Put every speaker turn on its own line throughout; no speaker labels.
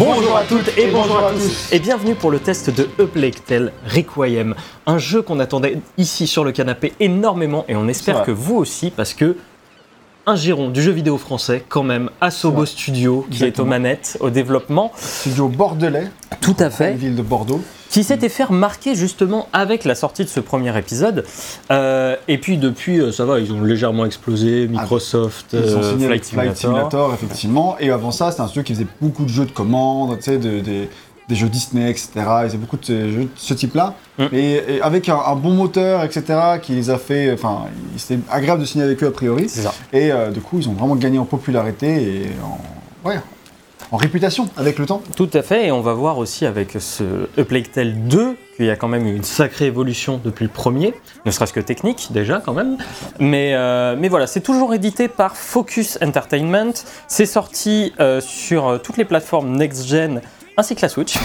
Bonjour à toutes et bonjour à tous. et bienvenue pour le test de A Plague Tale Requiem, un jeu qu'on attendait ici sur le canapé énormément et on espère que vous aussi parce que un giron du jeu vidéo français quand même, Asobo. Studio qui est aux manettes, au développement,
Studio bordelais,
tout à
la
fait,
ville de Bordeaux.
Qui s'était fait remarquer justement avec la sortie de ce premier épisode. Euh, et puis depuis, euh, ça va, ils ont légèrement explosé, Microsoft,
Ils sont
euh,
signés avec
Flight
Flight
Simulator.
Simulator, effectivement. Et avant ça, c'était un studio qui faisait beaucoup de jeux de commandes, tu sais, de- des- des jeux Disney, etc. Ils faisaient beaucoup de ce, jeux de ce type-là.
Mm.
Et, et avec un, un bon moteur, etc., qui les a fait. Enfin, c'était agréable de signer avec eux a priori.
C'est ça.
Et euh, du coup, ils ont vraiment gagné en popularité et en, ouais, en réputation avec le temps.
Tout à fait, et on va voir aussi avec ce A Plague Tale 2 qu'il y a quand même eu une sacrée évolution depuis le premier, ne serait-ce que technique déjà quand même. Mais, euh, mais voilà, c'est toujours édité par Focus Entertainment. C'est sorti euh, sur euh, toutes les plateformes next-gen ainsi que la Switch.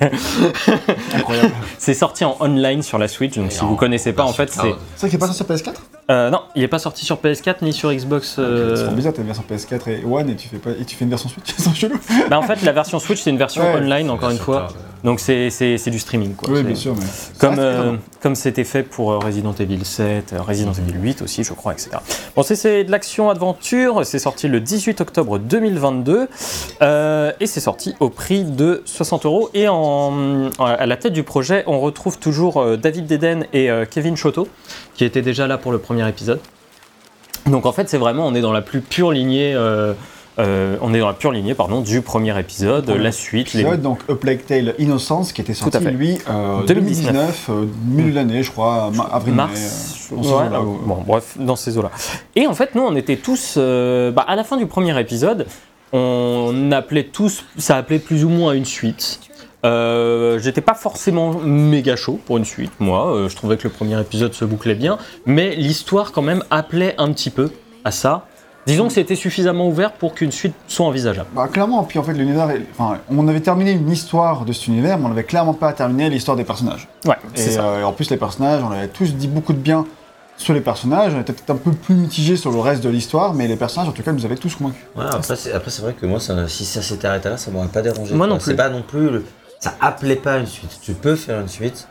Incroyable.
C'est sorti en online sur la Switch, donc si
en
vous connaissez pas, en fait, c'est.
C'est vrai qu'il est pas sorti sur PS4
Euh, non, il n'est pas sorti sur PS4 ni sur Xbox. euh,
C'est trop bizarre, t'as une version PS4 et One et tu fais, pas, et tu fais une version Switch, c'est chelou.
bah, en fait, la version Switch, c'est une version
Ouais,
online, encore une fois. Donc c'est c'est- c'est du streaming. Quoi.
Oui, bien sûr, mais.
Comme, euh, comme c'était fait pour euh, Resident Evil 7, euh, Resident Evil 8 aussi, je crois, etc. Bon, c'est- c'est de l'action-aventure, c'est sorti le 18 octobre 2022, euh, et c'est sorti au prix de 60 euros. Et en, à la tête du projet, on retrouve toujours David Deden et Kevin Choto, qui étaient déjà là pour le premier épisode. Donc en fait, c'est vraiment, on est dans la plus pure lignée... euh, euh, on est dans la pure lignée pardon, du premier épisode, la suite, les,
épisode, donc A Plague Tale Innocence qui était sorti lui euh,
2019.
2019, euh, milieu de l'année je crois, avril mai,
mars, ouais,
eaux-là,
euh,
ouais.
bon, bref, dans ces eaux-là. Et en fait, nous, on était tous, bah, à la fin du premier épisode, on appelait tous, ça appelait plus ou moins à une suite. Euh, J'étais pas forcément méga chaud pour une suite, moi. Euh, je trouvais que le premier épisode se bouclait bien, mais l'histoire quand même appelait un petit peu à ça. Disons que c'était suffisamment ouvert pour qu'une suite soit envisageable.
Bah, clairement, puis en fait l'univers, est- enfin, on avait terminé une histoire de cet univers, mais on n'avait clairement pas terminé l'histoire des personnages.
Ouais, c'est ça.
euh, en plus les personnages, on avait tous dit beaucoup de bien sur les personnages, on était peut-être un peu plus mitigés sur le reste de l'histoire, mais les personnages en tout cas nous avaient tous convaincus.
Ouais, après, c'est, après, c'est vrai que moi, ça, si ça s'était arrêté là, ça m'aurait pas dérangé.
Moi
quoi.
non plus.
C'est pas non plus. le- ça appelait pas une suite. Tu peux faire une suite,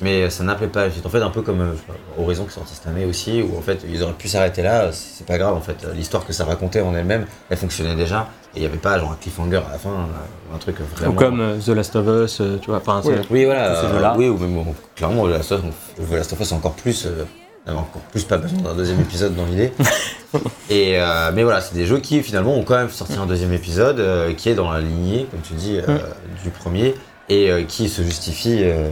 mais ça n'appelait pas suite. En fait, un peu comme euh, je sais pas, Horizon qui est sorti cette année aussi, où en fait, ils auraient pu s'arrêter là, c'est c'est pas grave en fait. L'histoire que ça racontait en elle-même, elle fonctionnait déjà, et il y avait pas genre un cliffhanger à la fin, euh, un truc vraiment.
Ou comme euh, The Last of Us, euh, tu vois. Enfin, c'est-
Ouais.
Oui, voilà.
ces
euh, oui, ou même bon, clairement, The Last of Us, The Last of Us, c'est encore plus. euh, n'avait encore plus pas besoin d'un deuxième épisode dans l'idée. Et euh, mais voilà, c'est des jeux qui finalement ont quand même sorti un deuxième épisode euh, qui est dans la lignée, comme tu dis, euh, du premier et euh, qui se justifie euh,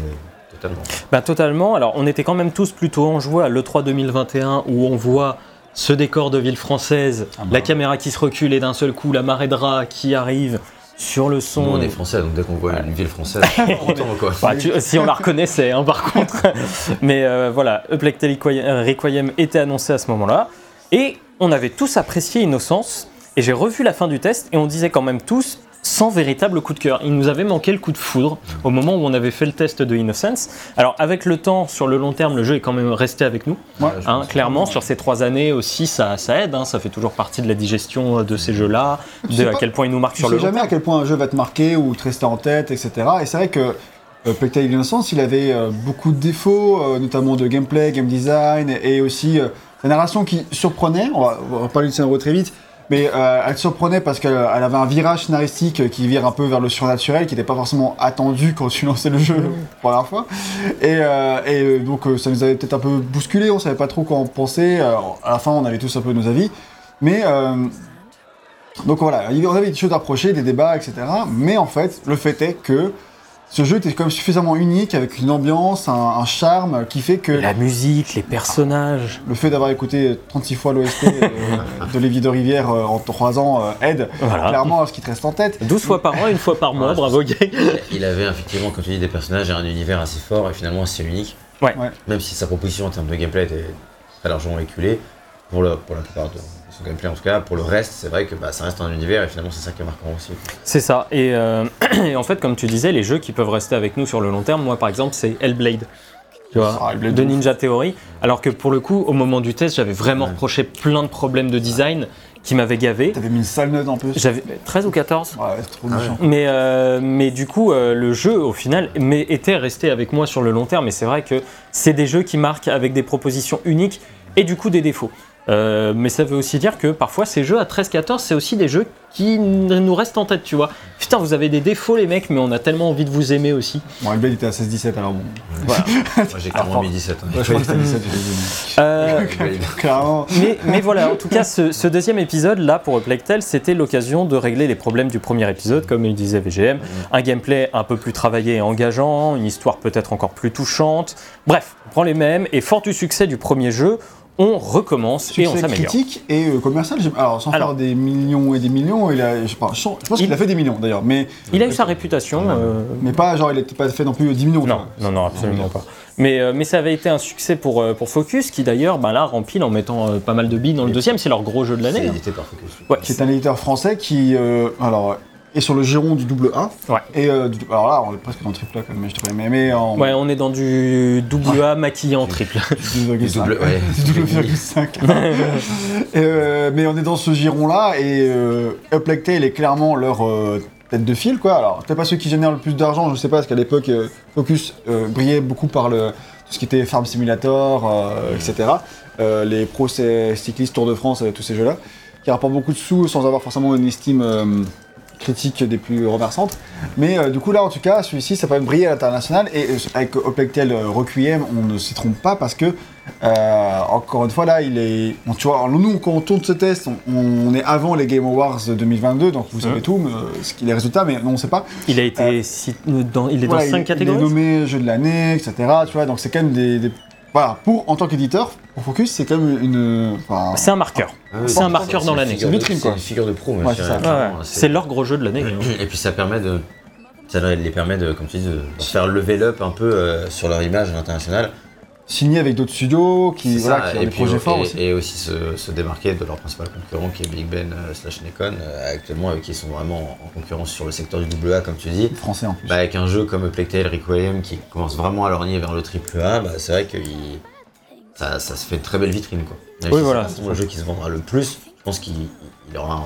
totalement.
Bah, totalement. Alors, on était quand même tous plutôt enjoués à l'E3 2021 où on voit ce décor de ville française,
Ah bah.
la caméra qui se recule et d'un seul coup la marée de rats qui arrive sur le son.
Nous, on est français, donc dès qu'on voit une ville française, on tombe quoi.
Bah, tu- si on la reconnaissait, hein, par contre. Mais euh, voilà, Tale Requiem- euh, Requiem était annoncé à ce moment-là. Et on avait tous apprécié Innocence. Et j'ai revu la fin du test et on disait quand même tous sans véritable coup de cœur. Il nous avait manqué le coup de foudre au moment où on avait fait le test de Innocence. Alors avec le temps, sur le long terme, le jeu est quand même resté avec nous.
Ouais,
Hein, clairement, sur ces trois années aussi, ça, ça aide. hein, ça fait toujours partie de la digestion euh, de ces jeux-là,
Tu
de
sais
à
pas-
quel point ils nous marquent
Tu
sur
sais
le long
jamais à quel point un jeu va te marquer ou te rester en tête, etc. Et c'est vrai que euh, Innocence, il avait euh, beaucoup de défauts, euh, notamment de gameplay, game design, et aussi la narration qui surprenait. On va, on va parler du scénario très vite. Mais euh, elle surprenait parce qu'elle elle avait un virage scénaristique qui vire un peu vers le surnaturel, qui n'était pas forcément attendu quand tu lançais le jeu pour la première fois. Et, euh, et euh, donc euh, ça nous avait peut-être un peu bousculé, on savait pas trop quoi en penser. À la fin, on avait tous un peu nos avis. Mais donc voilà, il- on avait des choses à approcher, des débats, etc. Mais en fait, le fait est que ce jeu était quand même suffisamment unique, avec une ambiance, un, un charme, qui fait que
La musique, les personnages.
le fait d'avoir écouté 36 fois l'OST euh, de Lévi de Rivière euh, en 3 ans euh, aide
Voilà.
clairement à ce qui te reste en tête.
12 fois par an, une fois par mois,
Ouais,
bravo gay.
Il avait effectivement, comme tu dis, des personnages et un univers assez fort et finalement assez unique.
Ouais.
Ouais.
Même si sa proposition en termes de gameplay était très largement éculée, pour, le, pour la plupart de son gameplay en tout cas, pour le reste, c'est vrai que bah, ça reste un univers et finalement c'est ça qui est marquant aussi.
C'est ça. Et, euh, et en fait, comme tu disais, les jeux qui peuvent rester avec nous sur le long terme, moi par exemple, c'est Hellblade. Tu vois,
Ah, Hellblade
de. Ninja Theory. Alors que pour le coup, au moment du test, j'avais vraiment
Ouais.
reproché plein de problèmes de design. qui m'avait gavé.
T'avais mis une sale note en plus.
J'avais 13 ou 14.
Ouais, c'est trop
Ah
méchant.
Mais, euh, mais du coup, euh, le jeu, au final, mais, était resté avec moi sur le long terme. Et c'est vrai que c'est des jeux qui marquent avec des propositions uniques et du coup des défauts. Euh, mais ça veut aussi dire que parfois ces jeux à 13-14, c'est aussi des jeux qui nous restent en tête, tu vois. Putain, vous avez des défauts les mecs, mais on a tellement envie de vous aimer aussi.
Bon, Hellblade était à 16-17 alors bon.
Voilà.
Moi j'ai clairement mis 17. hein.
Ouais, je crois que c'était 17, j'ai dit.
Euh,
Clairement.
mais, mais voilà, en tout cas, ce, ce deuxième épisode, là, pour Plectel, c'était l'occasion de régler les problèmes du premier épisode, comme il disait VGM. Un gameplay un peu plus travaillé et engageant, une histoire peut-être encore plus touchante. Bref, on prend les mêmes, et fort du succès du premier jeu, on recommence et on
Succès
s'améliore.
critique et euh, commercial. Alors, sans
Alors.
faire des millions et des millions, il a, je, sais pas, je pense qu'il
Il-
a fait des millions d'ailleurs, mais,
Il a eu sa réputation. euh,
mais pas genre, il n'était pas fait non plus 10 millions.
Non, non, non, absolument pas. Mais, euh, mais ça avait été un succès pour, euh, pour Focus, qui d'ailleurs, bah, là, rempile en mettant euh, pas mal de billes dans le deuxième. C'est leur gros jeu de
C'est
l'année. hein.
édité par Focus.
Ouais,
Qui est un éditeur français qui euh, alors, est sur le giron du double A.
Ouais.
Et euh, du- alors là, on est presque dans le triple A quand même, mais je te mais, mais en
Ouais, on est dans du double A maquillé en triple.
2,5.
double- ouais.
Du 2,5. Euh, mais on est dans ce giron-là et euh, Up Like Tail est clairement leur euh, tête de file, quoi. Alors, peut-être pas ceux qui génèrent le plus d'argent, je sais pas, parce qu'à l'époque, euh, Focus euh, brillait beaucoup par le, tout ce qui était Farm Simulator, euh, etc. Euh, les Pro Cyclist Tour de France, euh, tous ces jeux-là, qui rapportent beaucoup de sous sans avoir forcément une estime euh, critique des plus remerçantes. Mais euh, du coup, là, en tout cas, celui-ci, ça peut briller à l'international. Et euh, avec Tail euh, Requiem, on ne s'y trompe pas parce que euh, encore une fois, là, il est. Bon, tu vois, nous, quand on tourne ce test, on, on est avant les Game Awards 2022, donc vous savez
Mhm.
tout, mais, ce qu'il est résultats, mais non, on ne sait pas.
Il a été si- dans, il est
Voilà,
dans 5
il-
catégories.
Il est nommé jeu de l'année, etc. Tu vois, donc c'est quand même des. des- Voilà, pour, en tant qu'éditeur, pour Focus, c'est même une. Enfin,
C'est un marqueur.
Ah oui,
C'est un marqueur dans l'année.
C'est une
C'est figure de pro, moi,
Ouais,
je
c'est
dirais,
ça.
clairement,
Ouais,
c'est-
c'est leur gros jeu de l'année. hein.
Et puis ça permet de. Ça les permet de, comme tu dis, de de faire level up un peu euh, sur leur image à l'international.
signé avec d'autres studios qui,
C'est
voilà,
ça,
qui ont
et
des
puis
projets
et,
forts aussi.
et aussi se, se démarquer de leur principal concurrent qui est Big Ben euh, slash Nikon, euh, actuellement, avec qui ils sont vraiment en concurrence sur le secteur du double A, comme tu dis.
Français en plus.
Bah, avec un jeu comme Tale Requiem qui commence vraiment à lorgner vers le triple A, bah, c'est vrai que il- ça, ça se fait une très belle vitrine. Quoi. Même
Oui,
si
voilà,
C'est le jeu qui se vendra le plus. Je pense qu'il il aura un-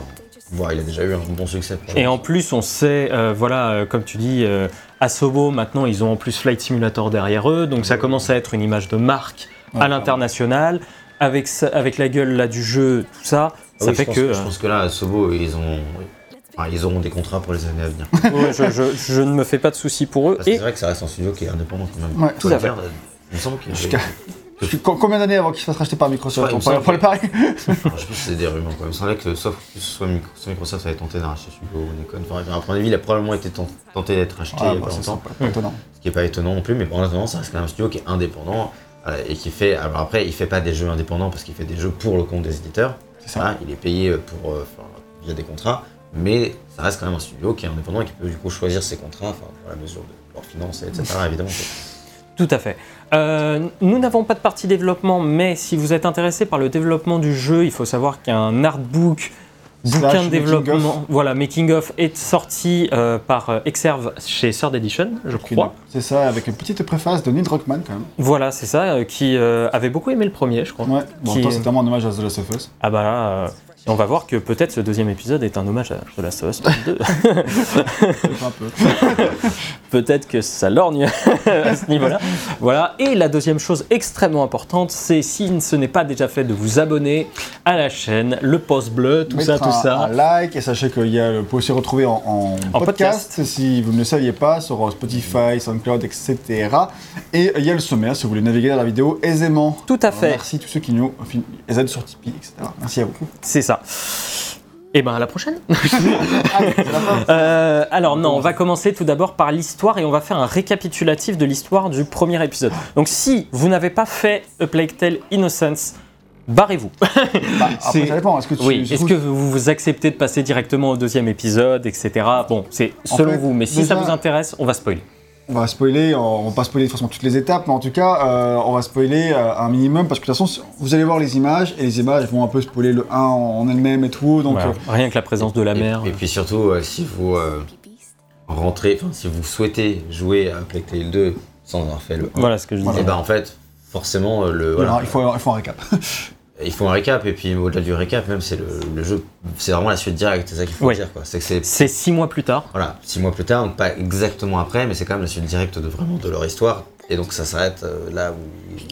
voire il a déjà eu un bon succès. pour
Et en plus, on sait, euh, voilà, euh, comme tu dis, euh, Asobo, maintenant, ils ont en plus Flight Simulator derrière eux, donc ça commence à être une image de marque à
Ouais,
l'international. Avec, avec la gueule là du jeu, tout ça,
Ah
ça
oui,
fait
je pense,
que.
Je pense que là, à Sobo, ils ont. enfin, ils auront des contrats pour les années à venir.
euh, ouais, je, je- je ne me fais pas de soucis pour eux. Et
c'est vrai que ça reste un studio qui est indépendant quand même.
Ouais,
tout à fait.
Il me semble qu'il
Combien d'années avant qu'il se fasse racheter par Microsoft
Ouais,
On
semble
pour les paris
Alors, je pense que c'est des rumeurs quand même. Il semblait que sauf que ce soit Micro- soit Microsoft avait tenté d'arracher Sugo ou Nikon. Enfin, à mon avis, il a probablement été tent- tenté d'être acheté
Ah,
il y a
bah,
pas
c'est
longtemps.
sympa, pas étonnant.
Ce qui n'est pas étonnant non plus, mais pour l'instant, ça reste quand même un studio qui est indépendant euh, et qui fait. Alors après, il fait pas des jeux indépendants parce qu'il fait des jeux pour le compte des éditeurs.
C'est ça.
Voilà, il est payé pour, euh, via des contrats, mais ça reste quand même un studio qui est indépendant et qui peut du coup choisir ses contrats, enfin, pour la mesure de leurs finances, etc. évidemment.
Tout à fait. Euh, nous n'avons pas de partie développement, mais si vous êtes intéressé par le développement du jeu, il faut savoir qu'un artbook, bouquin de développement, voilà, making of, est sorti euh, par euh, Exerve chez Third Edition, je crois.
C'est ça, avec une petite préface de Neil Druckmann quand même.
Voilà, c'est ça, euh, qui euh, avait beaucoup aimé le premier, je crois.
Ouais, bon,
Qui-
toi, c'est tellement un hommage à The Last of Us.
Ah bah là, euh, et on va voir que peut-être ce deuxième épisode est un hommage à The Last of Us 2.
un peu.
peut-être que ça lorgne à ce niveau-là. Voilà. Et la deuxième chose extrêmement importante, c'est si ce n'est pas déjà fait de vous abonner à la chaîne, le post bleu, tout ça, tout
un,
ça.
Un like et sachez qu'il y a, vous pouvez aussi retrouver en, en
En
podcast, si vous ne le saviez pas, sur Spotify, SoundCloud, etc. Et il y a le sommaire si vous voulez naviguer dans la vidéo aisément.
Tout à fait.
Merci tous ceux qui nous aident sur Tipeee, etc. Merci à vous.
C'est ça. Et ben à la prochaine. Euh, alors non, on va commencer tout d'abord par l'histoire et on va faire un récapitulatif de l'histoire du premier épisode. Donc si vous n'avez pas fait A Plague Tale Innocence, barrez-vous.
Bah, après, ça dépend. Est-ce que
Oui, est-ce que vous, vous acceptez de passer directement au deuxième épisode, etc. Bon, c'est
En
selon
fait,
vous, mais si ça vous intéresse, on va spoiler.
On va spoiler, on va pas spoiler de toute façon toutes les étapes, mais en tout cas, euh, on va spoiler euh, un minimum parce que de toute façon, vous allez voir les images et les images vont un peu spoiler le 1 en, elle-même et tout. Donc,
Voilà.
euh,
Rien que la présence de la
Et-
mer.
Et, puis surtout, euh, si vous euh, rentrez, enfin, si vous souhaitez jouer à Plague Tale 2 sans avoir fait le 1,
Voilà ce que je disais.
et ben en fait, forcément, le.
voilà,
Voilà,
il, faut, il faut un récap.
il faut un récap, et puis au-delà du récap, même, c'est le, le jeu, c'est vraiment la suite directe, c'est ça qu'il faut dire, quoi. C'est que c'est,
C'est six mois plus tard.
voilà, six mois plus tard, donc pas exactement après, mais c'est quand même la suite directe de vraiment de leur histoire, et donc ça s'arrête euh, là où.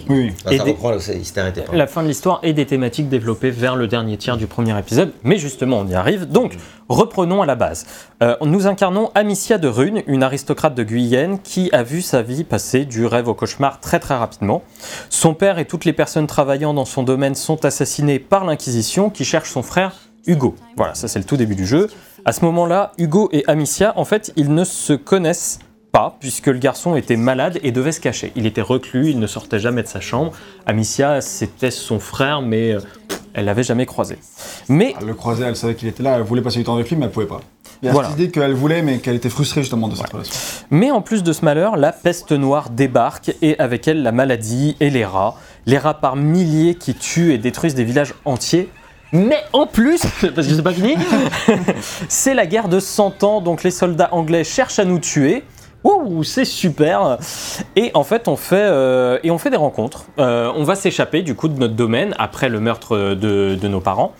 Oui.
Enfin, ça reprend là où c'est- il s'était arrêté. pardon.
La fin de l'histoire et des thématiques développées vers le dernier tiers du premier épisode, mais justement on y arrive. Donc reprenons à la base. Euh, nous incarnons Amicia de Rune, une aristocrate de Guyenne qui a vu sa vie passer du rêve au cauchemar très très rapidement. Son père et toutes les personnes travaillant dans son domaine sont assassinés par l'Inquisition qui cherche son frère Hugo. Voilà, ça c'est le tout début du jeu. À ce moment-là, Hugo et Amicia, en fait, ils ne se connaissent pas, puisque le garçon était malade et devait se cacher. Il était reclus, il ne sortait jamais de sa chambre. Amicia, c'était son frère, mais euh, elle l'avait jamais croisé. Mais
Elle le croisait, elle savait qu'il était là, elle voulait passer du temps avec lui, mais elle pouvait pas. Il y a
Voilà.
cette idée qu'elle voulait, mais qu'elle était frustrée justement de cette relation.
Mais en plus de ce malheur, la peste noire débarque et avec elle la maladie et les rats. Les rats par milliers qui tuent et détruisent des villages entiers. Mais en plus, parce que c'est pas fini, c'est la guerre de 100 ans, donc les soldats anglais cherchent à nous tuer. Ouh, c'est super Et en fait, on fait, euh, et on fait des rencontres. Euh, on va s'échapper du coup de notre domaine après le meurtre de, de nos parents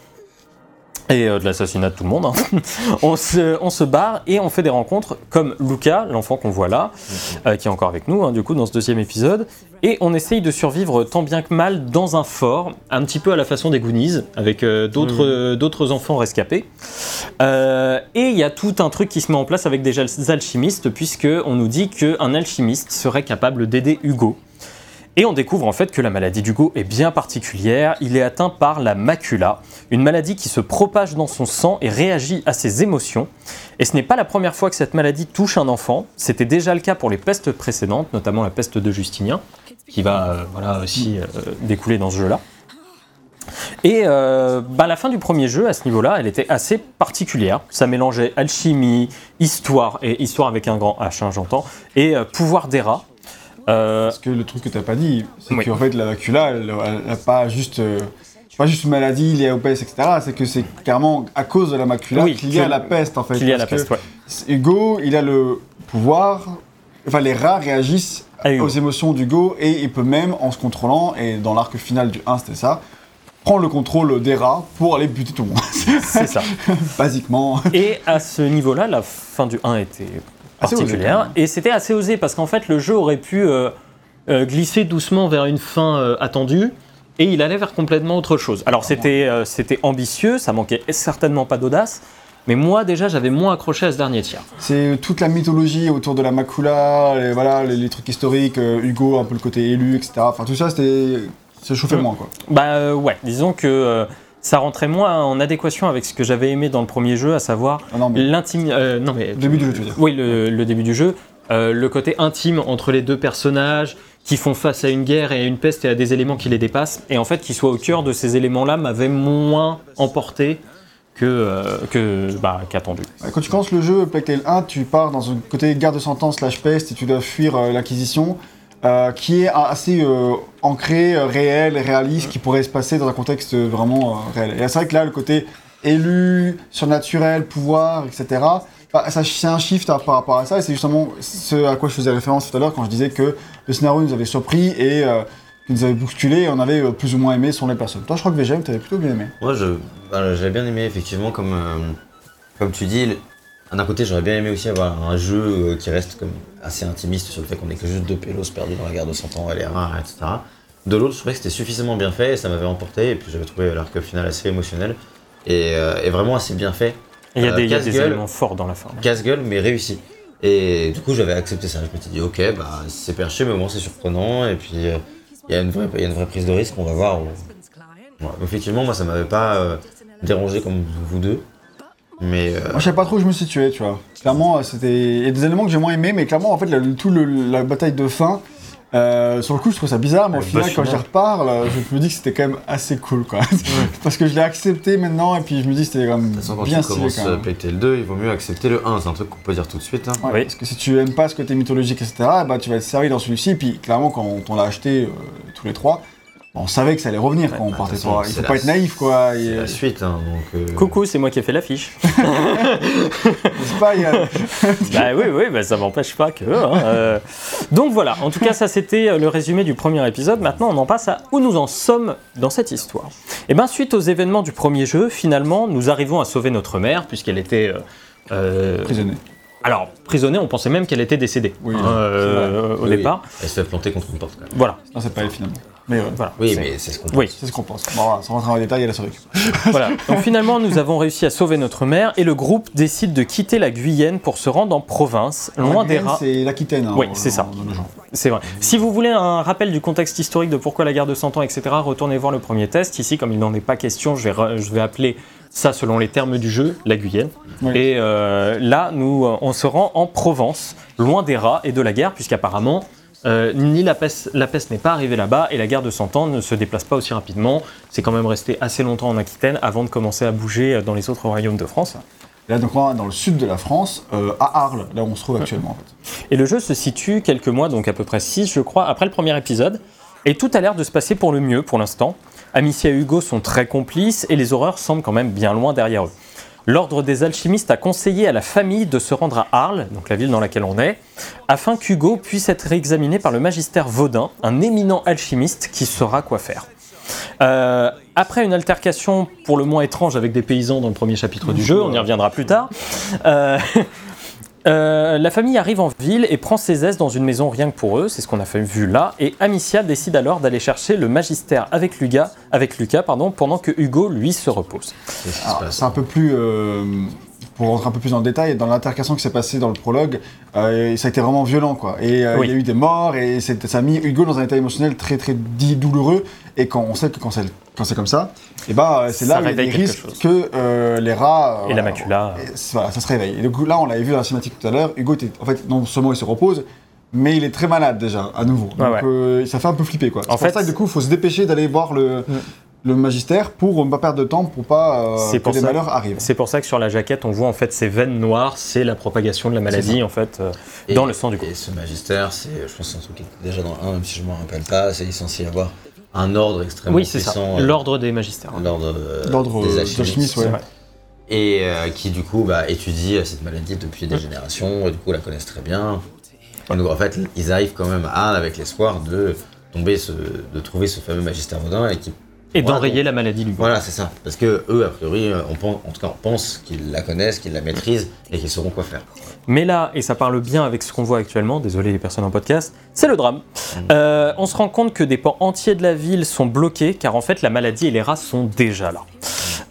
et euh, de l'assassinat de tout le monde. hein. on, se, on se barre et on fait des rencontres comme Luca, l'enfant qu'on voit là, euh, qui est encore avec nous, hein, du coup, dans ce deuxième épisode. Et on essaye de survivre tant bien que mal dans un fort, un petit peu à la façon des Goonies, avec euh, d'autres euh, d'autres enfants rescapés. Et il y a tout un truc qui se met en place avec des al- alchimistes, puisque on nous dit qu'un alchimiste serait capable d'aider Hugo. Et on découvre en fait que la maladie d'Hugo est bien particulière. Il est atteint par la macula, une maladie qui se propage dans son sang et réagit à ses émotions. Et ce n'est pas la première fois que cette maladie touche un enfant. C'était déjà le cas pour les pestes précédentes, notamment la peste de Justinien, qui va euh, voilà, aussi euh, découler dans ce jeu-là. Et euh, bah, la fin du premier jeu, à ce niveau-là, elle était assez particulière. Ça mélangeait alchimie, histoire, et histoire avec un grand H, hein, j'entends, et euh, pouvoir des rats. Euh,
Parce que le truc que t'as pas dit, c'est
Oui.
qu'en fait la macula, elle n'a pas juste, euh, pas juste maladie liée au peste, etc. C'est que c'est carrément à cause de la macula
Oui,
qu'il y a la peste en fait.
qu'il y a la peste, ouais.
Hugo, il a le pouvoir. Enfin, les rats réagissent
Ah,
aux émotions d'Hugo et il peut même, en se contrôlant, et dans l'arc final du 1, c'était ça, prendre le contrôle des rats pour aller buter tout le monde.
c'est ça.
Basiquement.
Et à ce niveau-là, la fin du 1 était
Osé,
particulière. et c'était assez osé parce qu'en fait, le jeu aurait pu euh, euh, glisser doucement vers une fin euh, attendue. Et il allait vers complètement autre chose. Alors c'était euh, c'était ambitieux, ça manquait certainement pas d'audace, mais moi déjà j'avais moins accroché à ce dernier tiers.
C'est toute la mythologie autour de la macula, les, voilà, les, les trucs historiques, euh, Hugo, un peu le côté élu, etc. Enfin, tout ça, c'était. Ça chauffait
Mm.
moins, quoi.
Bah euh, ouais, disons que euh, ça rentrait moins en adéquation avec ce que j'avais aimé dans le premier jeu, à savoir
Ah
l'intime. euh, non mais
le début du jeu, tu veux dire.
Oui, le, le début du jeu. Euh, le côté intime entre les deux personnages qui font face à une guerre et à une peste et à des éléments qui les dépassent. Et en fait, qui soient au cœur de ces éléments-là m'avait moins emporté que, euh, que bah, qu'attendu.
Ouais, Quand tu commences le jeu, Plague Tale 1, tu pars dans un côté garde de sentence slash peste et tu dois fuir euh, l'acquisition, euh, qui est assez euh, ancré, euh, réel, réaliste, qui pourrait se passer dans un contexte vraiment réel. Et c'est vrai que là, le côté élu, surnaturel, pouvoir, etc., bah, c'est un shift hein, par rapport à ça, et c'est justement ce à quoi je faisais référence tout à l'heure quand je disais que le scénario nous avait surpris et nous avait bousculé et on avait plus ou moins aimé son les personnes. Toi, je crois que VGM, t'avais plutôt bien aimé.
Moi, je, voilà, j'avais bien aimé, effectivement, comme, comme tu dis. D'un côté, j'aurais bien aimé aussi avoir un jeu euh, qui reste comme assez intimiste sur le fait qu'on est que juste deux pélos perdus dans la guerre de 100 ans, les rares, etc. De l'autre, je trouvais que c'était suffisamment bien fait et ça m'avait emporté. Et puis j'avais trouvé l'arc final assez émotionnel et, euh, et vraiment assez bien fait.
Il y a
Euh,
des, y a éléments forts dans la fin.
Casse-gueule, mais réussi. Et du coup, j'avais accepté ça. Je m'étais dit, ok, bah, c'est perché, mais au moins c'est surprenant. Et puis, euh, il y, a une vraie- il y a une vraie prise de risque, on va voir. Ouais, effectivement, moi, ça m'avait pas euh, dérangé comme vous deux. Mais euh,
Moi, je savais pas trop où je me situais, tu vois. Clairement, euh, c'était. Il y a des éléments que j'ai moins aimés, mais clairement, en fait, la, tout le- la bataille de fin, euh, sur le coup, je trouve ça bizarre, mais au
Le
final, quand j'y reparle, euh, je me dis que c'était quand même assez cool, quoi. Parce que je l'ai accepté maintenant, et puis je me dis que c'était quand même
de toute façon, quand
bien
tu
stylé,
commences
quand même.
Plague Tale 2, il vaut mieux accepter le 1. C'est un truc qu'on peut dire tout de suite. hein.
Ouais,
Oui.
Parce que si tu aimes pas ce côté mythologique, etc., bah, tu vas être servi dans celui-ci, et puis clairement, quand on l'a acheté euh, tous les trois, on savait que ça allait revenir quand on
bah,
partait
façon.
Il faut pas
la-
être naïf, quoi.
C'est
Et,
la suite. Hein, donc, euh,
Coucou, c'est moi qui ai fait l'affiche.
c'est pas, a-
bah oui, oui, bah, ça m'empêche pas que. hein, euh. Donc voilà, en tout cas ça c'était euh, le résumé du premier épisode. Maintenant on en passe à où nous en sommes dans cette histoire. Et bien suite aux événements du premier jeu, finalement nous arrivons à sauver notre mère puisqu'elle était... euh, euh,
Prisonnier.
alors prisonnière, on pensait même qu'elle était décédée
Oui,
hein, euh, au
Oui,
départ.
Elle se fait planter contre une porte quand même.
Voilà,
Non, c'est pas elle finalement. Mais
voilà.
Oui,
C'est-
mais c'est ce qu'on
Oui.
c'est ce qu'on pense. Bon, voilà, sans rentrer dans les détails, elle a survécu.
Voilà. Donc finalement, nous avons réussi à sauver notre mère et le groupe décide de quitter la Guyenne pour se rendre en province, loin des rats.
C'est l'Aquitaine. hein,
Oui, c'est ça. C'est vrai. Si vous voulez un rappel du contexte historique de pourquoi la guerre de 100 ans, etc., retournez voir le premier test. Ici, comme il n'en est pas question, je vais, re- je vais appeler ça selon les termes du jeu, la Guyenne.
Oui.
Et euh, là, nous, euh, on se rend en Provence, loin des rats et de la guerre, puisqu'apparemment, euh, ni la peste, la peste n'est pas arrivée là-bas et la guerre de 100 ans ne se déplace pas aussi rapidement. C'est quand même resté assez longtemps en Aquitaine avant de commencer à bouger euh, dans les autres royaumes de France.
Là, donc, on est dans le sud de la France, euh, à Arles, là où on se trouve actuellement. En fait.
Et le jeu se situe quelques mois, donc à peu près 6 je crois, après le premier épisode. Et tout a l'air de se passer pour le mieux pour l'instant. Amicia et Hugo sont très complices et les horreurs semblent quand même bien loin derrière eux. L'ordre des alchimistes a conseillé à la famille de se rendre à Arles, donc la ville dans laquelle on est, afin qu'Hugo puisse être examiné par le magistère Vaudin, un éminent alchimiste qui saura quoi faire. Euh, après une altercation pour le moins étrange avec des paysans dans le premier chapitre du jeu, on y reviendra plus tard, euh, euh, la famille arrive en ville et prend ses aises dans une maison rien que pour eux, c'est ce qu'on a fait vu là, et Amicia décide alors d'aller chercher le magistère avec Lucas, avec Lucas pardon, pendant que Hugo, lui, se repose.
C'est
un peu plus. euh, pour rentrer un peu plus dans le détail, dans l'intercation qui s'est passée dans le prologue, euh, ça a été vraiment violent, quoi. Et euh,
Oui.
il y a eu des morts, et ça a mis Hugo dans un état émotionnel très très douloureux. Et quand on sait que quand c'est quand c'est comme ça, et bah, c'est
Ça
là où il y a
réveille
des
quelque
risques
chose.
que euh, les rats.
Et la
euh,
macula.
et c'est- voilà, ça se réveille. Et du coup, là, on l'avait vu dans la cinématique tout à l'heure. Hugo, était, en fait, non seulement il se repose, mais il est très malade déjà, à nouveau. Donc,
ouais.
euh, ça fait un peu flipper, quoi.
En
C'est pour ça que du coup, il faut se dépêcher d'aller voir le,
Mm.
le magistère pour ne pas perdre de temps, pour pas euh,
C'est
que
ça-
malheurs arrivent.
C'est pour ça que sur la jaquette, on voit en fait ces veines noires, c'est la propagation de la maladie en fait euh,
Et-
dans le sang du corps.
Et ce magistère, c'est, je pense que c'est un truc qui est déjà dans le 1, même si je ne m'en rappelle pas, c'est censé y avoir un ordre extrêmement
Oui, c'est ça,
puissant. euh,
l'ordre des magistères.
L'ordre, euh,
L'ordre
des alchimistes.
ouais.
Et euh, qui du coup bah, étudie euh, cette maladie depuis des générations, et du coup la connaissent très bien. Et donc en fait, ils arrivent quand même à avec l'espoir de tomber, ce, de trouver ce fameux magistère Vaudin et qui
Et
Voilà,
d'enrayer la maladie du corps.
Voilà, c'est ça. Parce que eux, a priori, euh, on pense, en tout cas, on pense qu'ils la connaissent, qu'ils la maîtrisent et qu'ils sauront quoi faire.
Mais là, et ça parle bien avec ce qu'on voit actuellement, désolé les personnes en podcast, c'est le drame. Euh, on se rend compte que des pans entiers de la ville sont bloqués car en fait la maladie et les rats sont déjà là.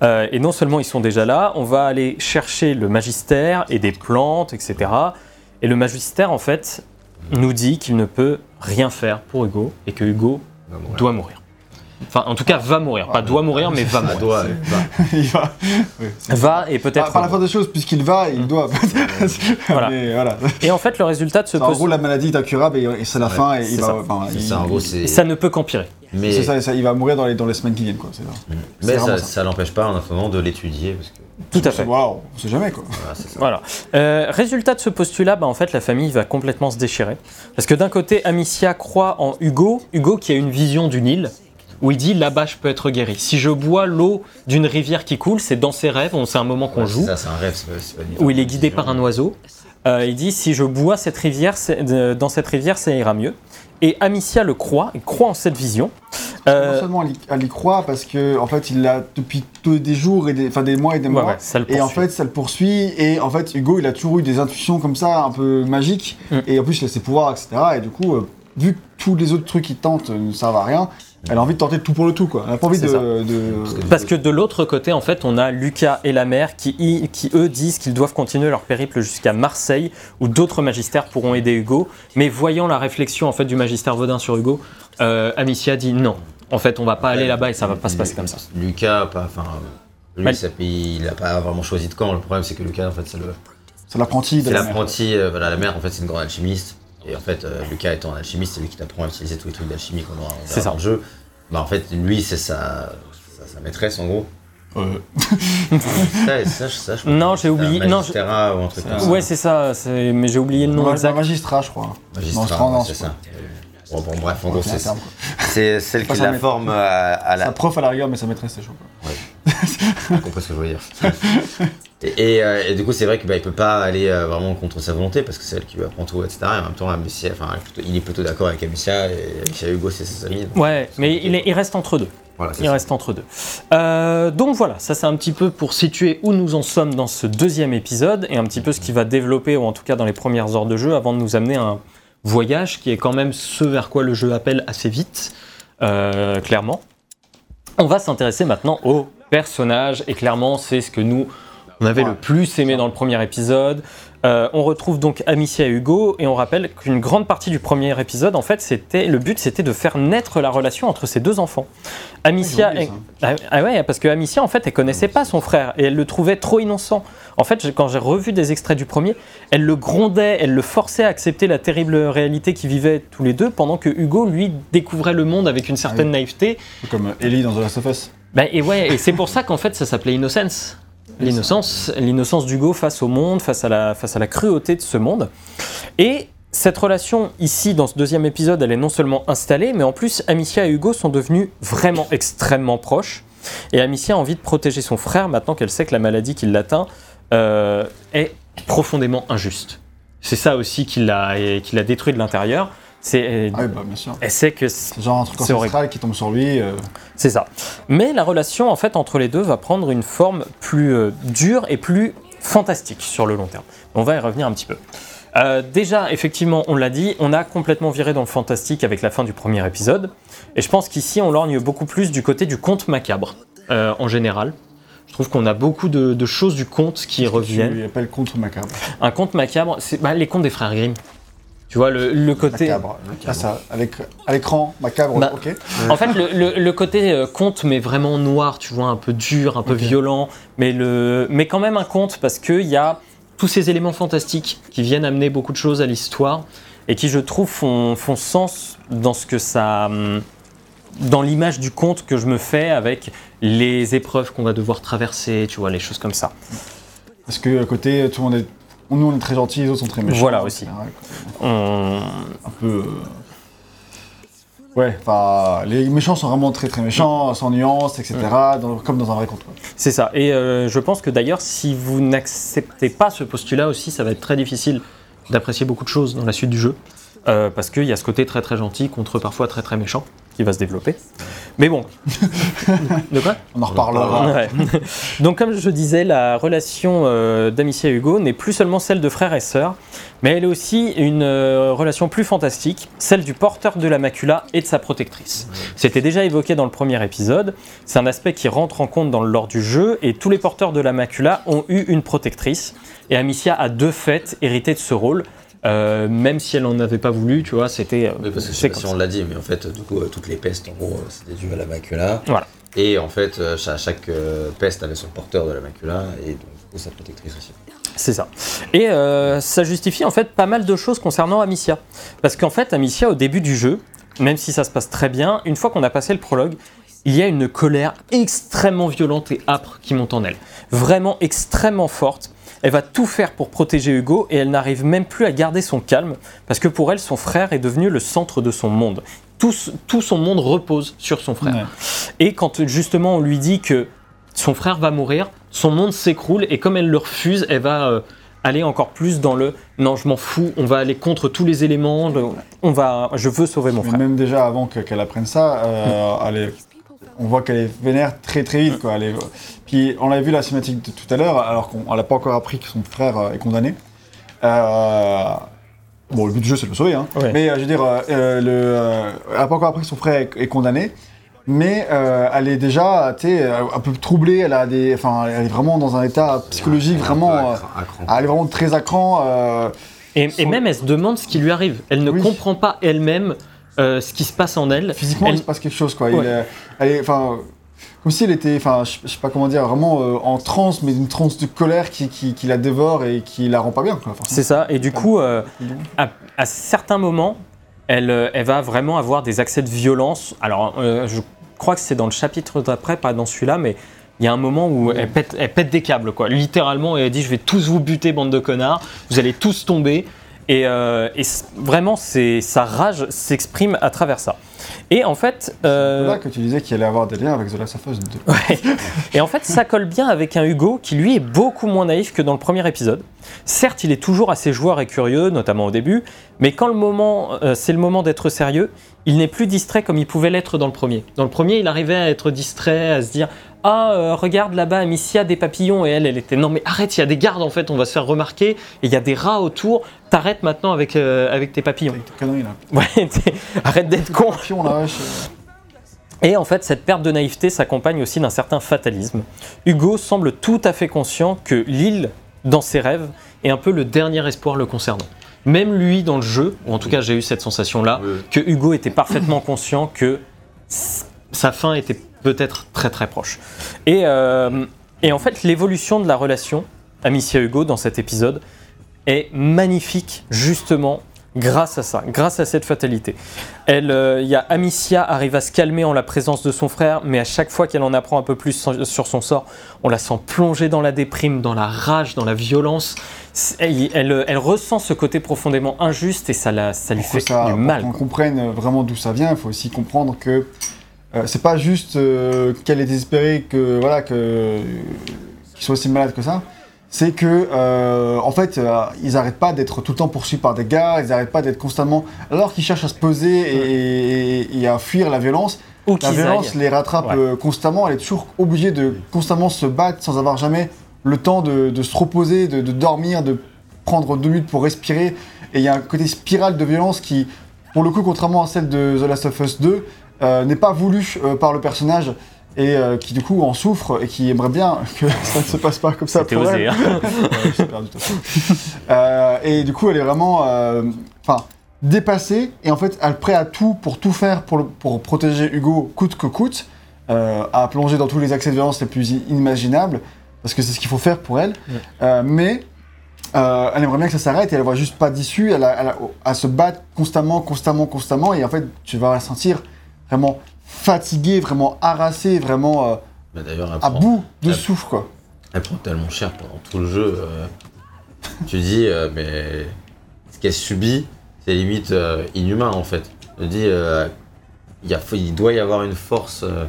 Euh, et non seulement ils sont déjà là, on va aller chercher le magistère et des plantes, etc. Et le magistère en fait nous dit qu'il ne peut rien faire pour Hugo et que Hugo doit mourir. Enfin, en tout cas, va mourir. Pas doit mourir, mais va mourir.
il va. oui,
Va et
Par,
peut-être.
par la force des choses, puisqu'il va, il doit.
Voilà.
Mais voilà.
Et en fait, le résultat de ce
En
post-
gros, la maladie est incurable et, et c'est la
Ouais,
fin. Et
c'est
il va,
ça.
enfin,
c'est
il-
ça, en gros, c'est.
ça ne peut qu'empirer.
Mais,
c'est ça, ça, il va mourir dans les, dans les semaines qui viennent, quoi. Ça.
mais ça,
ça.
ça l'empêche pas en attendant de l'étudier. Parce que
Tout à fait.
Voilà, on sait jamais, quoi.
voilà, c'est ça.
Voilà. Euh, résultat de ce postulat, bah, en fait, la famille va complètement se déchirer. Parce que d'un côté, Amicia croit en Hugo, Hugo qui a une vision du Nil, où il dit là-bas je peux être guéri. Si je bois l'eau d'une rivière qui coule, c'est dans ses rêves, on- c'est un moment qu'on
Ouais,
joue,
c'est ça, c'est un rêve. c'est pas-
où il est guidé par un oiseau. Euh, il dit si je bois cette rivière, dans cette rivière, ça ira mieux. Et Amicia le croit, il croit en cette vision. Euh,
Non seulement elle y, elle y croit parce que en fait il l'a depuis des jours et des, enfin des mois et des
ouais,
mois.
ouais, ça le
Et en fait, ça le poursuit. Et en fait, Hugo, il a toujours eu des intuitions comme ça, un peu magiques.
Mm.
Et en plus, il a ses pouvoirs, etc. Et du coup, euh, vu que tous les autres trucs qu'il tente ne servent à rien, elle a envie de tenter tout pour le tout, quoi. Elle a pas envie de.
Parce que-
de l'autre côté, en fait, on a Lucas et la mère qui, qui eux, disent qu'ils doivent continuer leur périple jusqu'à Marseille, où d'autres magistères pourront aider Hugo. Mais voyant la réflexion en fait du magistère Vaudin sur Hugo, euh, Amicia dit non. En fait, on va pas aller là-bas et ça va pas se passer comme ça.
Lucas, pas, enfin, lui, ça, il a pas vraiment choisi de camp. Le problème, c'est que Lucas, en fait, c'est le,
C'est l'apprenti de
c'est
la mère.
l'apprenti. euh, voilà, la mère, en fait, c'est une grande alchimiste. Et en fait, euh, Lucas étant un alchimiste, c'est lui qui t'apprend à utiliser tous les trucs d'alchimie qu'on aura on
C'est ça.
dans le jeu. Bah, en fait, lui, c'est sa, sa, sa maîtresse, en gros.
Euh,
ça, ça, ça, je crois
Non, j'ai
c'est
oublié-
un
non,
magistrat ou un truc comme.
Ouais, c'est ça, c'est- mais j'ai oublié le nom
un
exact.
magistrat, je crois.
Magistrat,
non,
c'est ça. Bon, bon, bref, en gros,
C'est un
c'est
terme, quoi.
c'est celle qui
sa
la
maîtresse.
forme à, à
Sa
la.
prof à la rigueur, mais sa maîtresse, c'est chaud. quoi.
J'ai compris ce que je veux dire. Et, et, euh, et du coup, c'est vrai qu'il bah, il peut pas aller euh, vraiment contre sa volonté parce que c'est elle qui lui apprend tout, etc. Et en même temps, Amicia, enfin, il est plutôt d'accord avec Amicia et Amicia Hugo, c'est ses amis. donc,
Ouais, mais il, est- il reste entre deux.
Voilà,
Il
ça.
reste entre deux. Euh, donc voilà, ça c'est un petit peu pour situer où nous en sommes dans ce deuxième épisode et un petit peu ce qui va développer, ou en tout cas dans les premières heures de jeu, avant de nous amener à un voyage qui est quand même ce vers quoi le jeu appelle assez vite, clairement. On va s'intéresser maintenant aux personnages et clairement c'est ce que nous on avait
Ouais.
le plus aimé dans le premier épisode. Euh, on retrouve donc Amicia et Hugo et on rappelle qu'une grande partie du premier épisode, en fait, c'était le but, c'était de faire naître la relation entre ces deux enfants. Amicia,
Ah,
ah, ah ouais, parce que Amicia, en fait, elle connaissait pas son frère et elle le trouvait trop innocent. En fait, quand j'ai revu des extraits du premier, elle le grondait, elle le forçait à accepter la terrible réalité qu'ils vivaient tous les deux, pendant que Hugo, lui, découvrait le monde avec une certaine
oui.
naïveté.
Comme euh, Ellie dans The Last of Us.
Ben, et ouais, et c'est pour ça qu'en fait, ça s'appelait Innocence. L'innocence, l'innocence d'Hugo face au monde, face à, la, face à la cruauté de ce monde. Et cette relation ici, dans ce deuxième épisode, elle est non seulement installée, mais en plus, Amicia et Hugo sont devenus vraiment extrêmement proches. Et Amicia a envie de protéger son frère maintenant qu'elle sait que la maladie qui l'atteint euh, est profondément injuste. C'est ça aussi qui l'a qui l'a détruit de l'intérieur. C'est,
Ah oui, bah bien sûr.
que
C'est genre un truc ancestral qui tombe sur lui. euh,
c'est ça. Mais la relation en fait entre les deux va prendre une forme plus euh, dure et plus fantastique sur le long terme. On va y revenir un petit peu. Euh, déjà, effectivement, on l'a dit, on a complètement viré dans le fantastique avec la fin du premier épisode. Et je pense qu'ici, on lorgne beaucoup plus du côté du conte macabre, euh, en général. Je trouve qu'on a beaucoup de, de choses du conte qui reviennent.
Tu appelles contre macabre.
Un conte macabre, c'est bah, les contes des frères Grimm. Tu vois, le, le côté...
Macabre. Ah, ça, avec, à l'écran, macabre,
Bah,
ok.
En fait, le, le- le côté euh, conte, mais vraiment noir, tu vois, un peu dur, un peu violent, mais, le, mais quand même un conte parce qu'il y a tous ces éléments fantastiques qui viennent amener beaucoup de choses à l'histoire et qui, je trouve, font, font sens dans ce que ça. hum, dans l'image du conte que je me fais avec les épreuves qu'on va devoir traverser, tu vois, les choses comme ça.
Parce que à côté, tout le monde est. Nous, on est très gentils, les autres sont très méchants.
Voilà aussi. On-
Un peu. euh, Ouais, enfin, les méchants sont vraiment très très méchants, sans nuance, etc. dans- comme dans un vrai conte. quoi.
C'est ça. Et euh, je pense que d'ailleurs, si vous n'acceptez pas ce postulat aussi, ça va être très difficile d'apprécier beaucoup de choses dans la suite du jeu. Euh, parce qu'il y a ce côté très très gentil contre parfois très très méchant qui va se développer. Mais bon. De quoi?
On en reparlera.
Ouais. Donc comme je disais, la relation euh, d'Amicia et Hugo n'est plus seulement celle de frère et sœur, mais elle est aussi une euh, relation plus fantastique, celle du porteur de la macula et de sa protectrice. C'était déjà évoqué dans le premier épisode, c'est un aspect qui rentre en compte dans le lore du jeu, et tous les porteurs de la macula ont eu une protectrice, et Amicia a de fait hérité de ce rôle, euh, même si elle n'en avait pas voulu, tu vois, c'était...
Oui, parce que je sais pas si on l'a dit, mais en fait, du coup, euh, toutes les pestes, en gros, euh, c'était dû à la macula.
Voilà.
Et en fait, cha- chaque peste avait son porteur de la macula et donc, du coup, sa protectrice aussi.
C'est ça. Et euh, ça justifie en fait pas mal de choses concernant Amicia. Parce qu'en fait, Amicia, au début du jeu, même si ça se passe très bien, une fois qu'on a passé le prologue, il y a une colère extrêmement violente et âpre qui monte en elle. Vraiment extrêmement forte. Elle va tout faire pour protéger Hugo et elle n'arrive même plus à garder son calme parce que pour elle, son frère est devenu le centre de son monde. Tout, tout son monde repose sur son frère.
Ouais.
Et quand justement on lui dit que son frère va mourir, son monde s'écroule et comme elle le refuse, elle va euh, aller encore plus dans le non, je m'en fous, on va aller contre tous les éléments, le- on va, je veux sauver mon frère.
même déjà avant que- qu'elle apprenne ça, euh, elle est- on voit qu'elle est vénère très très vite. Quoi. Elle est- Puis on l'avait vu la cinématique de tout à l'heure, alors qu'on n'a pas encore appris que son frère euh, est condamné. Euh, Bon, le but du jeu c'est de le sauver, hein.
Ouais.
mais euh, je veux dire, euh, le, elle n'a pas encore appris que son frère est, est condamné. Mais euh, elle est déjà, un peu troublée. Elle a des, enfin, elle est vraiment dans un état psychologique vraiment, euh, elle est vraiment très à cran. euh,
Et, même elle se demande ce qui lui arrive. Elle ne
Oui.
comprend pas elle-même euh, ce qui se passe en elle.
Physiquement,
Elle-
il se passe quelque chose, quoi. Il
Ouais.
est- elle est, enfin, comme si elle était, enfin, je sais pas comment dire, vraiment euh, en transe, mais une transe de colère qui, qui, qui la dévore et qui la rend pas bien, quoi.
C'est ça. Et du coup, euh, à, à certains moments, elle, elle va vraiment avoir des accès de violence. Alors, euh, je crois que c'est dans le chapitre d'après, pas dans celui-là, mais il y a un moment où elle pète, elle pète des câbles, quoi. Littéralement, elle dit Je vais tous vous buter, bande de connards, vous allez tous tomber. Et, euh, et vraiment, c'est- sa rage s'exprime à travers ça. Et en fait, euh,
Là que tu disais qu'il allait avoir des liens avec The Last of Us 2.
Ouais. Et en fait, ça colle bien avec un Hugo qui, lui, est beaucoup moins naïf que dans le premier épisode. Certes, il est toujours assez joueur et curieux, notamment au début, mais quand le moment, euh, c'est le moment d'être sérieux, il n'est plus distrait comme il pouvait l'être dans le premier. Dans le premier, il arrivait à être distrait, à se dire Ah, euh, regarde là-bas, Amicia, des papillons. Et elle, elle était Non, mais arrête, il y a des gardes en fait, on va se faire remarquer, et il y a des rats autour, t'arrêtes maintenant avec, euh, avec tes papillons.
Avec tes conneries là.
Ouais, t'es- arrête d'être con.
Euh,
Et en fait, cette perte de naïveté s'accompagne aussi d'un certain fatalisme. Hugo semble tout à fait conscient que l'île, dans ses rêves, est un peu le dernier espoir le concernant. Même lui, dans le jeu, ou en tout cas j'ai eu cette sensation-là,
Oui.
que Hugo était parfaitement conscient que sa fin était peut-être très très proche. Et, euh, et en fait, l'évolution de la relation Amicia-Hugo dans cet épisode est magnifique, justement, grâce à ça, grâce à cette fatalité. Elle, euh, il y a Amicia arrive à se calmer en la présence de son frère, mais à chaque fois qu'elle en apprend un peu plus sur son sort, on la sent plonger dans la déprime, dans la rage, dans la violence. Elle, elle- elle ressent ce côté profondément injuste et ça, la, ça lui
pour
fait
ça,
du
pour
mal.
qu'on
quoi.
comprenne vraiment d'où ça vient, il faut aussi comprendre que c'est pas juste euh, qu'elle est désespérée, que voilà, que qu'il soit aussi malade que ça. C'est que euh, en fait, euh, ils arrêtent pas d'être tout le temps poursuivis par des gars, ils arrêtent pas d'être constamment, alors qu'ils cherchent à se poser et, à fuir la violence.
Ou
La
qu'ils
violence
aillent.
les rattrape
Ouais.
euh, constamment. Elle est toujours obligée de constamment se battre sans avoir jamais le temps de, de se reposer, de, de dormir, de prendre deux minutes pour respirer. Et il y a un côté spirale de violence qui, pour le coup, contrairement à celle de The Last of Us 2, euh, n'est pas voulu euh, par le personnage et euh, qui du coup en souffre et qui aimerait bien que ça ne se passe pas comme ça pour
osé.
elle.
hein.
Ouais, perdu. Euh, et du coup, elle est vraiment, euh, enfin, dépassée et en fait, elle est prête à tout pour tout faire pour, le- pour protéger Hugo coûte que coûte, euh, à plonger dans tous les accès de violence les plus inimaginables parce que c'est ce qu'il faut faire pour elle. Euh, mais euh, elle aimerait bien que ça s'arrête et elle voit juste pas d'issue. Elle, a- elle a- elle se bat constamment, constamment, constamment et en fait, tu vas la sentir vraiment fatiguée, vraiment harassée, vraiment euh,
Bah, D'ailleurs,
à
prend-
bout de
elle-
souffle quoi.
Elle prend tellement cher pendant tout le jeu. euh, tu dis, euh, mais ce qu'elle subit, c'est limite euh, inhumain en fait. Je dis, euh, il, y a, il doit y avoir une force. euh,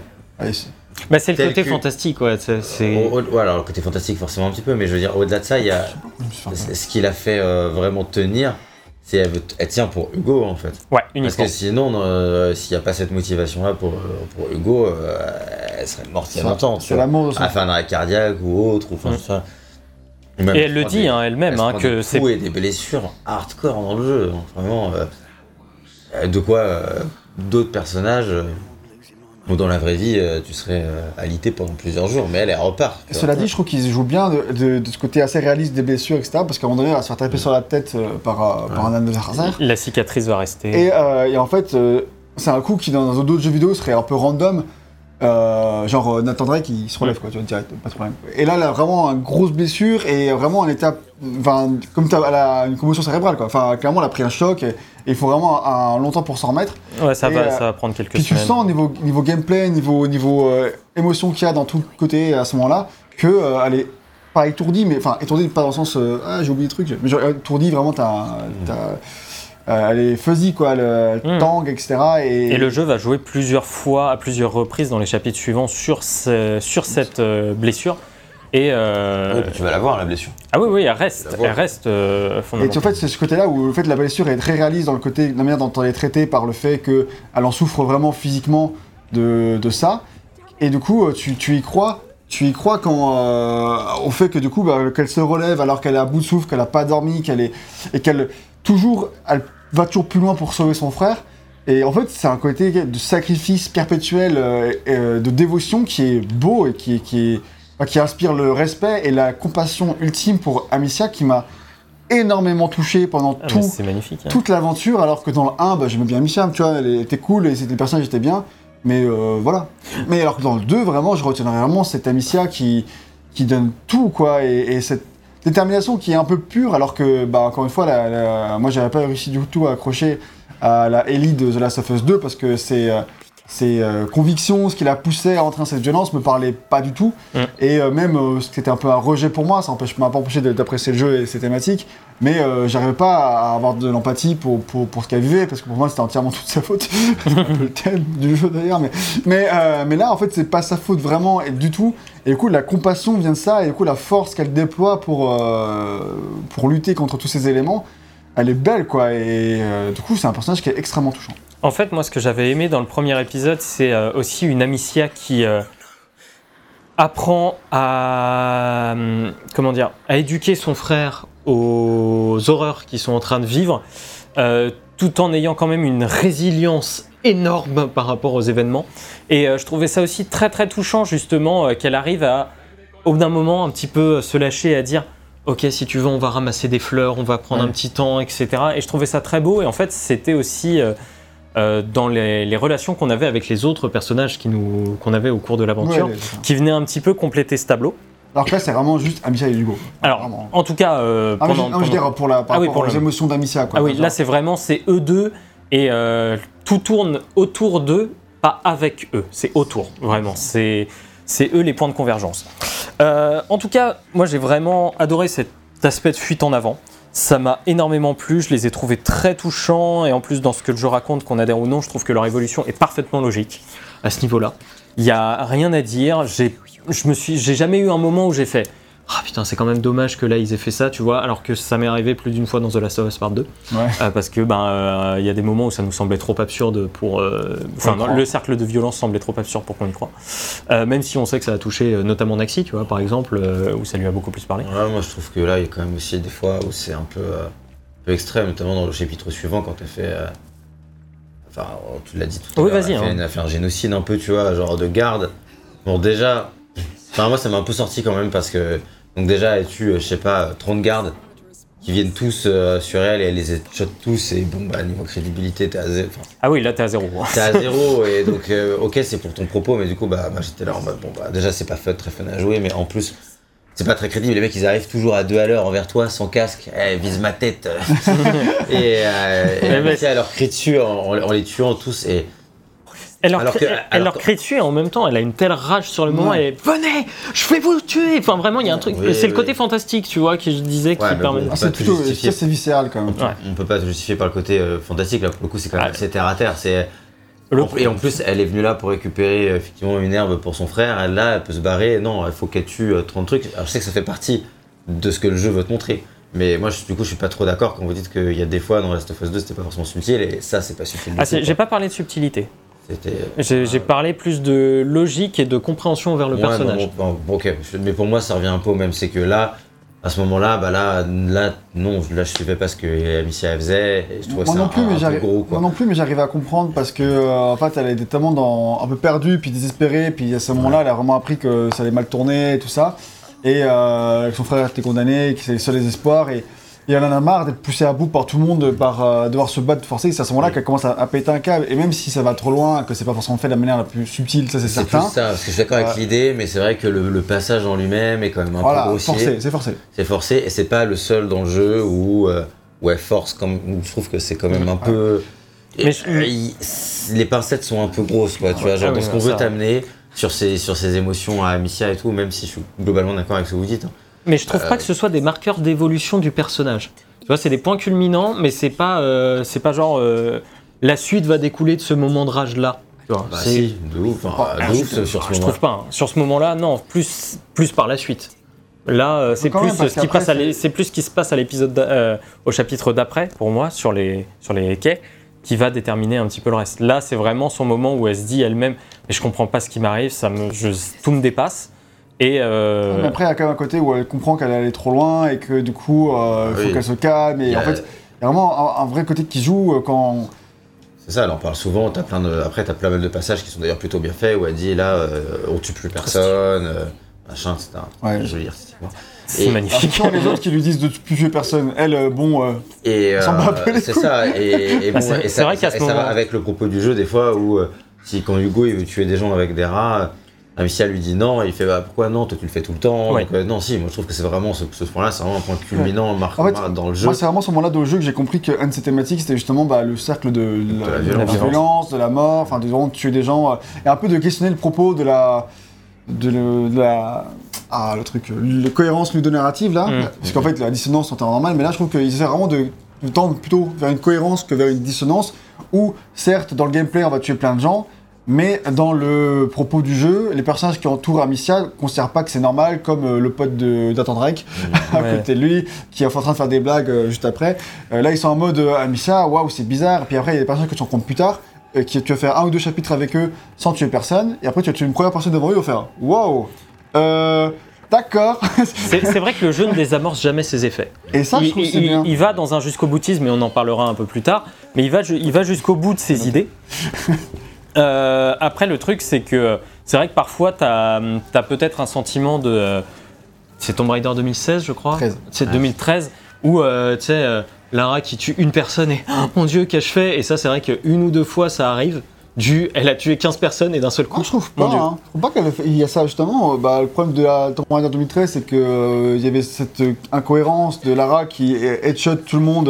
Bah, c'est le côté
que-
fantastique, ouais. c'est- c'est-
au- au- ouais, alors le côté fantastique, forcément un petit peu, mais je veux dire, au-delà de ça, il y a.
peu-
Ce qui l'a fait euh, vraiment tenir, c'est elle, tient pour Hugo en fait.
Ouais,
Parce
uniquement.
que sinon, euh, s'il n'y a pas cette motivation-là pour, euh, pour Hugo, euh, elle serait morte il y a longtemps.
l'amour
arrêt cardiaque ou autre, ou enfin
Mm.
ça. Ou même
Et elle le dit hein, elle-même,
elle
hein, que
des
c'est
et des blessures hardcore dans le jeu. Vraiment, euh, de quoi euh, d'autres personnages, ou dans la vraie vie, euh, tu serais euh, alité pendant plusieurs jours, mais elle, elle repart.
Cela dit, je trouve qu'ils jouent bien de, de- de ce côté assez réaliste des blessures, etc. Parce qu'à un moment donné, elle va se faire taper sur la tête euh, par, par un adversaire.
la cicatrice va rester.
Et, euh, et en fait, euh, c'est un coup qui, dans d'autres jeux vidéo, serait un peu random. Euh, genre euh, Nathan Drake, il se relève, quoi, tu vois, direct, pas de problème. Et là, a vraiment une grosse blessure et vraiment en état. Enfin, comme t'as- elle a une commotion cérébrale, quoi. Enfin, clairement, elle a pris un choc et il faut vraiment un, un longtemps pour s'en remettre.
Ouais, ça
et,
va,
euh,
ça va prendre quelques
Puis tu
semaines.
sens niveau, niveau gameplay, niveau, niveau euh, émotion qu'il y a dans tout le côté à ce moment-là, que euh, elle est pas étourdie, mais enfin étourdie pas dans le sens ah j'ai oublié des trucs, mais genre étourdie vraiment t'as, t'as- euh, elle est fuzzy quoi,
Mm.
tangue etc. Et,
Et le jeu va jouer plusieurs fois, à plusieurs reprises dans les chapitres suivants sur, ce- sur cette euh, blessure. Et euh,
Ouais, puis tu vas la voir, la blessure.
ah oui, oui, elle reste, elle reste euh,
Et en fait, c'est ce côté-là où le fait, la blessure est très réaliste dans le côté, la manière dont elle est traitée par le fait qu'elle en souffre vraiment physiquement de, de ça. Et du coup, tu, tu y crois. Tu y crois quand, euh, au fait que du coup, bah, qu'elle se relève alors qu'elle est à bout de souffle, qu'elle n'a pas dormi, qu'elle est et qu'elle toujours, elle va toujours plus loin pour sauver son frère. Et en fait, c'est un côté de sacrifice perpétuel, euh, et, euh, de dévotion qui est beau et qui, qui, est- enfin, qui inspire le respect et la compassion ultime pour Amicia qui m'a énormément touché pendant
Ah,
tout,
magnifique. hein.
toute l'aventure, alors que dans le 1, bah, j'aimais bien Amicia, tu vois, elle était cool et c'était les personnages étaient bien, mais euh, voilà. Mais alors que dans le 2, vraiment, je retiendrai vraiment cette Amicia qui, qui donne tout, quoi, et, et cette détermination qui est un peu pure, alors que, bah, encore une fois, la, la- moi, j'avais pas réussi du tout à accrocher à la Ellie de The Last of Us 2 parce que c'est. Ses euh, convictions, ce qui la poussait à entrer dans cette violence me parlait pas du tout.
Mm.
Et euh, même, euh, c'était un peu un rejet pour moi, ça m'a pas empêché d'apprécier le jeu et ses thématiques, mais euh, j'arrivais pas à avoir de l'empathie pour, pour, pour ce qu'elle vivait, parce que pour moi c'était entièrement toute sa faute. C'est un peu le thème du jeu d'ailleurs, mais, mais, euh, mais là en fait c'est pas sa faute vraiment et du tout. Et du coup la compassion vient de ça, et du coup la force qu'elle déploie pour, pour lutter contre tous ces éléments, elle est belle quoi, et du coup c'est un personnage qui est extrêmement touchant.
En fait, moi, ce que j'avais aimé dans le premier épisode, c'est euh, aussi une Amicia qui euh, apprend à hum, comment dire, à éduquer son frère aux horreurs qu'ils sont en train de vivre, euh, tout en ayant quand même une résilience énorme par rapport aux événements. Et je trouvais ça aussi très très touchant justement qu'elle arrive à, au bout d'un moment, un petit peu se lâcher et à dire. Ok, si tu veux, on va ramasser des fleurs, on va prendre
Ouais.
un petit temps, etc. Et je trouvais ça très beau. Et en fait, c'était aussi euh, euh, dans les, les relations qu'on avait avec les autres personnages qu'on avait au cours de l'aventure,
Ouais,
qui venaient un petit peu compléter ce tableau.
Alors que là c'est vraiment juste Amicia et Hugo.
Alors,
Vraiment.
en tout cas, euh,
Ah, mais je,
pendant-
non, mais je veux
pendant-
dire pour, la, par
Ah oui,
rapport
pour
aux
le-
émotions d'Amicia.
ah oui, là c'est vraiment c'est eux deux et euh, tout tourne autour d'eux, pas avec eux. C'est autour, vraiment. C'est eux les points de convergence. En tout cas, moi j'ai vraiment adoré cet aspect de fuite en avant. Ça m'a énormément plu, je les ai trouvés très touchants et en plus dans ce que jeu raconte, qu'on adhère ou non, je trouve que leur évolution est parfaitement logique à ce niveau-là. Il n'y a rien à dire. Je j'ai jamais eu un moment où j'ai fait ah putain c'est quand même dommage que là ils aient fait ça, tu vois, alors que ça m'est arrivé plus d'une fois dans The Last of Us Part 2.
Ouais.
Euh, parce que ben euh, il y a des moments où ça nous semblait trop absurde pour euh, enfin le cercle de violence semblait trop absurde pour qu'on y croie Euh, même si on sait que ça a touché euh, notamment Naxi tu vois par exemple euh, où ça lui a beaucoup plus parlé
Ouais, moi je trouve que là il y a quand même aussi des fois où c'est un peu, euh, un peu extrême, notamment dans le chapitre suivant quand elle fait. euh, Enfin, tu l'as dit tout à
Oui,
l'heure,
vas-y,
elle,
hein.
elle a fait un génocide un peu, tu vois, genre de garde. Bon, déjà, enfin, moi ça m'a un peu sorti quand même parce que, donc déjà, elle tue, euh, je sais pas, 30 gardes qui viennent tous euh, sur elle et elle les shot tous et bon, bah, niveau crédibilité, t'es à zéro.
ah oui là t'es à zéro
T'es à zéro et donc euh, ok c'est pour ton propos mais du coup bah, moi, j'étais là en mode bon bah déjà c'est pas fun, très fun à jouer mais en plus c'est pas très crédible. Les mecs ils arrivent toujours à deux à l'heure envers toi sans casque. Eh, vise ma tête. Et, euh, et
mais-
Amicia, elle leur crie dessus en, en les tuant tous et
elle leur,
Alors
crie,
que-
elle
alors
leur
que-
crie dessus et en même temps elle a une telle rage sur le moment
Ouais.
elle est venez je vais vous tuer enfin vraiment il y a un truc
Oui,
c'est le
oui.
côté fantastique tu vois que je disais qui permet
bon.
Ah, c'est plutôt c'est viscéral quand même.
Ouais.
on peut pas te justifier par le côté euh, fantastique là pour le coup c'est quand même
Ah.
terre à terre c'est
Le-
et en plus elle est venue là pour récupérer euh, effectivement une herbe pour son frère elle là elle peut se barrer non il faut qu'elle tue euh, 30 trucs alors je sais que ça fait partie de ce que le jeu veut te montrer mais moi je- du coup je suis pas trop d'accord quand vous dites qu'il y a des fois dans Last of Us 2 c'était pas forcément subtil et ça c'est pas subtil
ah, j'ai pas parlé de subtilité j'ai j'ai parlé plus de logique et de compréhension vers le
Ouais,
personnage.
bon, bon, bon, ok mais pour moi ça revient un peu au même. C'est que là à ce moment-là, bah là, là, non, là, je suivais pas ce que Amicia faisait, et je trouvais
Moi
ça
non, plus,
un,
mais
un peu
j'arrive-
gros, quoi.
moi non plus, mais j'arrive à comprendre parce que euh, en fait, elle était tellement dans, un peu perdue, puis désespérée, puis à ce moment-là, elle a vraiment appris que ça allait mal tourner et tout ça, et euh, que son frère était condamné, que c'est le seul espoir, et, et elle en a marre d'être poussée à bout par tout le monde, par euh, devoir se battre, forcer. C'est à ce moment-là
Oui.
qu'elle commence à, à péter un câble, et même si ça va trop loin, que c'est pas forcément fait de la manière la plus subtile, ça c'est
C'est
certain.
plus ça, parce que je suis d'accord avec
Ouais.
l'idée, mais c'est vrai que le, le passage en lui-même est quand même un peu
Voilà,
grossier.
forcé, c'est forcé.
C'est forcé, et c'est pas le seul dans le jeu où, euh, où elle force, comme, où je trouve que c'est quand même un peu.
Mais je-
Euh, il- les pincettes sont un peu grosses, quoi, tu vois, genre
Ah oui,
dans ce qu'on veut t'amener sur ses, sur ses émotions à Amicia et tout, même si je suis globalement d'accord avec ce que vous dites. hein.
Mais je trouve pas que ce soit des marqueurs d'évolution du personnage. Tu vois, c'est des points culminants, mais c'est pas, euh, c'est pas genre euh, la suite va découler de ce moment de rage là. Tu vois,
Bah
c'est-
si, de ouf, enfin, de
je-
ouf sur ce
je
moment-là.
trouve pas. hein. Sur ce moment-là, non, plus, plus par la suite. Là, euh, c'est plus
même,
ce qui
qu'après,
passe à
c'est-
l'é- c'est plus ce qui se passe à l'épisode, euh, au chapitre d'après pour moi sur les sur les quais, qui va déterminer un petit peu le reste. Là, c'est vraiment son moment où elle se dit elle-même, mais je comprends pas ce qui m'arrive, ça me, je- tout me dépasse. Et euh,
Mais après, il y a quand même un côté où elle comprend qu'elle allait trop loin et que du coup, euh, il faut
Oui.
qu'elle se calme. Et
Il y a-
en fait, il y a vraiment un, un vrai côté qui joue euh, quand.
C'est ça, elle en parle souvent. As plein de... Après, t'as plein mal de passages qui sont d'ailleurs plutôt bien faits où elle dit là, euh, on tue plus personne, euh, machin, etc.
Ouais.
Joli
c'est magnifique.
Alors, les autres qui lui disent de plus tuer personne, elle, euh, bon, euh,
Et euh, c'est ça. Et, et bon,
Ah, c'est-
et
c'est
ça,
vrai qu'à
et
ce
ça va
moment-
avec le propos du jeu des fois où euh, si quand Hugo il veut tuer des gens avec des rats, Amicia lui dit non, et il fait bah pourquoi non, toi tu le fais tout le temps.
Ouais.
Donc, euh, non, si, moi je trouve que c'est vraiment ce, ce point-là, c'est vraiment un point culminant mar-
En fait,
mar- dans le jeu.
Moi, c'est vraiment ce moment-là dans le jeu que j'ai compris qu'un de ses thématiques, c'était justement bah, le cercle de,
la
de
violence.
la violence, de la mort, enfin, de vraiment tuer des gens, euh, et un peu de questionner le propos de la. de, le- de la. Ah, le truc, euh, la cohérence ludonarrative là,
Mm.
parce qu'en fait la dissonance en temps normal, mais là je trouve qu'ils essaient vraiment de, de tendre plutôt vers une cohérence que vers une dissonance, où certes dans le gameplay on va tuer plein de gens, mais dans le propos du jeu, les personnages qui entourent Amicia ne considèrent pas que c'est normal, comme euh, le pote de Nathan Drake, à
Ouais.
côté de lui, qui est en train de faire des blagues euh, juste après. Euh, là, ils sont en mode Amicia, waouh, c'est bizarre. Et puis après, il y a des personnages que tu rencontres plus tard, qui tu vas faire un ou deux chapitres avec eux sans tuer personne. Et après, tu vas tuer une première personne devant eux, ils vont faire waouh, d'accord.
C'est vrai que le jeu ne désamorce jamais ses effets.
Et ça, je
il,
trouve que c'est
il-
bien.
il va dans un jusqu'au boutisme, et on en parlera un peu plus tard, mais il va, il va jusqu'au bout de ses idées. Euh, après, le truc, c'est que c'est vrai que parfois, tu as, peut-être un sentiment de. euh, C'est Tomb Raider 2016, je crois
13.
C'est 2013, où euh, tu sais, euh, Lara qui tue une personne et oh, mon dieu, qu'ai-je fait? Et ça, c'est vrai qu'une ou deux fois, ça arrive. Du, elle a tué 15 personnes et d'un seul coup.
Moi, je trouve pas. Hein. Je trouve pas qu'elle ait fait- Il y a ça justement. euh, Bah, le problème de la Tomb Raider 2013, c'est que euh, il y avait cette euh, incohérence de Lara qui headshot tout le monde.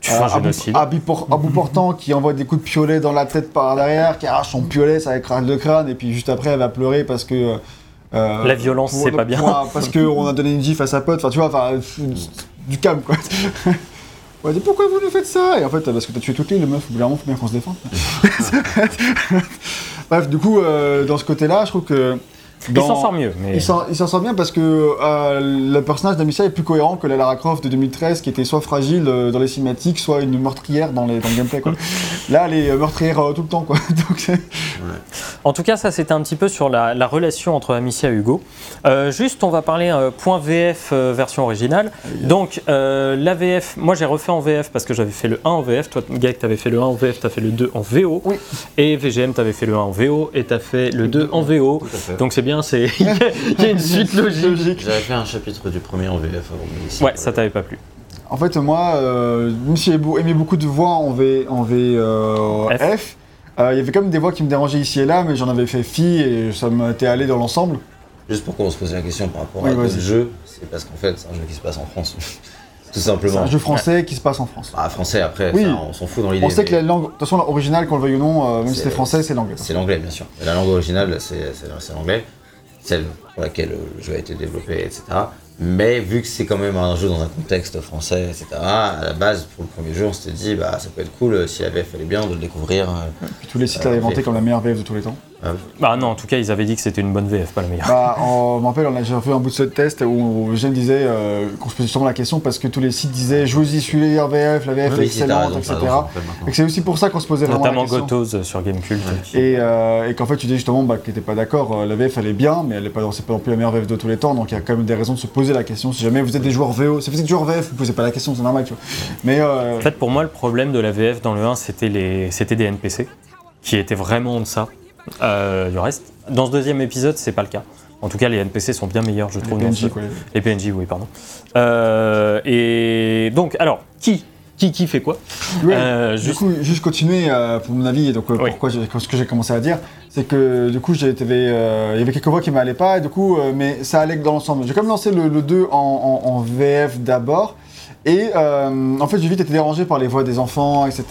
Tu fais un
à, bout,
génocide.
à bout por- à bout portant, qui envoie des coups de piolet dans la tête par derrière, qui arrache son piolet, ça écrase le crâne, et puis juste après, elle va pleurer parce que. euh,
La violence, c'est pas bien.
parce qu'on a donné une gif à sa pote, enfin, tu vois, enfin, du calme, quoi. On va dire pourquoi vous nous faites ça? Et en fait, parce que t'as tué toutes les, le meuf, au bout d'un moment, faut bien qu'on se défende. Bref, du coup, euh, dans ce côté-là, je trouve que.
Il s'en sort mieux. Mais...
il s'en sort bien parce que euh, le personnage d'Amicia est plus cohérent que la Lara Croft de 2013 qui était soit fragile euh, dans les cinématiques, soit une meurtrière dans, les, dans le gameplay. Quoi. Là, elle est euh, meurtrière euh, tout le temps. Quoi. Donc,
En tout cas, ça c'était un petit peu sur la, la relation entre Amicia et Hugo. Juste, on va parler point VF version originale. Donc, la VF, moi j'ai refait en VF parce que j'avais fait le 1 en VF. Toi, Gag, t'avais fait le 1 en VF, t'as fait le 2 en VO.
Oui.
Et VGM, t'avais fait le 1 en VO et t'as fait le 2 en VO. Donc c'est bien, c'est il y a- il y a une suite logique.
J'avais fait un chapitre du premier en VF avant, mais ici,
Ouais, ça t'avait pas plu.
En fait, moi, euh, même si j'ai aimé beaucoup de voix en V, en v euh,
F.
Euh, il y avait quand même des voix qui me dérangeaient ici et là, mais j'en avais fait fi et ça m'était allé dans l'ensemble.
Juste pour qu'on se pose la question par rapport
Oui,
à d'autres jeux, c'est parce qu'en fait, c'est un jeu qui se passe en France. Tout
C'est
simplement.
un jeu français qui se passe en France.
Ah, français après,
Oui.
ça, on s'en fout dans l'idée.
On sait que la langue, de toute façon, l'original, qu'on le veuille ou non, euh, même si
C'est-
c'est français, c'est l'anglais.
C'est l'anglais, bien sûr. Et la langue originale, c'est c'est- c'est l'anglais, celle pour laquelle le jeu a été développé, etc. Mais vu que c'est quand même un jeu dans un contexte français, etc., à la base, pour le premier jeu, on s'était dit, bah, ça peut être cool euh, si la VF allait bien de le découvrir. euh,
Puis tous les sites
Euh,
l'avaient vanté
VF.
comme la meilleure VF de tous les temps.
Euh,
Bah non, en tout cas, ils avaient dit que c'était une bonne VF, pas la meilleure.
Bah, on, je me rappelle, on a déjà fait un bout de ce test où je me disais euh, qu'on se posait sûrement la question parce que tous les sites disaient jouez-y, suivez la VF, la VF est
oui,
excellente,
raison,
etc.
je.
Et que c'est aussi pour ça qu'on se posait vraiment
Notamment
la question.
Gotos sur Gamecult.
Et, euh, et qu'en fait, tu dis justement bah, que t'étais pas d'accord, euh, la VF elle est bien, mais elle est pas, c'est pas non plus la meilleure VF de tous les temps, donc il y a quand même des raisons de se poser la question. Si jamais vous êtes des joueurs VO, si vous êtes joueurs VF, vous posez pas la question, c'est normal, tu vois. Mais euh,
En fait, pour moi, le problème de la VF dans le 1, c'était les, c'était des NPC qui étaient vraiment en deçà euh, du reste. Dans ce deuxième épisode, c'est pas le cas. En tout cas, les NPC sont bien meilleurs, je
les
trouve. ce-
PNJ, quoi.
Les PNJ, oui, pardon. Euh, et donc, alors, qui qui, qui fait quoi?
Ouais,
Euh,
Du
juste-
coup, juste continuer, euh, pour mon avis, et donc
Oui.
pourquoi ce que j'ai commencé à dire, c'est que du coup, il y avait quelques voix qui m'allaient pas, et du coup, mais ça allait que dans l'ensemble. J'ai quand même lancé le, le 2 en, en- en VF d'abord, et en fait, j'ai vite été dérangé par les voix des enfants, etc.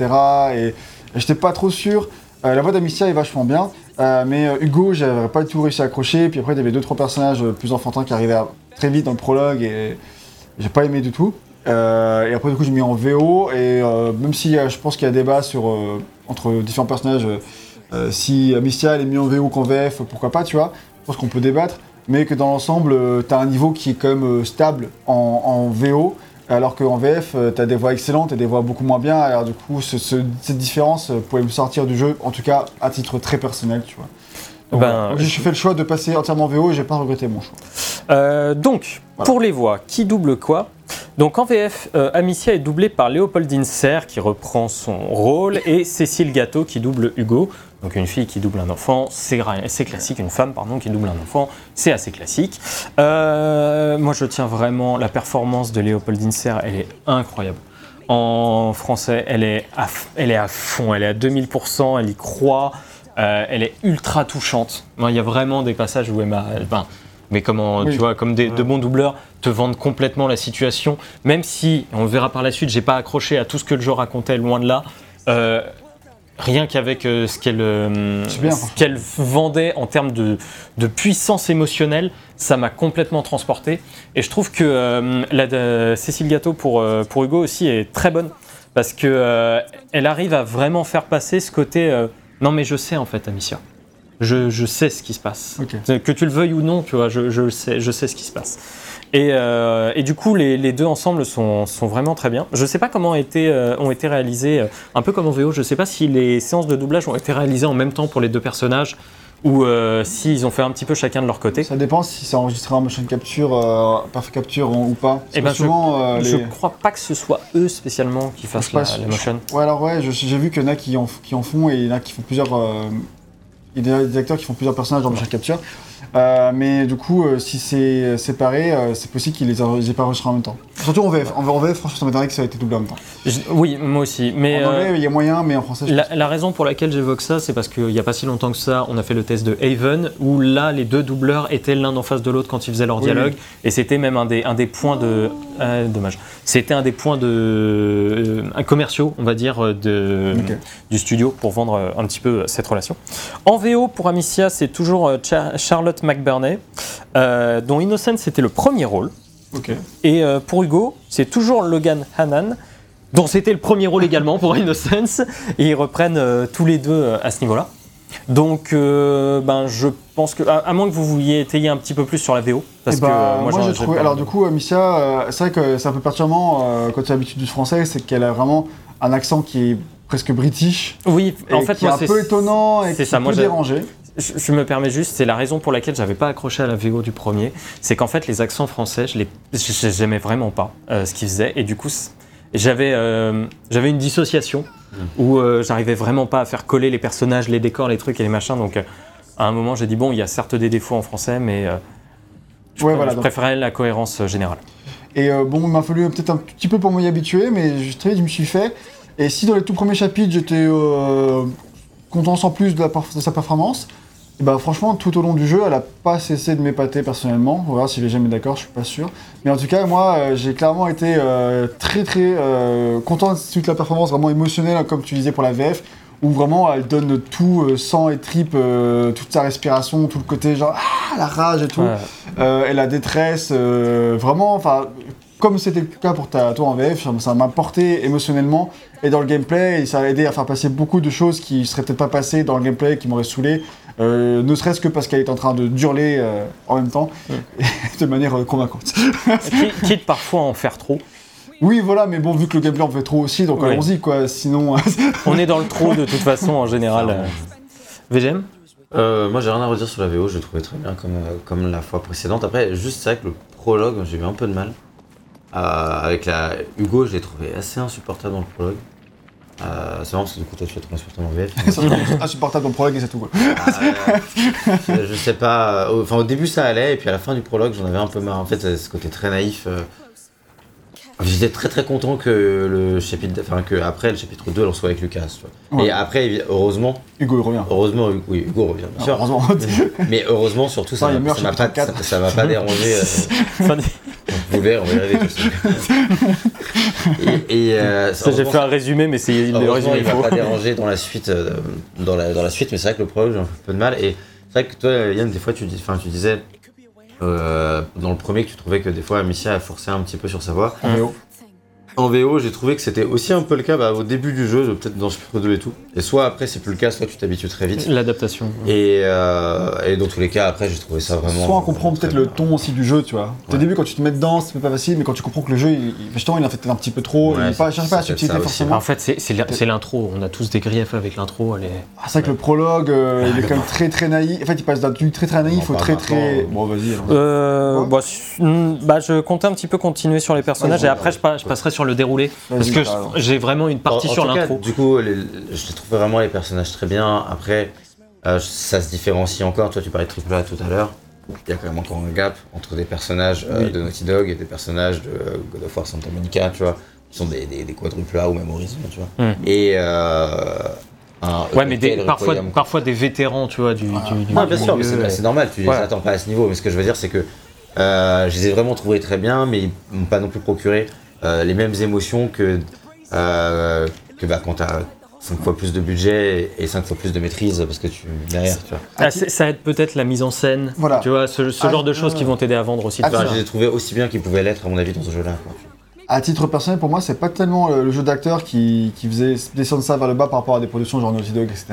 Et j'étais pas trop sûr. La voix d'Amicia est vachement bien, euh, mais euh, Hugo, j'avais pas du tout réussi à accrocher. Puis après, il y avait deux trois personnages euh, plus enfantins qui arrivaient très vite dans le prologue, et j'ai pas aimé du tout. Et après, du coup, j'ai mis en VO. Et même si je pense qu'il y a débat sur, entre différents personnages, si Amicia est mieux en VO qu'en VF, pourquoi pas, tu vois. Je pense qu'on peut débattre. Mais que dans l'ensemble, euh, t'as un niveau qui est quand même stable en VO. Alors qu'en VF, euh, t'as des voix excellentes et des voix beaucoup moins bien. Alors du coup, ce- ce- cette différence euh, pouvait me sortir du jeu, en tout cas à titre très personnel, tu vois. Donc,
Ben,
j'ai fait le choix de passer entièrement VO et j'ai pas regretté mon choix.
Euh, donc,
Voilà.
pour les voix, qui double quoi? Donc en VF, euh, Amicia est doublée par Léopoldine Serre qui reprend son rôle et Cécile Gâteau qui double Hugo. Donc une fille qui double un enfant, c'est classique. Une femme, pardon, qui double un enfant, c'est assez classique. Euh, moi, je tiens vraiment la performance de Léopoldine Serre, elle est incroyable. En français, elle est à, f- elle est à fond, elle est à 2000%, elle y croit. Euh, elle est ultra touchante. Il y a vraiment des passages où elle mais comment,
Oui.
tu vois, comme des, de bons doubleurs te vendent complètement la situation, même si, on le verra par la suite, j'ai pas accroché à tout ce que le jeu racontait, loin de là. Euh, rien qu'avec euh, ce qu'elle euh, ce qu'elle vendait en termes de, de puissance émotionnelle, ça m'a complètement transporté. Et je trouve que euh, la de Cécile Gâteau pour, pour Hugo aussi est très bonne parce que elle arrive à vraiment faire passer ce côté non mais je sais en fait Amicia. Je, je sais ce qui se passe. Que tu le veuilles ou non, tu vois, je, sais, je sais ce qui se passe. Et, euh, et du coup, les, les deux ensemble sont, sont vraiment très bien. Je sais pas comment ont été, euh, ont été réalisés, euh, un peu comme en VO, je sais pas si les séances de doublage ont été réalisées en même temps pour les deux personnages ou euh, s'ils ont fait un petit peu chacun de leur côté.
Ça dépend si c'est enregistré en motion capture, euh, perfect capture ou pas.
Eh ben,
euh,
Je
les-
crois pas que ce soit eux spécialement qui fassent la,
pas,
la
je-
motion.
Ouais, alors ouais, j'ai vu qu'il y en a qui en, qui en font et il y en a qui font plusieurs. Il y a des acteurs qui font plusieurs personnages dans motion capture. Euh, mais du coup, euh, si c'est séparé, euh, c'est possible qu'ils les aient pas enregistrés en même temps. Surtout en VF. En, en VF, franchement, ça m'étonnerait que ça ait été doublé en même temps.
Je- oui, moi aussi. Mais
en anglais, il y a moyen, mais en français, je
La, la raison pour laquelle j'évoque ça, c'est parce qu'il n'y a pas si longtemps que ça, on a fait le test de Haven, où là, les deux doubleurs étaient l'un en face de l'autre quand ils faisaient leur
Oui,
dialogue, et c'était même un des, un des points de... ah, dommage. C'était un des points de... euh, commerciaux, on va dire, euh, de,
Ok.
du studio pour vendre euh, un petit peu euh, cette relation. En VO, pour Amicia, c'est toujours euh, Char- Charlotte McBurney, euh, dont Innocence c'était le premier rôle. Et euh, pour Hugo, c'est toujours Logan Hannan, dont c'était le premier rôle également pour Innocence, et ils reprennent euh, tous les deux à ce niveau-là. Donc, ben, je pense que, à, à moins que vous vouliez étayer un petit peu plus sur la VO, parce
Eh
que
bah,
euh,
moi,
j'en-
j'ai trouvé. Alors du coup, euh, c'est vrai que c'est un peu perturbant quand tu as l'habitude du français, c'est qu'elle a vraiment un accent qui est presque british.
oui, en fait,
qui est
moi,
un
c'est
peu étonnant et
c'est
qui
ça,
peut
moi,
déranger.
Je, je me permets juste, c'est la raison pour laquelle j'avais pas accroché à la VO du premier, c'est qu'en fait les accents français, je les, j'aimais vraiment pas euh, ce qu'ils faisaient, et du coup j'avais, euh, j'avais une dissociation où euh, j'arrivais vraiment pas à faire coller les personnages, les décors, les trucs et les machins. Donc euh, à un moment j'ai dit bon, il y a certes des défauts en français, mais je,
Ouais,
pr-
voilà,
je
donc-
préférais la cohérence générale.
Et bon, il m'a fallu peut-être un petit peu pour m'y habituer, mais je, très vite, je me suis fait. Et si dans les tout premiers chapitres, j'étais content sans plus de, la perf- de sa performance, bah franchement, tout au long du jeu, elle a pas cessé de m'épater personnellement. On va voir si les jamais d'accord, je suis pas sûr. Mais en tout cas, moi, euh, j'ai clairement été euh, très très euh, content de toute la performance, vraiment émotionnelle, comme tu disais pour la VF, où vraiment elle donne tout, euh, sang et tripes, euh, toute sa respiration, tout le côté genre ah, la rage et tout
Ouais.
euh, et la détresse, euh, vraiment, enfin, comme c'était le cas pour ta, toi en VF, ça- ça m'a porté émotionnellement et dans le gameplay, et ça a aidé à faire passer beaucoup de choses qui seraient peut-être pas passées dans le gameplay, qui m'auraient saoulé, euh, ne serait-ce que parce qu'elle est en train de hurler euh, en même temps, de manière euh, convaincante.
Qui- Quitte parfois à en faire trop.
oui, voilà, mais bon, vu que le gameplay en fait trop aussi, donc
Oui.
allons-y, quoi, sinon...
On est dans le trop de toute façon en général. euh. VGM
Euh, moi j'ai rien à redire sur la VO, je l'ai trouvé très bien comme, euh, comme la fois précédente. Après, juste c'est vrai que le prologue, j'ai eu un peu de mal. Euh, avec la Hugo, je l'ai trouvé assez insupportable dans le prologue. Euh, c'est marrant parce que du coup toi tu l'as insupportable en VF.
serait insupportable dans le prologue et c'est tout, quoi.
Euh, je sais pas. euh, Enfin, au début, ça allait, et puis à la fin du prologue, j'en avais un peu marre. En fait, c'est ce côté très naïf. euh. J'étais très très content que le chapitre, enfin que après le chapitre 2, on soit avec Lucas. tu vois.
Ouais.
Et après, heureusement,
Hugo, il revient.
heureusement, oui, Hugo revient, bien sûr.
Heureusement.
Mais heureusement, surtout, ça
Ah,
m'a pas, ça,
4.
ça m'a pas dérangé. On. Et, et, euh,
ça, J'ai fait un résumé, mais c'est le résumé
il
faux.
va pas déranger dans la suite, euh, dans, la, dans la suite, mais c'est vrai que le prologue, j'ai un peu de mal. Et c'est vrai que toi, Yann, des fois, tu, dis, tu disais euh, dans le premier que tu trouvais que des fois, Amicia a forcé un petit peu sur sa voix.
VO.
En VO, j'ai trouvé que c'était aussi un peu le cas bah, au début du jeu, peut-être dans Super 2 et tout. Et soit après, c'est plus le cas, soit tu t'habitues très vite.
L'adaptation.
Et, euh, et dans tous les cas, après, j'ai trouvé ça vraiment.
Soit on comprend peut-être
très
le ton aussi du jeu, tu vois. Au
Ouais.
début, quand tu te mets dedans, c'est pas facile, mais quand tu comprends que le jeu, il, il- justement, il en fait un petit peu trop,
Ouais,
il pas, cherche pas la subtilité forcément.
En fait, c'est- l'intro. On a tous des griefs avec l'intro. Est...
Ah, c'est vrai que le prologue, euh, il est quand même très très naïf. En fait, il passe d'un truc très très naïf au très très.
maintenant.
Bon, vas-y.
Euh, bah, hmm, bah, je comptais un petit peu continuer sur les personnages et après je passerai sur le déroulé parce que j'ai vraiment une partie
En- en
sur l'intro.
Du coup, les- je trouve vraiment les personnages très bien. Après, euh, ça se différencie encore. Toi, tu parlais de AAA tout à l'heure. Il y a quand même encore un gap entre des personnages euh,
Oui.
de Naughty Dog et des personnages de euh, God of War Santa Monica, tu vois, qui sont des, des, des quadruples A ou même Horizon, tu vois.
Hmm.
Et un
Ouais, mais des- parfois, des vétérans, tu vois, du, du, du
Non, bien sûr, mais
milieu,
c'est normal, tu les
Voilà.
attends pas à ce niveau. Mais ce que je veux dire, c'est que euh, je les ai vraiment trouvés très bien, mais ils m'ont pas non plus procuré euh, les mêmes émotions que, euh, que bah, quand t'as 5 fois plus de budget et 5 fois plus de maîtrise parce que tu derrière, tu vois.
Ah, c'est- ça aide peut-être la mise en scène,
Voilà.
tu vois, ce, ce
Ah,
genre de choses
euh,
qui vont t'aider à vendre aussi.
ah,
je les ai trouvés aussi bien qu'ils pouvaient l'être à mon avis dans ce jeu-là. quoi.
À titre personnel, pour moi, c'est pas tellement le, le jeu d'acteur qui, qui faisait descendre ça vers le bas par rapport à des productions genre Naughty Dog, etc.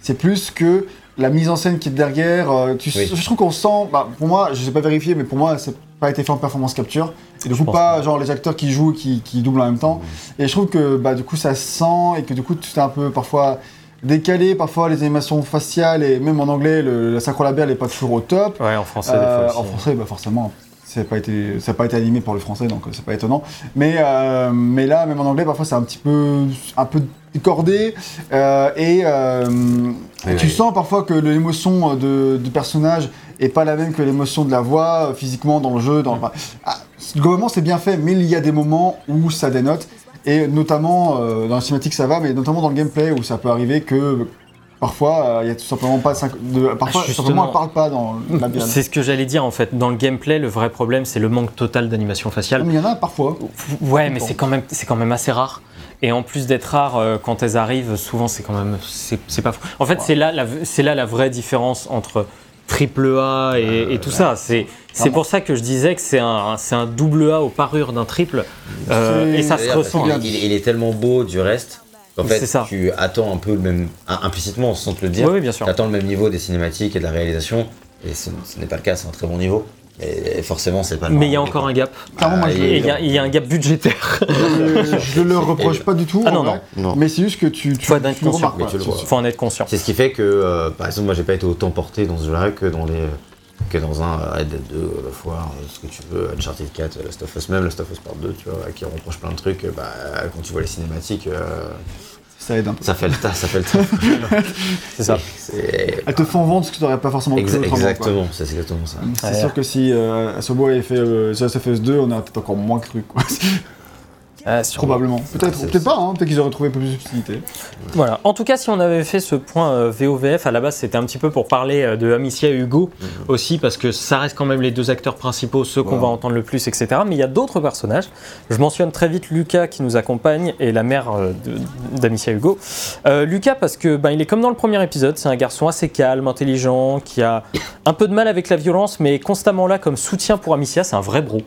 C'est plus que la mise en scène qui est derrière. euh, tu,
Oui.
Je trouve qu'on sent, bah, pour moi, je sais pas vérifier, mais pour moi, c'est pas été fait en performance capture. Et du
Je
coup, pas genre les acteurs qui jouent, qui, qui doublent en même temps. Et je trouve que bah, du coup, ça se sent et que du coup, tout est un peu parfois décalé. Parfois, les animations faciales et même en anglais, le, la synchro labiale est pas toujours au top.
Ouais, en français,
Euh,
des fois
en
aussi.
français, bah forcément, ça n'a pas, été- ça a pas été animé pour le français, donc euh, c'est pas étonnant. Mais, euh, mais là, même en anglais, parfois c'est un petit peu, un peu décordé. euh, et euh,
Oui,
tu
oui.
sens parfois que l'émotion de, du personnage est pas la même que l'émotion de la voix, euh, physiquement dans le jeu. Dans, enfin, ah, globalement, c'est bien fait, mais il y a des moments où ça dénote. Et notamment, euh, dans la cinématique, ça va, mais notamment dans le gameplay, où ça peut arriver que parfois, euh, il y a tout simplement pas de, de parfois,
Ah, Justement.
simplement, elle parle pas dans la.
C'est ce que j'allais dire en fait. Dans le gameplay, le vrai problème, c'est le manque total d'animation faciale.
Mais il y en a parfois.
Ouais, mais c'est quand même, c'est quand même assez rare. Et en plus d'être rare, euh, quand elles arrivent, souvent c'est quand même, c'est c'est pas fou. En fait, c'est là, c'est là la vraie différence entre triple A et, et tout ça. C'est, c'est pour ça que je disais que c'est un, c'est un double A aux parures d'un triple. Euh, et ça se ressent.
bien.
Il, il est tellement beau du reste qu'en fait,
C'est ça.
tu attends un peu le même, im- implicitement sans te le dire,
Oui, oui, bien sûr.
tu attends le même niveau des cinématiques et de la réalisation. Et ce, ce n'est pas le cas, c'est un très bon niveau. Et, forcément, c'est pas le
Mais il y a encore un gap.
Clairement, moi,
Ah,
je,
Et il y, a- il y a un gap budgétaire.
je, je le reproche pas du tout.
Ah non,
en vrai.
non.
Mais c'est juste que tu, tu,
Faut en être
tu le
conscient,
remarques.
mais tu
quoi.
le vois.
Faut en être conscient.
C'est ce qui fait que, euh, par exemple, moi, j'ai pas été autant porté dans ce jeu-là que dans les que dans un euh, Red Dead 2, God of War, euh, ce que tu veux, Uncharted 4, Last of Us, même Last of Us Part 2, tu vois, qui reproche plein de trucs. euh, Bah, quand tu vois les cinématiques, euh,
Ça aide un peu.
ça fait le tas, ça fait le tas.
C'est ça.
Elles te font vendre ce que tu n'aurais pas forcément cru
Exa- exactement, c'est exactement ça.
C'est sûr que si euh, Asobo avait fait euh, The Last of Us 2, on aurait peut-être encore moins cru. Quoi.
Ah, sûrement.
Probablement. Peut-être
Ah,
peut-être pas, hein. peut-être qu'ils auraient trouvé plus de subtilité.
Voilà. En tout cas, si on avait fait ce point euh, VOVF, à la base, c'était un petit peu pour parler euh, de Amicia et Hugo aussi, parce que ça reste quand même les deux acteurs principaux, ceux qu'on va entendre le plus, etc. Mais il y a d'autres personnages. Je mentionne très vite Lucas qui nous accompagne et la mère euh, d'Amicia et Hugo. Euh, Lucas, parce que ben, il est comme dans le premier épisode, c'est un garçon assez calme, intelligent, qui a un peu de mal avec la violence, mais constamment là comme soutien pour Amicia. C'est un vrai bro.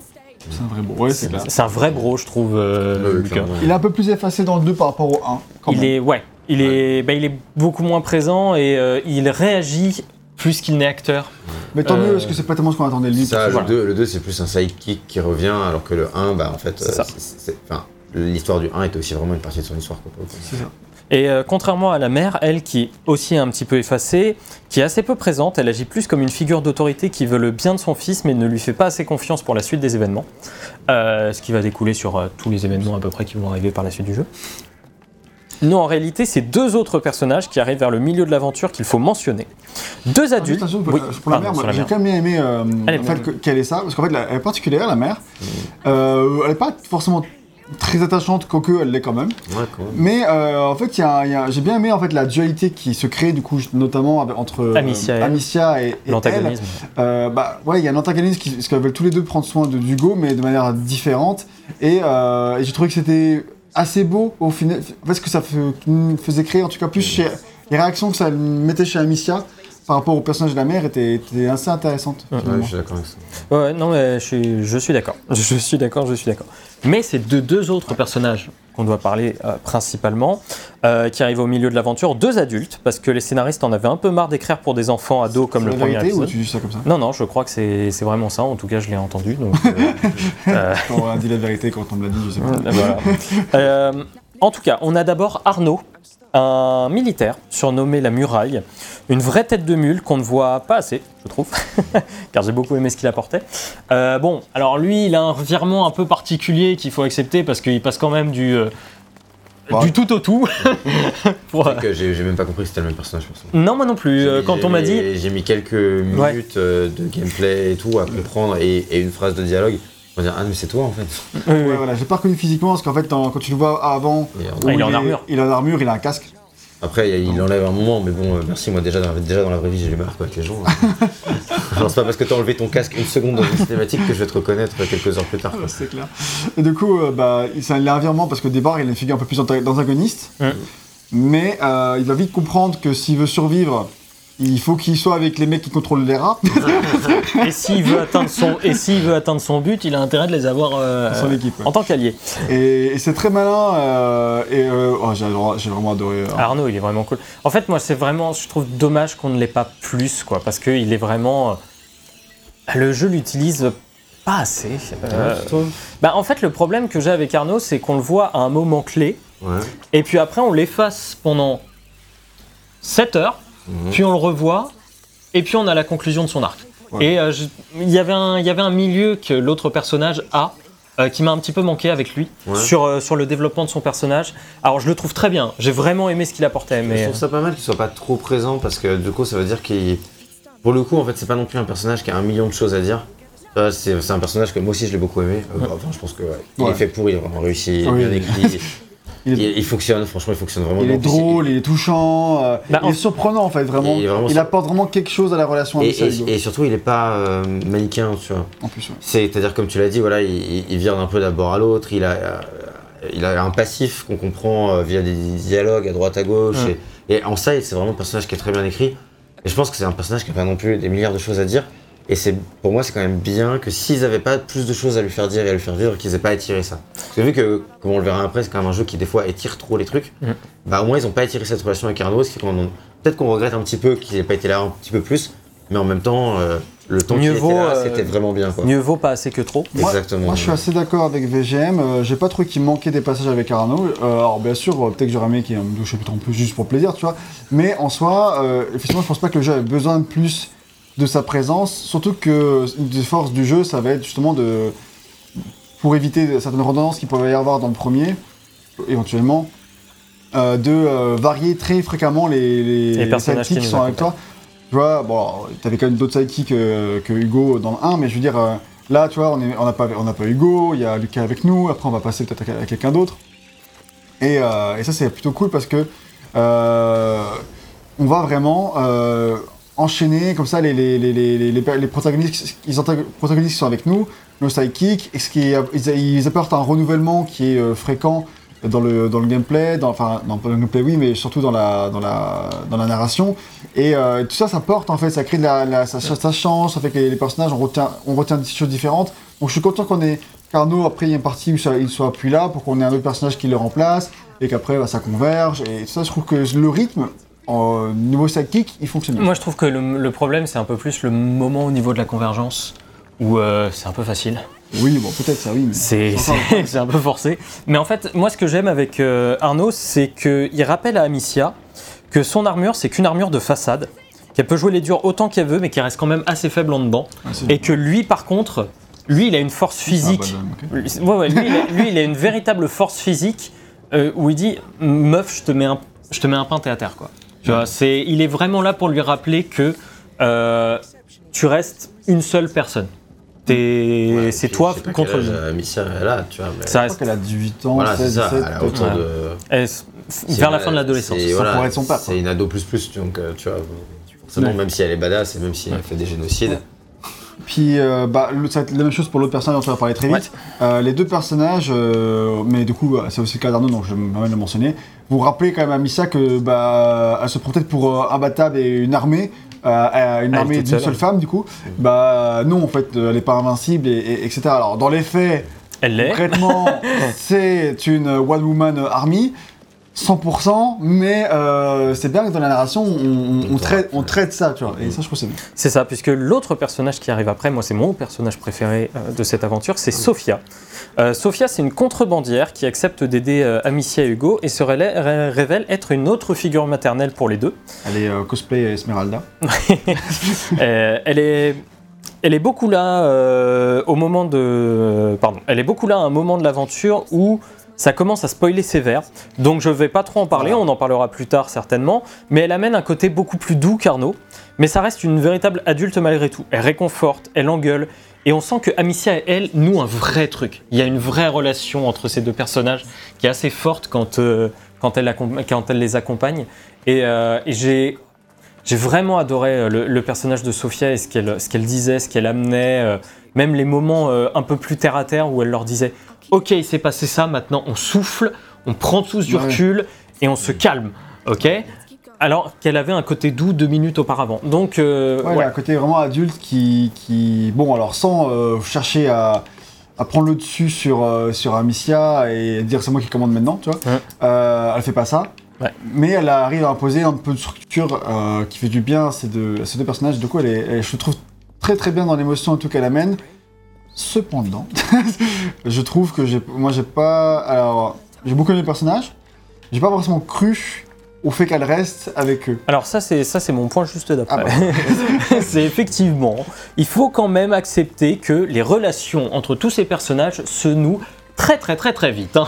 C'est un vrai beau. Ouais, c'est clair.
C'est un vrai bro, je trouve, euh, Lucas.
Il est un peu plus effacé dans le 2 par rapport au 1. Quand
Il
même.
est, ouais, il est, bah, il est beaucoup moins présent et euh, il réagit plus qu'il n'est acteur.
Mais tant
euh,
mieux, parce que c'est pas tellement ce qu'on attendait de lui.
Ça,
Voilà.
le 2, le 2, c'est plus un sidekick qui revient, alors que le 1, bah, en fait, euh, l'histoire du 1 était aussi vraiment une partie de son histoire.
C'est ça.
Et euh, contrairement à la mère, elle qui est aussi un petit peu effacée, qui est assez peu présente, elle agit plus comme une figure d'autorité qui veut le bien de son fils mais ne lui fait pas assez confiance pour la suite des événements. Euh, ce qui va découler sur euh, tous les événements à peu près qui vont arriver par la suite du jeu. Non, en réalité, c'est deux autres personnages qui arrivent vers le milieu de l'aventure qu'il faut mentionner. Deux
Ah,
adultes.
pour,
Oui,
pour la mère, j'ai quand même bien aimé
est
qu'elle ait ça, parce qu'en fait, elle est particulière, la mère. Euh, elle est pas forcément très attachante, quoique elle l'est quand même.
Ouais, quand même.
Mais euh, en fait, il y a, y a- j'ai bien aimé en fait la dualité qui se crée du coup notamment entre euh,
Amicia et
et elle.
L'antagonisme.
Euh, bah ouais, il y a un antagoniste qui, parce qu'elles veulent tous les deux prendre soin de d'Hugo, mais de manière différente. Et, euh, et j'ai trouvé que c'était assez beau au final, parce que ça faisait créer en tout cas plus chez les réactions que ça mettait chez Amicia par rapport au personnage de la mère étaient assez intéressantes.
Ouais,
Ouais,
finalement.
je suis d'accord avec ça.
Ouais, non, mais je suis, je suis d'accord. Je suis d'accord, je suis d'accord. Mais c'est de deux autres personnages qu'on doit parler euh, principalement, euh, qui arrivent au milieu de l'aventure, deux adultes, parce que les scénaristes en avaient un peu marre d'écrire pour des enfants ados comme le premier
vérité ou
épisode.
tu dis ça comme ça
Non, non, je crois que c'est c'est vraiment ça. En tout cas, je l'ai entendu. Donc, euh, euh,
Quand on a dit la vérité, quand on me l'a dit, je sais pas.
voilà. Euh, en tout cas, on a d'abord Arnaud, un militaire surnommé la Muraille, une vraie tête de mule qu'on ne voit pas assez, je trouve, car j'ai beaucoup aimé ce qu'il apportait. Euh, bon, alors lui, il a un revirement un peu particulier qu'il faut accepter parce qu'il passe quand même du, euh,
Ouais.
du tout au tout. Pour, euh,
que j'ai même pas compris que c'était le même personnage. perso.
Non, moi non plus. Euh, quand on m'a dit,
J'ai mis quelques minutes de gameplay et tout à comprendre et, et une phrase de dialogue. On va dire, ah, mais c'est toi en fait.
Oui, oui.
Ouais, voilà, j'ai pas reconnu physiquement parce qu'en fait, quand tu le vois avant,
euh,
Ah, il est en armure.
Il est en armure, il a un casque.
Après, il il enlève un moment, mais bon, euh, merci. Moi, déjà dans, déjà dans la vraie vie, j'ai du mal quoi, avec les gens. hein. Alors, c'est pas parce que t'as enlevé ton casque une seconde dans une cinématique que je vais te reconnaître quelques heures plus tard. quoi.
C'est clair. Et du coup, euh, bah, c'est un revirement parce qu'au départ, il a une figure un peu plus anta- d'antagoniste.
Mm.
Mais euh, il va vite comprendre que s'il veut survivre, il faut qu'il soit avec les mecs qui contrôlent les rats
Et s'il veut atteindre son et s'il veut atteindre son but, il a intérêt de les avoir euh,
dans son équipe. ouais.
en tant qu'allié.
Et, et c'est très malin. euh, et euh, oh, j'ai vraiment adoré. euh,
Arnaud, il est vraiment cool. En fait, moi, c'est vraiment, je trouve dommage qu'on ne l'ait pas plus, quoi, parce qu'il est vraiment. Le jeu l'utilise pas assez. Euh, bah, en fait, le problème que j'ai avec Arnaud, c'est qu'on le voit à un moment clé,
Ouais.
et puis après, on l'efface pendant 7 heures,
Mhm.
puis on le revoit, et puis on a la conclusion de son arc.
Ouais.
Et euh, je- il y avait un- il y avait un milieu que l'autre personnage a. euh, qui m'a un petit peu manqué avec lui
Ouais.
sur, euh, sur le développement de son personnage. Alors je le trouve très bien, j'ai vraiment aimé ce qu'il apportait.
Je
Mais...
trouve ça pas mal qu'il soit pas trop présent parce que du coup, ça veut dire qu'il. Pour le coup, en fait, c'est pas non plus un personnage qui a un million de choses à dire. Euh, C'est c'est un personnage que moi aussi je l'ai beaucoup aimé. Enfin, je pense que ouais, il
Ouais.
est fait pour, il est vraiment réussi,
Oui.
bien écrit.
Il
il,
est-
il fonctionne, franchement, il fonctionne vraiment
Il
bien.
est drôle, il est touchant, euh,
Bah,
il
en-
est surprenant en fait, vraiment.
Il est vraiment
il
sur-
apporte vraiment quelque chose à la relation
Et,
avec
et-
Hugo.
et surtout, il est pas euh, manichéen, tu vois.
En plus, ouais.
C'est-à-dire, comme tu l'as dit, voilà, il, il- il vient d'un peu d'abord à l'autre, il a, euh, il a un passif qu'on comprend euh, via des dialogues à droite à gauche.
Ouais.
Et, et en ça, c'est vraiment un personnage qui est très bien écrit. Et je pense que c'est un personnage qui n'a pas non plus des milliards de choses à dire. Et c'est pour moi, c'est quand même bien que s'ils n'avaient pas plus de choses à lui faire dire et à lui faire vivre, qu'ils n'aient pas étiré ça. Parce que vu que, comme on le verra après, c'est quand même un jeu qui des fois étire trop les trucs,
Mhm.
bah au moins ils n'ont pas étiré cette relation avec Arnaud, ce qui peut-être qu'on regrette un petit peu qu'il n'ait pas été là un petit peu plus, mais en même temps, euh, le temps qu'il
Mieux
était
vaut,
là,
euh,
c'était vraiment bien. Quoi.
Mieux vaut pas assez que trop.
Exactement.
Moi, je suis assez d'accord avec VGM. euh, J'ai pas trouvé qu'il manquait des passages avec Arnaud. Euh, alors, bien sûr, euh, peut-être que j'aurais aimé qu'il y ait un douche chapitre en plus juste pour plaisir, tu vois. Mais en soi, euh, effectivement, je pense pas que le jeu avait besoin de plus de sa présence. Surtout que une des forces du jeu, ça va être justement de. Pour éviter certaines redondances qu'il pouvait y avoir dans le premier, éventuellement, euh, de euh, varier très fréquemment les, les,
Les personnages
sidekicks
qui
sont avec toi. Tu vois, bon, t'avais quand même d'autres sidekicks que Hugo dans le 1, mais je veux dire, euh, là, tu vois, on est- on n'a pas, on n'a pas Hugo, il y a Lucas avec nous, après on va passer peut-être à, à quelqu'un d'autre. Et, et ça, c'est plutôt cool parce que on va vraiment enchaîner comme ça les, les, les, les, protagonistes, protagonistes qui sont avec nous, nos sidekicks, et ce qui ils, apportent un renouvellement qui est euh, fréquent dans le, dans le gameplay, dans, enfin, dans le gameplay, oui, mais surtout dans la, dans la, dans la narration. Et euh, tout ça, ça porte en fait, ça crée de la, ça, ça change, ça fait que les, les personnages, on retient, on retient des choses différentes. Donc je suis content qu'on ait Carnot, après il y a une partie où ça, il soit plus là pour qu'on ait un autre personnage qui le remplace et qu'après bah, ça converge. Et tout ça, je trouve que le rythme, en niveau sidekick, il fonctionne bien.
Moi, je trouve que le, le problème, c'est un peu plus le moment au niveau de la convergence, où euh, c'est un peu facile.
Oui, bon, peut-être ça, oui. Mais...
C'est
Enfin,
c'est- c'est un peu forcé. Mais en fait, moi, ce que j'aime avec euh, Arnaud, c'est qu'il rappelle à Amicia que son armure, c'est qu'une armure de façade, qu'elle peut jouer les durs autant qu'elle veut, mais qui reste quand même assez faible en dedans.
Ah,
Et que lui, par contre, lui, il a une force physique.
Ah, bah.
Lui- Ouais, ouais, lui, il a, lui, il a une véritable force physique euh, où il dit Meuf, je te mets un, je te mets un pain, t'es à terre. Quoi. Tu vois, c'est, il est vraiment là pour lui rappeler que euh, tu restes une seule personne. T'es-
Ouais,
c'est toi contre le monde.
euh, Amicia elle a, tu vois. Mais...
Ça
Je crois
reste
qu'elle a 18 ans,
Voilà, c'est
16,
ça,
17.
elle a autant
Ouais.
de.
elle- vers la
une-
fin de l'adolescence.
c'est-
Ça
voilà,
pourrait être son père,
C'est une ado plus plus, donc euh, tu vois. Forcément,
Ouais.
même si elle est badass et même si elle fait des génocides.
Puis euh, bah, le- ça va être la même chose pour l'autre personnage dont on va parler très vite. Euh, les deux personnages, euh, mais du coup, c'est aussi le cas d'Arnaud, donc je me permets de le mentionner. Vous rappelez quand même à Missa que bah, elle se prend peut-être pour euh, imbattable et une armée, euh, euh, une
Elle
armée d'une
seule.
femme, du coup. Bah non, en fait, euh, elle n'est pas invincible, et, et- etc. Alors, dans les faits,
Elle l'est.
concrètement, c'est une One Woman Army. 100%, mais euh, c'est bien que dans la narration, on, traite, on traite ça, tu vois, et ça je trouve c'est bien.
C'est ça, puisque l'autre personnage qui arrive après, moi c'est mon personnage préféré de cette aventure, c'est Sophia. Euh, Sophia, c'est une contrebandière qui accepte d'aider euh, Amicia et Hugo et se ré- révèle être une autre figure maternelle pour les deux.
Elle est euh, cosplay Esmeralda.
Euh, elle est. Elle est beaucoup là au moment de. pardon. Elle est beaucoup là à un moment de l'aventure où ça commence à spoiler sévère. Donc je vais pas trop en parler, on en parlera plus tard certainement. Mais elle amène un côté beaucoup plus doux qu'Arnaud. Mais ça reste une véritable adulte malgré tout. Elle réconforte, elle engueule. Et on sent que Amicia et elle nouent un vrai truc. Il y a une vraie relation entre ces deux personnages qui est assez forte quand, euh, quand elle, accom- quand elle les accompagne. Et, euh, et j'ai j'ai vraiment adoré euh, le, le personnage de Sophia et ce qu'elle ce qu'elle disait, ce qu'elle amenait, euh, même les moments un peu plus terre à terre où elle leur disait Ok, il s'est passé ça, maintenant on souffle, on prend tous du recul et on se calme. Ok? Alors qu'elle avait un côté doux deux minutes auparavant. Donc, euh,
Ouais,
ouais.
un côté vraiment adulte qui, qui bon, alors sans euh, chercher à, à prendre le dessus sur, euh, sur Amicia et dire c'est moi qui commande maintenant, tu vois.
Ouais.
Euh, elle fait pas ça. Mais elle arrive à imposer un peu de structure qui fait du bien à ces deux, à ces deux personnages. Du coup, elle est, elle- je trouve très très bien dans l'émotion et tout qu'elle amène. Cependant, je trouve que j'ai, moi j'ai pas, alors j'ai beaucoup aimé le personnage. J'ai pas forcément cru au fait qu'elle reste avec eux.
Alors ça c'est ça c'est mon point juste d'après.
Ah bah.
c'est effectivement, il faut quand même accepter que les relations entre tous ces personnages se nouent très très très très vite. hein.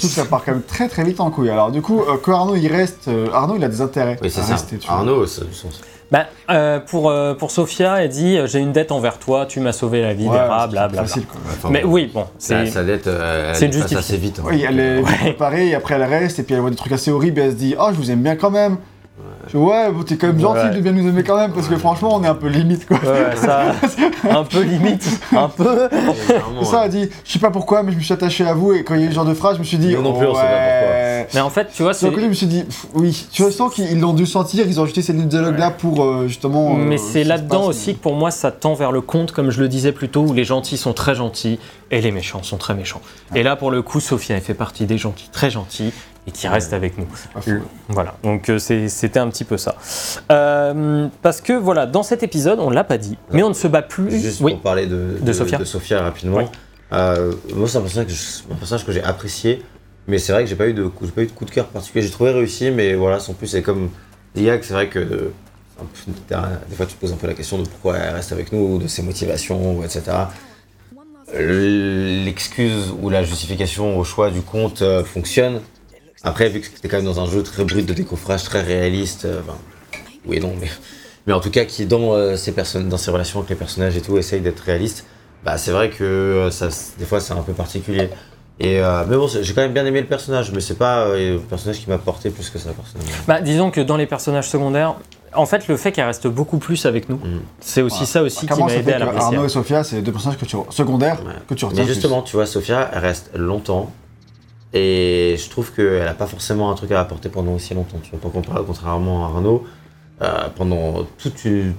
Que ça part quand même très très vite en couille. Alors du coup, euh, que Arnaud il reste, euh, Arnaud il a des intérêts
Oui, c'est
à
ça.
rester. tu vois.
Arnaud, ça a du sens.
Bah, euh, pour euh, pour Sophia, elle dit euh, j'ai une dette envers toi, tu m'as sauvé la vie,
Ouais,
bla bla. bla.
facile quoi.
Mais oui bon,
Sa,
c'est
sa dette, euh,
c'est
elle passe
justifié.
assez vite. hein.
Oui, elle est
Ouais.
préparée et après elle reste et puis elle voit des trucs assez horribles et elle se dit oh je vous aime bien quand même. Je ouais, bon, t'es quand même gentil
Ouais.
de bien nous aimer quand même parce que franchement on est un peu limite quoi.
Ouais, ça, un peu limite, un peu.
C'est ça, elle dit je sais pas pourquoi mais je me suis attaché à vous et quand il y a eu ce genre de phrase je me suis dit
Nous non plus, on sait pas
ouais.
Mais en fait, tu vois, c'est.
le côté, je me suis dit, pff, oui, tu sens qu'ils l'ont dû sentir, ils ont ajouté ces dialogues-là pour euh, justement. euh,
Mais c'est là-dedans aussi que pour moi ça tend vers le conte, comme je le disais plus tôt, où les gentils sont très gentils et les méchants sont très méchants. Et là, pour le coup, Sophia, elle fait partie des gentils très gentils et qui restent avec nous. Voilà, donc euh, c'était un petit peu ça. Euh, parce que voilà, dans cet épisode, on l'a pas dit, mais on ne se bat plus.
Juste
oui,
pour parler de,
De Sophia.
rapidement.
Oui.
Euh, moi, c'est un personnage, que j'ai apprécié, mais c'est vrai que j'ai pas eu de pas eu de coup de cœur particulier. J'ai trouvé réussi, mais voilà, sans plus, c'est comme Liag, c'est vrai que peu- des fois tu te poses un peu la question de pourquoi elle reste avec nous, de ses motivations, etc. L'excuse ou la justification au choix du compte fonctionne. Après, vu que c'était quand même dans un jeu très brut de décoffrage, très réaliste, euh, ben, oui et non, mais, mais en tout cas qui dans euh, ces personnes, dans ses relations avec les personnages et tout, essaye d'être réaliste. Bah c'est vrai que euh, ça, des fois c'est un peu particulier. Et euh, mais bon, j'ai quand même bien aimé le personnage, mais c'est pas euh, le personnage qui m'a porté plus que ça personnellement.
bah, disons que dans les personnages secondaires, en fait, le fait qu'elle reste beaucoup plus avec nous,
Mm.
c'est aussi
Ouais.
ça aussi qui m'a aidé à l'apprécier.
Arnaud et Sophia, c'est les deux personnages que tu, secondaires
Ouais.
que tu retiens.
Mais justement, tu vois, Sophia, elle reste longtemps. Et je trouve qu'elle a pas forcément un truc à apporter pendant aussi longtemps. Tu vois, pas comparé- contrairement à Arnaud, euh, pendant tout,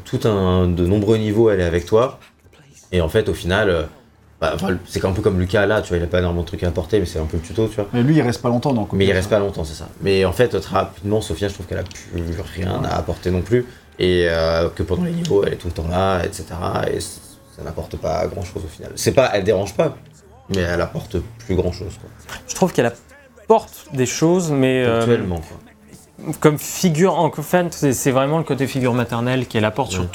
tout un, de nombreux niveaux, elle est avec toi. Et en fait, au final, euh, bah, enfin, c'est un peu comme Lucas là, tu vois, il a pas énormément de trucs à apporter, mais c'est un peu le tuto, tu vois.
Mais lui, il reste pas longtemps donc.
Mais il reste pas longtemps, c'est ça. Mais en fait, très rapidement, Sophia, je trouve qu'elle a plus rien à apporter non plus. Et euh, que pendant les niveaux, elle est tout le temps là, etc. Et ça n'apporte pas grand chose au final. C'est pas, elle dérange pas, mais elle apporte plus grand chose, quoi.
Je trouve qu'elle apporte des choses, mais euh,
Ponctuellement, quoi.
comme figure, en fait, c'est vraiment le côté figure maternelle qu'elle apporte sur,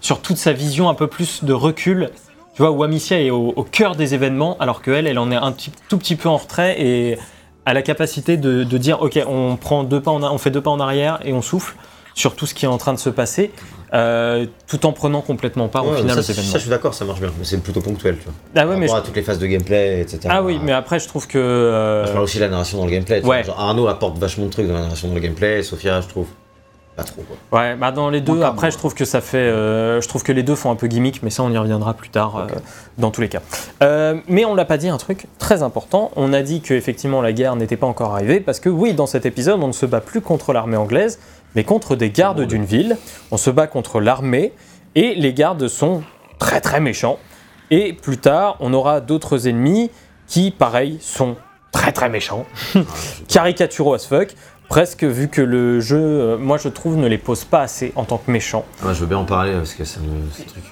sur toute sa vision un peu plus de recul. Tu vois, où Amicia est au, au cœur des événements, alors qu'elle, elle en est un petit, tout petit peu en retrait et a la capacité de, de dire, ok, on prend deux pas, en, on fait deux pas en arrière et on souffle sur tout ce qui est en train de se passer, euh, tout en prenant complètement part au final
ça,
aux
ça,
événements.
je suis d'accord, ça marche bien, mais c'est plutôt ponctuel, tu vois.
Ah ouais, mais je-
à toutes les phases de gameplay, etc.
ah oui, mais après, je trouve que euh,
Je parle aussi de la narration dans le gameplay.
Ouais.
Genre, Arnaud apporte vachement de trucs dans la narration dans le gameplay, Sophia, je trouve, pas trop, quoi.
Ouais, bah dans les deux,
Encore,
après, je trouve que ça fait. euh, je trouve que les deux font un peu gimmick, mais ça, on y reviendra plus tard, euh, dans tous les cas. Mais on l'a pas dit un truc très important. On a dit que effectivement la guerre n'était pas encore arrivée, parce que oui, dans cet épisode, on ne se bat plus contre l'armée anglaise, mais contre des gardes d'une ville. On se bat contre l'armée, et les gardes sont très très méchants. Et plus tard, on aura d'autres ennemis qui, pareil, sont très très méchants, caricaturaux as fuck. Presque vu que le jeu, euh, moi je trouve, ne les pose pas assez en tant que méchants.
Moi, je veux bien en parler parce que c'est un truc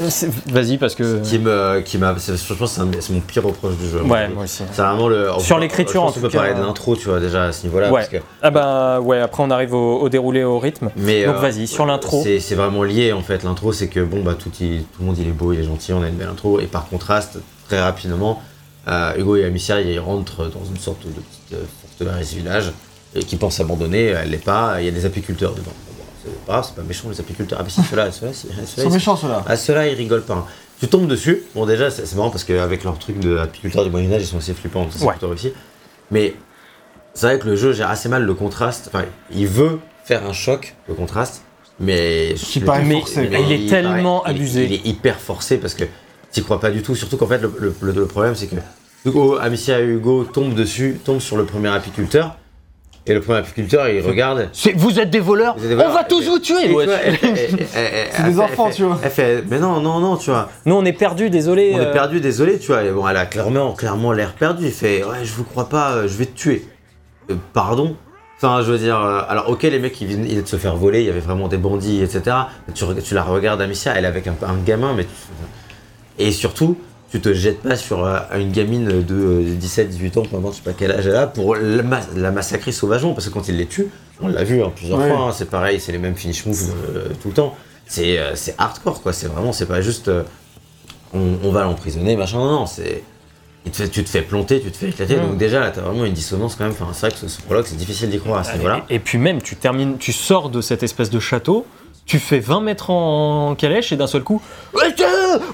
euh,
C'est- Vas-y, parce que.
qui me, qui m'a, c'est- je pense que c'est un- c'est mon pire reproche du jeu.
Ouais, moi aussi.
C'est vraiment le.
Sur
on-
l'écriture, en tout
peut parler
cas.
de l'intro, tu vois, déjà à ce niveau-là.
Ouais.
Parce que,
Ah bah ouais, après on arrive au, au déroulé, au rythme.
mais,
Donc
euh,
vas-y, sur l'intro.
C'est vraiment lié en fait. L'intro, c'est que bon, bah, tout, il- tout le monde il est beau, il est gentil, on a une belle intro. Et par contraste, très rapidement, euh, Hugo et Amicia ils rentrent dans une sorte de petite euh, forteresse village et qui pense abandonner. Elle l'est pas. Il y a des apiculteurs dedans. Bon, bon, c'est pas, c'est pas méchant les apiculteurs. Ah, mais si, ceux-là, ceux-là, si,
Ils
ceux-là,
sont
ils
méchants ceux-là.
Ah, ceux-là, ils rigolent pas. hein. Tu tombes dessus. Bon, déjà, c'est c'est marrant parce qu'avec leur truc de apiculteurs du Moyen-Âge, ils sont assez flippants. donc C'est
Ouais.
plutôt réussi. Mais c'est vrai que le jeu gère assez mal le contraste. Enfin, il veut faire un choc, le contraste, mais
Qui paraît
Mais il est tellement abusé.
Il, est hyper forcé parce que t'y crois pas du tout. Surtout qu'en fait, le, le- le- le problème, c'est que Hugo, Amicia et Hugo tombent dessus, tombent sur le premier apiculteur. Et le premier apiculteur, il regarde.
C'est- Vous êtes des voleurs
Vous êtes des voleurs.
On va tous vous tuer ouais.
C'est des enfants, tu vois.
Elle fait, mais non, non, non, tu vois.
Nous on est perdus, désolé.
On est
euh,
perdu, désolé, tu vois. Et bon, elle a clairement, clairement l'air perdu. Il fait, ouais, je vous crois pas, euh, je vais te tuer. Euh, pardon. Enfin, je veux dire, euh, alors ok, les mecs, ils venaient de se faire voler, il y avait vraiment des bandits, etc. Tu la regardes, Amicia, elle est avec un, un gamin, mais tu- et surtout, tu te jettes pas sur euh, une gamine de 17-18 ans, pendant je sais pas quel âge elle a, pour la, ma- la massacrer sauvagement, parce que quand il les tue, on l'a vu hein, plusieurs
Ouais.
fois, hein, c'est pareil, c'est les mêmes finish moves euh, tout le temps. C'est euh, hardcore, quoi. C'est vraiment, c'est pas juste. euh, on, on va l'emprisonner, machin. Non, non, c'est. tu te fais planter, tu te fais éclater.
Mm.
Donc, déjà, là, t'as vraiment une dissonance quand même. Enfin, c'est vrai que ce, ce prologue, c'est difficile d'y croire à ce niveau-là.
Et, et puis même, tu termines, tu sors de cette espèce de château, tu fais 20 mètres en calèche et d'un seul coup,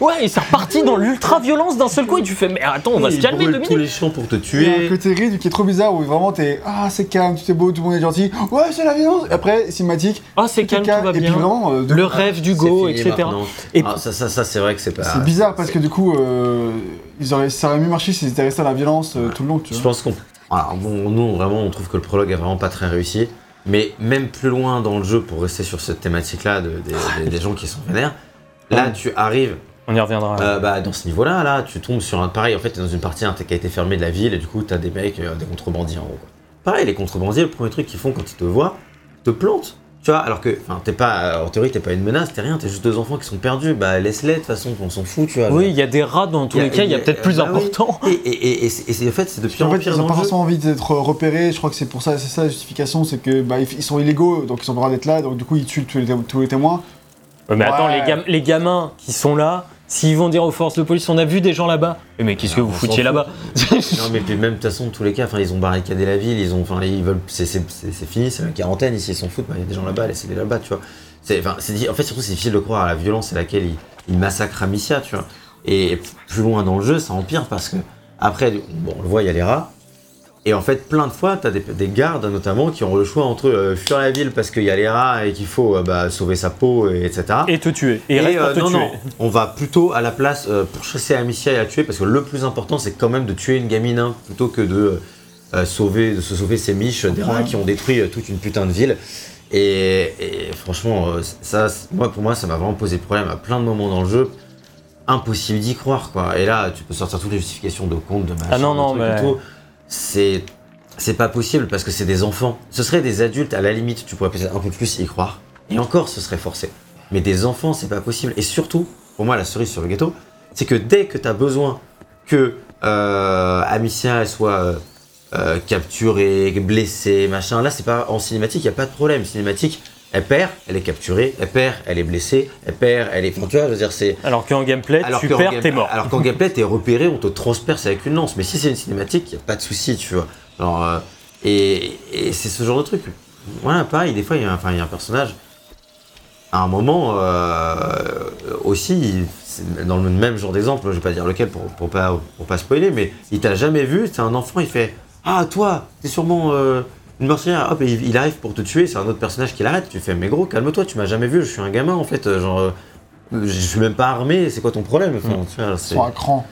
ouais, et c'est reparti dans l'ultra-violence d'un seul coup et tu fais, mais attends, on va se calmer deux
tous
minutes.
les champs pour te
Il y a un côté rythme qui est trop bizarre où vraiment t'es ah c'est calme, tout est beau, tout le monde est gentil. Ouais c'est la violence. Et après cinématique.
Ah, c'est calme, tout va
Et puis
bien.
euh,
Le rêve d'Hugo,
fini
etc. Et-
Ah, ça, ça, ça c'est vrai que c'est pas.
c'est bizarre parce que du coup euh, ils auraient, ça aurait mieux marché s'ils étaient restés à la violence euh, tout le long. Tu
Je pense qu'on. Alors, bon, nous, vraiment, on trouve que le prologue est vraiment pas très réussi. Mais même plus loin dans le jeu, pour rester sur cette thématique-là de- des, des- des gens qui sont vénères, là, tu arrives
On y reviendra.
Euh, bah, dans ce niveau-là, là, tu tombes sur un. Pareil, en fait, t'es dans une partie hein, qui a été fermée de la ville, et du coup, t'as des mecs, euh, des contrebandiers en. Quoi. Pareil, les contrebandiers, le premier truc qu'ils font quand ils te voient, ils te plantent. Tu vois, alors que, enfin, t'es pas. En théorie, t'es pas une menace, t'es rien, t'es juste deux enfants qui sont perdus. Bah, laisse-les, de toute façon, on s'en fout, tu vois.
oui, il y a des rats dans tous les cas, il y a peut-être plus
bah oui.
important.
Et, et, et, et c'est- et c'est- en fait, c'est de pire
En
en
fait,
pire
ils ont pas forcément envie d'être repérés. Je crois que c'est pour ça, c'est ça la justification, c'est que bah, ils ils sont illégaux, donc ils ont le droit d'être là, donc du coup ils tuent tous les, té- tous les témoins.
Ouais, mais attends,
Ouais.
les, gam- les gamins qui sont là, s'ils vont dire aux forces de police, on a vu des gens là-bas. Mais qu'est-ce que
Ah,
vous foutiez
fout.
là-bas
Non, mais puis même de toute façon, tous les cas, enfin, ils ont barricadé la ville, ils ont, enfin, ils veulent, c'est, c'est, c'est- c'est fini, c'est la quarantaine ici, ils s'en foutent, il y a des gens là-bas, laissez-les là-bas, tu vois. Enfin, en fait, surtout, c'est difficile de croire à la violence à laquelle ils, ils massacrent Amicia, tu vois. Et plus loin dans le jeu, ça empire parce que, après, bon, on le voit, il y a les rats. Et en fait, plein de fois, t'as des, des gardes notamment qui ont le choix entre euh, fuir la ville parce qu'il y a les rats et qu'il faut euh, bah, sauver sa peau, et, etc.
Et te tuer. Et, reste pour
euh,
te
non,
tuer.
non, on va plutôt à la place pour chasser Amicia et la tuer parce que le plus important c'est quand même de tuer une gamine hein, plutôt que de sauver, de se sauver ces miches des rats qui ont détruit toute une putain de ville. Et, et franchement, ça, moi pour moi, ça m'a vraiment posé problème à plein de moments dans le jeu. Impossible d'y croire quoi. Et là, tu peux sortir toutes les justifications de compte, de machin,
Ah non,
de
non, mais-
et tout. C'est c'est pas possible parce que c'est des enfants. Ce seraient des adultes à la limite, tu pourrais peut-être un peu plus y croire. Et encore, ce serait forcé. Mais des enfants, c'est pas possible. Et surtout, pour moi, la cerise sur le gâteau, c'est que dès que tu as besoin que euh, Amicia soit euh, capturée, blessée, machin, là, c'est pas en cinématique, il y a pas de problème. Cinématique, elle perd, elle est capturée, elle perd, elle est blessée, elle perd, elle est. Enfin, tu vois, je veux dire, c'est.
Alors qu'en gameplay,
Alors
tu perds, t'es mort.
Alors qu'en gameplay, t'es repéré, on te transperce avec une lance. Mais si c'est une cinématique, y a pas de souci, tu vois. Alors, euh, et, et c'est ce genre de truc. Voilà, pareil, des fois, il y, enfin, y a un personnage. À un moment, euh, aussi, dans le même genre d'exemple, je vais pas dire lequel pour, pour pas, pour pas spoiler, mais il t'a jamais vu, c'est un enfant, il fait Ah, toi, t'es sûrement euh, une meurtrière, hop, il, il arrive pour te tuer, c'est un autre personnage qui l'arrête. Tu fais Mais gros, calme-toi, tu m'as jamais vu, je suis un gamin en fait, euh, genre. euh, je suis même pas armé, c'est quoi ton problème Enfin, tu vois,
Ils sont à cran.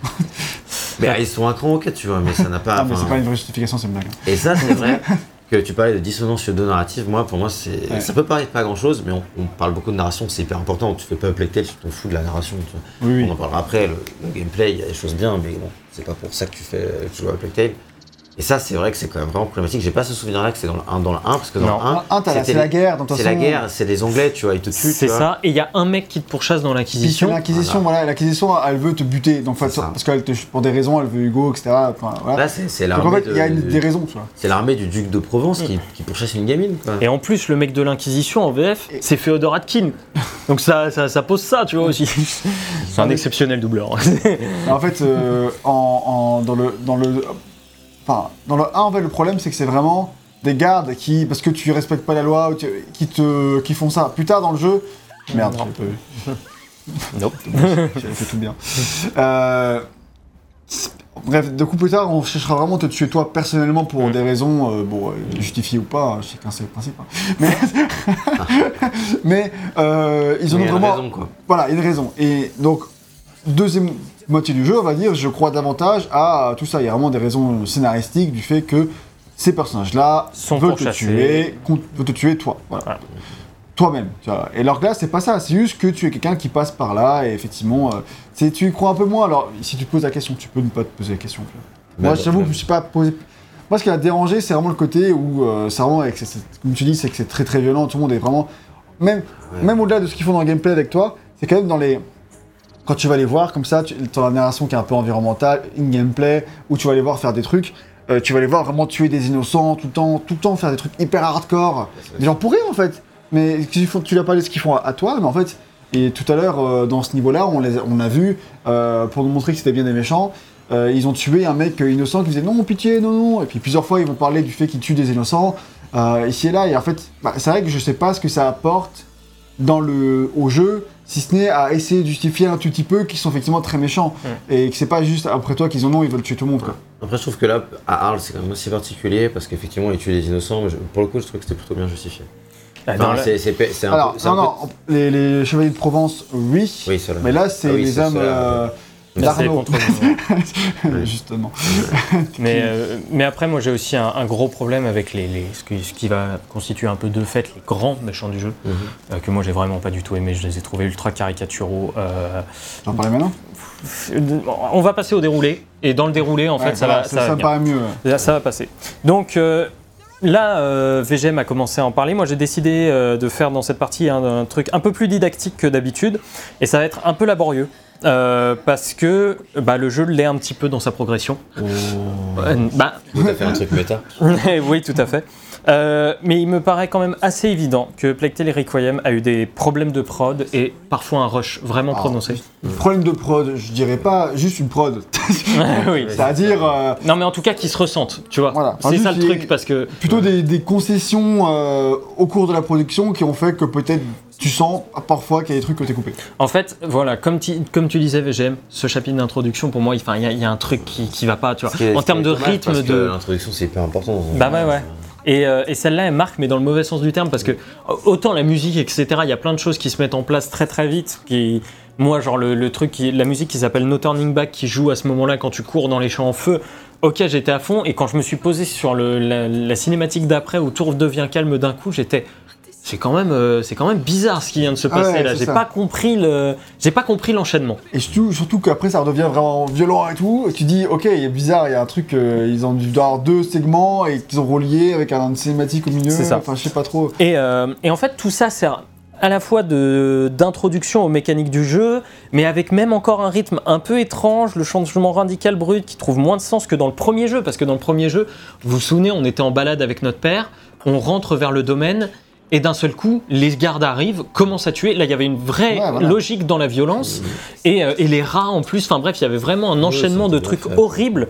mais ah, ils sont un cran ok, tu vois, mais ça n'a pas.
Ah, mais c'est pas une vraie justification, c'est une blague.
Et ça, c'est vrai que tu parlais de dissonance narratives. Moi, pour moi, c'est
Ouais.
ça peut paraître pas grand chose, mais on, on parle beaucoup de narration, c'est hyper important. Tu fais pas Plague Tale, tu t'en fous de la narration. tu vois.
Oui, oui.
On en parlera après. Le, le gameplay, il y a des choses bien, mais bon, c'est pas pour ça que tu fais que tu joues à Plague Tale. Et ça, c'est vrai que c'est quand même vraiment problématique. J'ai pas ce souvenir-là que c'est dans le 1, dans le 1, parce que dans
Non.
le 1,
Un, t'as la-
c'était
c'est la guerre,
c'est la guerre, c'est les Anglais, tu vois, ils te tuent.
C'est ça. Et il y a un mec qui te pourchasse dans l'inquisition.
l'Inquisition, voilà, l'Inquisition, elle veut te buter, donc fait, parce qu'elle te, pour des raisons, elle veut Hugo, etc. Enfin, voilà.
Là, c'est c'est
donc en
l'armée
fait, il y a une- des raisons, tu vois.
c'est l'armée du duc de Provence qui, qui pourchasse une gamine. Quoi.
Et en plus, le mec de l'Inquisition en VF, c'est Féodor Atkin. Donc ça, ça, ça pose ça, tu vois aussi. C'est un exceptionnel doubleur.
En fait, euh, dans le, enfin, dans le 1, en fait, le problème, c'est que c'est vraiment des gardes qui, parce que tu respectes pas la loi, ou tu- qui te, qui font ça. Plus tard dans le jeu, merde,
Non.
vu.
Nope.
J'avais fait tout bien. Euh, Bref, de coup plus tard, on cherchera vraiment à te tuer toi personnellement pour
Mm.
des raisons, euh, bon, euh, justifiées ou pas, chacun ses principes. hein. Mais, mais ils en ont
il y a une
vraiment.
raison, quoi.
Voilà, une raison. Et donc, deuxième moitié du jeu, on va dire, je crois davantage à tout ça. Il y a vraiment des raisons scénaristiques du fait que ces personnages-là
Sont
veulent te tuer, veulent te tuer toi. Voilà. Toi-même. Et alors que là, c'est pas ça. C'est juste que tu es quelqu'un qui passe par là et effectivement, euh, c'est- tu y crois un peu moins. Alors, si tu te poses la question, tu peux ne pas te poser la question. tu vois. Moi,
Mais-
j'avoue que je me suis pas posé. Moi, ce qui a dérangé, c'est vraiment le côté où, euh, c'est vraiment, avec, comme tu dis, c'est que c'est très très violent. Tout le monde est vraiment. Même,
Ouais.
même au-delà de ce qu'ils font dans le gameplay avec toi, c'est quand même dans les. Quand tu vas les voir comme ça, tu as la narration qui est un peu environnementale, in-gameplay, où tu vas les voir faire des trucs, euh, tu vas les voir vraiment tuer des innocents tout le temps, tout le temps faire des trucs hyper hardcore. Des gens pourris en fait. Mais font- tu l'as pas dit ce qu'ils font à, à toi, mais en fait. Et tout à l'heure, euh, dans ce niveau-là, on, les on a vu, euh, pour nous montrer que c'était bien des méchants, ils ont tué un mec innocent qui disait non, pitié, non, non. Et puis plusieurs fois, ils vont parler du fait qu'ils tuent des innocents, ici et là. Et en fait, bah, c'est vrai que je sais pas ce que ça apporte dans le, au jeu, si ce n'est à essayer de justifier un tout petit peu qu'ils sont effectivement très méchants. Et que c'est pas juste après toi qu'ils en ont, ils veulent tuer tout le monde. Quoi.
Après, je trouve que là, à Arles, c'est quand même aussi particulier parce qu'effectivement, ils tuent des innocents. Mais je- pour le coup, je trouve que c'était plutôt bien justifié.
Ah,
Enfin, c'est c'est c'est
Alors,
peu- c'est
non, non, les, les chevaliers de Provence, oui.
c'est.
Mais là, c'est
Ah oui,
les
c'est
hommes euh,
c'est
d'Arnaud,
contre nous.
Ouais.
justement.
Mais, euh, mais après, moi j'ai aussi un, un gros problème avec les, les- ce, qui, ce qui va constituer un peu de fait les grands méchants du jeu,
Mhm.
euh, que moi j'ai vraiment pas du tout aimé. Je les ai trouvés ultra caricaturaux. euh,
parlais maintenant?
On va passer au déroulé, et dans le déroulé, en fait, ça, va, ça, va bien.
paraît mieux.
Là, ça va passer. Donc euh, là, euh, VGM a commencé à en parler. Moi, j'ai décidé euh, de faire dans cette partie un, un truc un peu plus didactique que d'habitude, et ça va être un peu laborieux. euh, parce que bah, le jeu l'est un petit peu dans sa progression. Euh, bah,
Tout à fait un truc méta?
oui, tout à fait. Euh, mais il me paraît quand même assez évident que Plague Tale Requiem a eu des problèmes de prod et parfois un rush vraiment
Ah,
prononcé.
Problème de prod, je dirais pas juste une prod.
oui.
C'est-à-dire euh,
Non, mais en tout cas, qui se ressentent, tu vois.
Voilà. Enfin,
C'est ça le truc, parce que
plutôt des, des concessions euh, au cours de la production qui ont fait que peut-être tu sens parfois qu'il y a des trucs que t'es coupé.
En fait, voilà, comme, tu- comme tu disais, VGM, ce chapitre d'introduction, pour moi, il enfin, il y, a- il y a un truc qui, qui va pas, tu vois. En termes de rythme, de.
L'introduction, c'est hyper important.
Bah ouais, ouais. Et, euh, et celle-là, elle marque, mais dans le mauvais sens du terme, parce que autant la musique, etc., il y a plein de choses qui se mettent en place très très vite. Moi, genre le, truc, la musique qui s'appelle No Turning Back, qui joue à ce moment-là quand tu cours dans les champs en feu. Ok, j'étais à fond, et quand je me suis posé sur la, la cinématique d'après où tout devient calme d'un coup, j'étais. C'est quand même, euh, c'est quand même bizarre ce qui vient de se
Ah
passer
ouais,
là. J'ai pas compris le, j'ai pas compris l'enchaînement.
Et surtout, surtout qu'après ça redevient vraiment violent et tout. Et tu dis, ok, il est bizarre, il y a un truc, euh, ils ont dû avoir deux segments et qu'ils ont relié avec un cinématique au milieu.
C'est ça.
Enfin, je sais pas trop.
Et, euh, et en fait, tout ça sert à la fois de- d'introduction aux mécaniques du jeu, mais avec même encore un rythme un peu étrange, le changement radical brut qui trouve moins de sens que dans le premier jeu, parce que dans le premier jeu, vous vous souvenez, on était en balade avec notre père, on rentre vers le domaine, et d'un seul coup, les gardes arrivent, commencent à tuer. Là, il y avait une vraie
Ouais, voilà.
logique dans la violence, et, euh, et les rats en plus, enfin bref, il y avait vraiment un enchaînement de trucs
fait.
horribles,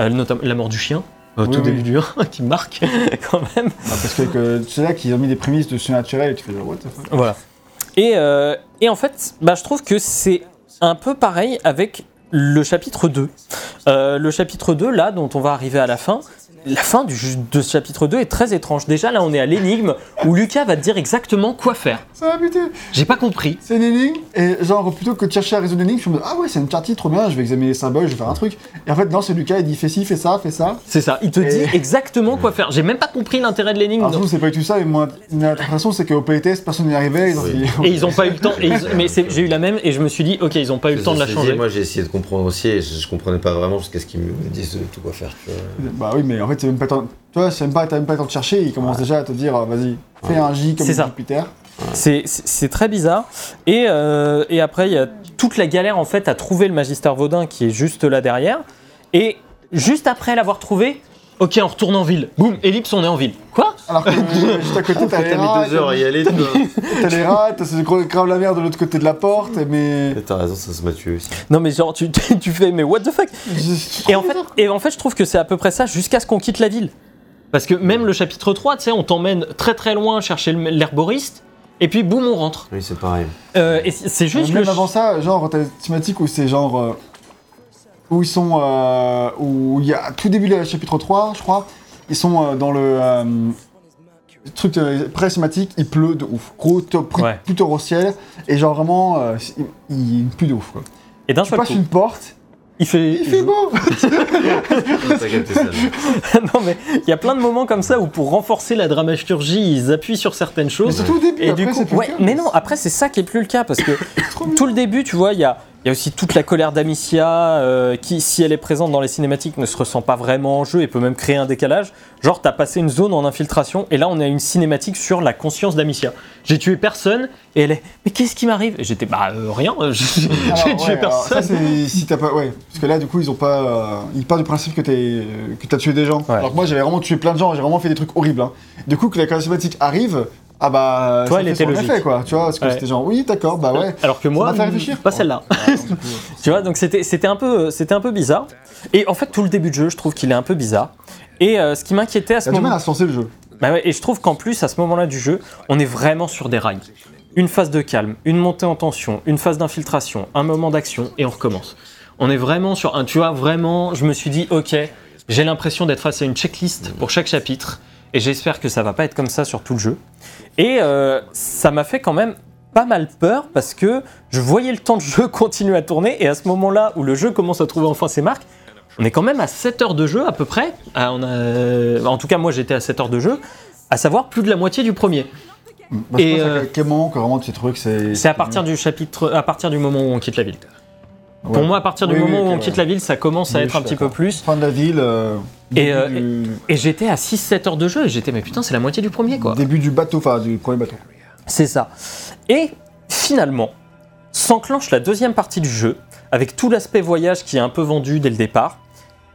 Euh, notamment la mort du chien. Au
Oui,
tout
oui.
début du 1, qui marque quand même.
Ah, parce que, que c'est là qu'ils ont mis des prémices de surnaturel et tu fais, what the fuck?
Voilà. Et, euh, et en fait, bah, je trouve que c'est un peu pareil avec le chapitre 2. Euh, le chapitre 2, là, dont on va arriver à la fin, la fin du, de ce chapitre 2 est très étrange. Déjà, là, on est à l'énigme où Lucas va te dire exactement quoi faire.
Ça va buter.
J'ai pas compris.
C'est une énigme, et genre, plutôt que de chercher à résoudre l'énigme, je me dis, ah ouais, c'est une partie trop bien, je vais examiner les symboles, je vais faire un truc. Et en fait, non, c'est Lucas, il dit, fais ci, fais ça, fais ça.
C'est ça, il te
Et-
dit exactement quoi faire. J'ai même pas compris l'intérêt de l'énigme.
Alors, c'est pas du tout ça, et moi, l'impression, c'est qu'au playtest, personne n'y arrivait. Ils ont
Oui.
dit,
Et ils ont pas eu le temps. et ils- mais c'est- j'ai eu la même et je me suis dit, ok, ils ont pas eu le temps de la
dit,
changer.
Moi, j'ai essayé de comprendre aussi et je, je comprenais pas vraiment jusqu'à ce qu'ils me disent de tout quoi faire.
Bah oui, mais en fait, c'est même pas temps. Tu vois, c'est même pas, t'as même pas le temps de chercher, il commence déjà à te dire, euh, vas-y, fais un J comme
ça.
Jupiter.
C'est- C'est c'est très bizarre. Et, euh, et après, il y a toute la galère en fait à trouver le Magister Vaudin qui est juste là derrière. Et juste après l'avoir trouvé, ok, on retourne en ville. Boum, ellipse, on est en ville. Quoi
Alors que euh, juste à côté, t'as les
T'as mis deux heures à y aller, toi.
t'as les rats, t'as ce gros grave la merde de l'autre côté de la porte, mais.
T'as raison, ça se m'a tué aussi.
Non, mais genre, tu, tu fais, mais what the fuck et en, fait, et en fait, je trouve que c'est à peu près ça jusqu'à ce qu'on quitte la ville. Parce que même le chapitre 3, tu sais, on t'emmène très très loin chercher le- l'herboriste. Et puis boum, on rentre.
Oui, c'est pareil.
Euh, et c'est c'est juste
Même
le.
avant ça, genre, t'as des thématiques où c'est genre. euh, où ils sont, euh, où il y a tout début du chapitre 3, je crois, ils sont euh, dans le euh, truc euh, pré-cinématique, il pleut de ouf. Gros,
Ouais.
plus tôt au ciel, et genre vraiment, euh, il, il pleut de ouf. Quoi.
Et d'un
Tu
seul
passes
coup,
une porte,
il fait.
il fait beau
non, mais il y a plein de moments comme ça où pour renforcer la dramaturgie, ils appuient sur certaines
Mais
choses.
surtout au début,
Et
après
du coup, ouais, mais non, après c'est ça qui est plus le cas parce que tout le début, tu vois, il y a, il y a aussi toute la colère d'Amicia euh, qui, si elle est présente dans les cinématiques, ne se ressent pas vraiment en jeu et peut même créer un décalage. Genre, t'as passé une zone en infiltration et là on a une cinématique sur la conscience d'Amicia. J'ai tué personne et elle est, mais qu'est-ce qui m'arrive? Et j'étais, bah euh, rien, j'ai
ouais,
tué
ça,
personne.
c'est si t'as pas. Ouais, parce que là, du coup, ils ont pas. euh, ils partent du principe que t'es, que t'as tué des gens.
Ouais.
Alors que moi, j'avais vraiment tué plein de gens, j'ai vraiment fait des trucs horribles. hein. Du coup, que la charismatique arrive, ah bah.
Toi, elle
fait
était
son
logique.
effet, quoi. Tu vois, parce que
Ouais.
c'était genre, oui, d'accord, bah ouais.
Alors que moi,
réfléchir.
pas celle-là.
Coup,
Tu vois, donc c'était c'était un peu c'était un peu bizarre. Et en fait, tout le début de jeu, je trouve qu'il est un peu bizarre. Et euh, ce qui m'inquiétait à ce
a du mal à le jeu.
Bah ouais, et je trouve qu'en plus, à ce moment-là du jeu, on est vraiment sur des rails. Une phase de calme, une montée en tension, une phase d'infiltration, un moment d'action, et on recommence. On est vraiment sur un. Tu vois, vraiment, je me suis dit, ok, j'ai l'impression d'être face à une checklist pour chaque chapitre, et j'espère que ça va pas être comme ça sur tout le jeu. Et euh, ça m'a fait quand même pas mal peur parce que je voyais le temps de jeu continuer à tourner, et à ce moment-là où le jeu commence à trouver enfin ses marques, on est quand même à 7 heures de jeu à peu près. Ah, on a... En tout cas, moi j'étais à 7 heures de jeu, à savoir plus de la moitié du premier.
Bah,
Et,
pense à
euh,
quel- moment que vraiment tu trouves que c'est.
C'est à partir du chapitre, à partir du moment où on quitte la ville.
Ouais.
Pour moi, à partir du
Oui,
moment
oui,
où on quitte
ouais.
la ville, ça commence à
Oui,
être un petit peu plus.
Fin de la ville. euh,
Et, euh,
du-
Et j'étais à 6-7 heures de jeu et j'étais, mais putain, c'est la moitié du premier quoi.
Début du bateau, enfin du premier bateau.
C'est ça. Et finalement, s'enclenche la deuxième partie du jeu, avec tout l'aspect voyage qui est un peu vendu dès le départ.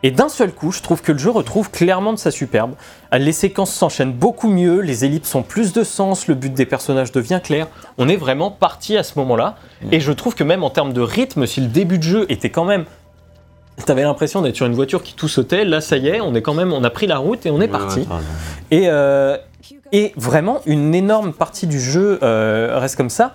Et d'un seul coup, je trouve que le jeu retrouve clairement de sa superbe. Les séquences s'enchaînent beaucoup mieux, les ellipses ont plus de sens, le but des personnages devient clair. On est vraiment parti à ce moment-là. Et je trouve que même en termes de rythme, si le début de jeu était quand même... T'avais l'impression d'être sur une voiture qui tout sautait, là ça y est, on est quand même, on a pris la route et on est parti. Et, euh, et vraiment, une énorme partie du jeu euh, reste comme ça.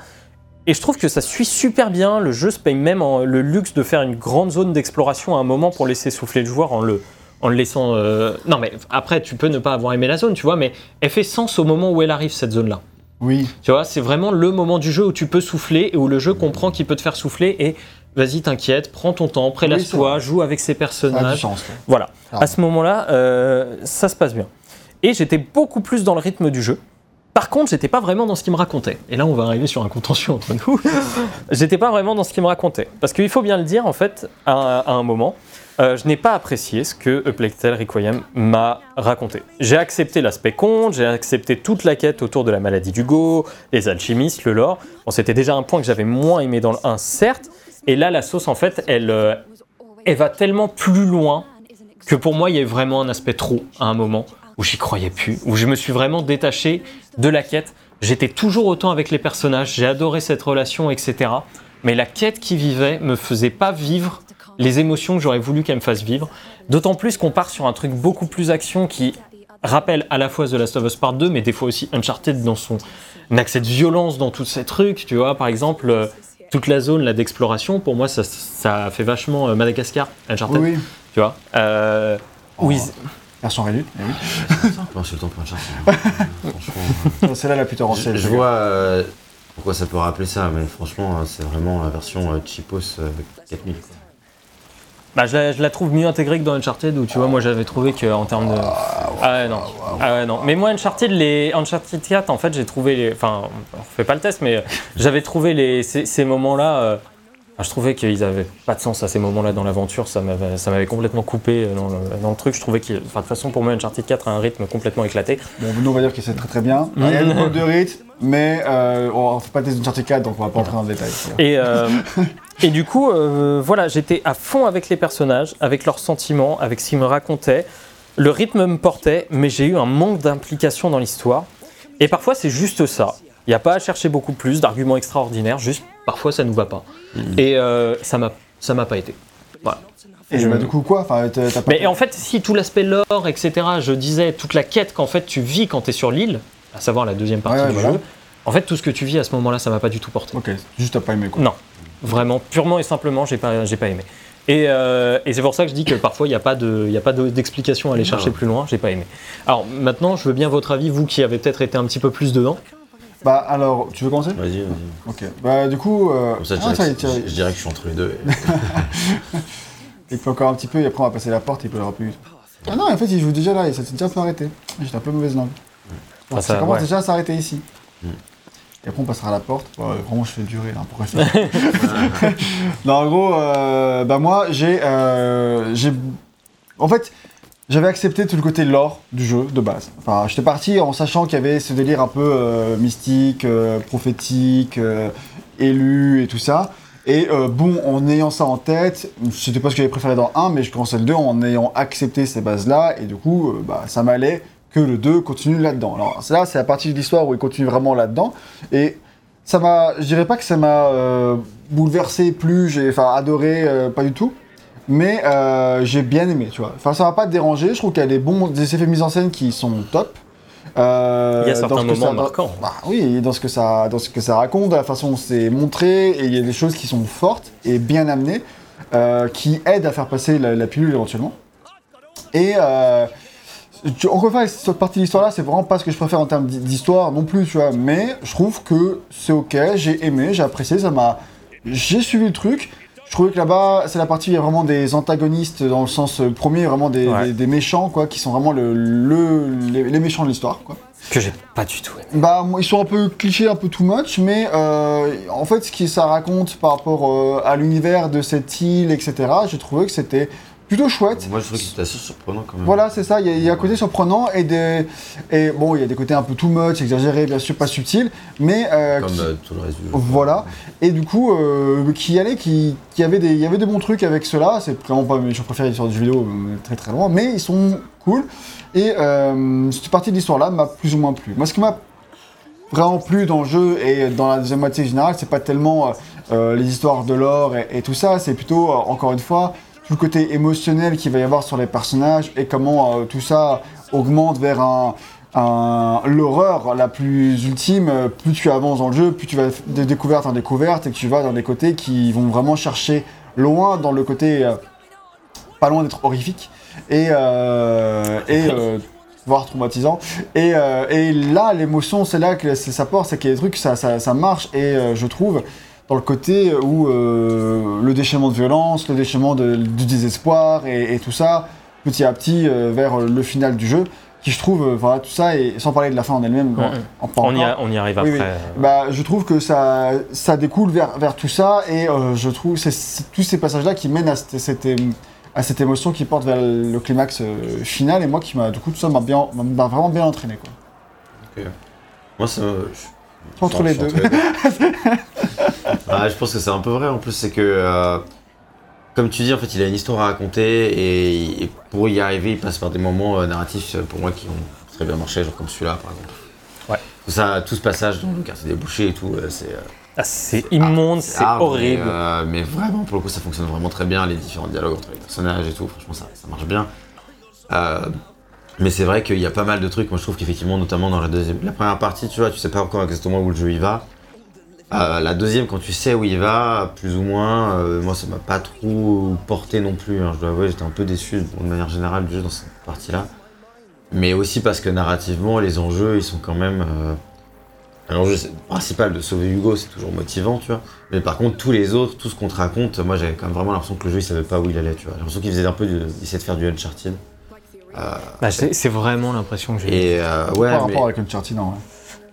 Et je trouve que ça suit super bien. Le jeu se paye même en- le luxe de faire une grande zone d'exploration à un moment pour laisser souffler le joueur en le, en le laissant. euh, Non, mais après, tu peux ne pas avoir aimé la zone, tu vois, mais elle fait sens au moment où elle arrive, cette zone-là.
Oui.
Tu vois, c'est vraiment le moment du jeu où tu peux souffler et où le jeu comprend qu'il peut te faire souffler et vas-y, t'inquiète, prends ton temps,
Oui,
prélasse-toi, joue avec ces
Ça a du
personnages.
sens.
Voilà.
Ah.
À ce moment-là, euh, ça se passe bien. Et j'étais beaucoup plus dans le rythme du jeu. Par contre, j'étais pas vraiment dans ce qu'il me racontait. Et là, on va arriver sur un contention entre nous. j'étais pas vraiment dans ce qu'il me racontait. Parce qu'il faut bien le dire, en fait, à, à un moment, euh, je n'ai pas apprécié ce que Tale Requiem m'a raconté. J'ai accepté l'aspect conte, j'ai accepté toute la quête autour de la maladie d'Hugo, les alchimistes, le lore. Bon, c'était déjà un point que j'avais moins aimé dans le 1, certes. Et là, la sauce, en fait, elle, euh, elle va tellement plus loin que pour moi, il y a vraiment un aspect trop à un moment où j'y croyais plus, où je me suis vraiment détaché de la quête. J'étais toujours autant avec les personnages, j'ai adoré cette relation, etc. Mais la quête qui vivait me faisait pas vivre les émotions que j'aurais voulu qu'elle me fasse vivre. D'autant plus qu'on part sur un truc beaucoup plus action qui rappelle à la fois The Last of Us Part 2, mais des fois aussi Uncharted dans son accès de violence dans tous ces trucs. Tu vois, par exemple, euh, toute la zone là d'exploration, pour moi, ça, ça fait vachement euh, Madagascar, Uncharted.
Oui, oui.
Tu vois euh, où ils-
Version réduite. eh oui.
Un peu insultant pour un chat. Franchement,
C'est là la plus torrentielle.
je vois euh, pourquoi ça peut rappeler ça, mais franchement, euh, c'est vraiment la version euh, cheapos euh, 4000. quoi.
Bah, je, la, je la trouve mieux intégrée que dans Uncharted où tu vois moi j'avais trouvé qu'en termes de ah ouais non. Ah ouais non. Mais moi Uncharted les Uncharted 4 en fait j'ai trouvé les... enfin on fait pas le test mais euh, j'avais trouvé les ces, ces moments là je trouvais qu'ils avaient pas de sens à ces moments là dans l'aventure ça m'avait complètement coupé euh, dans le, dans le truc je trouvais que de toute façon pour moi Uncharted 4 a un rythme complètement éclaté
Bon, nous, on va dire que c'est très très bien. Il y a une de rythme, mais euh, on fait pas des Uncharted 4, donc on va pas entrer dans le détail.
Et, euh, et du coup, euh, voilà, j'étais à fond avec les personnages, avec leurs sentiments, avec ce qu'ils me racontaient. Le rythme me portait, mais j'ai eu un manque d'implication dans l'histoire. Et parfois, c'est juste ça. Il n'y a pas à chercher beaucoup plus d'arguments extraordinaires, juste parfois ça nous va pas. Et euh, ça m'a ça m'a pas été. Voilà.
Et
Je-
bah, du coup, quoi Enfin, t'as t'as pas.
Mais en fait, si tout l'aspect lore, etc., je disais, toute la quête qu'en fait tu vis quand tu es sur l'île, à savoir la deuxième partie
Ouais,
du
voilà.
jeu, en fait, tout ce que tu vis à ce moment-là, ça m'a pas du tout porté.
Ok, juste t'as pas aimé quoi.
Non, vraiment, purement et simplement, j'ai pas, j'ai pas aimé. Et, euh, et c'est pour ça que je dis que parfois il n'y a pas de- il y a pas de- d'explication à aller chercher
Non.
plus loin. J'ai pas aimé. Alors maintenant, je veux bien votre avis, vous qui avez peut-être été un petit peu plus dedans.
Bah alors, tu veux commencer
Vas-y, vas-y.
Ok. Bah du coup. euh,
Comme ça, je
ah,
dirais,
ça y est,
que,
tiens,
je, je dirais que je suis entre les deux.
il peut encore un petit peu et après on va passer la porte et il peut le plus. Ah non, en fait il joue déjà là et ça s'est déjà un peu arrêté. J'étais un peu mauvaise langue.
Ah,
ça,
ça,
commence
ouais.
déjà à s'arrêter ici.
Mm.
Et après on passera à la porte. Ouais, vraiment je fais durer là, pourquoi je fais Non en gros, euh, bah moi j'ai... euh, j'ai... En fait, j'avais accepté tout le côté lore du jeu de base. Enfin, j'étais parti en sachant qu'il y avait ce délire un peu euh, mystique, euh, prophétique, euh, élu et tout ça. Et euh, bon, en ayant ça en tête, c'était pas ce que j'avais préféré dans 1, mais je commençais le 2 en ayant accepté ces bases-là, et du coup, euh, bah, ça m'allait que le 2 continue là-dedans. Alors là, c'est la partie de l'histoire où il continue vraiment là-dedans, et ça m'a, je dirais pas que ça m'a euh, bouleversé plus, j'ai, enfin adoré, pas du tout, mais euh, j'ai bien aimé, tu vois. Enfin, ça m'a pas dérangé, je trouve qu'il y a des bons, des effets mis en scène qui sont top. Euh,
Il y a certains moments
ça-
marquants.
bah oui, dans ce que ça, dans ce que ça raconte, dans la façon dont c'est montré, et il y a des choses qui sont fortes et bien amenées, euh, qui aident à faire passer la, la pilule éventuellement. Et encore une fois, cette partie de l'histoire-là, c'est vraiment pas ce que je préfère en termes d'histoire non plus, tu vois. Mais je trouve que c'est ok, j'ai aimé, j'ai apprécié, ça m'a, j'ai suivi le truc. Je trouvais que là-bas, c'est la partie où il y a vraiment des antagonistes dans le sens euh, premier, vraiment des,
Ouais.
des- des méchants, quoi, qui sont vraiment le, le- les, les méchants de l'histoire, quoi.
Que j'ai pas du tout aimé.
Bah, ils sont un peu clichés, un peu too much, mais euh, en fait, ce que ça raconte par rapport euh, à l'univers de cette île, etc., j'ai trouvé que c'était plutôt chouette.
Moi, je trouve que c'était assez surprenant quand même.
Voilà, c'est ça, il y, a- il y a un côté surprenant et des. Et bon, il y a des côtés un peu too much, exagérés, bien sûr, pas subtils, mais. euh,
Comme
qui-
euh, tout le reste du jeu.
voilà, et du coup, euh, qui allait, qui, qui avait des, il y avait des bons trucs avec ceux-là. C'est vraiment pas mes jeux préférés sur du jeu vidéo, très très loin, mais ils sont cool. Et cette partie de l'histoire-là m'a plus ou moins plu. Moi, ce qui m'a vraiment plu dans le jeu et dans la deuxième moitié générale, c'est pas tellement euh, les histoires de l'or et, et tout ça, c'est plutôt, euh, encore une fois, tout le côté émotionnel qu'il va y avoir sur les personnages et comment euh, tout ça augmente vers un, un- l'horreur la plus ultime. euh, Plus tu avances dans le jeu, plus tu vas de découverte en découverte et que tu vas dans des côtés qui vont vraiment chercher loin dans le côté euh, pas loin d'être horrifique et, euh, et voire traumatisant. Et, et là, l'émotion, c'est là que ça porte, c'est qu'il y a des trucs, ça, ça, ça marche et je trouve dans le côté où euh, le déchaînement de violence, le déchaînement de- du désespoir et, et tout ça, petit à petit euh, vers le final du jeu, qui je trouve, euh, voilà, tout ça, et sans parler de la fin en elle-même, en, en pas
On on y arrive
Oui,
après.
oui. Bah, je trouve que ça, ça découle vers, vers tout ça et euh, je trouve c'est c'est tous ces passages-là qui mènent à cette, à cette émotion qui porte vers le climax euh, final et moi qui m'a du coup tout ça m'a bien m'a vraiment bien entraîné quoi.
Moi, ça
Entre les deux.
Ah, je pense que c'est un peu vrai en plus, c'est que, euh, comme tu dis, en fait, il a une histoire à raconter et, et pour y arriver, il passe par des moments euh, narratifs euh, pour moi qui ont très bien marché, genre comme celui-là par exemple.
Ouais.
Tout, ça, tout ce passage dans le quartier des bouchers et tout, euh, c'est.
ah, c'est immonde, c'est horrible.
Mais, mais vraiment, pour le coup, ça fonctionne vraiment très bien, les différents dialogues entre les personnages et tout, franchement, ça, ça marche bien. Mais c'est vrai qu'il y a pas mal de trucs, moi je trouve qu'effectivement, notamment dans la deuxième. La première partie, tu vois, tu sais pas encore exactement où le jeu il va. Euh, la deuxième, quand tu sais où il va, plus ou moins, euh, moi ça m'a pas trop porté non plus. hein, je dois avouer, j'étais un peu déçu de manière générale du jeu dans cette partie-là. Mais aussi parce que narrativement, les enjeux, ils sont quand même. Euh... c'est- principal de sauver Hugo, c'est toujours motivant, tu vois. Mais par contre, tous les autres, tout ce qu'on te raconte, moi j'avais quand même vraiment l'impression que le jeu il savait pas où il allait, tu vois. J'ai l'impression qu'il faisait un peu. Du... Il essayait de faire du Uncharted.
Bah, c'est vraiment l'impression que j'ai.
Et euh, ouais,
Par
mais.
rapport avec Uncharted, non. ouais.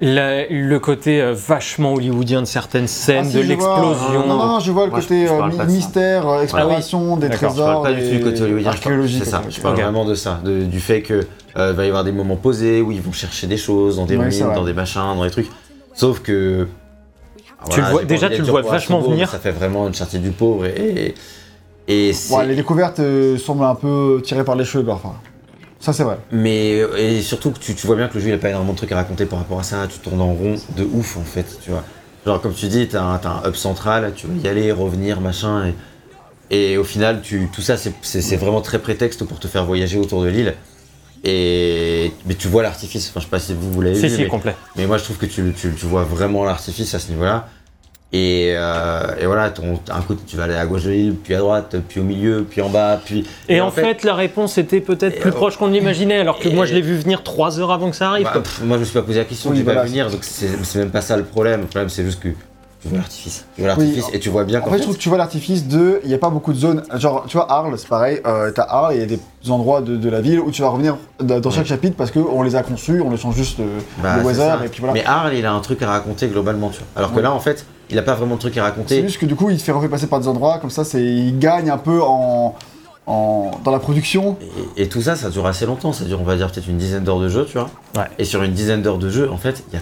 La- le côté euh, vachement hollywoodien de certaines scènes,
Ah, si,
de
je vois.
l'explosion.
Non, non, je vois le
Moi, je-
côté
je
euh,
parle
mi-
pas de ça.
mystère, euh, exploration des
D'accord, je
Je
trésors
parle pas du tout du côté hollywoodien, je parle-
archéologiques.
c'est ça. Je parle
Ok.
vraiment de ça, de- du fait que euh, va y avoir des moments posés où ils vont chercher des choses dans des
Ouais, c'est
ruines,
vrai.
dans des machins, dans des trucs. Sauf que
Tu le vois-
j'ai pas
déjà,
envie
tu le
dire
vois
pour
vachement venir.
Ça fait vraiment une chartier du pauvre et et, et c'est-
Ouais, les découvertes euh, semblent un peu tirées par les cheveux parfois. Ça c'est vrai.
mais et surtout que tu, tu vois bien que le jeu il a pas énormément de trucs à raconter par rapport à ça. Tu tournes en rond de ouf en fait, tu vois. Genre comme tu dis, t'as un, t'as un hub central, tu vas y aller, revenir, machin et Et au final, tu, tout ça, c'est- vraiment très prétexte pour te faire voyager autour de l'île. Et mais tu vois l'artifice. Enfin, je sais pas si vous, vous l'avez
Si,
vu,
si,
mais,
complet.
mais moi, je trouve que tu, tu, tu vois vraiment l'artifice à ce niveau-là. Et, euh, et voilà, ton, un coup tu vas aller à gauche de l'île, puis à droite, puis au milieu, puis en bas, puis.
Et, en fait, la réponse était peut-être plus
Et,
proche qu'on l'imaginait, alors que moi je l'ai vu venir trois heures avant que ça arrive.
bah,
quoi.
pff, moi je me suis pas posé la question,
Oui,
tu vas
voilà,
venir, donc c'est même pas ça le problème. Le problème c'est juste que tu vois l'artifice. Tu vois
Oui,
l'artifice et tu vois bien
En
qu'en
fait,
fait.
je trouve que tu vois l'artifice de. Il n'y a pas beaucoup de zones. Genre, tu vois, Arles, c'est pareil. Euh, T'as Arles, il y a des endroits de, de la ville où tu vas revenir dans chaque chapitre parce qu'on les a conçus, on les change juste euh,
bah,
le
c'est
weather,
ça.
et puis voilà.
Mais Arles, il a un truc à raconter globalement, tu vois. Alors que là, en fait, il a pas vraiment de truc à
C'est
raconter.
juste que du coup, il te fait repasser par des endroits, comme ça, c'est il gagne un peu en, en- dans la production.
Et, et tout ça, ça dure assez longtemps. Ça dure, on va dire, peut-être une dizaine d'heures de jeu, tu vois.
Ouais.
Et sur une dizaine d'heures de jeu, en fait, il y a.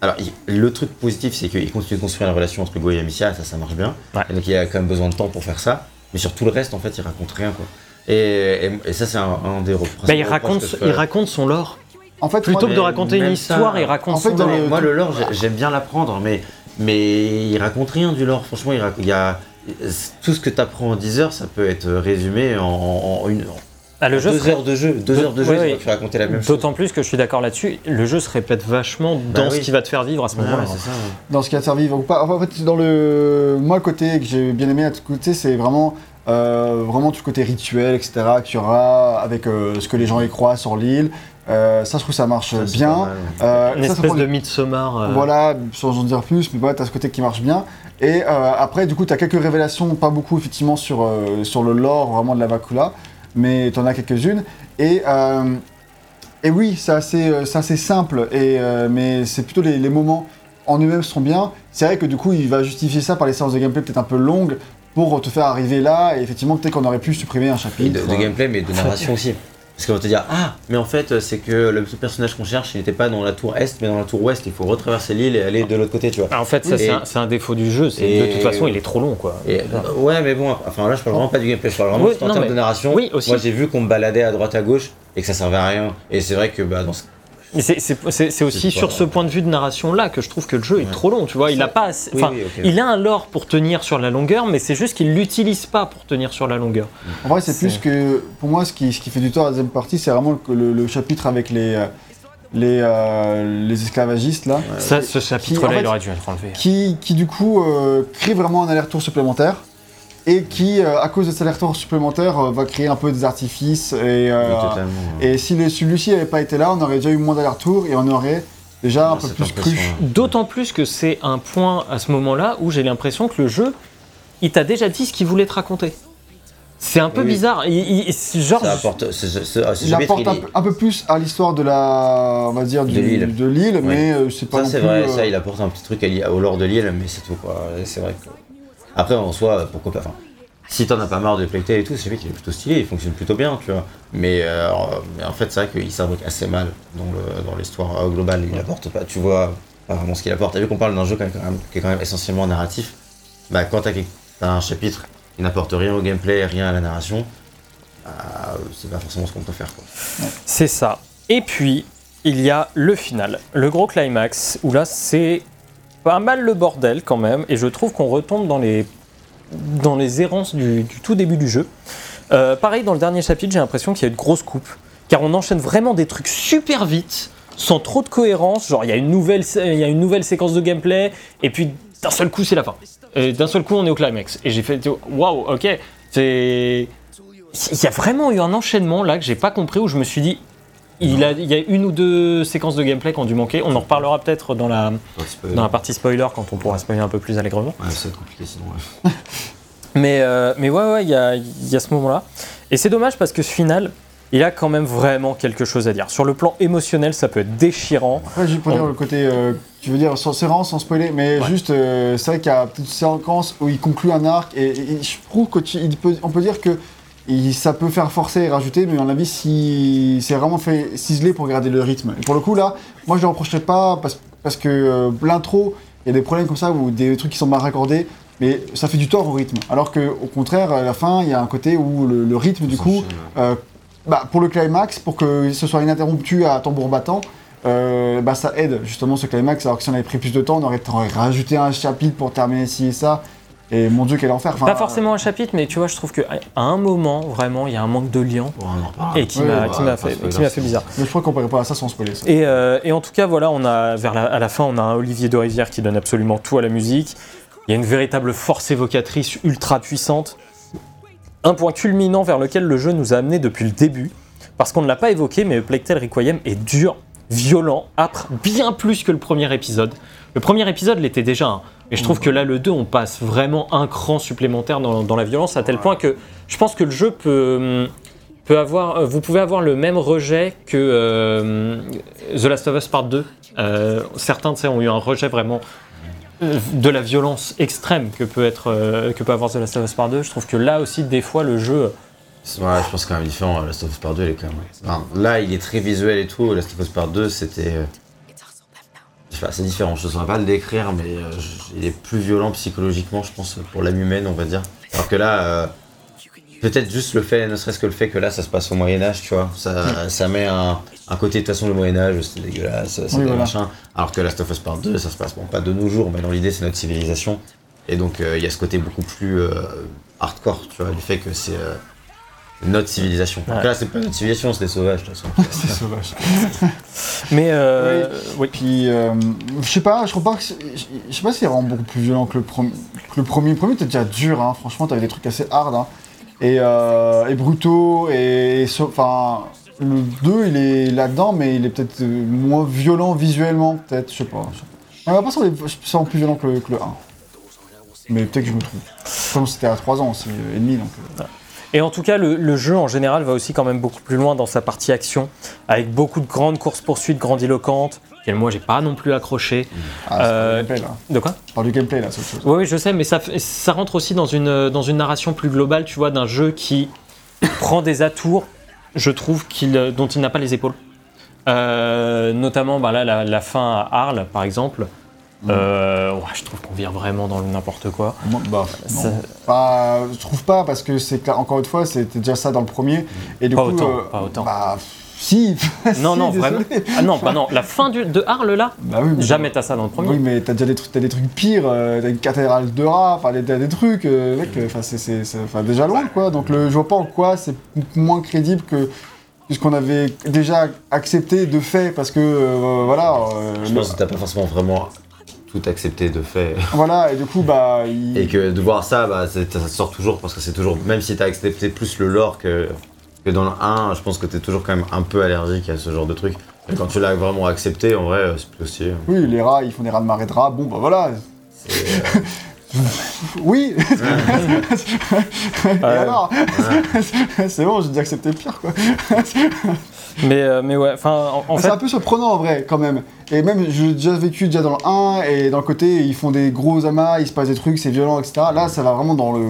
Alors, le truc positif, c'est qu'il continue de construire la relation entre Go et Amicia, ça, ça marche bien.
Ouais.
Et donc, il a quand même besoin de temps pour faire ça. Mais sur tout le reste, en fait, il raconte rien, quoi. Et, et- et ça, c'est un, un des reproches.
Bah, il, raconte, il raconte son lore.
En fait,
Plutôt
moi,
que de raconter une histoire,
ça-
il raconte
en fait,
son lore.
le-
Moi, le lore, j'ai- j'aime bien l'apprendre, mais, mais il raconte rien du lore. Franchement, il, rac- il y a. Tout ce que tu apprends en 10 heures, ça peut être résumé en, en une,
Ah, le jeu
deux
serait-
heures de jeu. Deux heures de jeu,
ouais,
tu te raconter la même chose.
D'autant plus que je suis d'accord là-dessus, le jeu se répète vachement dans
Bah
ce
oui.
qui va te faire vivre à ce moment-là.
ouais, ouais.
dans ce qui a servi ou pas. Enfin, en fait, dans le. Moi, le côté que j'ai bien aimé à tout côté, c'est vraiment. euh, vraiment tout le côté rituel, etc., qu'il y aura avec euh, ce que les gens y croient sur l'île. Euh, ça, je trouve que ça marche
Ça,
bien.
mal, ouais.
Euh,
Une
ça, ça
espèce
prend
de Midsommar. euh,
Voilà, sans en dire plus, mais voilà, t'as ce côté qui marche bien. Et euh, après, du coup, t'as quelques révélations, pas beaucoup effectivement sur, euh, sur le lore vraiment de la Vacula, mais t'en as quelques-unes. Et, euh, et oui, c'est assez, euh, c'est assez simple, et, euh, mais c'est plutôt les, les moments en eux-mêmes sont bien. C'est vrai que du coup, il va justifier ça par les séances de gameplay peut-être un peu longues pour te faire arriver là, et effectivement, peut-être qu'on aurait pu supprimer un
Et
chapitre.
de, de gameplay, mais de narration aussi. Parce qu'on va te dire, ah, mais en fait, c'est que le personnage qu'on cherche, il n'était pas dans la tour est, mais dans la tour ouest. Il faut retraverser l'île et aller de l'autre côté, tu vois.
Ah, en fait, ça, c'est un, c'est un défaut du jeu. c'est- De toute façon, il est trop long, quoi.
Et, ouais, mais bon, enfin là, je parle vraiment pas du gameplay, je parle vraiment
Oui,
en termes
mais-
de narration.
oui, aussi.
Moi, j'ai vu qu'on me baladait à droite à gauche et que ça servait à rien. Et c'est vrai que bah, dans ce-
Mais c'est- aussi sur
pas-
ce point de vue de narration-là que je trouve que le jeu est
Ouais.
trop long. Tu vois, il a pas assez-
Oui,
enfin,
oui, ok.
il a un lore pour tenir sur la longueur, mais c'est juste qu'il l'utilise pas pour tenir sur la longueur.
En vrai, c'est
C'est-
plus que, pour moi, ce qui, ce qui fait du tort à la deuxième partie, c'est vraiment le, le- le chapitre avec les, euh, les, euh, les esclavagistes, là.
Ça, ce chapitre-là,
en fait,
il aurait dû être enlevé.
qui, qui du coup euh, crée vraiment un aller-retour supplémentaire et qui, euh, à cause de cet aller-retour supplémentaire, euh, va créer un peu des artifices. Et, euh,
Oui,
et si le- celui-ci n'avait pas été là, on aurait déjà eu moins d'aller-retour et on aurait déjà un
Ah,
peu plus cru.
D'autant plus que c'est un point à ce moment-là où j'ai l'impression que le jeu, il t'a déjà dit ce qu'il voulait te raconter. C'est un peu
Oui.
bizarre. Il, il- c'est genre,
Ça apporte.
Il
il
un, peu- un peu plus à l'histoire de la, on va dire, du-
De l'île.
de l'île, mais euh, c'est pas
Ça
non
c'est
plus.
vrai,
euh,
ça il apporte un petit truc à au lore de l'île, mais c'est tout quoi. C'est vrai que. Après en soi, pourquoi pas. Enfin, si t'en as pas marre de Playtale et tout, c'est vrai qu'il est plutôt stylé, il fonctionne plutôt bien, tu vois. Mais, euh, mais en fait, c'est vrai qu'il s'imbrique assez mal dans l'histoire euh, globale. Il apporte pas, tu vois, pas vraiment ce qu'il apporte. T'as vu qu'on parle d'un jeu quand même, qui est quand même essentiellement narratif. Bah, quand t'as un chapitre qui n'apporte rien au gameplay, rien à la narration, bah, c'est pas forcément ce qu'on peut faire quoi.
c'est ça. Et puis, il y a le final, le gros climax, où là, c'est pas mal le bordel quand même, et je trouve qu'on retombe dans les, dans les errances du, tout début du jeu. Euh, pareil, dans le dernier chapitre, j'ai l'impression qu'il y a une grosse coupe, car on enchaîne vraiment des trucs super vite, sans trop de cohérence. Genre, il y, a une nouvelle il y a une nouvelle séquence de gameplay, et puis d'un seul coup, c'est la fin. Et d'un seul coup, on est au climax. Et j'ai fait, waouh, ok, c'est. Il y a vraiment eu un enchaînement là que j'ai pas compris où je me suis dit, il, a, il y a une ou deux séquences de gameplay qui ont dû manquer. On en reparlera peut-être dans la,
Ouais,
dans la partie spoiler quand on pourra spoiler un peu plus allègrement.
Ouais, ça va être compliqué sinon. ouais.
Mais, euh, mais ouais, ouais, il y a, il y a ce moment-là. Et c'est dommage parce que ce final, il a quand même vraiment quelque chose à dire. Sur le plan émotionnel, ça peut être déchirant.
Après, juste pour dire
On-
le côté, euh, tu veux dire, sans, c'est vraiment sans spoiler, mais
Ouais.
juste, euh, c'est vrai qu'il y a toute séquence où il conclut un arc, et, et je trouve qu'on peut, on peut dire que ça peut faire forcer et rajouter, mais à mon avis, si c'est vraiment fait ciselé pour garder le rythme. Et pour le coup, là, moi, je ne reprocherais pas, parce, parce que euh, l'intro, il y a des problèmes comme ça, ou des trucs qui sont mal raccordés, mais ça fait du tort au rythme. Alors que, au contraire, à la fin, il y a un côté où le, le rythme, du coup, euh, bah, pour le climax, pour que ce soit ininterrompu à tambour battant, euh, bah, ça aide justement ce climax. Alors que si on avait pris plus de temps, on aurait, on aurait rajouté un chapitre pour terminer ci et ça. Et mon dieu, quel enfer. Enfin,
Pas forcément un chapitre, mais tu vois, je trouve qu'à un moment, vraiment, il y a un manque de lien. Et qui m'a
bah,
fait, bizarre.
Mais je crois qu'on pourrait pas à ça sans spoiler ça.
Et, euh, et en tout cas, voilà, on a vers la, à la fin, on a un Olivier de Rivière qui donne absolument tout à la musique. Il y a une véritable force évocatrice ultra puissante. Un point culminant vers lequel le jeu nous a amené depuis le début. Parce qu'on ne l'a pas évoqué, mais Plague Tale Requiem est dur, violent, âpre, bien plus que le premier épisode. Le premier épisode l'était déjà, hein. mais je trouve que là, le 2, on passe vraiment un cran supplémentaire dans, la violence, à tel point que je pense que le jeu peut, peut avoir. euh, Vous pouvez avoir le même rejet que euh, The Last of Us Part 2. Euh, certains, ont eu un rejet vraiment euh, de la violence extrême que peut, être, que peut avoir The Last of Us Part 2. Je trouve que là aussi, des fois, le jeu.
Ouais, je pense quand même différent. Last of Us Part 2, il est quand même. Là, il est très visuel et tout. Last of Us Part 2, c'était. C'est différent. Je ne saurais pas le décrire, mais euh, je- il est plus violent psychologiquement, je pense, pour l'âme humaine, on va dire. Alors que là, euh, peut-être juste le fait, ne serait-ce que le fait que là, ça se passe au Moyen-Âge, tu vois. Ça, ça met un, un côté, de toute façon, le Moyen-Âge, c'est dégueulasse, c'est
Oui,
des
voilà.
machins. Alors que Last of Us Part 2, ça se passe, bon, pas de nos jours, mais dans l'idée, c'est notre civilisation. Et donc, euh, il y a ce côté beaucoup plus hardcore, tu vois, du fait que c'est. Notre civilisation. Donc
Ouais.
là, c'est pas notre civilisation, c'est des sauvages, de toute façon.
C'est sauvage.
Mais. euh, oui.
Puis, euh, je sais pas, je crois pas que. Je sais pas si c'est vraiment beaucoup plus violent que le, que le premier. Le premier était déjà dur, hein. franchement, t'avais des trucs assez hard. Hein. Et, euh, et brutaux, et. et so- Enfin. Le 2, il est là-dedans, mais il est peut-être euh, moins violent visuellement, peut-être, je sais pas. je sais pas. On va pas sens plus violent que le, que le 1. Mais peut-être que je me trompe. Comme c'était à 3 ans aussi, et demi, donc. euh,
Et en tout cas, le, le jeu en général va aussi quand même beaucoup plus loin dans sa partie action, avec beaucoup de grandes courses-poursuites grandiloquentes, qu'elles moi j'ai pas non plus accroché.
Ah,
Euh,
gameplay, là.
De quoi?
Parle du gameplay, là, c'est autre chose.
Oui, oui, je sais, mais ça, rentre aussi dans une, dans une narration plus globale, tu vois, d'un jeu qui prend des atours, je trouve, qu'il, dont il n'a pas les épaules. Euh, notamment, bah là, la, la fin à Arles, par exemple. Euh, ouais, je trouve qu'on vire vraiment dans le n'importe quoi.
Bah, non. Bah, je trouve pas parce que c'est clair- encore une fois c'était déjà ça dans le premier et du
Pas
coup
autant,
euh,
pas autant.
bah si
Non,
Si,
non,
désolé.
vraiment. Ah non, bah non, la fin du- de Arles, là,
bah oui mais-
jamais t'as ça dans le premier.
oui mais t'as déjà des trucs t'as des trucs pires euh, t'as une cathédrale de rats enfin des- t'as des trucs euh, mec enfin c'est c'est c'est- enfin, déjà loin quoi donc le, je vois pas en quoi c'est moins crédible que ce qu'on avait déjà accepté de fait parce que euh, voilà euh,
Je pense que t'as pas forcément vraiment tout accepté de fait.
voilà et du coup bah il-
Et que de voir ça, bah, ça sort toujours parce que c'est toujours. Même si t'as accepté plus le lore que, que dans le 1, je pense que t'es toujours quand même un peu allergique à ce genre de truc. Et quand tu l'as vraiment accepté, en vrai, euh, c'est plus aussi.
oui les rats ils font des rats de marée de rats bon bah voilà
euh,
Oui Et alors C'est bon, j'ai déjà accepté pire quoi.
Mais, euh, mais ouais, enfin, en, en
c'est
fait,
un peu surprenant en vrai quand même. Et même, j'ai déjà vécu déjà dans le 1 et dans le côté, ils font des gros amas, il se passe des trucs, c'est violent, etc. Là, ça va vraiment dans le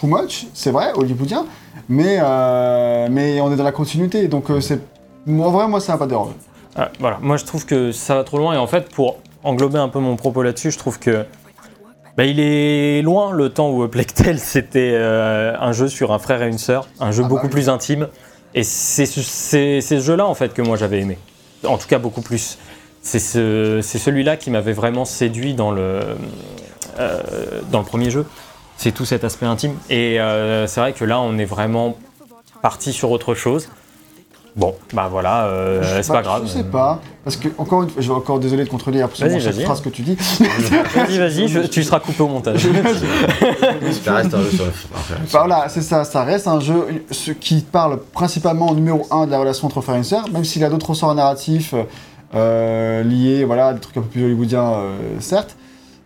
too much, c'est vrai, hollywoodien, mais, euh, mais on est dans la continuité, donc euh, c'est. En vrai, moi, ça n'a pas dérange.
Ah, voilà, moi je trouve que ça va trop loin et en fait pour englober un peu mon propos là-dessus, je trouve que bah, il est loin le temps où Tale c'était euh, un jeu sur un frère et une sœur, un jeu
Ah bah
beaucoup
oui.
plus intime et c'est ce- jeu-là en fait que moi j'avais aimé, en tout cas beaucoup plus. C'est ce, c'est celui-là qui m'avait vraiment séduit dans le euh, dans le premier jeu. C'est tout cet aspect intime et euh, c'est vrai que là on est vraiment parti sur autre chose. Bon, bah voilà, euh, c'est pas grave.
Je sais pas, parce que, encore une fois, je vais encore désolé de contredire absolument
Vas-y,
chaque
vas-y.
phrase que tu dis.
Vas-y, vas-y, tu seras coupé au montage.
ça reste un jeu sur
Bah voilà, c'est ça, ça reste un jeu ce qui parle principalement en numéro 1 de la relation entre frère et sœur, même s'il a d'autres ressorts narratifs euh, liés, voilà, des trucs un peu plus hollywoodiens, euh, certes,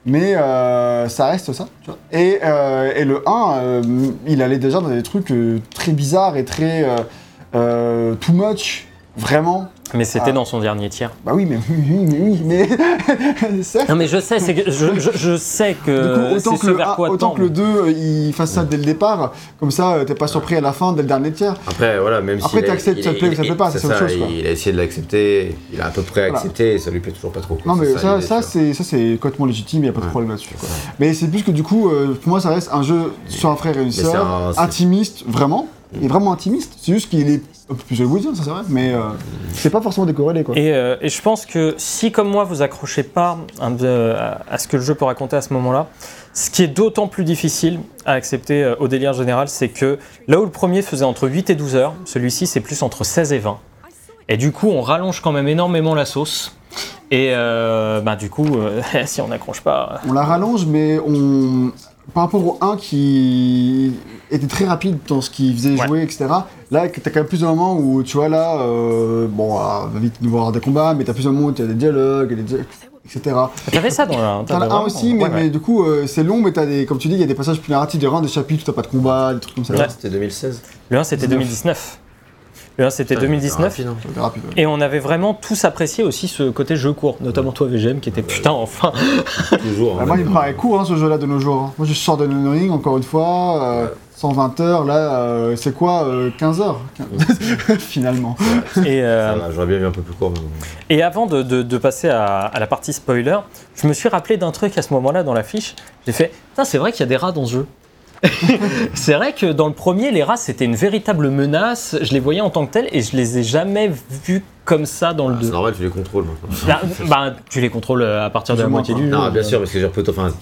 mais euh, ça reste ça. tu vois. Et, euh, et le 1, euh, il allait déjà dans des trucs euh, très bizarres et très euh, too much, vraiment.
Mais c'était
Ah.
dans son dernier tiers.
Bah oui, mais oui, mais oui, mais certes.
Non, mais je sais, c'est que je, je- je sais
Du coup,
que
autant que,
ce
le,
vers
un-
quoi
autant
tendre.
que le 2, euh, il fasse ça dès le départ, comme ça, euh, t'es pas surpris à la fin, dès le dernier tiers.
Après, voilà, même si.
Après, t'acceptes, ça te plaît ou ça te plaît pas, c'est autre chose, quoi.
Il a essayé de l'accepter, il a à peu près
Voilà.
accepté et ça lui plaît toujours pas trop. quoi.
Non mais ça, ça, c'est ça c'est complètement légitime, il n'y a pas de
Ouais.
problème là-dessus. Mais c'est plus que du coup, euh, pour moi ça reste un jeu sur un frère et une sœur, intimiste, vraiment. Il est vraiment intimiste, c'est juste qu'il est un peu plus hollywoodien, ça c'est vrai, mais euh, c'est pas forcément décorrélé quoi.
Et, euh, et je pense que si, comme moi, vous accrochez pas un peu à, ce que le jeu peut raconter à ce moment-là, ce qui est d'autant plus difficile à accepter euh, au délire général, c'est que là où le premier faisait entre 8 et 12 heures, celui-ci c'est plus entre 16 et 20. Et du coup, on rallonge quand même énormément la sauce. Et bah, du coup, si on n'accroche pas.
On la rallonge, mais on. Par rapport au 1 qui était très rapide dans ce qu'il faisait
Ouais.
jouer, etc. Là, t'as quand même plus de moments où, tu vois, là, euh, bon, ah, va vite nous voir des combats, mais t'as plus de moments où t'as des dialogues, des dia- etc.
T'avais ça dans la.
T'en as un aussi, mais, mais du coup, euh, c'est long, mais t'as des, comme tu dis, il y a des passages plus narratifs, des rangs, des chapitres où t'as pas de combat, des trucs comme ça.
Ouais.
C'était 2016.
Le 1 c'était 2019. Le 1 c'était 2019.
Rapide, hein.
C'est rapide. ouais.
Et on avait vraiment tous apprécié aussi ce côté jeu court, notamment toi VGM qui était putain enfin.
Toujours.
Ah,
hein,
moi, il me paraît court hein, ce jeu-là de nos jours. hein. Moi, je sors de Elden Ring encore une fois, euh, 120 heures. Là, euh, c'est quoi euh, 15 heures? Finalement.
Et, euh,
J'aurais bien vu un peu plus court. mais
et avant de, de- de passer à, à la partie spoiler, je me suis rappelé d'un truc à ce moment-là dans la fiche. J'ai fait, c'est vrai qu'il y a des rats dans ce jeu. c'est vrai que dans le premier, les rats c'était une véritable menace. Je les voyais en tant que tels et je les ai jamais vus comme ça dans le
Ah, C'est
2.
normal, tu les contrôles maintenant.
Bah, bah, tu les contrôles à partir de la moitié du jeu.
Non, bien sûr, parce que dire, enfin,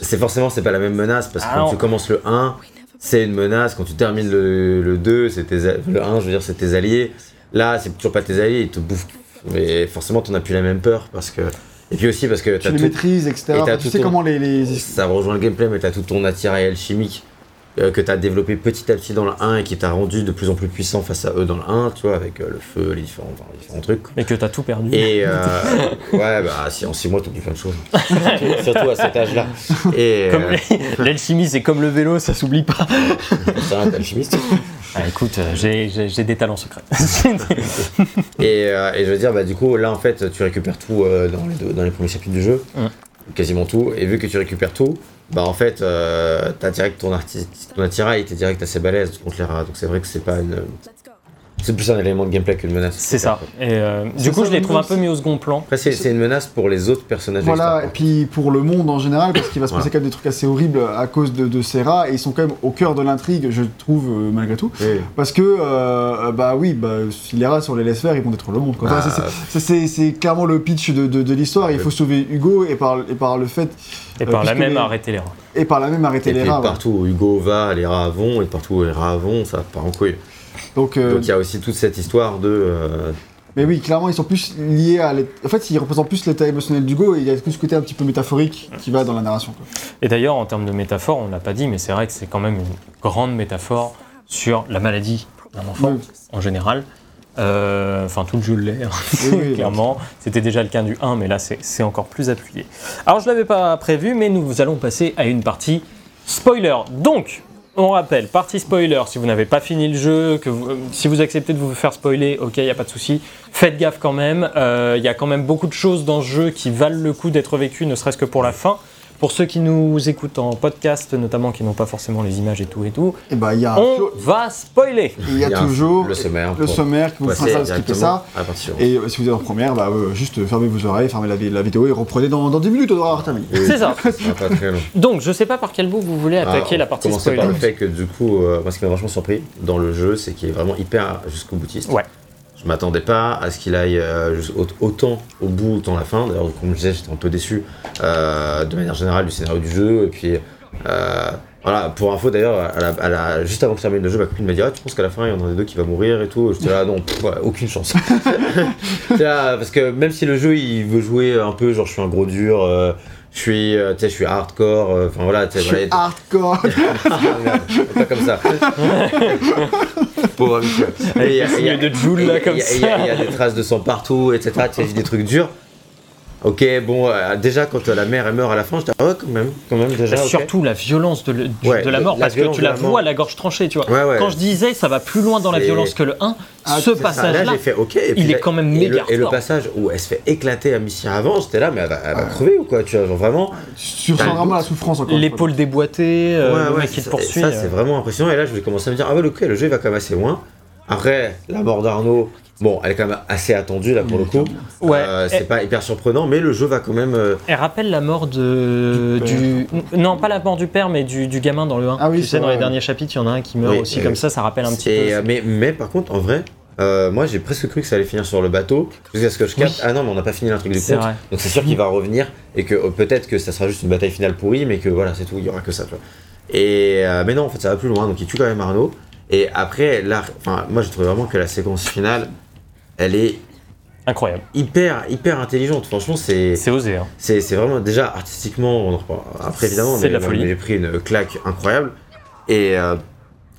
c'est forcément c'est pas la même menace parce que
Ah
quand
non.
tu commences le 1, c'est une menace. Quand tu termines le, le 2, c'est le 1, je veux dire, c'est tes alliés. Là, c'est toujours pas tes alliés, ils te bouffent. Mais forcément, t'en as plus la même peur parce que. Et puis aussi parce que
Tu les
tout.
maîtrises, etc.
et
tu sais comment les. les...
Ça rejoint le gameplay, mais t'as tout ton attirail alchimique euh, que t'as développé petit à petit dans le 1 et qui t'a rendu de plus en plus puissant face à eux dans le 1, tu vois, avec euh, le feu, les différents, enfin, les différents trucs.
Et que t'as tout perdu.
Et euh, ouais, bah si en 6 mois t'oublies plein de choses. Surtout à cet âge-là. Et
Comme
euh,
l'alchimie, c'est comme le vélo, ça s'oublie pas.
c'est un alchimiste.
Ah, écoute, j'ai- des talents secrets.
Et, euh, et je veux dire, bah du coup, là en fait, tu récupères tout euh, dans, les deux- dans les premiers chapitres du jeu,
Mm.
quasiment tout. Et vu que tu récupères tout, bah en fait, euh, t'as direct ton, ton attirail, t'es direct assez balèze contre les rats. Donc c'est vrai que c'est pas une. C'est plus un élément de gameplay qu'une menace.
C'est ça. Et euh, du coup,
ça,
je les
le
trouve un peu mis au second plan.
Après, c'est une menace pour les autres personnages.
Voilà, et puis pour le monde en général, parce qu'il va se passer
Voilà.
quand même des trucs assez horribles à cause de, de ces rats, et ils sont quand même au cœur de l'intrigue, je trouve, euh, malgré tout.
Oui.
Parce que, euh, bah oui, bah, si les rats, si on les laisse faire, ils vont détruire le monde. Enfin,
Ah.
c'est- clairement le pitch de, de- de l'histoire, il faut sauver Hugo, et par, et par le fait,
Et
Euh,
par là
puisque
même,
les-
arrêter les rats.
et par là même arrêter
Et
les
puis
rats. ouais.
partout où Hugo va, les rats vont, et partout où les rats vont, ça part en couille.
Donc, euh,
Donc il y a aussi toute cette histoire de. euh,
mais oui, clairement, ils sont plus liés à. En fait, ils représentent plus l'état émotionnel d'Hugo, et il y a tout ce côté un petit peu métaphorique qui va dans la narration. quoi.
Et d'ailleurs, en termes de métaphore, on l'a pas dit, mais c'est vrai que c'est quand même une grande métaphore sur la maladie d'un enfant
Oui.
en général. Euh, Enfin, tout le jeu l'est, hein,
Oui, oui,
clairement. C'était déjà le cas du 1, mais là, c'est encore plus appuyé. Alors, je l'avais pas prévu, mais nous allons passer à une partie spoiler. Donc, on rappelle, partie spoiler, si vous n'avez pas fini le jeu, que vous- euh, si vous acceptez de vous faire spoiler, ok, il n'y a pas de souci. Faites gaffe quand même, Euh, il y a quand même beaucoup de choses dans ce jeu qui valent le coup d'être vécues, ne serait-ce que pour la fin. Pour ceux qui nous écoutent en podcast, notamment qui n'ont pas forcément les images et tout et tout,
Et bah, il y a, un
on
flo-
va spoiler.
il y a
un-
toujours
le sommaire.
le sommaire qui vous fera ça.
suivante.
Et euh, si vous êtes en première, bah, euh, juste fermez vos oreilles, fermez la, vi- la vidéo et reprenez dans, dans 10 minutes, on aura terminé.
Oui,
C'est ça.
ça.
Donc, je sais pas par quel bout vous voulez attaquer la partie spoiler.
par le fait que du coup, euh, moi ce qui m'a vachement surpris dans le jeu, c'est qu'il est vraiment hyper jusqu'au boutiste.
Ouais.
Je m'attendais pas à ce qu'il aille euh, autant au bout, autant à la fin. D'ailleurs, comme je disais, j'étais un peu déçu euh, de manière générale du scénario du jeu. Et puis, euh, voilà, pour info d'ailleurs, juste avant que je termine le jeu, ma copine m'a dit Ah, Tu penses qu'à la fin, il y en a des deux qui va mourir et tout? J'étais là, non, aucune chance. Parce que même si le jeu il veut jouer un peu, genre je suis un gros dur, je suis, euh, tu sais, je suis hardcore, euh, enfin voilà, tu sais,
Je
voilà,
suis hardcore.
pas comme ça. Pauvre il y a- y a- y y, des traces de sang partout, etc. Tu sais, des trucs durs. Ok, bon, euh, déjà quand la mère elle meurt à la fin, j'étais ah ouais, quand même, quand même déjà. ok.
Surtout la violence de, le- du-
Ouais,
de la mort,
la
parce que tu la vois à la gorge tranchée, tu vois.
Ouais, ouais.
Quand je disais ça va plus loin dans la
C'est-
violence que le 1,
Ah,
ce
c'est
passage-là.
Et
il est quand même
et
méga
le, et le passage où elle se fait éclater à mi-cire avant, j'étais là, mais elle va, elle va crever ou quoi, tu vois, genre vraiment.
Ressens
le
vraiment la souffrance encore.
l'épaule déboîtée, euh,
Ouais,
le
ouais,
mec qui
ça-
te poursuit.
Ça, c'est
euh.
vraiment impressionnant. Et là, je vais commencer à me dire, ah ouais, ok, le jeu il va quand même assez loin. Après, la mort d'Arnaud, bon, elle est quand même assez attendue là pour le coup.
Ouais.
Euh, c'est pas hyper surprenant, mais le jeu va quand même. euh,
Elle rappelle la mort de,
Du
du, Non, pas la mort du père, mais du, du gamin dans le 1.
Ah oui,
tu
c'est
sais, dans
vrai,
les
ouais.
derniers chapitres, il y en a un qui meurt
Oui,
aussi comme ça, ça rappelle un petit
Et,
peu.
euh, mais, mais par contre, en vrai, euh, moi j'ai presque cru que ça allait finir sur le bateau. Jusqu'à ce que je capte,
Oui.
ah non, mais on n'a pas fini l'intrigue du
C'est
conte.
vrai.
Donc c'est sûr qu'il va revenir et que peut-être que ça sera juste une bataille finale pourrie, mais que voilà, c'est tout, il y aura que ça. Tu vois. Et, euh, mais non, en fait, ça va plus loin. Donc il tue quand même Arnaud. Et après, là, enfin, moi j'ai trouvé vraiment que la séquence finale, elle est
Incroyable.
hyper, hyper intelligente. Franchement, c'est.
C'est osé. Hein.
C'est c'est vraiment déjà artistiquement, on en après évidemment,
C'est
mais
de la folie.
j'ai pris une claque incroyable. Et, euh,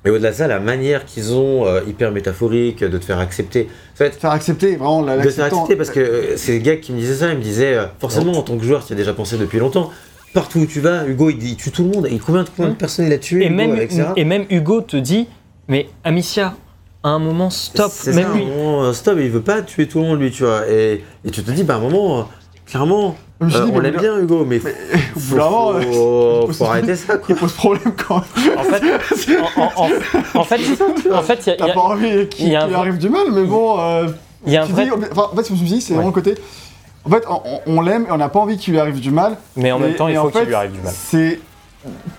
et au-delà de ça, la manière qu'ils ont, euh, hyper métaphorique, de te faire accepter. Ça va être
Faire accepter, vraiment, la-
de te faire accepter parce que euh, c'est le gars qui me disait ça, il me disait euh, forcément en tant que joueur, tu y as déjà pensé depuis longtemps. Partout où tu vas, Hugo il, il tue tout le monde. Et combien, de- combien de personnes il a tué
Et
Hugo,
même,
etc.
et même Hugo te dit Mais Amicia, à un moment, stop.
C'est
Même
ça,
lui.
à un moment, euh, stop, il veut pas tuer tout le monde lui, tu vois. Et, et tu te dis, bah à un moment, euh, clairement, euh, on
mais
l'aime bien Hugo, mais,
au
faut,
euh,
faut,
faut
faut
se-
arrêter ça quoi.
qui pose problème quand
En fait, en, en- en- en fait, en fait, il y a- il
t'as pas envie
il
qu'il arrive du mal, mais bon. euh,
il y a un vrai.
dis- enfin, en fait, ce que je me suis dit, c'est
Ouais.
vraiment le côté. En fait, on, on l'aime et on n'a pas envie qu'il lui arrive du mal.
Mais en même temps, il faut qu'il lui arrive du mal.
C'est.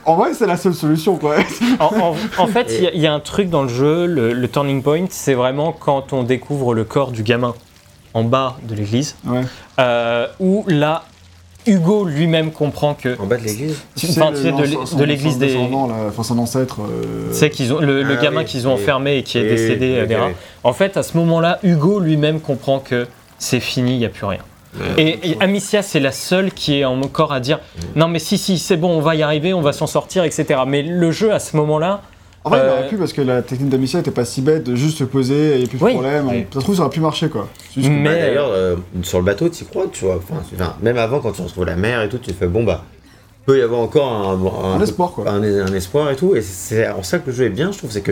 En vrai, c'est la seule solution, quoi.
En, en- en fait, il y a- il y, a un truc dans le jeu, le, le turning point, c'est vraiment quand on découvre le corps du gamin en bas de l'église,
Ouais.
euh, où là, Hugo lui-même comprend que.
En bas de l'église
Tu- enfin, tu sais,
son-
de l'église des-
là, Enfin, son ancêtre. euh,
C'est qu'ils ont le, le
Ah
gamin
oui,
qu'ils ont
oui.
enfermé et qui est
Oui,
décédé des. En fait, à ce moment-là, Hugo lui-même comprend que c'est fini, il n'y a plus rien. Et, et Amicia, c'est la seule qui est encore à dire non, mais si, si, c'est bon, on va y arriver, on va s'en sortir, etc. Mais le jeu, à ce moment-là,
En vrai, il
Euh,
aurait pu parce que la technique d'Amicia était pas si bête de juste se poser, il n'y a plus de
Oui.
problème.
Oui.
Ça se trouve, ça aurait pu marcher, quoi. Juste
Mais-
Bah, D'ailleurs, euh, sur le bateau, tu y crois, tu vois. Enfin, tu- enfin, même avant, quand tu retrouves la mer et tout, tu te fais bon, bah, peut y avoir encore un,
Un espoir, quoi.
Un, un espoir et tout. Et c'est en ça que le jeu est bien, je trouve, c'est que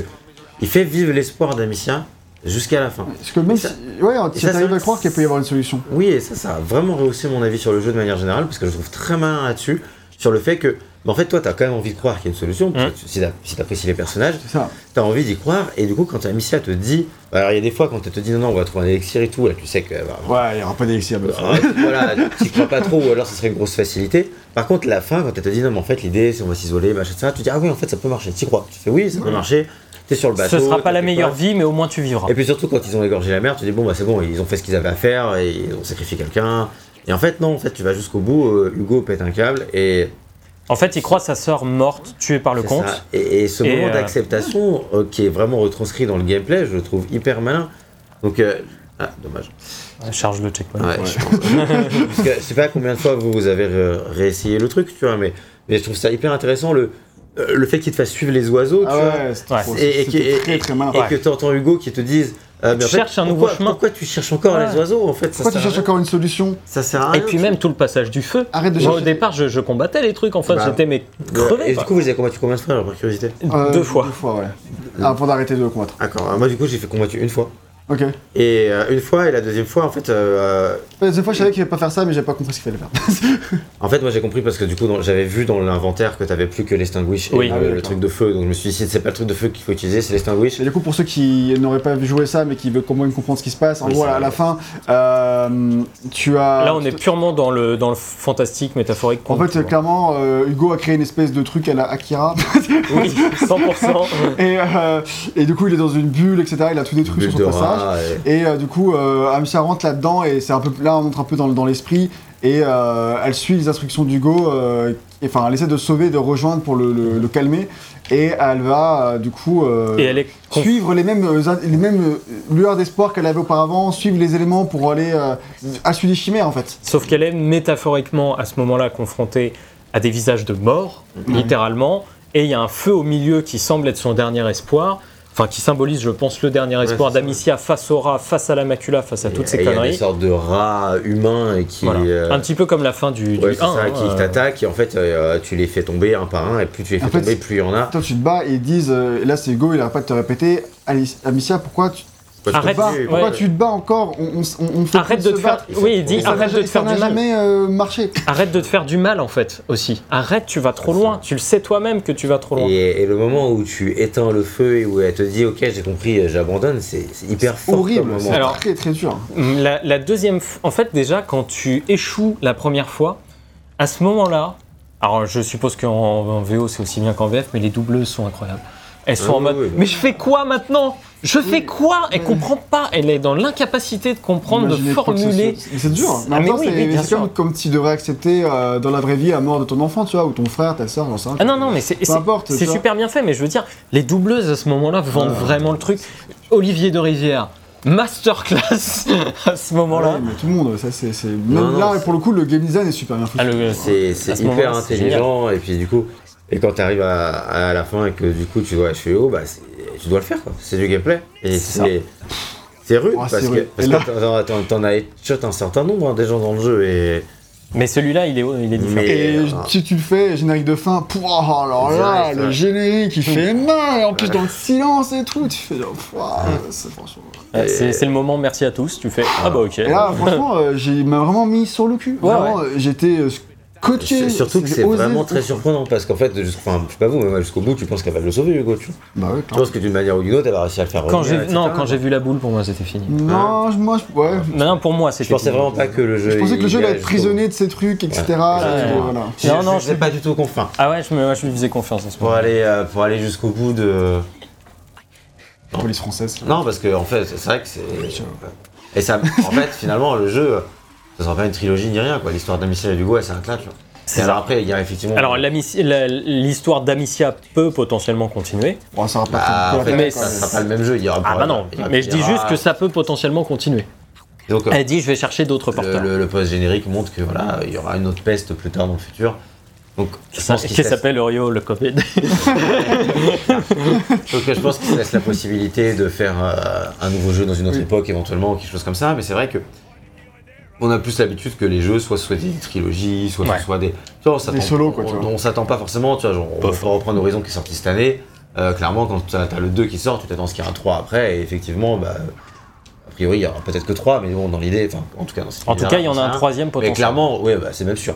il fait vivre l'espoir d'Amicia jusqu'à la fin.
Parce que même
ça-
si. Ouais, tu arrives à croire qu'il peut y avoir une solution.
Oui, et ça, ça a vraiment rehaussé mon avis sur le jeu de manière générale, parce que je trouve très malin là-dessus, sur le fait que, bah, en fait, toi, t'as quand même envie de croire qu'il y a une solution, parce que tu- si t'apprécies les personnages, t'as envie d'y croire, et du coup, quand Amicia te dit, bah, alors il y a des fois quand elle te dit non, non, on va trouver un élixir et tout, là, tu sais que, bah,
Ouais, il n'y aura pas d'élixir. mais-
Ah, voilà, tu crois pas trop, ou alors ce serait une grosse facilité. Par contre, la fin, quand elle te dit non, mais en fait, l'idée, c'est on va s'isoler, machin, ça, tu dis ah oui, en fait, ça peut marcher, tu crois. Tu fais oui, ça peut marcher, t'es sur le bateau.
ce sera pas la meilleure vie, mais au moins tu vivras.
Et puis surtout, quand ils ont égorgé la mer, tu dis bon, bah c'est bon, ils ont fait ce qu'ils avaient à faire, et ils ont sacrifié quelqu'un. Et en fait, non, en fait, tu vas jusqu'au bout, euh, Hugo pète un câble, et
En fait, il croit sa sœur morte, tuée par le comte.
Et, et ce
Et,
moment
euh,
d'acceptation, euh, qui est vraiment retranscrit dans le gameplay, je le trouve hyper malin. Donc, euh, ah, dommage.
Charge le checkpoint.
Ouais, que je sais pas combien de fois vous, vous avez ré- réessayé le truc, tu vois, mais, mais je trouve ça hyper intéressant le, euh, le fait qu'il te fasse suivre les oiseaux, tu
Ah
vois.
ouais,
Ouais.
trop-
Et, et, et-
très très malin.
et que tu entends Hugo qui te dise euh, mais en fait,
Cherche un nouveau
pourquoi-
chemin.
Pourquoi tu cherches encore
Ouais.
les oiseaux en fait ça
Pourquoi tu cherches encore une solution
Ça sert à
Et
rien.
puis même tout le passage du feu.
Arrête de
Moi, au départ, je, je combattais les trucs. En fait,
Bah,
j'étais mais
Ouais.
crevé.
Et du coup, vous avez combattu combien de fois par curiosité?
Euh,
Deux fois.
Deux fois, ouais. Avant d'arrêter de combattre.
D'accord, euh, moi du coup j'ai fait combattu une fois.
Ok.
Et euh, une fois, et la deuxième fois, en fait, euh,
La deuxième fois, je savais qu'il fallait pas faire ça, mais j'ai pas compris ce qu'il fallait faire.
en fait, moi j'ai compris parce que du coup, j'avais vu dans l'inventaire que t'avais plus que l'extinguish
Oui.
et
Ah
le,
oui,
le
d'accord.
truc de feu. Donc je me suis dit, si c'est pas le truc de feu qu'il faut utiliser, c'est l'extinguish.
Et du coup, pour ceux qui n'auraient pas vu jouer ça, mais qui veulent quand même comprendre ce qui se passe, en
Oui,
gros, à la fin, euh, tu as.
Là, on est purement dans le, dans le fantastique, métaphorique.
En fait, clairement, euh, Hugo a créé une espèce de truc à la Akira.
Oui, 100%.
et, euh, et du coup, il est dans une bulle, etc. Il a tout détruit
Bulle
sur
de
son passage.
Rat, et-
Et euh, du coup, euh, Amicia rentre là-dedans et c'est un peu là on entre un peu dans, dans l'esprit. Et euh, elle suit les instructions d'Hugo. euh, et, Enfin, elle essaie de sauver, de rejoindre pour le, le- le calmer. Et elle va euh, du coup euh,
Et elle est conf-
suivre les mêmes les mêmes lueurs d'espoir qu'elle avait auparavant, suivre les éléments pour aller euh, à celui des chimères en fait.
Sauf qu'elle est métaphoriquement à ce moment-là confrontée à des visages de mort, littéralement, et il y a un feu au milieu qui semble être son dernier espoir, enfin qui symbolise, je pense, le dernier espoir
ça.
d'Amicia face au rat, face à la macula, face à toutes ces
et Il y a des
conneries.
sortes de rats humains et qui.
Voilà.
euh,
Un petit peu comme la fin du, du
Ouais, c'est
1.
ça,
hein,
qui
euh,
t'attaquent et en fait euh, tu les fais tomber un par un et plus tu les fais
En fait,
tomber plus il y en a.
Toi tu te bats et ils disent, euh, et là c'est Hugo, il arrête pas de te répéter, Alice- Amicia pourquoi tu,
Parce
Arrête,
tu-
Pourquoi
ouais.
tu te bats encore on, on, on- fait
Arrête de te faire.
battre.
Oui, il dit
Et
arrête de te faire du mal.
jamais euh, marché.
Arrête de te faire du mal en fait aussi. Arrête, tu vas trop loin. Tu le sais toi-même que tu vas trop loin.
Et, et le moment où tu éteins le feu et où elle te dit ok j'ai compris euh, j'abandonne c'est hyper fort comme
Horrible,
moment.
c'est
Alors-
très très dur.
La, la deuxième, en fait, déjà, quand tu échoues la première fois, à ce moment-là, alors je suppose qu'en en VO c'est aussi bien qu'en VF, mais les doubleuses sont incroyables. Elles sont en mode,
oui, oui.
mais je fais quoi maintenant? Je fais quoi? Elle comprend pas. Elle est dans l'incapacité de comprendre, de
Imaginez
formuler.
C'est dur.
Ah,
Mais même
mais
temps,
oui,
c'est
oui, bien
c'est
sûr.
comme, comme tu devrais accepter euh, dans la vraie vie la mort de ton enfant, tu vois, ou ton frère, ta soeur, j'en sais rien.
Ah non, non, mais c'est super bien fait, mais je veux dire, les doubleuses à ce moment-là vendent vraiment le truc. Olivier de Rivière, masterclass à ce moment-là.
Ouais, mais tout le monde, ça c'est. Même
Non, non,
là, pour le coup, le game design est super bien foutu.
Ah, le-
C'est hyper intelligent et puis du coup, et quand tu arrives à, à la fin et que du coup tu dois haut, bah tu dois le faire quoi. C'est du gameplay. Et
C'est.
C'est rude parce
c'est
que, parce
Et
que
là-
t'en- as headshot un certain nombre hein, des gens dans le jeu et.
Mais celui-là, il est, il est différent.
Mais-
Et
ah.
si tu le fais, générique de fin, pouah, alors là,
Direct,
le
ouais.
générique il fait mal, et en plus dans le silence et tout, tu fais genre, pouah, c'est franchement.
C'est c'est le moment merci à tous. Tu fais ah bah ok.
Et là, franchement, euh, j'ai m'a vraiment mis sur le cul.
Ouais,
Vraiment, euh, j'étais
C'est- Surtout que c'est vraiment très surprenant parce qu'en fait, jusqu'- enfin, je sais pas vous, mais moi, jusqu'au bout, tu penses qu'elle va le sauver, Hugo. Tu, tu
Bah ouais,
penses que d'une manière ou d'une autre, elle va réussir à le faire
Quand
revenir, etc.
non quand j'ai vu la boule pour moi c'était fini.
Non, je- moi, je- ouais.
Non, non pour moi
Je
c'était.
pensais
fini.
vraiment pas que le jeu.
Je pensais que le jeu allait être prisonnier de ces trucs, etc.
Ouais.
voilà.
Je-
Non, non,
je
je-
pas du tout confiant.
Ah ouais je me je lui faisais confiance en ce
Pour
moment.
aller, euh, pour aller jusqu'au bout de.
La police française.
Non, parce que en fait, c'est vrai que c'est. Et ça, en fait, finalement, le jeu, ça sera pas une trilogie ni rien, quoi. L'histoire d'Amicia et d'Hugo, elle s'arrête là, tu vois.
C'est
Et alors après, il y a effectivement.
Alors l'histoire d'Amicia peut potentiellement continuer.
Bon, ça va pas
Bah, en fait,
mais
ça sera pas le même jeu. Il y aura
Ah bah non.
il y aura-
Mais je dis
aura-
juste que ça peut potentiellement continuer.
Donc, euh,
Elle dit je vais chercher d'autres
le,
porteurs.
le, le post-générique montre que voilà, il y aura une autre peste plus tard dans le futur. Donc, je
Ça-
pense qu'il
qui s'appelle Rio le Covid.
Donc je pense qu'il se laisse la possibilité de faire euh, un nouveau jeu dans une autre
Oui.
époque éventuellement, quelque chose comme ça, mais c'est vrai que on a plus l'habitude que les jeux soient soit des trilogies, soit,
Ouais.
soit des... Tu vois, on s'attend-
Des solos, quoi, tu
On,
vois.
on s'attend pas forcément, tu vois, genre, on va reprendre Horizon qui est sorti cette année. Euh, clairement, quand tu as, le 2 qui sort, tu t'attends à ce qu'il y ait un 3 après, et effectivement, bah, a priori, il y aura peut-être que 3, mais bon, dans l'idée, enfin, en tout cas, dans cette
En tout cas il y en a un troisième
Mais
potentiel.
clairement, ouais, bah, c'est même sûr.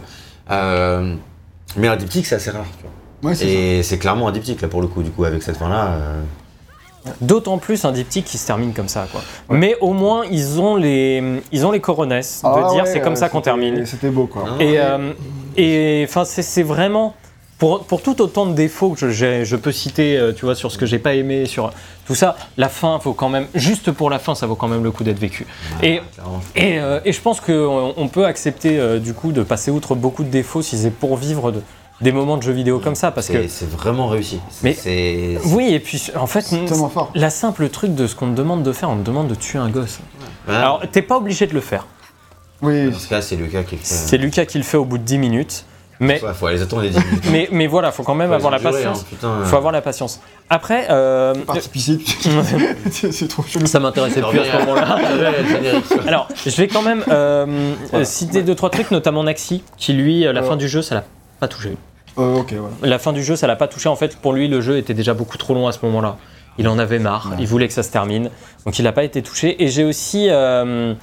Euh, mais un diptyque, c'est assez rare, tu vois.
Ouais, c'est ça.
Et c'est clairement un diptyque, là, pour le coup, du coup, avec cette fin-là. euh,
D'autant plus un diptyque qui se termine comme ça, quoi. Mais au moins, ils ont les, ils ont les coronesses de
Ah
dire
ouais,
c'est comme
euh,
ça qu'on termine.
C'était beau, quoi.
Et,
mais-
euh, et enfin, c'est vraiment. Pour, pour tout autant de défauts que je, je peux citer, euh, tu vois, sur ce que j'ai pas aimé, sur tout ça, la fin, faut quand même, juste pour la fin, ça vaut quand même le coup d'être vécu. Et, et, euh, et je pense qu'on on peut accepter, euh, du coup, de passer outre beaucoup de défauts si c'est pour vivre de- des moments de jeux vidéo comme ça, parce que.
C'est vraiment réussi.
Mais- Oui, et puis, en fait,
C'est tellement fort.
la simple truc de ce qu'on te demande de faire, on te demande de tuer un gosse. Alors, t'es pas obligé de le faire.
Oui,
dans ce cas, c'est Lucas qui le fait.
C'est Lucas qui le fait au bout de 10 minutes. Mais,
Ouais, faut aller les attendre les 10 minutes.
mais, mais voilà, faut quand même
Faut
avoir la patience.
hein, putain.
Faut avoir la patience. Après, euh,
c'est c'est trop chelou.
ça m'intéressait plus à ce moment-là.
Ouais.
Alors, je vais quand même euh,
Voilà.
euh, citer deux trois trucs, notamment Naxi, qui lui, euh, la
Ouais.
fin du jeu, ça l'a pas touché.
Euh, ok, voilà.
La fin du jeu, ça l'a pas touché. En fait, pour lui, le jeu était déjà beaucoup trop long à ce moment-là. Il en avait marre.
Ouais.
Il voulait que ça se termine. Donc, il n'a pas été touché. Et j'ai aussi, euh,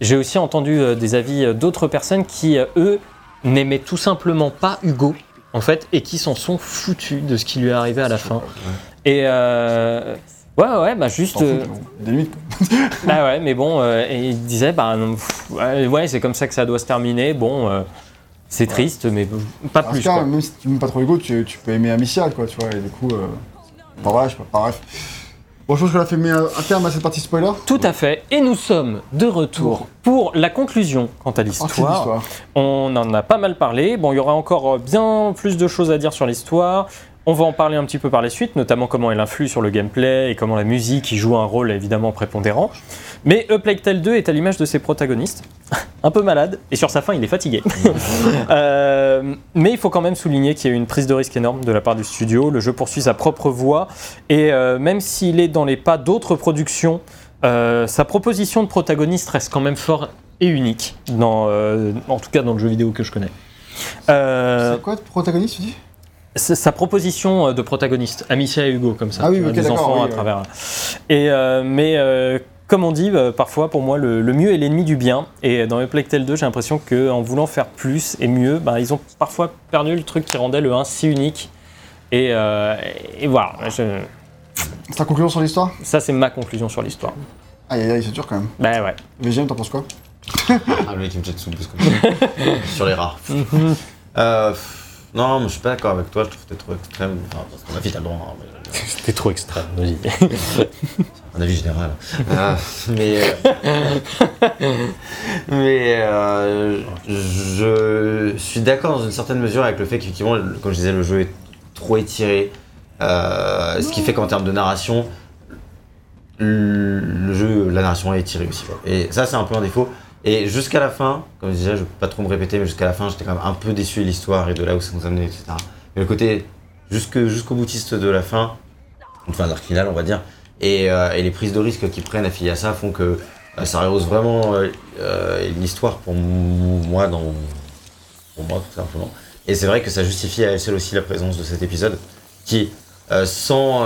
j'ai aussi entendu euh, des avis d'autres personnes qui, eux, n'aimaient tout simplement pas Hugo, en fait, et qui s'en sont foutus de ce qui lui est arrivé à la fin. Et euh, ouais, ouais, bah juste. Euh,
Des
bah ouais, mais bon, euh, et il disait, bah non, pff, ouais, ouais, c'est comme ça que ça doit se terminer. Bon, euh, c'est triste, mais pas
En
plus.
tout cas,
quoi.
même si tu n'aimes pas trop Hugo, tu, tu peux aimer Amicia, quoi, tu vois, et du coup. Euh... Enfin, voilà, je sais pas, bref. Bon, je pense qu'on a fait mis un terme à cette partie spoiler.
Tout à fait. Et nous sommes de retour pour la conclusion quant à l'histoire.
l'histoire.
On en a pas mal parlé. Bon, il y aura encore bien plus de choses à dire sur l'histoire. On va en parler un petit peu par la suite, notamment comment elle influe sur le gameplay et comment la musique y joue un rôle évidemment prépondérant. Mais A Plague Tale 2 est à l'image de ses protagonistes, un peu malade, et sur sa fin il est fatigué. Euh, mais il faut quand même souligner qu'il y a eu une prise de risque énorme de la part du studio. Le jeu poursuit sa propre voie, et euh, même s'il est dans les pas d'autres productions, euh, sa proposition de protagoniste reste quand même fort et unique, dans, euh, en tout cas dans le jeu vidéo que je connais. Euh,
C'est quoi, le protagoniste, tu dis?
Sa proposition euh, de protagoniste, Amicia et Hugo, comme ça,
Ah oui,
tu vois,
ok,
des enfants
oui,
à
ouais.
travers. Et euh, mais euh, comme on dit, euh, parfois pour moi le, le mieux est l'ennemi du bien. Et dans Plague Tale 2, j'ai l'impression qu'en voulant faire plus et mieux, bah, ils ont parfois perdu le truc qui rendait le 1 si unique. Et, euh, et voilà, je-
C'est ta conclusion sur l'histoire?
Ça c'est ma conclusion sur l'histoire.
Aïe aïe aïe, c'est dur quand même.
Bah ouais.
VGM, t'en penses quoi?
Ah, le mec, il me jette sous le bus comme ça. Sur les rares. Euh, pff, non, mais je suis pas d'accord avec toi, je trouve que t'es trop extrême. Enfin, parce qu'à mon avis, t'as le droit. hein, mais-
C'était trop extrême, vas-y.
un avis général. Euh, mais mais euh, je suis d'accord dans une certaine mesure avec le fait qu'effectivement, comme je disais, le jeu est trop étiré. Euh, ce qui fait qu'en termes de narration, le jeu, la narration est tirée aussi. quoi. Et ça, c'est un peu un défaut. Et jusqu'à la fin, comme je disais, je ne vais pas trop me répéter, mais jusqu'à la fin, j'étais quand même un peu déçu de l'histoire et de là où ça nous amenait, etc. Mais le côté jusqu'au boutiste de la fin, enfin de final, on va dire, et, euh, les prises de risque qu'ils prennent affiliées à ça font que euh, ça rehausse vraiment euh, l'histoire pour moi, dans, pour moi, tout simplement. Et c'est vrai que ça justifie à elle seule aussi la présence de cet épisode qui, sans,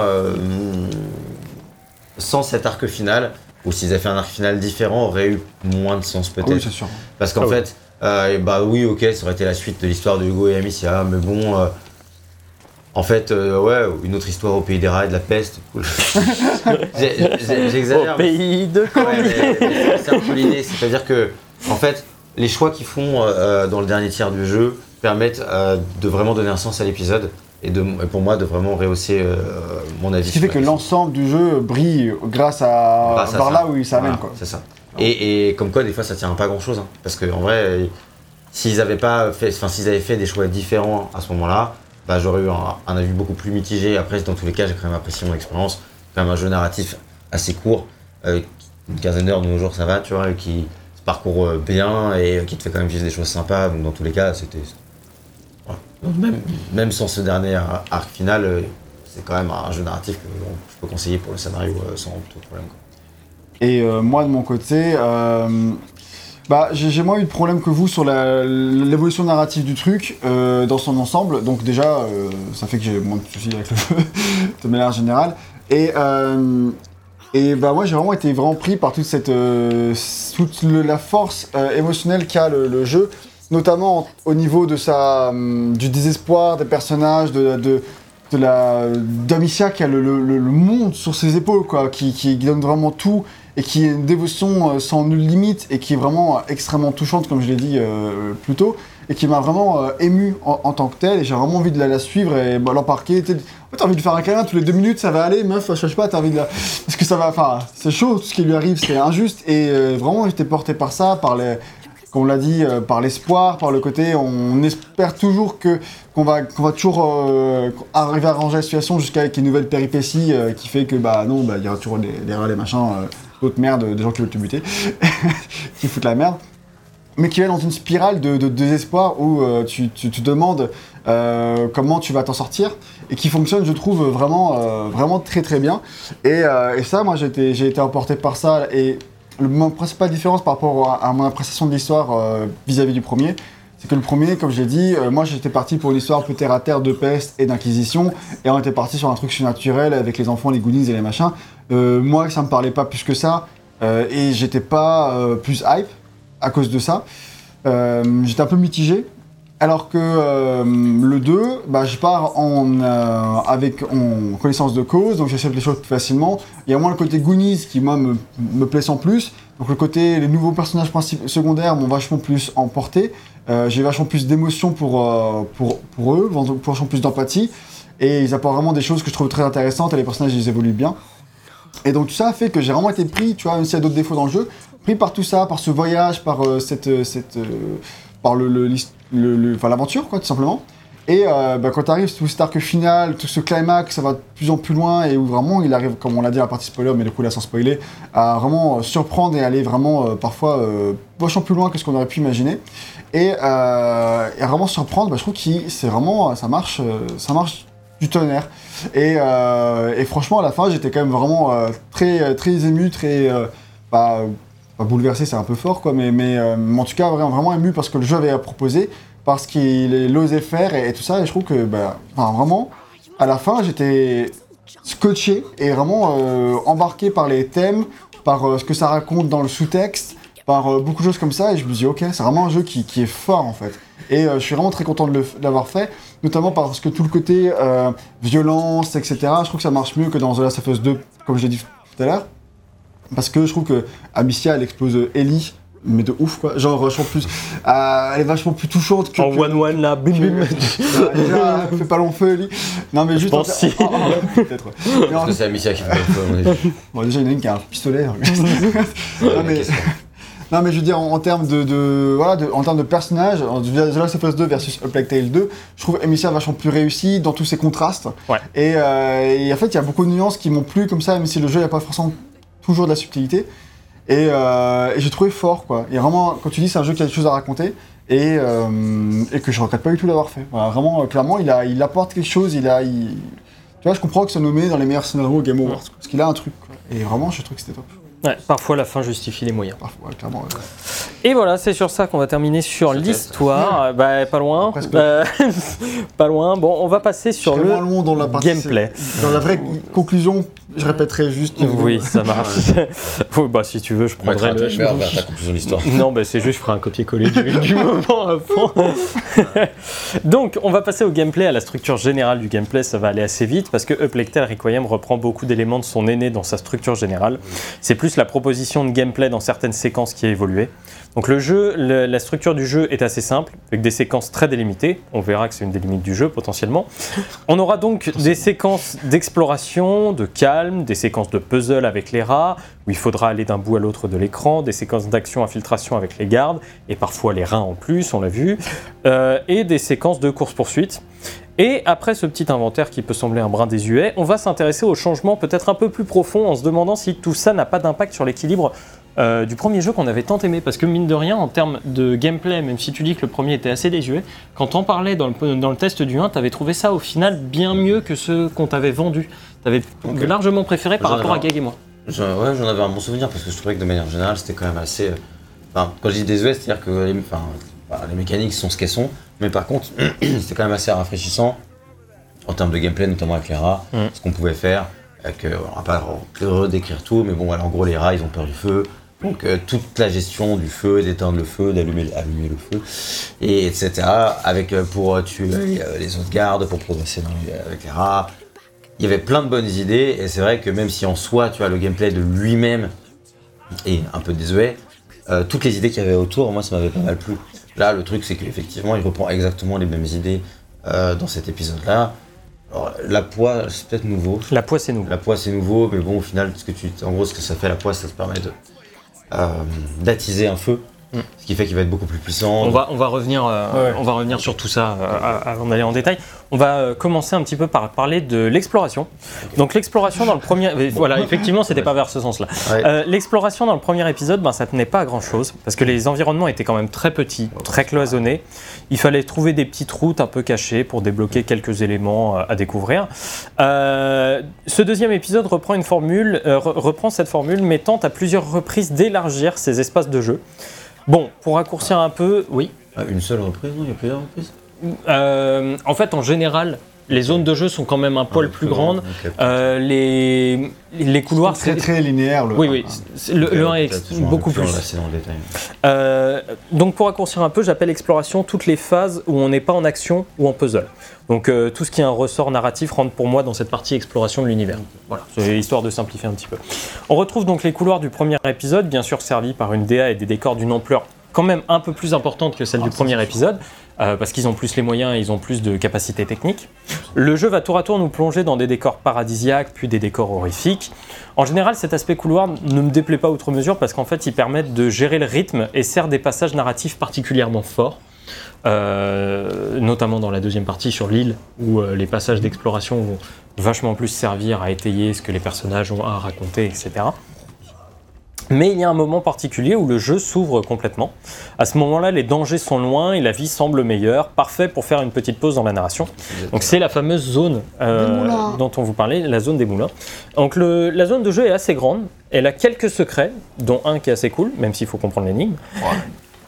sans cet arc final, ou s'ils avaient fait un arc final différent, aurait eu moins de sens
Ah
peut-être.
oui, c'est sûr.
Parce qu'en
Ah oui.
fait, euh, bah oui, ok, ça aurait été la suite de l'histoire de Hugo et Amicia, mais bon, euh, en fait, euh, ouais, une autre histoire au pays des rats et de la peste. J'exagère.
Au pays de
Ouais, c'est un peu l'idée, c'est-à-dire que, en fait, les choix qu'ils font euh, dans le dernier tiers du jeu permettent euh, de vraiment donner un sens à l'épisode et, de, et pour moi de vraiment rehausser euh, mon avis.
Ce qui fait que l'ensemble du jeu brille grâce à,
Grâce à
par
ça.
là où il s'amène.
Voilà,
quoi.
C'est ça. Et, et comme quoi, des fois, ça tient à pas grand-chose. hein. parce qu'en vrai, s'ils avaient pas fait, s'ils avaient fait des choix différents à ce moment-là, bah, j'aurais eu un, un avis beaucoup plus mitigé. Après, dans tous les cas, j'ai quand même apprécié mon expérience. Quand même un jeu narratif assez court, euh, une quinzaine d'heures de nos jours, ça va, tu vois, qui se parcourt euh, bien et qui te fait quand même vivre des choses sympas. Donc, dans tous les cas, c'était. Même, même sans ce dernier ar- arc final, euh, c'est quand même un jeu narratif que bon, je peux conseiller pour le scénario euh, sans tout problème. quoi.
Et euh, moi, de mon côté, euh, bah, j'ai moins eu de problème que vous sur l'évolution narrative du truc euh, dans son ensemble. Donc déjà, euh, ça fait que j'ai moins de soucis avec le jeu de manière générale. Et, euh, et bah, moi, j'ai vraiment été vraiment pris par toute, cette, euh, toute le- la force euh, émotionnelle qu'a le, le jeu, notamment en- au niveau de sa, hum, du désespoir des personnages, de, de, la d'Amicia qui a le, le- le- monde sur ses épaules, quoi, qui, qui donne vraiment tout et qui est une dévotion euh, sans nulle limite et qui est vraiment euh, extrêmement touchante, comme je l'ai dit euh, plus tôt, et qui m'a vraiment euh, ému en, tant que tel. Et j'ai vraiment envie de la, suivre et bah, l'embarquer. T'as envie de faire un câlin tous les deux minutes, ça va aller, meuf, je sais pas, t'as envie de la. Parce que ça va, enfin, c'est chaud, tout ce qui lui arrive, c'est injuste. Et vraiment, j'étais porté par ça, par les. On l'a dit, euh, par l'espoir, par le côté, on espère toujours que qu'on va, qu'on va toujours euh, arriver à arranger la situation jusqu'à une nouvelle péripétie euh, qui fait que bah non, bah il y aura toujours des, des des machins, euh, d'autres merdes, des gens qui veulent te buter, qui foutent la merde, mais qui est dans une spirale de, désespoir où tu, tu te demandes comment tu vas t'en sortir et qui fonctionne, je trouve, vraiment, vraiment très très bien. Et, et ça, moi j'ai été, j'ai été emporté par ça et le, mon principale différence par rapport à, mon appréciation de l'histoire euh, vis-à-vis du premier, c'est que le premier, comme je l'ai dit, euh, moi j'étais parti pour une histoire peu terre à terre de peste et d'inquisition, et on était parti sur un truc surnaturel avec les enfants, les goonies et les machins. Euh, moi, ça me parlait pas plus que ça, et j'étais pas plus hype à cause de ça. J'étais un peu mitigé. Alors que euh, le 2, bah, je pars en, euh, avec, connaissance de cause, donc j'accepte les choses plus facilement. Il y a moins le côté Goonies qui, moi, me, me plaît sans plus. Donc le côté, les nouveaux personnages secondaires m'ont vachement plus emporté. Euh, J'ai vachement plus d'émotion pour, pour, pour eux, vachement plus d'empathie. Et ils apportent vraiment des choses que je trouve très intéressantes et les personnages, ils évoluent bien. Et donc tout ça fait que j'ai vraiment été pris, tu vois, même s'il y a d'autres défauts dans le jeu, pris par tout ça, par ce voyage, par euh, cette, cette, par le, le, l'hist- le- le- l'aventure, quoi, tout simplement. Et euh, bah, quand tu arrives tout cet arc final, tout ce climax, ça va de plus en plus loin et où vraiment il arrive, comme on l'a dit à la partie spoiler, mais du coup là sans spoiler, à vraiment euh, surprendre et aller vraiment euh, parfois euh, vachement plus loin que ce qu'on aurait pu imaginer. Et, euh, et vraiment surprendre, bah, je trouve que c'est vraiment, ça marche, euh, ça marche du tonnerre. Et, euh, et franchement, à la fin, j'étais quand même vraiment euh, très, très ému, très. euh, bouleversé, c'est un peu fort, quoi, mais, mais, euh, en tout cas, vraiment, ému parce que le jeu avait à proposer, parce qu'il osait faire et, tout ça. Et je trouve que, bah, vraiment, à la fin, j'étais scotché et vraiment euh, embarqué par les thèmes, par euh, ce que ça raconte dans le sous-texte, par euh, beaucoup de choses comme ça. Et je me dis, ok, c'est vraiment un jeu qui, qui est fort en fait. Et je suis vraiment très content de l'avoir fait, notamment parce que tout le côté violence, etc., je trouve que ça marche mieux que dans The Last of Us 2, comme je l'ai dit tout à l'heure. Parce que je trouve que Amicia, elle explose Ellie, mais de ouf quoi. Genre, vachement plus. euh, elle est vachement plus touchante que.
En
que-
one-one là, bim bim.
Bah, déjà, fais pas long feu, Ellie. Non, mais juste.
pense
en-
si.
en- en- Peut-être. ouais.
Parce que c'est Amicia qui fait le feu.
Bon, déjà, il y en a une qui a un pistolet. hein. Non, mais... non, mais je veux dire, en, en termes de, de- voilà, de- en termes de personnage, The Last of Us 2 versus A Plague Tale 2, je trouve Amicia vachement plus réussie dans tous ses contrastes.
Ouais.
Et, euh, et en fait, il y a beaucoup de nuances qui m'ont plu comme ça, même si le jeu n'a pas forcément toujours de la subtilité. Et, euh, et j'ai trouvé fort, quoi. Et vraiment, quand tu dis c'est un jeu qui a des choses à raconter, et, euh, et que je regrette pas du tout d'avoir fait. Voilà, vraiment, euh, clairement, il, a, il apporte quelque chose, il a... il- Tu vois, je comprends que c'est nommé dans les meilleurs scénarios Game Awards, parce qu'il a un truc, quoi. Et vraiment, je trouve que c'était top.
Ouais, parfois la fin justifie les moyens.
Parfois, ouais, clairement. ouais.
Et voilà, c'est sur ça qu'on va terminer sur l'histoire. Bah, pas loin. Euh, pas loin. Bon, on va passer sur le.
long dans la partie
gameplay.
Dans la vraie conclusion, je répéterai juste.
Oui, ça marche. Oui, bah, si tu veux, je prendrai le.
ta conclusion de l'histoire.
Non, bah, c'est juste, je ferai un copier-coller du, du moment à fond. Donc, on va passer au gameplay, à la structure générale du gameplay. Ça va aller assez vite parce que Uplectel Requiem reprend beaucoup d'éléments de son aîné dans sa structure générale. C'est plus la proposition de gameplay dans certaines séquences qui a évolué. Donc, le jeu, le- la structure du jeu est assez simple, avec des séquences très délimitées. On verra que c'est une des limites du jeu potentiellement. On aura donc des séquences d'exploration, de calme, des séquences de puzzle avec les rats, où il faudra aller d'un bout à l'autre de l'écran, des séquences d'action infiltration avec les gardes, et parfois les reins en plus, on l'a vu, euh, et des séquences de course-poursuite. Et après ce petit inventaire qui peut sembler un brin désuet, on va s'intéresser aux changements peut-être un peu plus profonds en se demandant si tout ça n'a pas d'impact sur l'équilibre euh, du premier jeu qu'on avait tant aimé. Parce que mine de rien, en termes de gameplay, même si tu dis que le premier était assez désuet, quand on parlait dans le, dans le test du 1, tu avais trouvé ça au final bien mieux que ce qu'on t'avait vendu. Tu avais
Ok.
largement préféré par rapport à. Gag et moi.
Ouais, j'en avais un bon souvenir parce que je trouvais que de manière générale, c'était quand même assez. euh, Enfin, quand je dis désuet, c'est-à-dire que enfin, les mécaniques sont ce qu'elles sont, mais par contre, c'était quand même assez rafraîchissant en termes de gameplay, notamment avec les rats,
Mm.
ce qu'on pouvait faire. Avec, euh, on va pas re- redécrire tout, mais bon, voilà, en gros, les rats, ils ont peur du feu. Donc, euh, toute la gestion du feu, d'éteindre le feu, d'allumer allumer le feu, et etc. Avec, euh, pour tuer euh, les autres gardes, pour progresser dans les- avec les rats, il y avait plein de bonnes idées et c'est vrai que même si en soi tu vois le gameplay de lui-même est un peu désuet, toutes les idées qu'il y avait autour, moi ça m'avait pas mal plu. Là le truc c'est qu'effectivement il reprend exactement les mêmes idées euh, dans cet épisode-là. Alors la poix c'est peut-être nouveau.
La poisse c'est nouveau.
La poix c'est nouveau, mais bon au final ce que tu, en gros ce que ça fait la poix ça te permet de euh, d'attiser un feu,
Mm.
ce qui fait qu'il va être beaucoup plus puissant.
On va, on va revenir, euh,
Ouais.
on va revenir sur tout ça euh, à- avant d'aller en détail. On va euh, commencer un petit peu par parler de l'exploration. Donc l'exploration dans le premier, euh, voilà, effectivement, c'était pas vers ce sens-là.
Ouais.
Euh, l'exploration dans le premier épisode, ben, ça tenait pas à grand chose parce que les environnements étaient quand même très petits, très cloisonnés. Il fallait trouver des petites routes un peu cachées pour débloquer quelques éléments euh, à découvrir. Euh, ce deuxième épisode reprend une formule, euh, re- reprend cette formule, mais tente à plusieurs reprises d'élargir ces espaces de jeu. Bon, pour raccourcir un peu, oui.
Ah, une seule reprise, non Il y a plusieurs reprises
Euh, en fait, en général, les zones de jeu sont quand même un poil plus grandes. Euh, les, les couloirs,
très
c'est-
très linéaire. Le
Oui, oui. c'est- Le, le 1 est beaucoup plus.
détail.
Euh, donc pour raccourcir un peu, j'appelle exploration toutes les phases où on n'est pas en action ou en puzzle. Donc euh, tout ce qui est un ressort narratif rentre pour moi dans cette partie exploration de l'univers. Voilà, c'est histoire de simplifier un petit peu. On retrouve donc les couloirs du premier épisode, bien sûr servis par une DA et des décors d'une ampleur quand même un peu plus importante que celle du premier épisode, euh, parce qu'ils ont plus les moyens et ils ont plus de capacités techniques. Le jeu va tour à tour nous plonger dans des décors paradisiaques, puis des décors horrifiques. En général, cet aspect couloir ne me déplaît pas outre mesure parce qu'en fait, ils permettent de gérer le rythme et sert des passages narratifs particulièrement forts. Euh, notamment dans la deuxième partie sur l'île, où euh, les passages d'exploration vont vachement plus servir à étayer ce que les personnages ont à raconter, etc. Mais il y a un moment particulier où le jeu s'ouvre complètement. À ce moment-là, les dangers sont loin et la vie semble meilleure, parfait pour faire une petite pause dans la narration. Donc c'est la fameuse zone euh, dont on vous parlait, la zone des moulins. Donc le- la zone de jeu est assez grande, elle a quelques secrets, dont un qui est assez cool, même s'il faut comprendre l'énigme.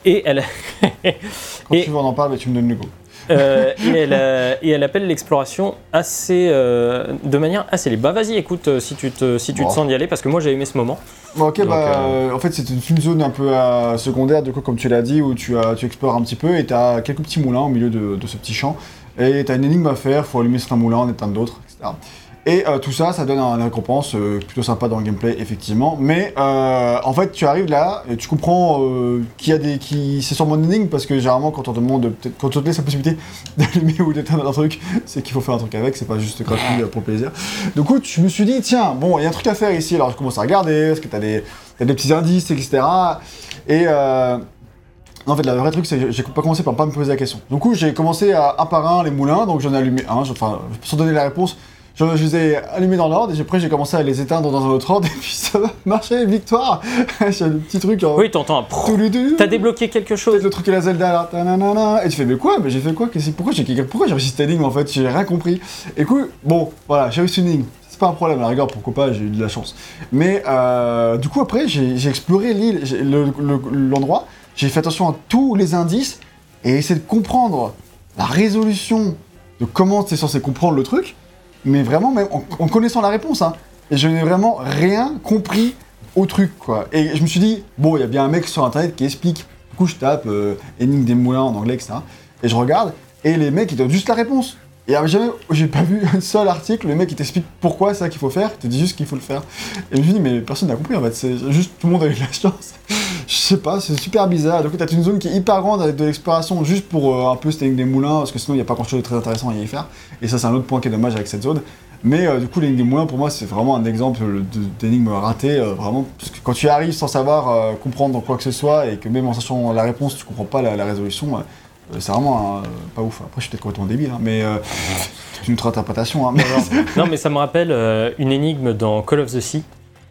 Et elle,
Quand
Et-
tu veux on en parle, mais tu me donnes le go.
Euh, et, elle, euh, et elle appelle l'exploration assez, euh, de manière assez libre. Bah vas-y, écoute, si tu te, si tu te
Bon.
sens d'y aller, parce que moi j'ai aimé ce moment.
Bon, ok,
Donc,
bah, en fait, c'est une, zone un peu euh, secondaire, du coup, comme tu l'as dit, où tu, as, tu explores un petit peu et tu as quelques petits moulins au milieu de, de ce petit champ. Et tu as une énigme à faire, il faut allumer certains moulins, en éteindre d'autres, etc. Et euh, tout ça, ça donne un, une récompense euh, plutôt sympa dans le gameplay, effectivement. Mais euh, en fait, tu arrives là et tu comprends qu'il y a des. Qui... C'est sûrement une énigme parce que généralement, quand on te demande, peut-être- quand on te laisse la possibilité d'allumer ou d'éteindre un truc, c'est qu'il faut faire un truc avec, c'est pas juste gratuit pour plaisir. Du coup, je me suis dit, tiens, bon, il y a un truc à faire ici. Alors, je commence à regarder, parce que t'as des, t'as des petits indices, etc. Et. En fait, le vrai truc, c'est que j'ai pas commencé par pas me poser la question. Du coup, j'ai commencé à un par un les moulins, donc j'en ai allumé un. Enfin, sans donner la réponse, je, je les ai allumés dans l'ordre et après j'ai commencé à les éteindre dans un autre ordre et puis ça va marcher, victoire J'ai le petit truc en...
Oui, t'entends un.
Touloudou.
T'as débloqué quelque chose.
le truc et la Zelda là, tananana, et tu fais mais quoi? Mais j'ai fait quoi? Qu'est-ce- Pourquoi j'ai pourquoi j'ai réussi cette énigme en fait? J'ai rien compris. Et coup, bon, voilà, j'ai réussi une énigme. C'est pas un problème, à la rigueur, pourquoi pas, j'ai eu de la chance. Mais euh, du coup après, j'ai exploré l'île, j'ai- le- le- l'endroit, j'ai fait attention à tous les indices et essayé de comprendre la résolution de comment t'es censé comprendre le truc, mais vraiment même en, connaissant la réponse. Hein. Je n'ai vraiment rien compris au truc. Et je me suis dit, bon, il y a bien un mec sur internet qui explique. Du coup, je tape euh, énigme des moulins en anglais, etc. Et je regarde, et les mecs, ils donnent juste la réponse. Et jamais, j'ai pas vu un seul article, le mec, il t'explique pourquoi c'est ça qu'il faut faire, il te dit juste qu'il faut le faire. Et je me dit, mais personne n'a compris, en fait, c'est juste tout le monde a eu de la chance. je sais pas, c'est super bizarre. Du coup, t'as une zone qui est hyper grande avec de l'exploration juste pour euh, un peu énigme des moulins, parce que sinon, il n'y a pas grand chose de très intéressant à y faire. Et ça, c'est un autre point qui est dommage avec cette zone. Mais euh, du coup, l'énigme des moulins, pour moi, c'est vraiment un exemple d'énigme ratée. euh, vraiment, parce que quand tu arrives sans savoir comprendre quoi que ce soit, et que même en sachant la réponse, tu comprends pas la, résolution, c'est vraiment un- pas ouf. Après, je suis peut-être complètement débile, hein, mais euh, c'est une autre interprétation. Hein,
Non, mais ça me rappelle euh, une énigme dans Call of the Sea,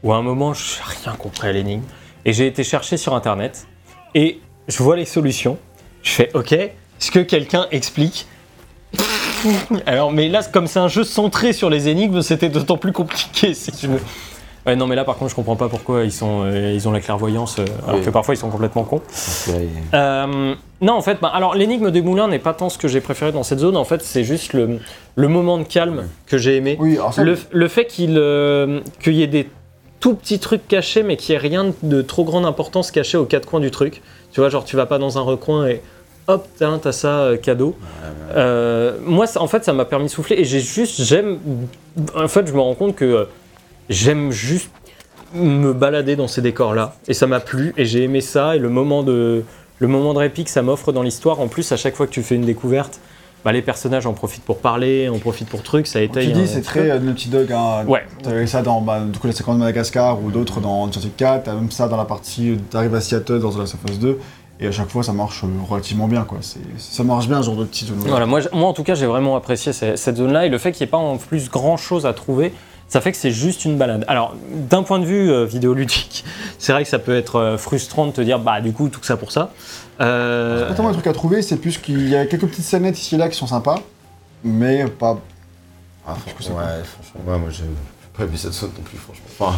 où à un moment, je n'ai rien compris à l'énigme. Et j'ai été chercher sur Internet, et je vois les solutions. Je fais, ok, est-ce que quelqu'un explique? Alors, mais là, comme c'est un jeu centré sur les énigmes, c'était d'autant plus compliqué, si tu veux. Ouais, non, mais là, par contre, je comprends pas pourquoi ils, sont, euh, ils ont la clairvoyance, euh, alors
Oui.
que parfois ils sont complètement cons. Euh, non, en fait, bah, alors l'énigme des moulins n'est pas tant ce que j'ai préféré dans cette zone. En fait, c'est juste le, le moment de calme que j'ai aimé.
oui,
Le, le fait qu'il euh, qu'il y ait des tout petits trucs cachés, mais qu'il n'y ait rien de trop grande importance caché aux quatre coins du truc. Tu vois, genre, tu vas pas dans un recoin et hop, t'as t'as ça euh, cadeau. Euh, moi, ça- en fait, ça m'a permis de souffler et j'ai juste, j'aime. En fait, je me rends compte que euh, j'aime juste me balader dans ces décors-là et ça m'a plu et j'ai aimé ça et le moment de le moment de répit que ça m'offre dans l'histoire. En plus, à chaque fois que tu fais une découverte, bah, les personnages en profitent pour parler, en profitent pour trucs. Ça
tu
étaye.
dis,
un
c'est très euh, Naughty Dog. Hein,
Ouais.
T'avais ça dans bah, du coup, la séquence de Madagascar ou d'autres dans Uncharted 4, t'as même ça dans la partie où t'arrives à Seattle dans The Last of Us 2, et à chaque fois ça marche euh, relativement bien quoi. Ça marche bien ce genre de petit jeu.
Voilà, moi, moi en tout cas j'ai vraiment apprécié ce- cette zone-là et le fait qu'il n'y ait pas en plus grand chose à trouver, ça fait que c'est juste une balade. Alors d'un point de vue euh, vidéoludique, c'est vrai que ça peut être euh, frustrant de te dire bah du coup tout ça pour ça. Euh,
Pas tellement un truc à trouver, c'est plus qu'il y a quelques petites scénettes ici et là qui sont sympas, mais pas.
Ah,
c'est
franchement, ouais, franchement, ouais, moi j'ai pas aimé cette zone non plus, franchement. Enfin,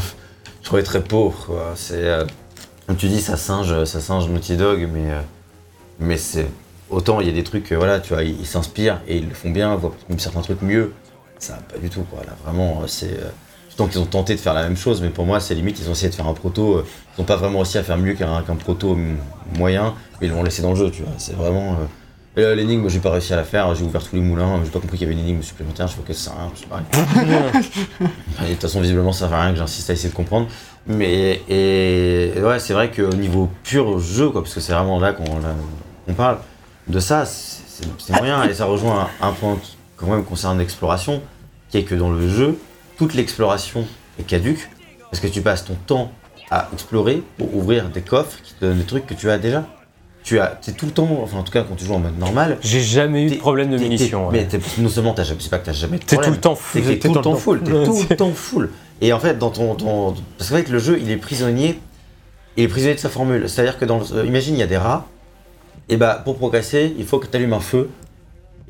je trouvais très pauvre, quoi. C'est. euh, comme tu dis, ça singe, ça singe Naughty Dog, mais. euh, mais c'est. Autant il y a des trucs, euh, voilà, tu vois, ils ils s'inspirent et ils le font bien, voient certains trucs mieux. Ça va pas du tout, quoi. Là, vraiment, euh, c'est. euh, Tant qu'ils ont tenté de faire la même chose, mais pour moi, c'est limite, ils ont essayé de faire un proto. euh, Ils n'ont pas vraiment réussi à faire mieux qu'un proto mm, moyen, mais ils l'ont laissé dans le jeu, tu vois. C'est vraiment. euh, l'énigme, j'ai pas réussi à la faire, j'ai ouvert tous les moulins, j'ai pas compris qu'il y avait une énigme supplémentaire, je fais que ça sert à rien, je sais pas. Et de toute façon, visiblement, ça sert à rien que j'insiste à essayer de comprendre. Mais et, et ouais, c'est vrai qu'au niveau pur jeu, quoi, parce que c'est vraiment là qu'on parle de ça, c'est moyen. Et ça rejoint un, un point qui, quand même concernant l'exploration, qui est que dans le jeu, toute l'exploration est caduque, parce que tu passes ton temps à explorer pour ouvrir des coffres qui te donnent des trucs que tu as déjà. Tu as, c'est tout le temps, enfin en tout cas quand tu joues en mode normal,
J'ai jamais eu de
T'es-
problème de
T'es-
munitions.
t'es-
ouais.
Mais t'es- non seulement t'as jamais, c'est pas que t'as jamais de
T'es
problème.
tout le temps full.
T'es tout le temps full. T'es tout le temps full. Et en fait, dans ton, ton- parce qu'en fait, le jeu, il est prisonnier. Il est prisonnier de sa formule. C'est-à-dire que dans, le- euh, imagine, il y a des rats. Et bah, pour progresser, il faut que tu allumes un feu.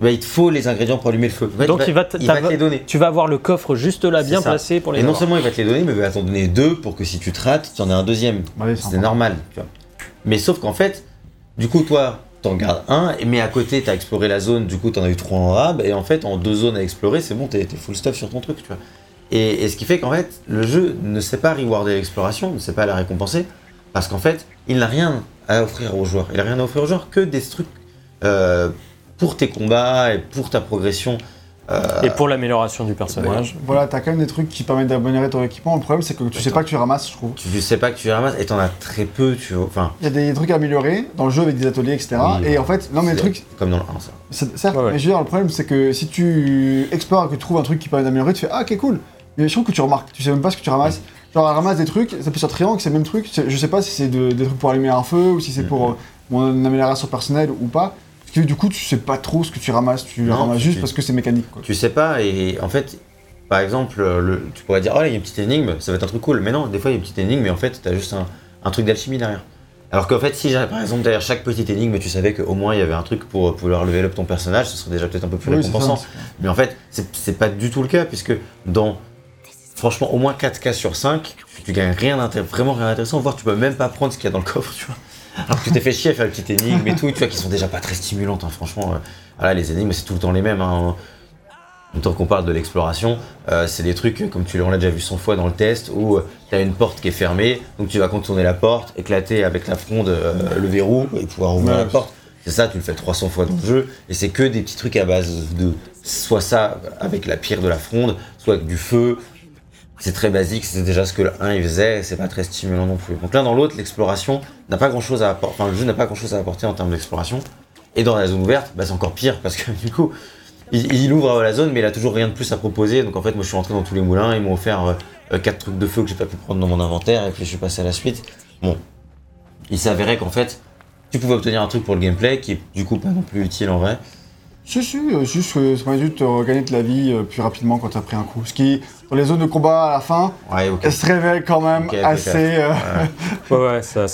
Bah, il te faut les ingrédients pour allumer le feu. En fait,
Donc il va, te-
il va
t'as-
te les donner.
Tu vas avoir le coffre juste là, bien
ça.
placé pour les
Et non
avoir.
seulement il va te les donner, mais il va t'en donner deux pour que si tu te rates, tu en aies un deuxième.
Ouais,
C'est normal, tu vois. Mais sauf qu'en fait, du coup, toi, t'en gardes un, mais à côté, t'as exploré la zone, du coup, t'en as eu trois en rab, et en fait, en deux zones à explorer, c'est bon, t'es t'es full stuff sur ton truc, tu vois. Et, et ce qui fait qu'en fait, le jeu ne sait pas rewarder l'exploration, ne sait pas la récompenser, parce qu'en fait, il n'a rien à offrir aux joueurs. Il n'a rien à offrir aux joueurs que des trucs euh, pour tes combats et pour ta progression. Euh,
Et pour l'amélioration du personnage.
Voilà, t'as quand même des trucs qui permettent d'améliorer ton équipement. Le problème, c'est que tu sais pas que tu ramasses, je trouve.
tu ne sais pas que tu les ramasses, et t'en as très peu, tu vois. Enfin,
Il y a des trucs à améliorer dans le jeu avec des ateliers, etc.
Oui,
et en fait, non mais le
c'est
truc,
Comme dans le 1, ça.
certes,
Ouais, ouais.
mais je veux dire, le problème c'est que si tu explores et que tu trouves un truc qui permet d'améliorer, tu fais ah ok cool. Mais je trouve que tu remarques, tu sais même pas ce que tu ramasses. Genre elle ramasse des trucs, ça peut sur triangle, c'est le même truc. Je sais pas si c'est de- des trucs pour allumer un feu ou si c'est pour euh, mon amélioration personnelle ou pas. Parce que du coup, tu sais pas trop ce que tu ramasses, tu le ramasses juste parce que c'est mécanique quoi.
Tu sais pas, et en fait, par exemple, le, tu pourrais dire, oh là, il y a une petite énigme, ça va être un truc cool. Mais non, des fois, il y a une petite énigme, mais en fait, t'as juste un, un truc d'alchimie derrière. Alors qu'en fait, si par exemple derrière chaque petite énigme, tu savais qu'au moins il y avait un truc pour pouvoir lever up ton personnage, ce serait déjà peut-être un peu plus
Oui,
récompensant.
ça.
Mais en fait, c'est pas du tout le cas, puisque dans franchement au moins 4 cas sur 5, tu gagnes rien vraiment rien d'intéressant, voire tu peux même pas prendre ce qu'il y a dans le coffre, tu vois. Alors que tu t'es fait chier à faire une petite énigme et tout, tu vois, qui sont déjà pas très stimulantes, hein, franchement. euh, voilà, les énigmes, c'est tout le temps les mêmes. Hein. Tant qu'on parle de l'exploration, euh, c'est des trucs, euh, comme tu l'as déjà vu 100 fois dans le test, où tu as une porte qui est fermée, donc tu vas contourner la porte, éclater avec la fronde euh, le verrou et pouvoir ouvrir
Ouais.
la porte. C'est ça, tu le fais 300 fois dans le jeu, et c'est que des petits trucs à base de soit ça avec la pierre de la fronde, soit avec du feu. C'est très basique, c'est déjà ce que le 1 il faisait, c'est pas très stimulant non plus. Donc l'un dans l'autre, l'exploration n'a pas grand chose à apporter, enfin le jeu n'a pas grand chose à apporter en termes d'exploration. Et dans la zone ouverte, bah, c'est encore pire parce que du coup, il, ouvre la zone, mais il a toujours rien de plus à proposer. Donc en fait, moi je suis rentré dans tous les moulins, ils m'ont offert 4 trucs de feu que j'ai pas pu prendre dans mon inventaire, et puis je suis passé à la suite. Bon, il s'avérait qu'en fait, tu pouvais obtenir un truc pour le gameplay qui est du coup pas non plus utile en vrai.
Si, si, euh, juste que ça permet de regagner de la vie euh, plus rapidement quand t'as pris un coup. Ce qui, dans les zones de combat à la fin,
Ouais,
se révèle quand même assez. euh,
Ouais, ouais, ça,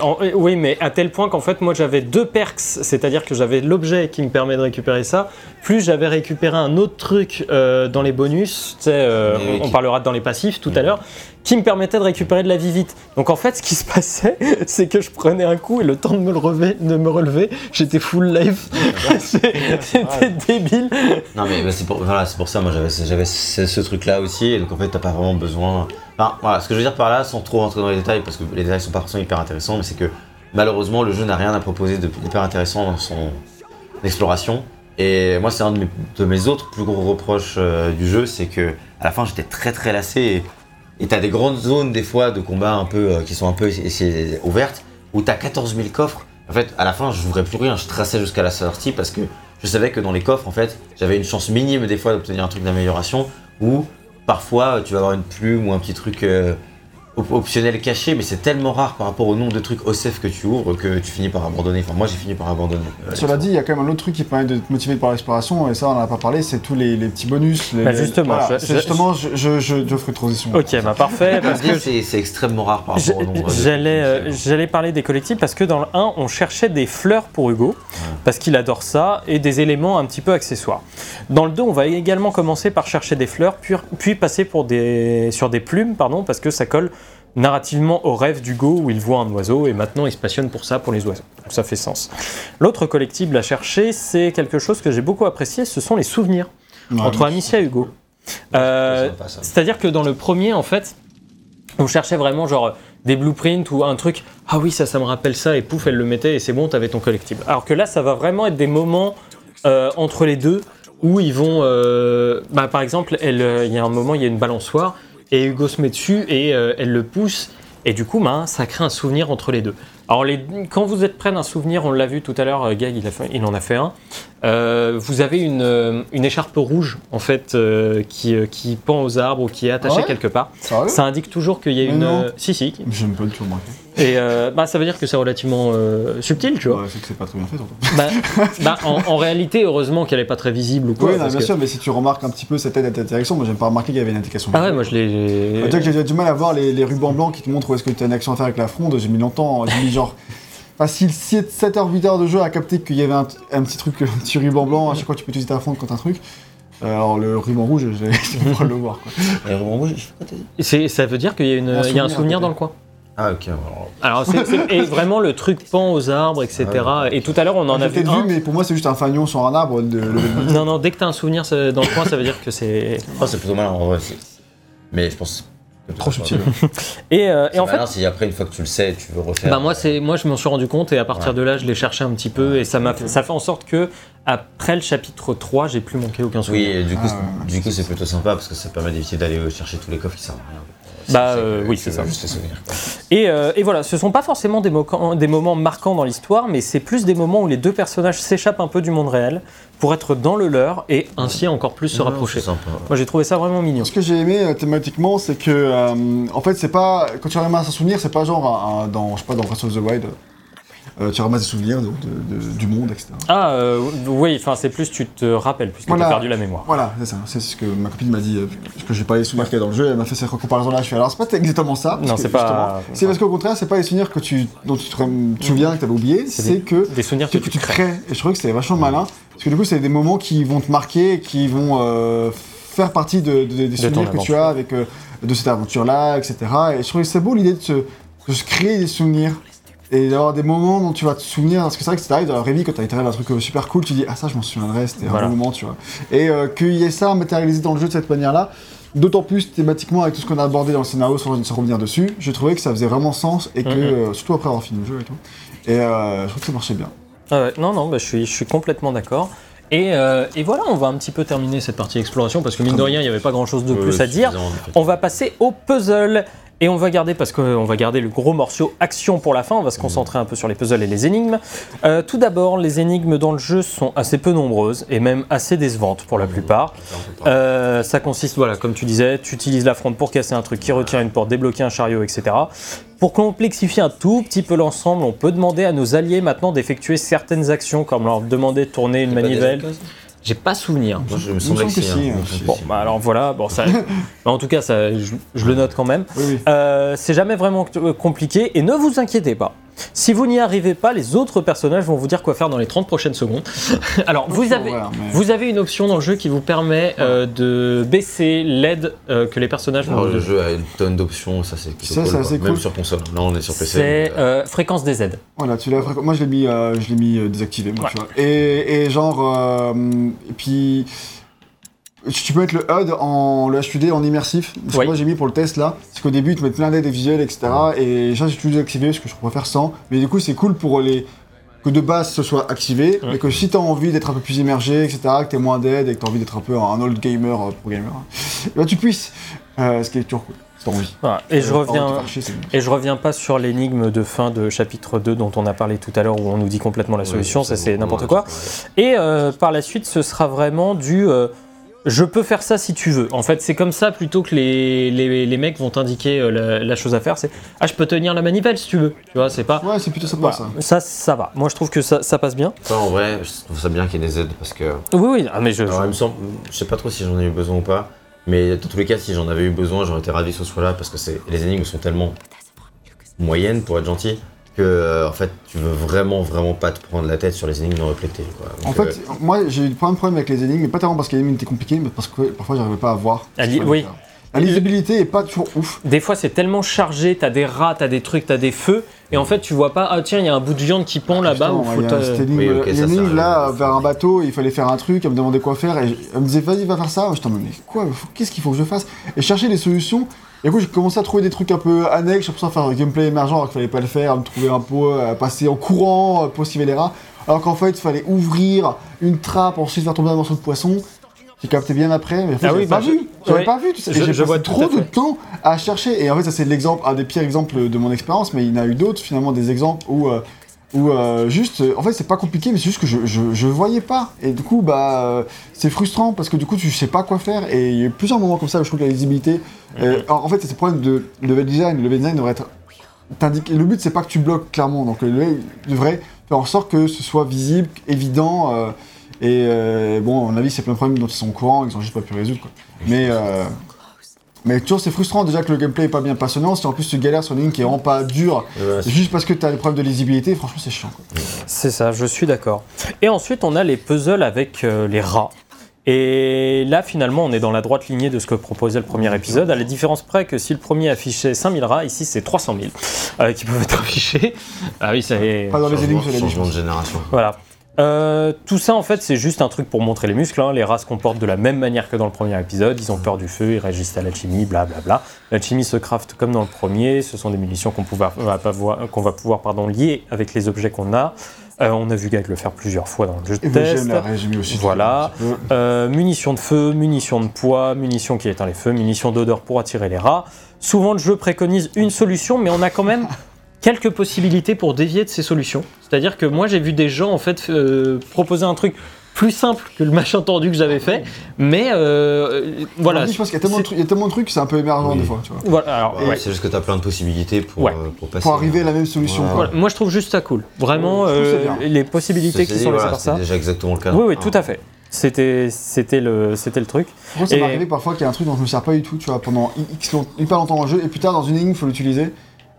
en- Oui, mais à tel point qu'en fait, moi, j'avais deux perks, c'est-à-dire que j'avais l'objet qui me permet de récupérer ça, plus j'avais récupéré un autre truc euh, dans les bonus, euh, on, parlera dans les passifs tout à l'heure, qui me permettait de récupérer de la vie vite. Donc en fait, ce qui se passait, c'est que je prenais un coup et le temps de me, le relever, de me relever, j'étais full life. C'était débile.
Non mais bah, c'est pour, voilà, c'est pour ça, moi j'avais, ce, truc-là aussi, et donc en fait t'as pas vraiment besoin... Enfin voilà, ce que je veux dire par là, sans trop rentrer dans les détails, parce que les détails sont forcément hyper intéressants, mais c'est que malheureusement le jeu n'a rien à proposer d'hyper intéressant dans son exploration. Et moi c'est un de mes, autres plus gros reproches euh, du jeu, c'est que à la fin j'étais très très lassé, et t'as des grandes zones des fois de combat un peu, euh, qui sont un peu ouvertes, où t'as 14 000 coffres. En fait, à la fin, je n'ouvrais plus rien, je traçais jusqu'à la sortie parce que je savais que dans les coffres, en fait, j'avais une chance minime des fois d'obtenir un truc d'amélioration ou parfois tu vas avoir une plume ou un petit truc euh, optionnel caché, mais c'est tellement rare par rapport au nombre de trucs OSEF que tu ouvres que tu finis par abandonner. Enfin, moi j'ai fini par abandonner. euh,
Cela dit, il y a quand même un autre truc qui permet de te motiver par l'exploration, et ça on en a pas parlé, c'est tous les, les petits bonus. les-
Bah,
les-
justement,
voilà,
je-
justement, je, je, je, je ferai transition.
Ok, bah parfait, parce que
c'est c'est extrêmement rare par rapport au nombre
J'allais euh,
trucs.
j'allais parler des collectibles parce que dans le 1, on cherchait des fleurs pour Hugo, parce qu'il adore ça, et des éléments un petit peu accessoires. Dans le 2, on va également commencer par chercher des fleurs, puis, puis passer pour des, sur des plumes, pardon, parce que ça colle narrativement au rêve d'Hugo où il voit un oiseau, et maintenant il se passionne pour ça, pour les oiseaux. Donc ça fait sens. L'autre collectible à chercher, c'est quelque chose que j'ai beaucoup apprécié, ce sont les souvenirs
Ouais,
entre Amicia et Hugo. Euh, c'est-à-dire que dans le premier, en fait, on cherchait vraiment genre des blueprints ou un truc. Ah oui, ça, ça me rappelle ça, et pouf, elle le mettait, et c'est bon, t'avais ton collectible. Alors que là, ça va vraiment être des moments euh, entre les deux où ils vont. euh, bah, par exemple, il y a un moment, il y a une balançoire, et Hugo se met dessus, et euh, elle le pousse, et du coup, bah, ça crée un souvenir entre les deux. Alors, les, quand vous êtes près d'un souvenir, on l'a vu tout à l'heure, euh, Gag, il, a fait- il en a fait un. Euh, vous avez une, euh, une écharpe rouge, en fait, euh, qui, euh, qui pend aux arbres ou qui est attachée
Ah ouais
quelque part.
Sérieux
Ça indique toujours qu'il y a
Mais
une.
non.
si, si.
J'aime pas du tout remarquer.
Et bah, ça veut dire que c'est relativement subtil, tu vois.
Ouais, c'est que c'est pas très bien fait.
Bah, bah, en, en réalité, heureusement qu'elle est pas très visible ou quoi.
Oui, non, bien
que-
sûr, mais si tu remarques un petit peu cette aide à ta direction, moi j'aime pas remarqué qu'il y avait une indication.
Ah ouais, moi je l'ai.
Bah, j'ai du mal à voir les, les rubans blancs qui te montrent où est-ce que tu as une action à faire avec la fronde, j'ai mis longtemps, j'ai mis genre facile 7 heures, 8 heures de jeu à capter qu'il y avait un, un petit truc, un petit ruban blanc, à chaque fois tu peux utiliser ta fronde contre un truc. Euh, Alors le ruban rouge, j'ai j'ai pas le voir quoi.
Et Roman Rouge, je sais pas, t'as dit
C'est- Ça veut dire qu'il y a, une,
Un
il y a un
souvenir,
dans le coin.
Ah ok, alors,
et vraiment, le truc pend aux arbres, etc.
Ah ouais.
Et tout à l'heure, on en a
J'ai
vu
peut-être
un.
vu, mais pour moi c'est juste un fagnon sur un arbre de
Non, non, dès que t'as un souvenir dans le coin, ça veut dire que c'est.
oh, c'est plutôt malin en vrai. Mais je pense.
Trop subtil.
Et, euh, et
C'est
en fait,
si après une fois que tu le sais, tu veux refaire.
Bah moi c'est moi je m'en suis rendu compte et à partir
Ouais.
de là je l'ai cherché un petit peu et ça m'a fait- ça fait en sorte que après le chapitre 3 j'ai plus manqué aucun
Oui,
souvenir.
et du coup,
Ah,
c'est- du coup, c'est plutôt sympa parce que ça permet d'éviter d'aller chercher tous les coffres qui servent à rien.
Bah, euh, oui, c'est ça. Et, euh, et voilà, ce sont pas forcément des, mo- des moments marquants dans l'histoire, mais c'est plus des moments où les deux personnages s'échappent un peu du monde réel pour être dans le leur et ainsi encore plus se rapprocher.
C'est sympa.
Moi j'ai trouvé ça vraiment mignon.
Ce que j'ai aimé euh, thématiquement, c'est que euh, en fait c'est pas quand tu regardes un souvenir, c'est pas genre un- un- dans je sais pas dans Breath of the Wild euh, tu ramasses des souvenirs de- de- de- du monde, etc.
Ah, euh, oui, enfin, c'est plus tu te rappelles, puisque
Voilà.
tu as perdu la mémoire.
Voilà, c'est ça. C'est ce que ma copine m'a dit, euh, parce que j'ai pas les souvenirs qu'il y a dans le jeu. Elle m'a fait cette comparaison-là. Je suis alors, c'est pas exactement ça.
Non, c'est pas-
C'est parce qu'au contraire, c'est pas les souvenirs que tu, dont tu te, te souviens que t'avais oublié,
C'est
c'est que
Des souvenirs
que,
tu
tu
crées.
crées. Et je trouvais que c'était vachement malin. Parce que du coup, c'est des moments qui vont te marquer, qui vont faire partie de, de- des souvenirs que tu as avec, euh, de cette aventure-là, etc. Et je trouvais que c'est beau l'idée de se, de se créer des souvenirs. Et d'avoir des moments dont tu vas te souvenir, parce que c'est vrai que ça t'arrive dans la vraie vie, quand t'arrives à un truc euh, super cool, tu dis Ah, ça, je m'en souviendrai, c'était
Voilà.
un bon moment, tu vois. Et euh, qu'il y ait ça matérialisé dans le jeu de cette manière-là, d'autant plus thématiquement avec tout ce qu'on a abordé dans le scénario sans, sans revenir dessus, je trouvais que ça faisait vraiment sens et que,
Mhm.
euh, surtout après avoir fini le jeu et tout. Et euh, je trouve que ça marchait bien.
Ah ouais, non, non, bah, je, suis, je suis complètement d'accord. Et, euh, et voilà, on va un petit peu terminer cette partie exploration parce que mine de rien, il n'y avait pas grand chose de plus à dire.
suffisant, en fait.
On va passer au puzzle. Et on va garder, parce qu'on va garder le gros morceau action pour la fin, on va se concentrer un peu sur les puzzles et les énigmes. Euh, tout d'abord, les énigmes dans le jeu sont assez peu nombreuses et même assez décevantes pour la plupart. Euh, ça consiste, voilà, comme tu disais, tu utilises la fronde pour casser un truc qui retient une porte, débloquer un chariot, etc. Pour complexifier un tout petit peu l'ensemble, on peut demander à nos alliés maintenant d'effectuer certaines actions, comme leur demander de tourner une manivelle. J'ai pas souvenir.
Moi, je me semble que si.
si,
hein.
hein.
Que
Bon,
si.
bah alors voilà, bon, ça, bah, en tout cas, ça, je, je le note quand même.
Oui, oui.
Euh, c'est jamais vraiment euh, compliqué et ne vous inquiétez pas. Si vous n'y arrivez pas, les autres personnages vont vous dire quoi faire dans les 30 prochaines secondes. Alors, vous avez,
mais-
vous avez une option dans le jeu qui vous permet euh, de baisser l'aide euh, que les personnages vont
Alors,
vous
le jeu a une tonne d'options, ça c'est cool, Même
cool.
sur console. Là, on est sur PC.
C'est
euh,
fréquence des aides.
Voilà, tu l'as Moi, je l'ai mis, euh, je l'ai mis euh, désactivé, moi,
Ouais.
tu vois. Et, et genre, euh, et puis, tu peux mettre le HUD en le HUD en immersif. Ce que
Oui.
moi, j'ai mis pour le test là, c'est qu'au début, tu mets plein d'aides visuelles, etc. Et ça, j'ai toujours désactivé parce que je préfère sans. Mais du coup, c'est cool pour les que de base ce soit activé,
Ouais.
mais que si tu as envie d'être un peu plus immergé, etc., que tu moins d'aide et que tu as envie d'être un peu un old gamer euh, pro gamer, ben, tu puisses. Euh, ce qui est toujours cool, si t'as envie.
Voilà. Et je
Euh,
reviens.
te.
Et je reviens pas sur l'énigme de fin de chapitre 2 dont on a parlé tout à l'heure où on nous dit complètement la
ouais,
solution, ça c'est n'importe quoi. Et euh, par la suite, ce sera vraiment du euh, je peux faire ça si tu veux. En fait, c'est comme ça plutôt que les, les, les mecs vont t'indiquer euh, la, la chose à faire. C'est ah, je peux tenir la manivelle si tu veux. Tu vois, c'est pas.
Ouais, c'est plutôt sympa
Voilà.
ça.
Ça, ça va. Moi, je trouve que ça, ça passe bien.
Ça, en vrai, je trouve ça bien qu'il y ait des aides parce que.
Oui, oui. Ah, mais je.
Alors, il me semble, je sais pas trop si j'en ai eu besoin ou pas, mais dans tous les cas, si j'en avais eu besoin, j'aurais été ravi que ce soit là parce que c'est, les énigmes sont tellement moyennes pour être gentil que euh, en fait, tu veux vraiment, vraiment pas te prendre la tête sur les énigmes non reflétées. Quoi.
En fait, moi j'ai eu plein de problèmes avec les énigmes, mais pas tellement parce que les énigmes étaient compliquées, mais parce que parfois j'arrivais pas à voir.
Ah,
ce
li-
qu'il fallait
oui.
faire. La lisibilité est pas toujours ouf.
Des fois, c'est tellement chargé. T'as des rats, t'as des trucs, t'as des feux, et en fait, tu vois pas. Ah tiens, il y a un bout de viande qui pend là-bas. Où faut
il y a cette énigme,
Oui, ok, ça,
l'énigme
ça
là, vers un bateau, il fallait faire un truc, elle me demandait quoi faire, et elle me disait vas-y, va faire ça. Je t'en mais quoi Qu'est-ce qu'il faut que je fasse? Et je cherchais des solutions. Et du coup, j'ai commencé à trouver des trucs un peu annexes, j'ai commencé à faire un gameplay émergent alors qu'il fallait pas le faire, à me trouver un pot, à passer en courant euh, pour esquiver les rats. Alors qu'en fait, il fallait ouvrir une trappe, ensuite faire tomber un morceau de poisson. J'ai capté bien après, mais en fait,
Ah
j'avais
oui,
pas
bah, je-
vu. J'avais pas vu. Tu sais, j'ai passé trop de temps à chercher. Et en fait, ça c'est l'exemple, un des pires exemples de mon expérience, mais il y en a eu d'autres finalement, des exemples où, euh, où euh, juste, euh, en fait, c'est pas compliqué, mais c'est juste que je, je, je voyais pas. Et du coup, bah, euh, c'est frustrant parce que du coup, tu sais pas quoi faire. Et il y a eu plusieurs moments comme ça où je trouve que la lisibilité. euh, alors, en fait, c'est le problème de level design. Le level design devrait être. Le but, c'est pas que tu bloques clairement. Donc, le level devrait faire en sorte que ce soit visible, évident. euh, et bon, à mon avis, c'est plein de problèmes dont ils sont au courant, ils ont juste pas pu résoudre. Quoi. Mais, mais toujours, c'est frustrant déjà que le gameplay est pas bien passionnant. Si en plus tu galères sur une ligne qui est vraiment pas dure,
ouais,
juste parce que t'as des problèmes de lisibilité, franchement, c'est chiant.
C'est ça, je suis d'accord. Et ensuite, on a les puzzles avec euh, les rats. Et là, finalement, on est dans la droite lignée de ce que proposait le premier épisode, à la différence près que si le premier affichait 5000 rats, ici c'est 300 000 euh, qui peuvent être affichés. Ah oui, ça est.
Pas dans les énigmes, je
changement de génération.
Voilà. Euh, tout ça, en fait, c'est juste un truc pour montrer les muscles. hein. Les rats se comportent de la même manière que dans le premier épisode. Ils ont peur du feu, ils réagissent à l'alchimie, blablabla. L'alchimie se craft comme dans le premier. Ce sont des munitions qu'on va, pouvoir pardon, lier avec les objets qu'on a. Euh, on a vu Gag le faire plusieurs fois dans le jeu de test.
la résumé aussi.
Voilà. Euh, munitions de feu, munitions de poids, munitions qui éteint les feux, munitions d'odeur pour attirer les rats. Souvent, le jeu préconise une solution, mais on a quand même quelques possibilités pour dévier de ces solutions. C'est-à-dire que moi, j'ai vu des gens en fait euh, proposer un truc plus simple que le machin tordu que j'avais fait, mais euh, voilà.
Aujourd'hui, je pense qu'il y a tellement de trucs, il y a tellement de trucs, c'est un peu émergent
Oui.
des fois, tu vois.
Voilà, alors,
Ouais,
ouais.
C'est juste que tu as plein de possibilités pour,
Ouais.
euh, pour passer.
Pour arriver à la même solution.
Ouais.
Voilà, Moi, je trouve juste ça cool. Vraiment, euh,
c'est
les possibilités
Ceci
qui
dit,
sont laissées
voilà,
par ça.
déjà exactement le cas.
Oui, oui,
Ah.
tout à fait. C'était, c'était le, c'était le truc.
Contre, ça
Et-
m'est arrivé parfois qu'il y a un truc dont je me sers pas du tout, tu vois, pendant X long- hyper longtemps dans le jeu, et plus tard dans une ligne, il faut l'utiliser.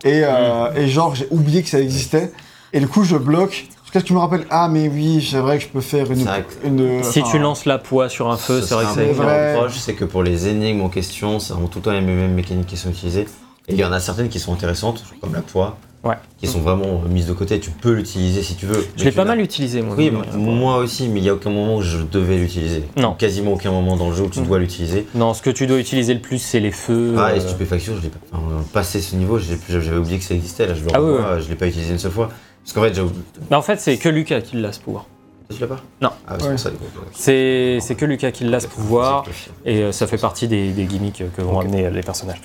Et, euh, et genre, j'ai oublié que ça existait, et du coup, je bloque. Jusqu'à ce que je me rappelle, ah, mais oui, c'est vrai que je peux faire une. Une
Si
enfin,
tu lances la poix sur un feu, c'est vrai que c'est
vrai.
reproche, c'est que pour les énigmes en question, c'est vraiment tout le temps les mêmes mécaniques qui sont utilisées. Et il y en a certaines qui sont intéressantes, comme la poix,
Ouais.
qui sont vraiment euh, mises de côté. Tu peux l'utiliser si tu veux.
Je l'ai pas mal utilisé, moi.
Oui,
rien.
moi aussi, mais il n'y a aucun moment où je devais l'utiliser.
Non.
Quasiment aucun moment dans le jeu où tu
Mm.
dois l'utiliser.
Non, ce que tu dois utiliser le plus, c'est les feux.
Ah, les
euh,
stupéfactions, je l'ai pas. Euh, passé ce niveau, j'avais oublié que ça existait. Là, je le
Ah ouais,
revois, je l'ai pas utilisé une seule fois. Parce qu'en fait, j'ai
bah, en fait, c'est que Lucas qui l'a ce pouvoir.
Tu l'as pas
Non.
Ah, c'est
Ouais.
pour ça, du coup.
C'est, c'est que Lucas qui l'a ce pouvoir. Et euh, ça fait partie des, des gimmicks que vont amener euh, les personnages.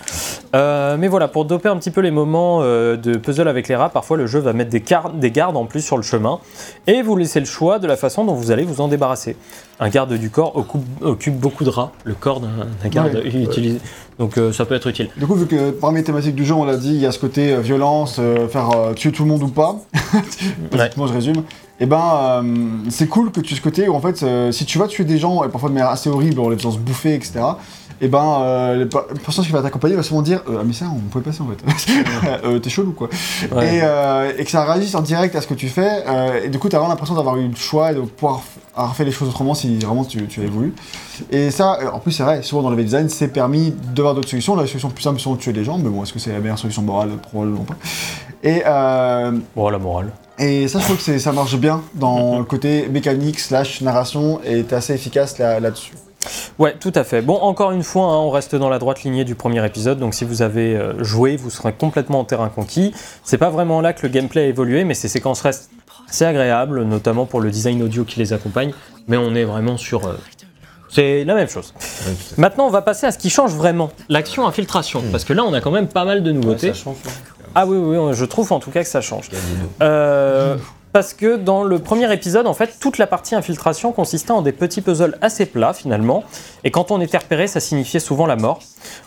Euh, mais voilà, pour doper un petit peu les moments euh, de puzzle avec les rats, parfois le jeu va mettre des, car- des gardes en plus sur le chemin et vous laissez le choix de la façon dont vous allez vous en débarrasser. Un garde du corps occupe, occupe beaucoup de rats, le corps d'un d'un garde
Ouais.
utilisé. Donc euh, ça peut être utile.
Du coup, vu que parmi les thématiques du jeu, on l'a dit, il y a ce côté euh, violence, euh, faire euh, tuer tout le monde ou pas. Moi, je résume. Et ben, euh, c'est cool que tu aies ce côté où en fait, euh, si tu vas tuer des gens, et parfois de manière assez horrible, en les faisant se bouffer, etc. Et ben, euh, le per- le personnage qui va t'accompagner va souvent dire euh, Ah, mais ça, on pouvait passer en fait. T'es chelou quoi.
Ouais.
Et, et que ça réagisse en direct à ce que tu fais. et du coup, t'as vraiment l'impression d'avoir eu le choix et de pouvoir fait les choses autrement si vraiment tu, tu avais voulu. Et ça, en plus, c'est vrai, souvent dans le level design, c'est permis d'avoir d'autres solutions. La solution plus simple, c'est de tuer les gens, mais bon, est-ce que c'est la meilleure solution morale? Probablement pas. Et, euh,
Bon, la morale.
Et ça, je trouve que c'est- ça marche bien dans le côté mécanique slash narration et t'es assez efficace là- là-dessus.
Ouais, tout à fait. Bon, encore une fois, hein, on reste dans la droite lignée du premier épisode, donc si vous avez euh, joué, vous serez complètement en terrain conquis. C'est pas vraiment là que le gameplay a évolué, mais ces séquences restent assez agréables, notamment pour le design audio qui les accompagne, mais on est vraiment sur... euh, c'est la même chose. Maintenant, on va passer à ce qui change vraiment, l'action infiltration, parce que là, on a quand même pas mal de nouveautés.
Ça change.
Ah oui, oui, oui, je trouve en tout cas que ça change. Euh, parce que dans le premier épisode, en fait, toute la partie infiltration consistait en des petits puzzles assez plats finalement, et quand on était repéré, ça signifiait souvent la mort.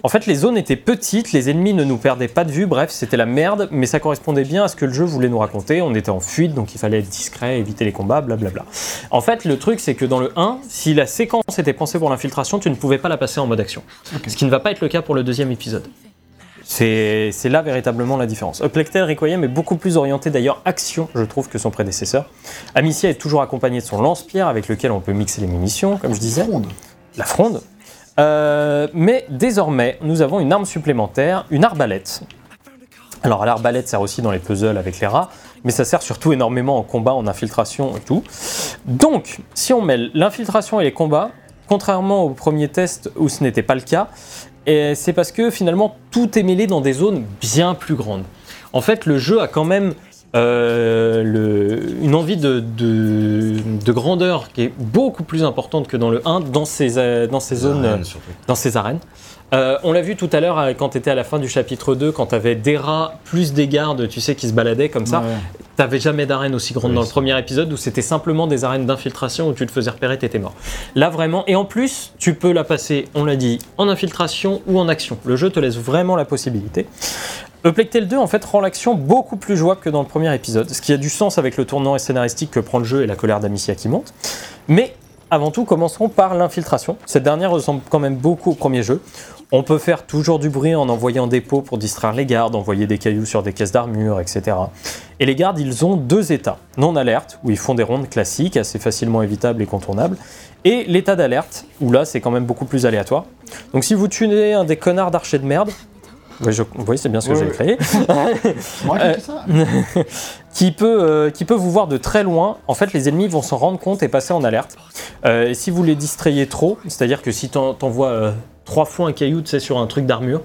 En fait, les zones étaient petites, les ennemis ne nous perdaient pas de vue, bref, c'était la merde, mais ça correspondait bien à ce que le jeu voulait nous raconter. On était en fuite, donc il fallait être discret, éviter les combats, blablabla. En fait, le truc, c'est que dans le 1, si la séquence était pensée pour l'infiltration, tu ne pouvais pas la passer en mode action. Ce qui ne va pas être le cas pour le deuxième épisode. C'est là véritablement la différence. Uplectel Requiem est beaucoup plus orienté d'ailleurs action, je trouve, que son prédécesseur. Amicia est toujours accompagné de son lance-pierre avec lequel on peut mixer les munitions, comme je disais,
Fronde.
la fronde. Euh, mais désormais, nous avons une arme supplémentaire, une arbalète. Alors l'arbalète sert aussi dans les puzzles avec les rats, mais ça sert surtout énormément en combat, en infiltration et tout. Donc, si on mêle l'infiltration et les combats, contrairement au premier test où ce n'était pas le cas, et c'est parce que finalement tout est mêlé dans des zones bien plus grandes. En fait, le jeu a quand même euh, le- une envie de, de- de grandeur qui est beaucoup plus importante que dans le 1 dans ces, euh, dans ces zones,
Arènes, surtout.
dans ces arènes. Euh, on l'a vu tout à l'heure euh, quand tu étais à la fin du chapitre 2, quand tu avais des rats plus des gardes, tu sais, qui se baladaient comme ça.
Ouais.
T'avais jamais d'arène aussi grande
Oui,
dans le premier épisode où c'était simplement des arènes d'infiltration où tu te faisais repérer, t'étais mort. Là vraiment, et en plus, tu peux la passer, on l'a dit, en infiltration ou en action. Le jeu te laisse vraiment la possibilité. Uplectel 2 en fait rend l'action beaucoup plus jouable que dans le premier épisode, ce qui a du sens avec le tournant scénaristique que prend le jeu et la colère d'Amicia qui monte. Mais avant tout, commencerons par l'infiltration. Cette dernière ressemble quand même beaucoup au premier jeu. On peut faire toujours du bruit en envoyant des pots pour distraire les gardes, envoyer des cailloux sur des caisses d'armure, etc. Et les gardes, ils ont deux états. Non alerte, où ils font des rondes classiques, assez facilement évitables et contournables. Et l'état d'alerte, où là, c'est quand même beaucoup plus aléatoire. Donc si vous tuez un des connards d'archers de merde, oui, je- vous voyez, c'est bien ce que j'ai créé,
moi ça
qui peut, euh, qui peut vous voir de très loin, en fait, les ennemis vont s'en rendre compte et passer en alerte. Euh, et si vous les distrayez trop, c'est-à-dire que si t'en- t'envoies euh, trois fois un caillou, tu sais, sur un truc d'armure,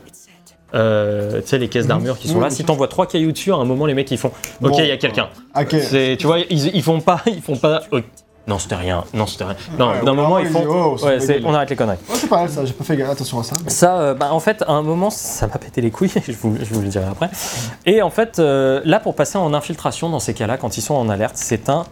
euh, tu sais, les caisses d'armure qui sont
Mhm.
là,
Oui,
si t'envoies trois cailloux dessus, à un moment, les mecs, ils font Ok,
Bon.
il y a quelqu'un.
Ok.
C'est- Tu vois, ils, ils font pas. Ils font pas ok. Non, c'était rien. Non, c'était rien. Non,
Ouais,
d'un
au
moment, ils font.
disent, oh,
ouais,
c'est
on arrête les conneries.
C'est pas mal ça, j'ai pas fait attention à ça. mais-
Ça, euh, bah, en fait, à un moment, ça m'a pété les couilles, je vous, je vous le dirai après. Et en fait, euh, là, pour passer en infiltration dans ces cas-là, quand ils sont en alerte, c'est un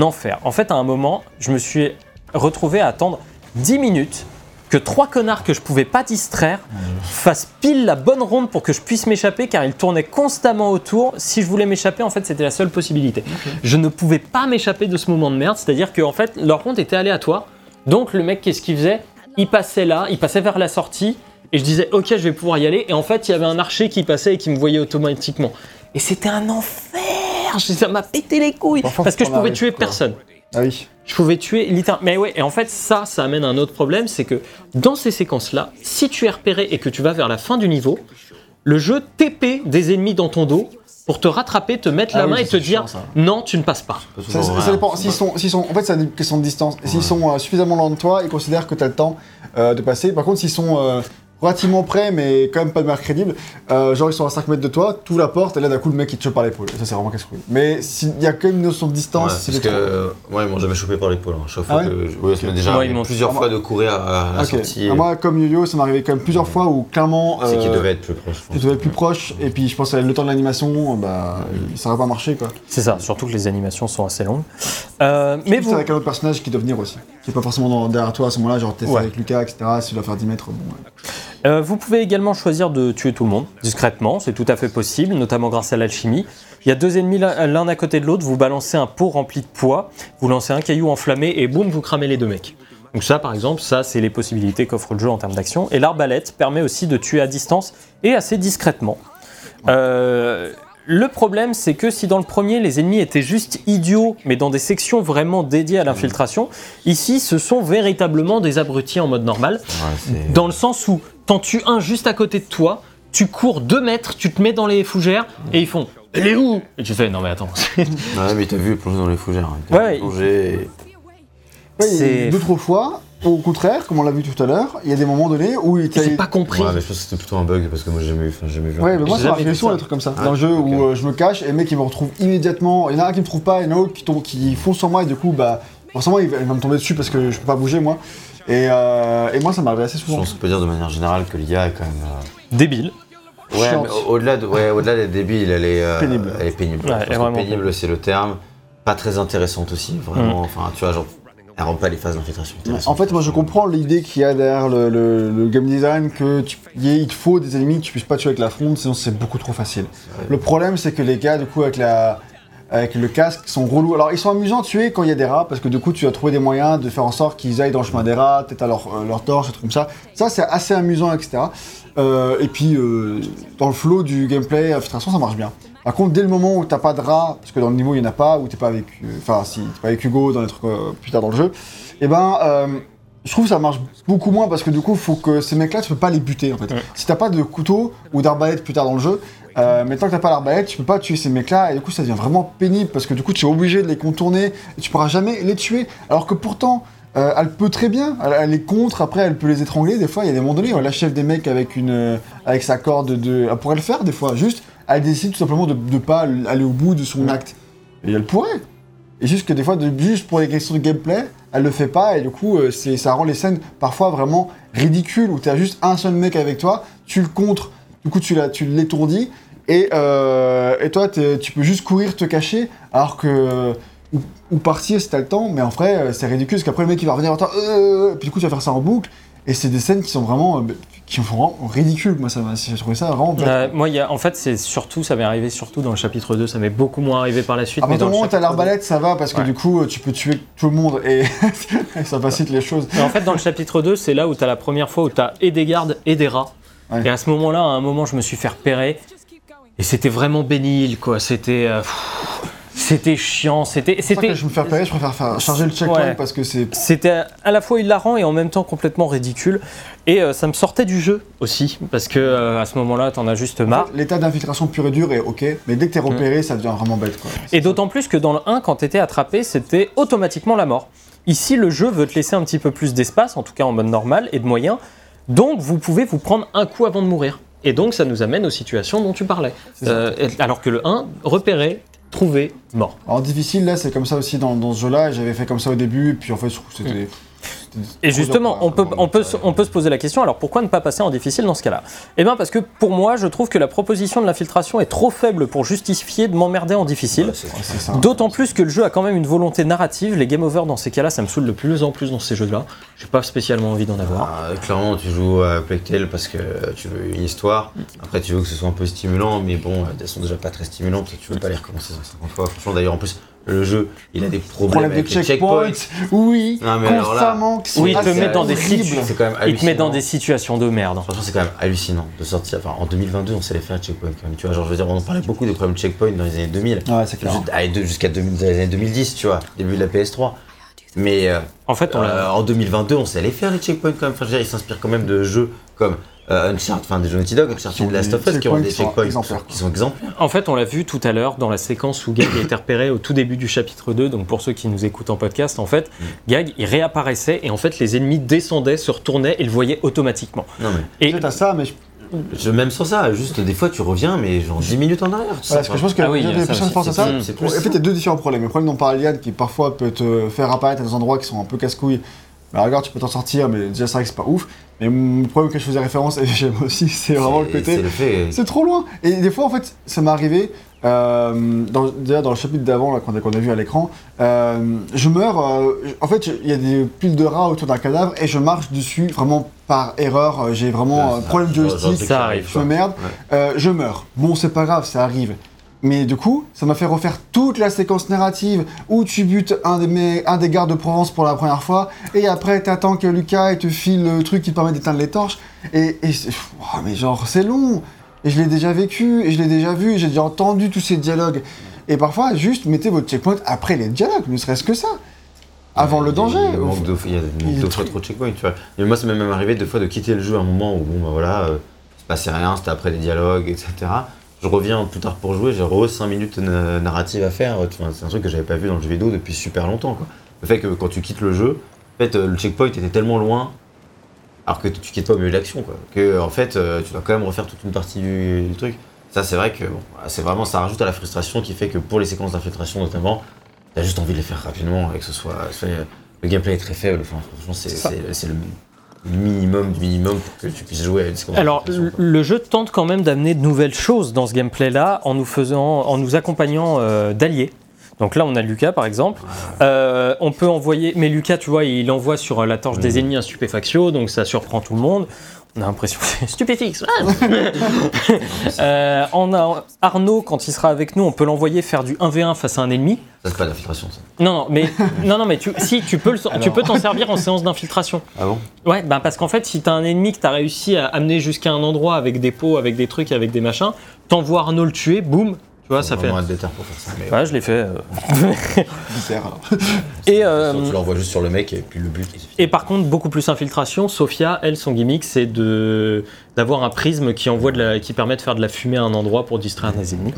enfer. En fait, à un moment, je me suis retrouvé à attendre 10 minutes que trois connards que je pouvais pas distraire fassent pile la bonne ronde pour que je puisse m'échapper car ils tournaient constamment autour. Si je voulais m'échapper, en fait, c'était la seule possibilité. Je ne pouvais pas m'échapper de ce moment de merde, c'est-à-dire qu'en fait, leur ronde était aléatoire. Donc le mec, qu'est-ce qu'il faisait? Il passait là, il passait vers la sortie et je disais OK, je vais pouvoir y aller et en fait, il y avait un archer qui passait et qui me voyait automatiquement. Et c'était un enfer. Ça m'a pété les couilles parce que je pouvais tuer
quoi.
personne.
Ah oui.
Je pouvais tuer littéralement. Mais ouais, et en fait, ça, ça amène à un autre problème, c'est que dans ces séquences-là, si tu es repéré et que tu vas vers la fin du niveau, le jeu TP des ennemis dans ton dos pour te rattraper, te mettre
Ah
la
oui,
main et te dire
chiant,
non, tu ne passes pas.
Pas
Ça, ça- dépend.
hein.
S'ils sont, s'ils sont, en fait, c'est une question de distance. S'ils sont euh, suffisamment loin de toi, ils considèrent que tu as le temps euh, de passer. Par contre, s'ils sont euh, relativement près, mais quand même pas de manière crédible, euh, genre ils sont à 5 mètres de toi, tu la porte et là d'un coup le mec il te chope par l'épaule. Ça c'est vraiment casse-couille. Mais s'il y a quand même une notion de
Ouais,
distance,
parce
c'est
que euh, moi ils m'ont jamais chopé par l'épaule. hein. Chaque
Ah
fois
ouais
que je- ouais, ça m'est déjà
Ouais,
arrivé
ils m'ont-
plusieurs fois de courir à, à la
Ok.
sortie.
Ah, moi, comme Yo-Yo, ça m'est arrivé quand même plusieurs fois où clairement.
c'est qu'il
euh,
devait être plus proche.
Tu devais être plus proche, et puis je pense que le temps de l'animation, bah, ça n'aurait pas marché quoi.
C'est ça, surtout que les animations sont assez longues. Euh, mais vous,
c'est avec un autre personnage qui doit venir aussi, qui est pas forcément derrière toi à ce moment-là, genre t'es
Ouais.
avec Lucas, etc. Si tu dois faire 10 mètres, bon. ouais.
Euh, vous pouvez également choisir de tuer tout le monde discrètement, c'est tout à fait possible, notamment grâce à l'alchimie. Il y a deux ennemis l'un à côté de l'autre, vous balancez un pot rempli de poids, vous lancez un caillou enflammé et boum, vous cramez les deux mecs. Donc ça, par exemple, ça, c'est les possibilités qu'offre le jeu en termes d'action. Et l'arbalète permet aussi de tuer à distance et assez discrètement. Euh, le problème, c'est que si dans le premier, les ennemis étaient juste idiots, mais dans des sections vraiment dédiées à l'infiltration, ici, ce sont véritablement des abrutis en mode normal.
Ouais,
Dans le sens où t'en tues un juste à côté de toi, tu cours deux mètres, tu te mets dans les fougères et ils font Elle est où? Et tu fais Non, mais attends.
Ouais, mais t'as vu plonger dans les fougères. hein.
Ouais,
et-
C'est-
D'autres fois, au contraire, comme on l'a vu tout à l'heure, il y a des moments donnés où il
J'ai pas compris.
Ouais, mais je pense que c'était plutôt un bug parce que moi j'ai jamais vu. Enfin, jamais vu. un
Ouais, mais moi ça
vu
souvent des trucs comme ça.
Ah,
le jeu où euh, je me cache et le mec il me retrouve immédiatement. Il y en a un qui me trouve pas et il y en a un autre qui, tombe, qui fonce sur moi et du coup, bah, forcément il va, il va me tomber dessus parce que je peux pas bouger moi. Et, euh, et moi ça m'arrive assez
Je
souvent.
pense qu'on peut dire de manière générale que l'IA est quand même. euh,
Débile.
Ouais, au-delà de, ouais, au-delà d'être débile, elle est euh,
Pénible.
Elle est pénible.
Ouais,
Je
elle est
pénible, c'est le terme. Pas très intéressante aussi, vraiment. Enfin, tu vois, genre, elle rend pas les phases d'infiltration.
En fait, moi je comprends l'idée qu'il y a derrière le, le- le game design que tu, il y ait- il te faut des ennemis que tu puisses pas tuer avec la fronde, sinon c'est beaucoup trop facile. Le problème c'est que les gars, du coup, avec la avec le casque, sont relous. Alors ils sont amusants à tuer quand il y a des rats, parce que du coup tu vas trouver des moyens de faire en sorte qu'ils aillent dans le chemin des rats, peut-être à leur, euh, leur torche, des trucs comme ça. Ça c'est assez amusant, etc. Euh, et puis euh, dans le flow du gameplay, infiltration, ça marche bien. Par contre, dès le moment où t'as pas de rats, parce que dans le niveau il y en a pas, ou t'es pas avec, euh, enfin si t'es pas avec Hugo dans les trucs euh, plus tard dans le jeu, et ben euh, je trouve que ça marche beaucoup moins parce que du coup, faut que ces mecs-là, tu peux pas les buter en fait.
Ouais.
Si t'as pas de couteau ou d'arbalète plus tard dans le jeu, mais tant que t'as pas l'arbalète, tu peux pas tuer ces mecs-là et du coup, ça devient vraiment pénible parce que du coup, tu es obligé de les contourner et tu pourras jamais les tuer. Alors que pourtant, euh, elle peut très bien, elle, elle les contre, après elle peut les étrangler. Des fois, il y a des moments donnés, elle achève des mecs avec une, euh, avec sa corde de, elle pourrait le faire des fois. Juste, elle décide tout simplement de, de pas aller au bout de son acte. Et elle pourrait. Et juste que des fois, de- juste pour les questions de gameplay, elle le fait pas et du coup, euh, c'est, ça rend les scènes parfois vraiment ridicules où t'as juste un seul mec avec toi, tu le contres, du coup tu, l'as- tu l'étourdis et, euh, et toi tu peux juste courir, te cacher, alors que. Ou, ou partir si t'as le temps, mais en vrai, euh, c'est ridicule parce qu'après le mec il va revenir vers toi, euh, puis du coup tu vas faire ça en boucle. Et c'est des scènes qui sont vraiment, euh, qui sont vraiment ridicules. Moi, ça j'ai trouvé ça vraiment.
Euh, moi, il y a, en fait, c'est surtout, ça m'est arrivé surtout dans le chapitre 2, ça m'est beaucoup moins arrivé par la suite.
À
mais
partir du moment où t'as l'arbalète, ça va parce que
Ouais.
du coup, tu peux tuer tout le monde et ça facilite les choses.
Mais en fait, dans le chapitre 2, c'est là où tu as la première fois où tu as et des gardes et des rats.
Ouais.
Et à ce moment-là, à un moment, je me suis fait repérer. Et c'était vraiment bénil, quoi. C'était. euh, c'était chiant. C'était. C'était.
je me fais repérer, je préfère faire charger le checkpoint
Ouais.
parce que c'est.
C'était à la fois hilarant et en même temps complètement ridicule. Et euh, ça me sortait du jeu aussi. Parce que euh, à ce moment-là, t'en as juste marre.
L'état d'infiltration pur et dur est ok, mais dès que t'es repéré, ça devient vraiment bête quoi.
Et d'autant plus que dans le 1, quand t'étais attrapé, c'était automatiquement la mort. Ici, le jeu veut te laisser un petit peu plus d'espace, en tout cas en mode normal, et de moyens. Donc, vous pouvez vous prendre un coup avant de mourir. Et donc, ça nous amène aux situations dont tu parlais. Euh, alors que le 1, repérer, trouver, mort.
Alors difficile là, c'est comme ça aussi dans, dans ce jeu-là. J'avais fait comme ça au début, puis en fait, je trouve que c'était.
Et justement, on peut, on, peut, se- on peut se poser la question, alors pourquoi ne pas passer en difficile dans ce cas-là? Eh bien parce que pour moi, je trouve que la proposition de l'infiltration est trop faible pour justifier de m'emmerder en difficile.
Ouais.
D'autant plus que le jeu a quand même une volonté narrative. Les game over dans ces cas-là, ça me saoule de plus en plus dans ces jeux-là. J'ai pas spécialement envie d'en avoir.
Ah, clairement, tu joues à Tale parce que tu veux une histoire. Après, tu veux que ce soit un peu stimulant, mais bon, elles sont déjà pas très stimulantes. Tu veux pas les recommencer 150 fois. Franchement, d'ailleurs, en plus, le jeu, il a des problèmes
Problème
avec
de
les
checkpoints,
checkpoints.
oui,
Non, mais alors là-
constamment.
Oui, il te met dans des
quand même
Il te met dans des situations de merde.
Franchement, c'est quand même hallucinant de sortir. Enfin, en 2022, on sait les faire, les checkpoints quand même. Tu vois, genre, je veux dire, on en parlait beaucoup des problèmes de checkpoints dans les années 2000.
Ouais, c'est clair.
Jusqu'à 2000 les années 2010, tu vois, début de la PS3. Mais euh,
En fait, on
euh, en 2022, on sait les faire, les checkpoints quand même. Enfin, je veux dire, ils s'inspirent quand même de jeux comme euh, Uncharted, enfin des jeux Naughty Dog, Uncharted de Last of Us, qui ont des
checkpoints qui sont exemplaires.
En fait, on l'a vu tout à l'heure dans la séquence où Gag a été repéré au tout début du chapitre 2. Donc, pour ceux qui nous écoutent en podcast, en fait,
Mm.
Gag, il réapparaissait et en fait, les ennemis descendaient, se retournaient et le voyaient automatiquement.
Non, mais
Et
Peut-être à ça, mais je-
je- même sans ça, juste des fois, tu reviens, mais genre 10 minutes en arrière.
Voilà, parce que je pense que
Ah oui, ça
personnes pensent à ça.
C'est- c'est
En
plus
fait, il y a deux différents problèmes. Le problème dont parlait Yann, qui parfois peut te faire apparaître à des endroits qui sont un peu casse-couilles. Bah, regarde, tu peux t'en sortir, mais déjà, c'est vrai que c'est pas ouf. Mais le problème que je faisais référence, et j'aime aussi, c'est vraiment le côté.
C'est
trop loin. Et des fois, en fait, ça m'est arrivé. euh, dans, déjà dans le chapitre d'avant, là, qu'on a, qu'on a vu à l'écran, euh, je meurs. euh, en fait, il y a des piles de rats autour d'un cadavre et je marche dessus vraiment par erreur. euh, J'ai vraiment un problème de
c'est
ça arrive,
Je me merde.
Ouais.
Euh, je meurs. Bon, c'est pas grave, ça arrive. Mais du coup, ça m'a fait refaire toute la séquence narrative où tu butes un des, mes- un des gardes de Provence pour la première fois, et après t'attends que Lucas il te file le truc qui te permet d'éteindre les torches, et, et oh, mais genre c'est long, et je l'ai déjà vécu, et je l'ai déjà vu, et j'ai déjà entendu tous ces dialogues. Et parfois, juste mettez votre checkpoint après les dialogues, ne serait-ce que ça. Avant le danger.
Il y a manque de- il y a
Il
deux fois trop de checkpoints, tu vois. Mais moi, ça m'est même arrivé deux fois de quitter le jeu à un moment où, bon, bah voilà, euh, il se passait rien, c'était après les dialogues, etc. Je reviens plus tard pour jouer, j'ai re 5 minutes na- narratives à faire. C'est un truc que j'avais pas vu dans le jeu vidéo depuis super longtemps, quoi. Le fait que quand tu quittes le jeu, en fait, euh, le checkpoint était tellement loin, alors que tu quittes pas au milieu de l'action, quoi. Que, en fait, euh, tu dois quand même refaire toute une partie du, du truc. Ça, c'est vrai que, bon, voilà, c'est vraiment, ça rajoute à la frustration qui fait que pour les séquences d'infiltration, notamment, T'as juste envie de les faire rapidement et que ce soit. soit- le gameplay est très faible. Enfin, franchement, c'est le minimum du minimum pour que tu puisses jouer à une
Alors, le jeu tente quand même d'amener de nouvelles choses dans ce gameplay-là en nous faisant, en nous accompagnant euh, d'alliés. Donc là, on a Lucas, par exemple. Euh, on peut envoyer, mais Lucas, tu vois, il envoie sur la torche des
Mhm.
ennemis un stupéfactio, donc ça surprend tout le monde. On a l'impression que c'est stupéfix. Ah Euh, on a Arnaud, quand il sera avec nous, on peut l'envoyer faire du 1v1 face à un ennemi.
Ça, c'est pas d'infiltration, ça.
Non, non, mais non, non, mais tu, si tu peux, le- tu peux t'en servir en séance d'infiltration.
Ah bon?
Ouais, bah parce qu'en fait, si t'as un ennemi que t'as réussi à amener jusqu'à un endroit avec des pots, avec des trucs, avec des machins, t'envoies Arnaud le tuer, boum, vois, ça fait.
vraiment être déter pour faire ça. Mais
Ouais, je l'ai fait. euh.
Bizarre, alors.
Et, euh,
tu l'envoies juste sur le mec et puis le but. il suffit.
et par contre, beaucoup plus infiltration. Sophia, elle, son gimmick, c'est de d'avoir un prisme qui envoie de la, qui permet de faire de la fumée à un endroit pour distraire des ennemis.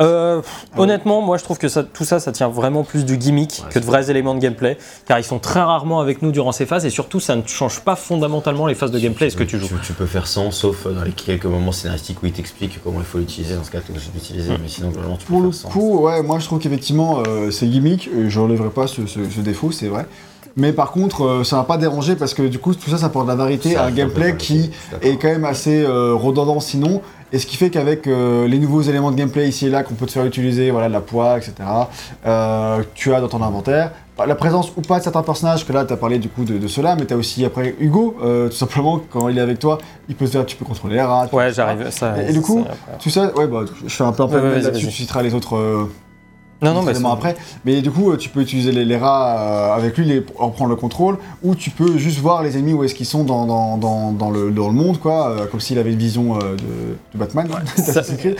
Euh, honnêtement, moi je trouve que ça, tout ça, ça tient vraiment plus du gimmick
Ouais,
que de vrais éléments de gameplay, car ils sont très rarement avec nous durant ces phases, et surtout ça ne change pas fondamentalement les phases de gameplay et ce que tu joues.
Tu, peux faire sans, sauf dans les quelques moments scénaristiques où il t'explique comment il faut l'utiliser. Dans ce cas, tu es obligé d'utiliser. Mais sinon, globalement, tu peux
Pour le
faire sans.
coup, ouais, moi je trouve qu'effectivement euh, c'est gimmick, et je relèverai pas ce, ce- ce défaut, c'est vrai. Mais par contre, euh, ça m'a pas dérangé parce que du coup, tout ça, ça apporte de la variété à un gameplay qui est quand même assez euh, redondant sinon. Et ce qui fait qu'avec euh, les nouveaux éléments de gameplay ici et là qu'on peut te faire utiliser, voilà, de la poix, etc., euh, tu as dans ton inventaire. Bah, La présence ou pas de certains personnages, que là tu as parlé du coup de, de cela, mais tu as aussi après Hugo, euh, tout simplement, quand il est avec toi, il peut te faire, tu peux contrôler les rats. tu
Ouais, j'arrive. Ça,
Et- et du coup,
ça-
Tout ça, ouais, bah, je fais un peu un peu
Ouais,
là-dessus, tu citeras les autres.
Non, non, mais
après. Mais du coup, euh, tu peux utiliser les, les rats euh, avec lui, les, en prendre le contrôle, ou tu peux juste voir les ennemis où est-ce qu'ils sont dans, dans, dans, dans le, dans le monde, quoi, euh, comme s'il avait une vision euh, de, de Batman.
ça-
Assassin's Creed.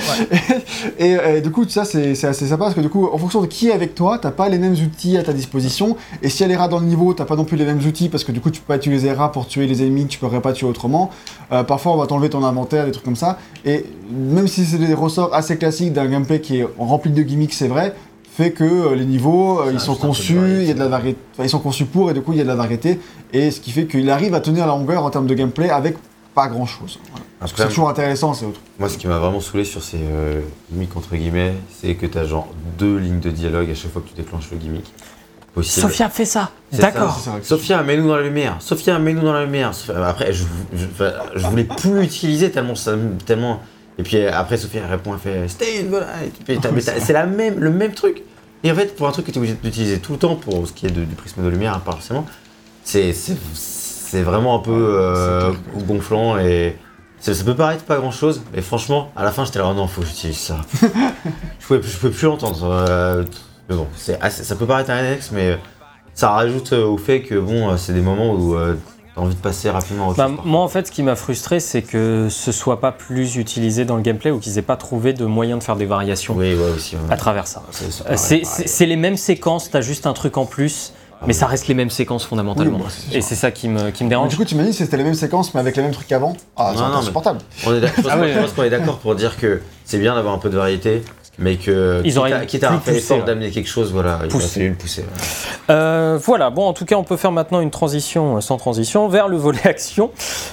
et, et du coup, ça c'est c'est assez sympa parce que du coup, en fonction de qui est avec toi, t'as pas les mêmes outils à ta disposition. Et s'il y a les rats dans le niveau, t'as pas non plus les mêmes outils parce que du coup, tu peux pas utiliser les rats pour tuer les ennemis, que tu pourrais pas tuer autrement. Euh, parfois, on va t'enlever ton inventaire, des trucs comme ça. Et même si c'est des ressorts assez classiques d'un gameplay qui est rempli de gimmicks, c'est vrai, fait que euh, les niveaux, euh,
Ça
ils sont conçus, il y a de la variété, enfin, ils sont conçus pour et du coup, il y a de la variété. Et ce qui fait qu'il arrive à tenir la longueur en termes de gameplay avec pas grand chose. C'est toujours intéressant, c'est autre.
Moi, ce qui m'a vraiment saoulé sur ces euh, gimmicks, entre guillemets, c'est que tu as genre deux lignes de dialogue à chaque fois que tu déclenches le gimmick. possible.
Sophia fait ça. D'accord.
Sophia, mets-nous dans la lumière. Sophia, mets-nous dans la lumière. Sophia- Après, je, je, voulais plus l'utiliser tellement ça, me- tellement. Et puis après, Sophia elle répond, elle fait Stay, voilà. T'as- c'est la même, le même truc. Et en fait, pour un truc que tu es obligé d'utiliser tout le temps pour ce qui est de- du prisme de lumière, hein, pas forcément, c'est vraiment un peu euh, gonflant et ça, ça peut paraître pas grand chose, mais franchement, à la fin, j'étais là, oh non, faut que j'utilise ça. je, pouvais, je pouvais plus l'entendre. euh, mais bon, assez- ça peut paraître un annexe, mais ça rajoute au fait que bon, euh, c'est des moments où euh, envie de passer rapidement autre
Bah, moi, en fait, ce qui m'a frustré, c'est que ce soit pas plus utilisé dans le gameplay ou qu'ils aient pas trouvé de moyen de faire des variations
Oui, ouais, aussi. ouais.
à travers ça.
C'est-
Euh, les mêmes séquences, t'as juste un truc en plus, mais ça reste les mêmes séquences fondamentalement.
Oui, bah.
Et c'est ça qui me, qui me
Mais
dérange.
du coup, tu m'as dit que c'était les mêmes séquences, mais avec les mêmes trucs qu'avant? Ah, c'est
mais-
insupportable.
On est d'ac- je pense,
Ah ouais,
je pense qu'on est d'accord pour dire que c'est bien d'avoir un peu de variété, mais que
Ils auraient
quitte à l'effort d'amener quelque chose, voilà, il
Pousser.
pousser.
Euh, voilà, bon, en tout cas, on peut faire maintenant une transition euh, sans transition vers le volet action.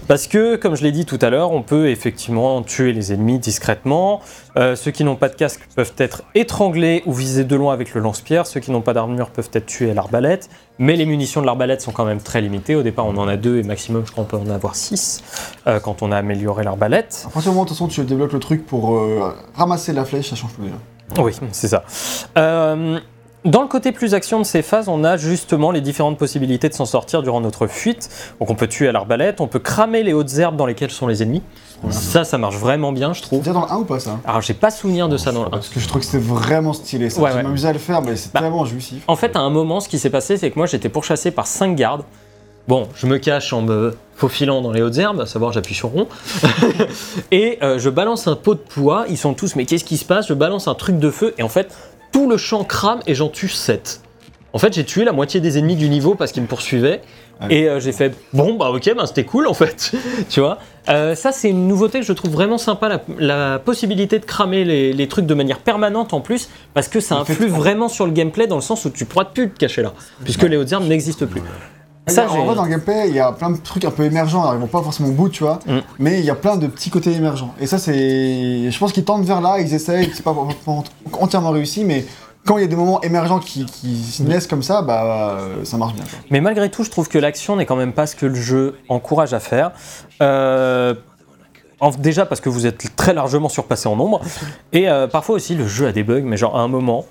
Parce que, comme je l'ai dit tout à l'heure, on peut effectivement tuer les ennemis discrètement. Euh, ceux qui n'ont pas de casque peuvent être étranglés ou visés de loin avec le lance-pierre. Ceux qui n'ont pas d'armure peuvent être tués à l'arbalète. Mais les munitions de l'arbalète sont quand même très limitées. Au départ, on en a deux et maximum, je crois, on peut en avoir six euh, quand on a amélioré l'arbalète.
À partir du moment où de toute façon, tu débloques le truc pour euh, ramasser la flèche, ça change tout déjà.
Oui, c'est ça. Dans le côté plus action de ces phases, on a justement les différentes possibilités de s'en sortir durant notre fuite. Donc on peut tuer à l'arbalète, on peut cramer les hautes herbes dans lesquelles sont les ennemis. Ça, ça marche vraiment bien, je
C'est
trouve.
déjà dans le 1 ou pas ça?
Alors j'ai pas souvenir de ça dans le 1.
Parce que je trouve que c'était vraiment stylé ça.
Ouais,
je
ouais.
m'amusais à le faire, mais c'est
Bah,
tellement jouissif.
En fait, à un moment, ce qui s'est passé, c'est que moi j'étais pourchassé par 5 gardes. Bon, je me cache en me faufilant dans les hautes herbes, à savoir j'appuie sur rond. et euh, je balance un pot de poids, ils sont tous, mais qu'est-ce qui se passe? Je balance un truc de feu, et en fait, tout le champ crame et j'en tue 7. En fait, j'ai tué la moitié des ennemis du niveau parce qu'ils me poursuivaient. Et euh, j'ai fait, bon, bah ok, bah, c'était cool en fait. tu vois? Euh, Ça, c'est une nouveauté que je trouve vraiment sympa, la, la possibilité de cramer les, les trucs de manière permanente en plus, parce que ça influe
en-
vraiment sur le gameplay dans le sens où tu pourras plus te cacher là, puisque les hautes herbes n'existent plus. Ça,
en vrai, dans le gameplay, il y a plein de trucs un peu émergents. Alors, ils vont pas forcément au bout, tu vois.
Mm.
Mais il y a plein de petits côtés émergents. Et ça, c'est. Je pense qu'ils tendent vers là, ils essayent. C'est pas pas entièrement réussi, mais quand il y a des moments émergents qui, qui se naissent comme ça, bah, ça marche bien. quoi.
Mais malgré tout, je trouve que l'action n'est quand même pas ce que le jeu encourage à faire. Euh, en- déjà parce que vous êtes très largement surpassé en nombre. Et euh, parfois aussi, le jeu a des bugs, mais genre à un moment,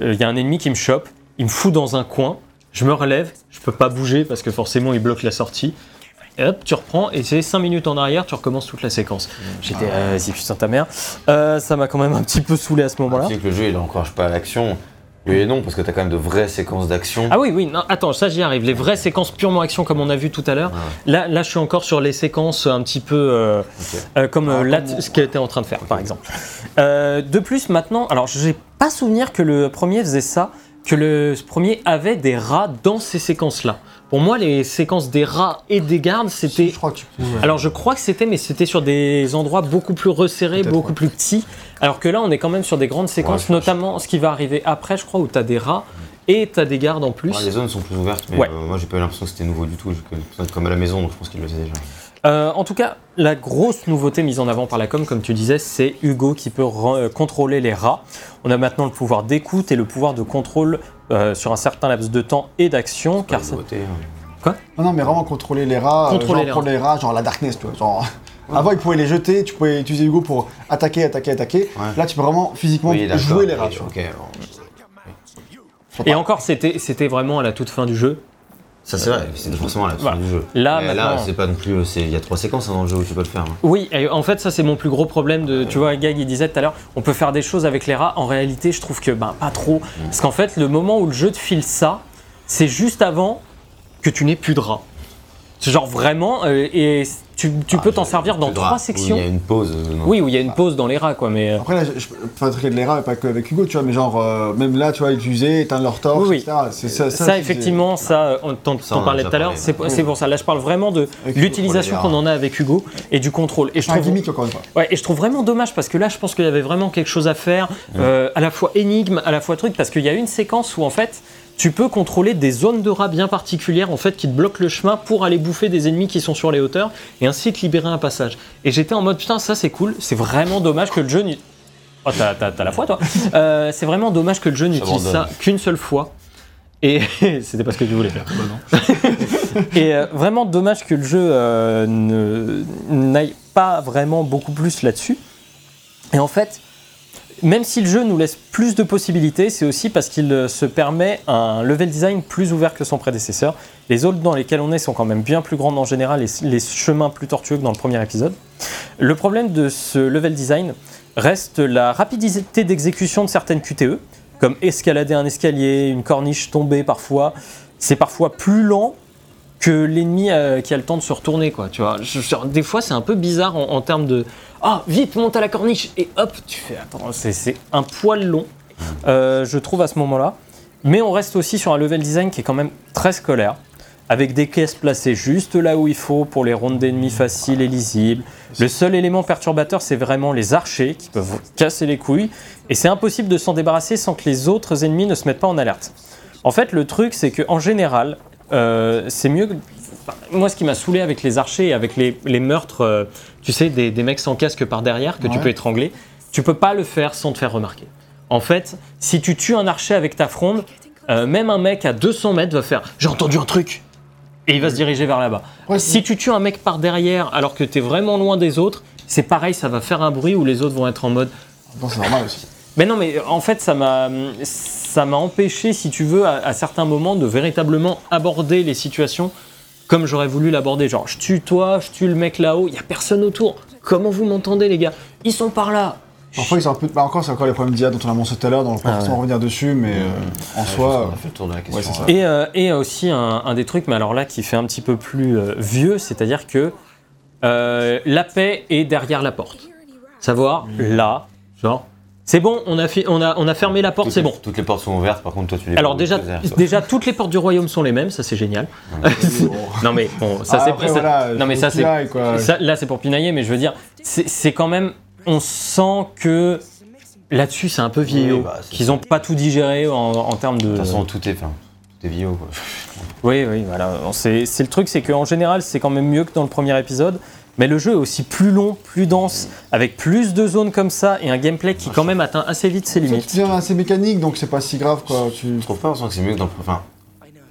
euh, il y a un ennemi qui me chope, il me fout dans un coin, je me relève, je peux pas bouger parce que forcément il bloque la sortie. Et hop, tu reprends et c'est 5 minutes en arrière, tu recommences toute la séquence. J'étais, euh, vas-y, putain ta mère. Euh, ça m'a quand même un petit peu saoulé à ce moment-là.
Tu sais que le jeu, il n'encourage pas l'action. Oui et non, parce que t'as quand même de vraies séquences d'action.
Ah oui, oui, non, attends, ça j'y arrive. Les vraies séquences purement action, comme on a vu tout à l'heure. Là, là, je suis encore sur les séquences un petit peu euh, euh, comme
Ah,
là, ce qu'elle était en train de faire, par exemple. Euh, de plus, maintenant, alors j'ai pas souvenir que le premier faisait ça, que le premier avait des rats dans ces séquences-là. Pour moi, les séquences des rats et des gardes, c'était.
Je crois que tu peux.
Alors je crois que c'était, mais c'était sur des endroits beaucoup plus resserrés, beaucoup
ouais.
plus petits. Alors que là, on est quand même sur des grandes séquences, notamment ce qui va arriver après, je crois, où tu as des rats et tu as des gardes en plus.
Ouais, les zones sont plus ouvertes, mais
Ouais.
euh, moi j'ai pas eu l'impression que c'était nouveau du tout. J'ai Comme à la maison, donc je pense qu'ils le faisaient déjà.
Euh, en tout cas, la grosse nouveauté mise en avant par la com, comme tu disais, c'est Hugo qui peut euh, contrôler les rats. On a maintenant le pouvoir d'écoute et le pouvoir de contrôle euh, sur un certain laps de temps et d'action.
Pas
Car
nouveauté, hein.
Non, non, mais vraiment contrôler les rats.
Contrôler
genre
les
rats, genre la darkness, tu vois. Genre. Avant, ils pouvaient les jeter, tu pouvais utiliser Hugo pour attaquer, attaquer, attaquer.
Ouais.
Là, tu peux vraiment physiquement
Oui,
jouer les rats.
Et encore, c'était vraiment à la toute fin du jeu.
Ça c'est vrai, c'est forcément la fin
Voilà.
du jeu.
Là,
Mais là, c'est pas non plus. c'est- Il y a trois séquences hein, dans le jeu où tu peux le faire. hein.
Oui, et en fait, ça c'est mon plus gros problème. De, tu vois, Gag il disait tout à l'heure, on peut faire des choses avec les rats. En réalité, je trouve que ben pas trop, parce qu'en fait, le moment où le jeu te file ça, c'est juste avant que tu n'aies plus de rats. C'est genre vraiment, euh, et tu, tu peux t'en servir dans trois sections.
où Il y a une pause. euh, non.
Oui, où il y a une pause dans les rats, quoi. Mais euh,
Après, là, je je fabriquer de les rats, pas que avec Hugo, tu vois, mais genre, euh, même là, tu vois, utiliser, éteindre leur torche,
Oui, oui.
etc. C'est ça,
ça,
ça,
effectivement, ça, on t'en parlait tout à l'heure. C'est pour ça. Là, je parle vraiment de l'utilisation qu'on en a avec Hugo et du contrôle. Et je trouve,
gimmick, encore une fois.
Ouais, et je trouve vraiment dommage parce que là, je pense qu'il y avait vraiment quelque chose à faire, euh, à la fois énigme, à la fois truc, parce qu'il y a une séquence où en fait, tu peux contrôler des zones de rats bien particulières en fait qui te bloquent le chemin pour aller bouffer des ennemis qui sont sur les hauteurs et ainsi te libérer un passage. Et j'étais en mode putain, ça c'est cool, c'est vraiment dommage que le jeu. n'y- Oh, t'as, la foi toi Euh, C'est vraiment dommage que le jeu n'utilise ça qu'une seule fois. Et c'était pas ce que tu voulais faire.
Bah non.
Et euh, vraiment dommage que le jeu euh, n'aille pas vraiment beaucoup plus là-dessus. Et en fait, même si le jeu nous laisse plus de possibilités, c'est aussi parce qu'il euh, se permet un level design plus ouvert que son prédécesseur. Les zones dans lesquelles on est sont quand même bien plus grandes en général et les chemins plus tortueux que dans le premier épisode. Le problème de ce level design reste la rapidité d'exécution de certaines QTE, comme escalader un escalier, une corniche tombée parfois. C'est parfois plus lent que l'ennemi euh, qui a le temps de se retourner, quoi. Tu vois, Je- je- des fois c'est un peu bizarre en, en termes de ah vite monte à la corniche et hop tu fais attends c'est un poil long, euh, je trouve à ce moment-là. Mais on reste aussi sur un level design qui est quand même très scolaire, avec des caisses placées juste là où il faut pour les rondes d'ennemis faciles et lisibles. Le seul élément perturbateur, c'est vraiment les archers qui peuvent vous casser les couilles, et c'est impossible de s'en débarrasser sans que les autres ennemis ne se mettent pas en alerte. En fait, le truc, c'est qu'en général, euh, c'est mieux. que- Moi, ce qui m'a saoulé avec les archers et avec les, les meurtres, euh, tu sais, des, des mecs sans casque par derrière que tu peux étrangler, tu peux pas le faire sans te faire remarquer. En fait, si tu tues un archer avec ta fronde, euh, même un mec à 200 mètres va faire J'ai entendu un truc Et il va se diriger vers là-bas.
Ouais,
si tu tues un mec par derrière alors que tu es vraiment loin des autres, c'est pareil, ça va faire un bruit où les autres vont être en mode
Non, c'est normal aussi.
Mais non, mais en fait, ça m'a, ça m'a empêché, si tu veux, à, à certains moments, de véritablement aborder les situations comme j'aurais voulu l'aborder. Genre, je tue toi, je tue le mec là-haut, il y a personne autour. Comment vous m'entendez, les gars? Ils sont par là.
Parfois, ils sont un peu. Bah, encore, c'est encore les problèmes d'IA dont on a mentionné tout à l'heure, donc on va
Ah
pas forcément
ouais.
revenir dessus, mais euh, en soi.
qu'on a fait le tour de la question.
ouais, c'est ça.
ouais.
Et, euh, et aussi un, un des trucs, mais alors là, qui fait un petit peu plus euh, vieux, c'est-à-dire que euh, la paix est derrière la porte. Savoir là, genre, c'est bon, on a, fi- on a, on a fermé la porte,
Toutes
c'est
les-
bon.
Toutes les portes sont ouvertes, par contre, toi, tu les
Alors
vois
déjà, déjà, toutes les portes du royaume sont les mêmes, ça c'est génial. Non mais bon, ça
Ah,
c'est
après,
ça-
voilà,
non mais ça c'est
aille, quoi.
ça- là c'est pour pinailler, mais je veux dire, c'est c'est quand même, on sent que là-dessus c'est un peu vieillot,
Oui, bah,
qu'ils ont pas tout digéré en, en termes de.
De toute façon, tout est, enfin, tout est vieux, quoi.
Oui, oui, voilà. C'est c'est le truc, c'est qu'en général c'est quand même mieux que dans le premier épisode. Mais le jeu est aussi plus long, plus dense, avec plus de zones comme ça et un gameplay qui quand même atteint assez vite ses limites.
devient assez mécanique, donc c'est pas si grave, quoi. Tu...
Je trouve pas que c'est mieux que dans le premier. Enfin,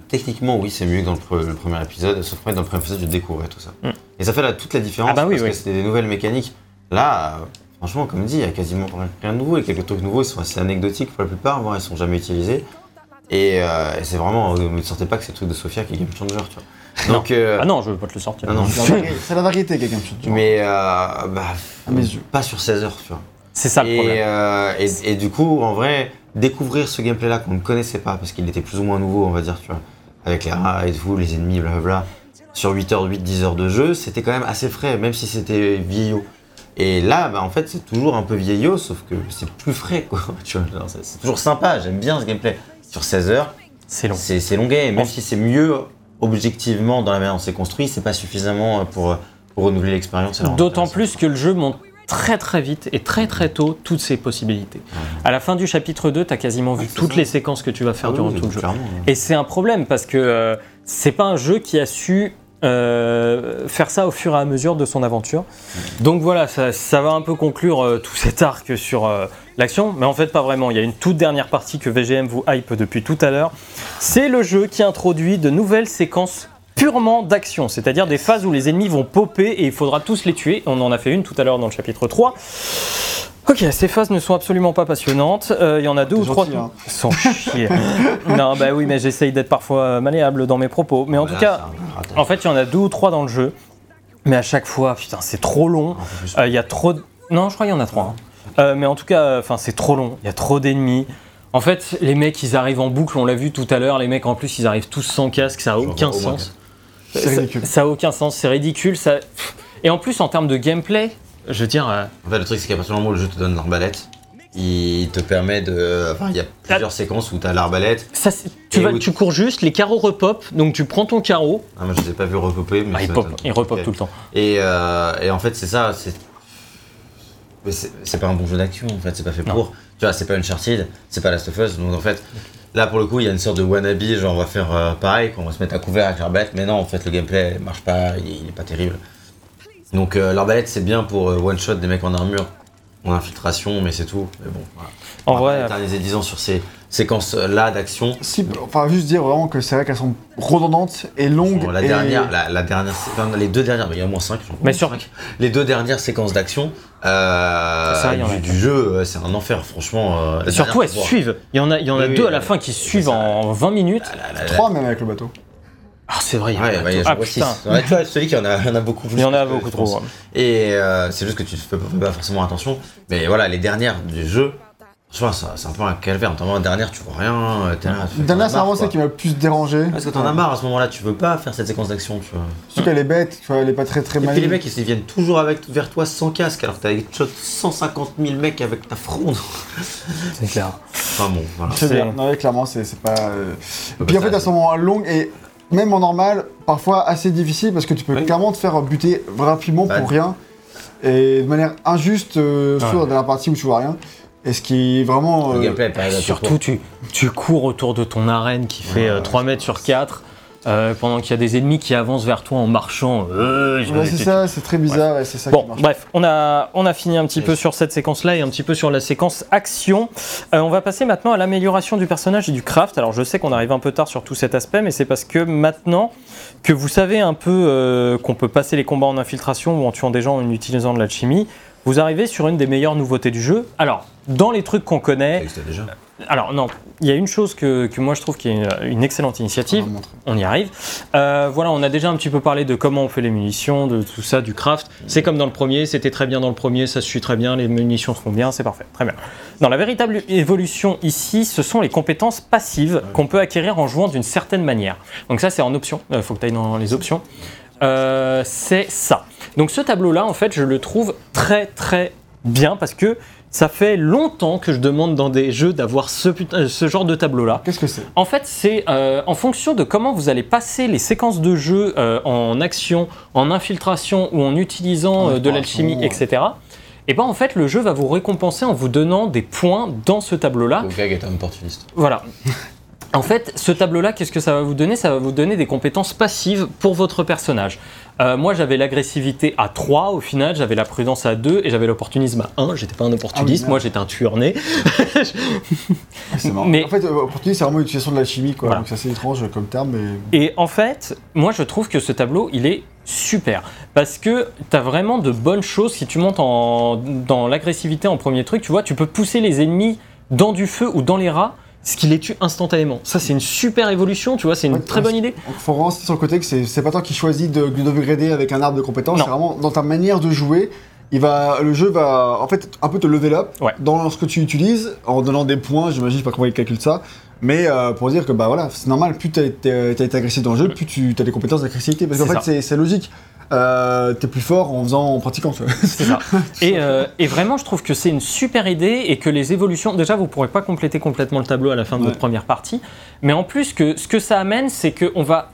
techniquement, oui, c'est mieux que dans le, pre- le premier épisode, sauf que dans le premier épisode, je découvrais tout ça.
Mm.
Et ça fait toute la différence
Ah bah oui,
parce
oui.
que c'était des nouvelles mécaniques. Là, franchement, comme dit, il y a quasiment rien de nouveau. Et quelques trucs nouveaux, ils sont assez anecdotiques pour la plupart, voire ils sont jamais utilisés. Et, euh, et c'est vraiment, ne sortez pas que c'est le truc de Sophia qui est game changer, tu vois. Donc, euh,
Ah non, je veux pas te le sortir.
non.
C'est la, variété, quelqu'un
mais euh, bah,
À mes yeux.
pas sur 16 heures, tu vois.
C'est ça le
et,
problème.
euh, et, et du coup, en vrai, découvrir ce gameplay-là qu'on ne connaissait pas, parce qu'il était plus ou moins nouveau, on va dire, tu vois, avec les rats et tout, les ennemis, blablabla, sur 8 heures, 8, 10 heures de jeu, c'était quand même assez frais, même si c'était vieillot. Et là, bah, en fait, c'est toujours un peu vieillot, sauf que c'est plus frais, quoi. Tu vois, c'est toujours sympa, j'aime bien ce gameplay. Sur 16 heures,
C'est long.
c'est longuet, et même si c'est mieux objectivement dans la manière dont c'est construit, c'est pas suffisamment pour, pour renouveler l'expérience.
D'autant plus que le jeu monte très très vite et très très tôt toutes ses possibilités. À la fin du chapitre 2, tu as quasiment vu
c'est
toutes
ça.
les séquences que tu vas faire
Ah
durant
oui,
tout le jeu. Et c'est un problème parce que euh, c'est pas un jeu qui a su euh, faire ça au fur et à mesure de son aventure. Donc voilà, ça, va un peu conclure euh, tout cet arc sur euh, l'action, mais en fait pas vraiment. Il y a une toute dernière partie que VGM vous hype depuis tout à l'heure. C'est le jeu qui introduit de nouvelles séquences purement d'action, c'est-à-dire des phases où les ennemis vont popper et il faudra tous les tuer. On en a fait une tout à l'heure dans le chapitre 3. Ok, ces phases ne sont absolument pas passionnantes. Euh, Il y en a deux ou trois.
hein.
Sans chier. non, bah oui, mais j'essaye d'être parfois malléable dans mes propos. Mais en tout
Là,
cas, en fait, il y en a deux ou trois dans le jeu. Mais à chaque fois, putain, c'est trop long. Euh, Il y a trop de... Non, je crois qu'il y en a trois. hein. Euh, mais en tout cas, enfin, c'est trop long. Il y a trop d'ennemis. En fait, les mecs, ils arrivent en boucle. On l'a vu tout à l'heure. Les mecs, en plus, ils arrivent tous sans casque. Ça a
Genre,
aucun sens.
C'est
Ça-
ridicule.
Ça a aucun sens. C'est ridicule. Ça... Et en plus, en termes de gameplay, je veux dire... euh,
En fait, le truc, c'est qu'à partir du moment où le jeu te donne l'arbalète, il te permet de. Enfin, il y a plusieurs séquences où tu as l'arbalète.
ça, tu, vas, tu cours juste, les carreaux repopent. Donc, tu prends ton carreau.
Ah, moi, je les ai pas vus repopper, mais
Ah, il
ça
pop, il repop
Ok.
tout le temps.
Et, euh, et en fait, c'est ça. C'est c'est c'est pas un bon jeu d'action, en fait. C'est pas fait
Non.
pour. Tu vois, c'est pas Uncharted, c'est pas Last of Us. Donc, en fait, là, pour le coup, il y a une sorte de wannabe. Genre, on va faire euh, pareil, qu'on va se mettre à couvert avec l'arbalète. Mais non, en fait, le gameplay marche pas, il, est pas terrible. Donc, euh, l'arbalète, c'est bien pour euh, one-shot des mecs en armure en infiltration, mais c'est tout. Mais bon, voilà.
En vrai,
éterniser 10 ans sur ces séquences-là d'action.
Si, enfin, juste dire vraiment que c'est vrai qu'elles sont redondantes et longues.
Bon, la,
et-
dernière, la, la dernière, sé- enfin, les deux dernières, mais il y a au moins 5.
Mais sur-
Les deux dernières séquences d'action euh,
Ça, en
du, jeu, euh, c'est un enfer, franchement. euh,
surtout elles suivent. Il y en a, il y en a
Oui,
deux
oui,
à la
oui.
fin qui suivent
ça.
en 20 minutes.
voir. La- la- la-
Trois même avec le bateau.
Ah, c'est vrai. il y en a
Ouais,
ah putain.
Ouais, tu vois, qu'il y en a, en beaucoup plus.
Il y en a beaucoup trop. ouais.
Et euh, c'est juste que tu fais pas, fais pas forcément attention. Mais voilà, les dernières du jeu, c'est un peu un calvaire. Notamment la dernière, tu vois rien. euh,
dernière, c'est vraiment celle qui m'a le plus dérangé.
Parce que t'en as marre à ce moment-là, tu veux pas faire cette séquence d'action, tu vois.
Surtout qu'elle est bête, tu vois, elle est pas très très
Et
mal.
puis les mecs, ils viennent toujours avec, vers toi sans casque, alors que t'as 150 000 mecs avec ta fronde.
C'est clair.
Enfin bon, voilà.
C'est bien. Non, clairement, c'est pas. euh,
bah,
Puis en fait, elles sont longues et même en normal, parfois assez difficiles parce que tu peux
Oui.
clairement te faire buter rapidement
Bah,
pour rien et de manière injuste, euh,
Ouais.
sur dans la partie où tu vois rien. Et ce qui est vraiment.
Le
euh,
gameplay
Surtout, tu, tu cours autour de ton arène qui fait euh, 3 mètres sur 4 pendant qu'il y a des ennemis qui avancent vers toi en marchant. Euh,
ouais, c'est ça, c'est très bizarre et c'est ça
Bon,
qui
bref, on a, on a fini un petit peu sur cette séquence-là et un petit peu sur la séquence action. Euh, on va passer maintenant à l'amélioration du personnage et du craft. Alors, je sais qu'on arrive un peu tard sur tout cet aspect, mais c'est parce que maintenant que vous savez un peu euh, qu'on peut passer les combats en infiltration ou en tuant des gens en utilisant de l'alchimie, vous arrivez sur une des meilleures nouveautés du jeu. Alors, dans les trucs qu'on connaît,
déjà.
Alors non, il y a une chose que, que moi je trouve qui est une, une excellente initiative
On
y arrive. Euh, voilà, on a déjà un petit peu parlé de comment on fait les munitions, de tout ça, du craft. C'est comme dans le premier, c'était très bien dans le premier, ça se suit très bien, les munitions se font bien, c'est parfait, très bien. Dans la véritable évolution ici, ce sont les compétences passives qu'on peut acquérir en jouant d'une certaine manière. Donc ça, c'est en option, il faut que tu ailles dans les options. Euh, c'est ça. Donc ce tableau-là, en fait, je le trouve très très bien parce que ça fait longtemps que je demande dans des jeux d'avoir ce, putain- ce genre de tableau-là.
Qu'est-ce que c'est?
En fait, c'est euh, en fonction de comment vous allez passer les séquences de jeu euh, en action, en infiltration ou en utilisant euh, de l'alchimie, etc. Et ben en fait, le jeu va vous récompenser en vous donnant des points dans ce tableau-là.
Le gag est un opportuniste.
Voilà. En fait, ce tableau-là, qu'est-ce que ça va vous donner? Ça va vous donner des compétences passives pour votre personnage. Euh, moi, j'avais l'agressivité à 3 au final, j'avais la prudence à 2 et j'avais l'opportunisme à 1. J'étais pas un opportuniste,
merde.
moi j'étais un tueur né.
Ah, marrant.
Mais-
En fait, opportuniste, c'est vraiment l'utilisation de la chimie, quoi.
Voilà.
Donc c'est assez étrange comme terme, mais.
Et en fait, moi je trouve que ce tableau, il est super. Parce que tu as vraiment de bonnes choses. Si tu montes en, dans l'agressivité en premier truc, tu vois, tu peux pousser les ennemis dans du feu ou dans les rats, ce qui les tue instantanément. Ça, c'est une super évolution, tu vois, c'est une
Ouais,
très bonne idée.
Donc, faut vraiment sur le côté que c'est pas toi qui choisis de, de upgrader avec un arbre de compétences, c'est vraiment dans ta manière de jouer. Il va, le jeu va en fait un peu te level up
Ouais.
dans ce que tu utilises en donnant des points. J'imagine, je sais pas comment il calcule ça, mais euh, pour dire que bah voilà, c'est normal. Plus tu as, été agressif dans le jeu, plus tu as des compétences d'agressivité. Parce qu'en fait, c'est logique. Euh, T'es plus fort en faisant, en pratiquant.
C'est ça. Et, euh, et vraiment, je trouve que c'est une super idée et que les évolutions. Déjà, vous pourrez pas compléter complètement le tableau à la fin de
Ouais.
votre première partie, mais en plus, que, ce que ça amène, c'est qu'on va.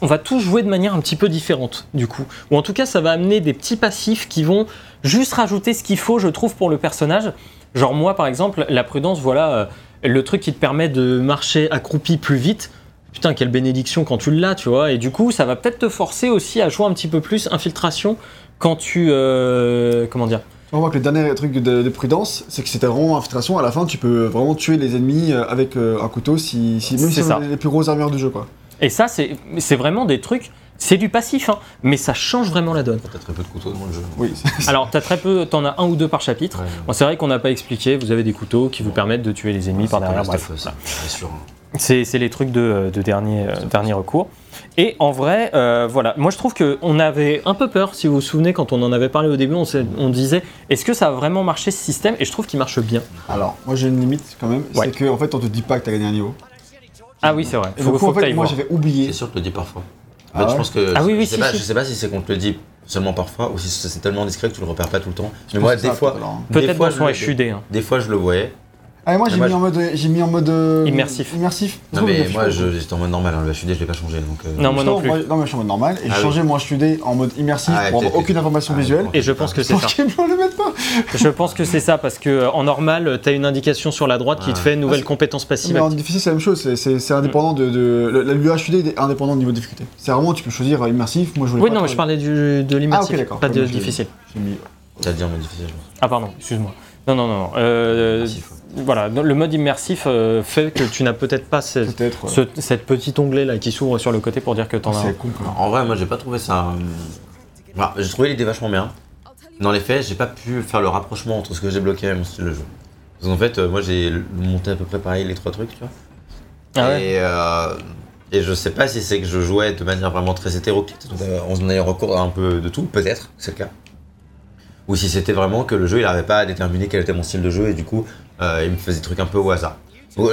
On va tous jouer de manière un petit peu différente, du coup. Ou en tout cas, ça va amener des petits passifs qui vont juste rajouter ce qu'il faut, je trouve, pour le personnage. Genre, moi, par exemple, la prudence, voilà, euh, le truc qui te permet de marcher accroupi plus vite. Putain, quelle bénédiction quand tu l'as, tu vois. Et du coup, ça va peut-être te forcer aussi à jouer un petit peu plus infiltration quand tu. euh, comment dire
On voit que le dernier truc de, de prudence, c'est que c'était vraiment infiltration. À la fin, tu peux vraiment tuer les ennemis euh, avec euh, un couteau, si, si, même si
C'est
les plus grosses armures du jeu, quoi.
Et ça, c'est c'est vraiment des trucs, c'est du passif, hein, mais ça change vraiment la donne.
T'as très peu de couteaux dans le jeu.
Oui.
Alors, t'as très peu, t'en as un ou deux par chapitre.
Ouais.
Bon, c'est vrai qu'on n'a pas expliqué, vous avez des couteaux qui vous permettent de tuer les ennemis par derrière. bref.
ça. Bien sûr.
C'est c'est les trucs de, de dernier, euh, dernier recours. Et en vrai, euh, voilà, moi je trouve qu'on avait un peu peur, si vous vous souvenez, quand on en avait parlé au début, on, disait, est-ce que ça a vraiment marché ce système? Et je trouve qu'il marche bien.
Alors, moi j'ai une limite quand même,
Ouais.
c'est qu'en fait on te dit pas que t'as gagné un niveau.
Ah oui, c'est vrai.
Et
Faut,
coup,
faut
en fait, moi
voir.
j'avais oublié.
C'est sûr que tu le dis parfois. En
Ah
fait,
ouais
je pense que.
Ah oui, oui,
je sais
si,
pas,
si.
Je sais pas si c'est qu'on te le dit seulement parfois ou si c'est tellement discret que tu le repères pas tout le temps. Mais moi,
que
des fois, des fois, je le-
HUD. hein.
des fois, je le voyais.
Ah, moi j'ai mis,
moi,
en mode, j'ai mis en mode. euh,
Immersif.
Immersif.
Non, mais moi, je- j'étais en mode normal. Hein. Le HUD, je l'ai pas changé. Donc, euh,
Non, moi non plus.
non, mais je suis en mode normal et
Ah
j'ai changé mon HUD en mode immersif
Ah,
pour avoir aucune information
Ah,
visuelle.
Et je pense que c'est
Pour
ça.
pas.
Je pense que c'est ça, parce que euh, en normal, tu as une indication sur la droite qui te
Ah.
fait nouvelle
Ah,
compétence passive.
Mais en difficile, c'est la même chose, c'est- indépendant de. le, HUD est indépendant du niveau de difficulté. C'est vraiment, tu peux choisir euh, immersif. Moi je voulais
Oui,
pas
non, mais je parlais du, de l'immersif,
Ah,
pas de
moi,
difficile.
J'ai mis
T'as dit en mode difficile, je pense.
Ah pardon, excuse-moi. Non, non, non. non. Euh,
ouais.
voilà, le mode immersif euh, fait que tu n'as peut-être pas ce,
Peut-être. ouais.
ce- cette petite onglet là qui s'ouvre sur le côté pour dire que t'en as.
quoi.
En vrai, moi, j'ai pas trouvé ça. euh, voilà, j'ai trouvé l'idée vachement bien. Dans les faits, j'ai pas pu faire le rapprochement entre ce que j'ai bloqué et mon style de jeu. Parce qu'en fait, euh, moi, j'ai monté à peu près pareil les trois trucs, tu vois.
Ah ouais
et, euh, et je sais pas si c'est que je jouais de manière vraiment très hétéroclite, donc euh, en ayant recours à un peu de tout, peut-être, c'est le cas. Ou si c'était vraiment que le jeu, il n'arrivait pas à déterminer quel était mon style de jeu et du coup, euh, il me faisait des trucs un peu au hasard.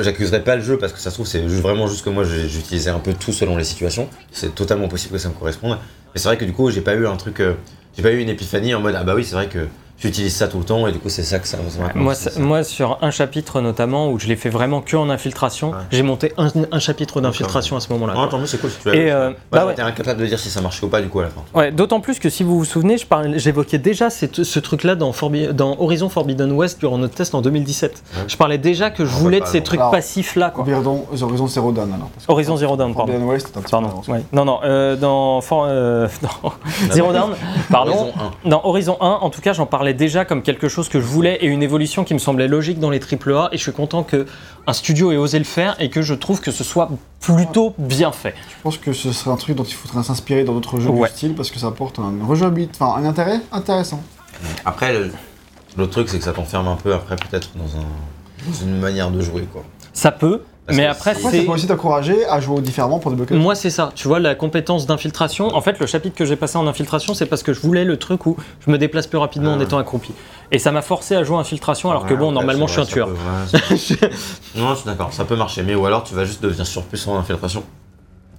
J'accuserais pas le jeu parce que ça se trouve, c'est vraiment juste que moi, j'utilisais un peu tout selon les situations. C'est totalement possible que ça me corresponde. Mais c'est vrai que du coup, j'ai pas eu un truc. euh, j'ai pas eu une épiphanie en mode ah bah oui, c'est vrai que j'utilise ça tout le temps et du coup, c'est ça que ça
Moi, ça- moi, sur un chapitre notamment où je l'ai fait vraiment que en infiltration,
Ouais.
j'ai monté un, un chapitre d'infiltration à ce moment-là.
Mieux, c'est cool si tu
Et, euh, bah ouais.
incapable de dire si ça marchait ou pas du coup à la fin.
Ouais, d'autant plus que si vous vous souvenez, je parlais- j'évoquais déjà cette- ce truc-là dans, Forbi- dans Horizon Forbidden West durant notre test en 2017.
Ouais.
Je parlais déjà que je
On
voulais de ces trucs passifs-là. Quoi.
Horizon, Horizon Zero Dawn alors. parce que
Horizon Zero Dawn, pardon.
Forbidden West, un petit peu
Pardon. ouais. Non, non, euh, dans For- euh, non, Zero Dawn, pardon.
Horizon 1.
Dans Horizon 1, en tout cas, j'en parlais déjà comme quelque chose que je voulais et une évolution qui me semblait logique dans les AAA. Et je suis content que un studio ait osé le faire et que je trouve que ce soit plutôt bien fait.
Je pense que ce serait un truc dont il faudrait s'inspirer dans d'autres jeux
Ouais.
du style parce que ça apporte un rejouabilité, enfin un intérêt intéressant.
Après, le- l'autre truc, c'est que ça t'enferme un peu après, peut-être, dans, un, dans une manière de jouer, quoi.
Ça peut,
Parce
mais après, c'est.
peut aussi t'encourager à jouer différemment pour débloquer.
Moi, c'est ça. Tu vois, la compétence d'infiltration. En fait, le chapitre que j'ai passé en infiltration, c'est parce que je voulais le truc où je me déplace plus rapidement en
Ah.
étant accroupi. Et ça m'a forcé à jouer infiltration, alors que
Ouais,
bon,
ouais,
normalement, je suis un tueur.
peut- ouais, non, je suis d'accord, ça peut marcher, mais ou alors tu vas juste devenir surpuissant en infiltration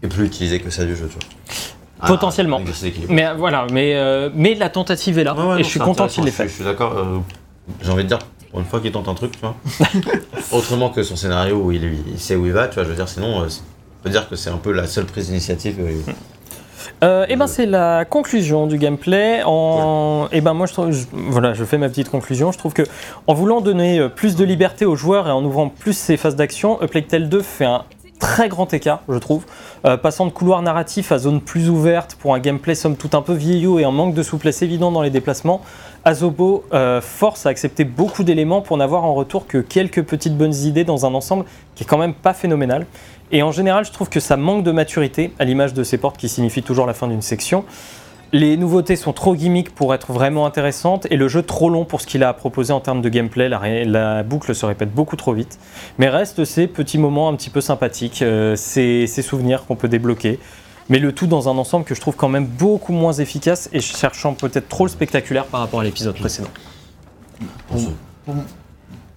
et plus utiliser que ça du jeu, tu vois. Ah,
Potentiellement. Mais euh, voilà, mais, euh, mais la tentative est là.
Ouais, ouais, non,
et je suis content qu'il l'ait
je
fait.
Je suis d'accord. euh, J'ai envie de dire, pour une fois qu'il tente un truc, tu vois. Autrement que son scénario où il, il sait où il va, tu vois, je veux dire, sinon, euh, on peut dire que c'est un peu la seule prise d'initiative. euh,
Euh, et ben c'est la conclusion du gameplay. En... Et ben moi je trouve, je- voilà, je fais ma petite conclusion. Je trouve que en voulant donner euh, plus de liberté aux joueurs et en ouvrant plus ses phases d'action, A Plague Tale 2 fait un très grand écart, je trouve, Euh, passant de couloir narratif à zone plus ouverte pour un gameplay somme toute un peu vieillot et un manque de souplesse évident dans les déplacements. Azobo euh, force à accepter beaucoup d'éléments pour n'avoir en retour que quelques petites bonnes idées dans un ensemble qui est quand même pas phénoménal. Et en général, je trouve que ça manque de maturité, à l'image de ces portes qui signifient toujours la fin d'une section. Les nouveautés sont trop gimmicks pour être vraiment intéressantes et le jeu trop long pour ce qu'il a à proposer en termes de gameplay. La, boucle se répète beaucoup trop vite. Mais restent ces petits moments un petit peu sympathiques, euh, ces souvenirs qu'on peut débloquer. Mais le tout dans un ensemble que je trouve quand même beaucoup moins efficace et cherchant peut-être trop le spectaculaire par rapport à l'épisode précédent.
pour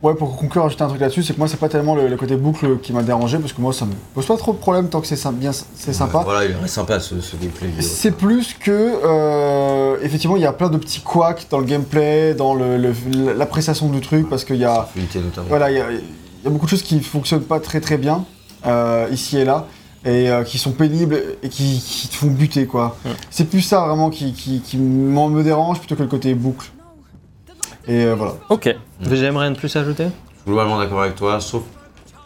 Ouais, pour conclure, ajouter un truc là-dessus, c'est que moi, c'est pas tellement le, le côté boucle qui m'a dérangé parce que moi, ça me pose pas trop de problème tant que c'est sy- bien, c'est sympa.
Voilà, il est sympa ce, ce gameplay.
C'est plus que euh, effectivement il y a plein de petits couacs dans le gameplay, dans le- le- l'appréciation du truc parce qu'il y a voilà il y, a- il y a beaucoup de choses qui fonctionnent pas très très bien euh, ici et là et euh, qui sont pénibles et qui, qui te font buter quoi.
Ouais.
C'est plus ça vraiment qui, qui, qui m'en- me dérange plutôt que le côté boucle. Et euh, voilà.
Ok. VGM, rien de plus à ajouter?
Je suis globalement d'accord avec toi, sauf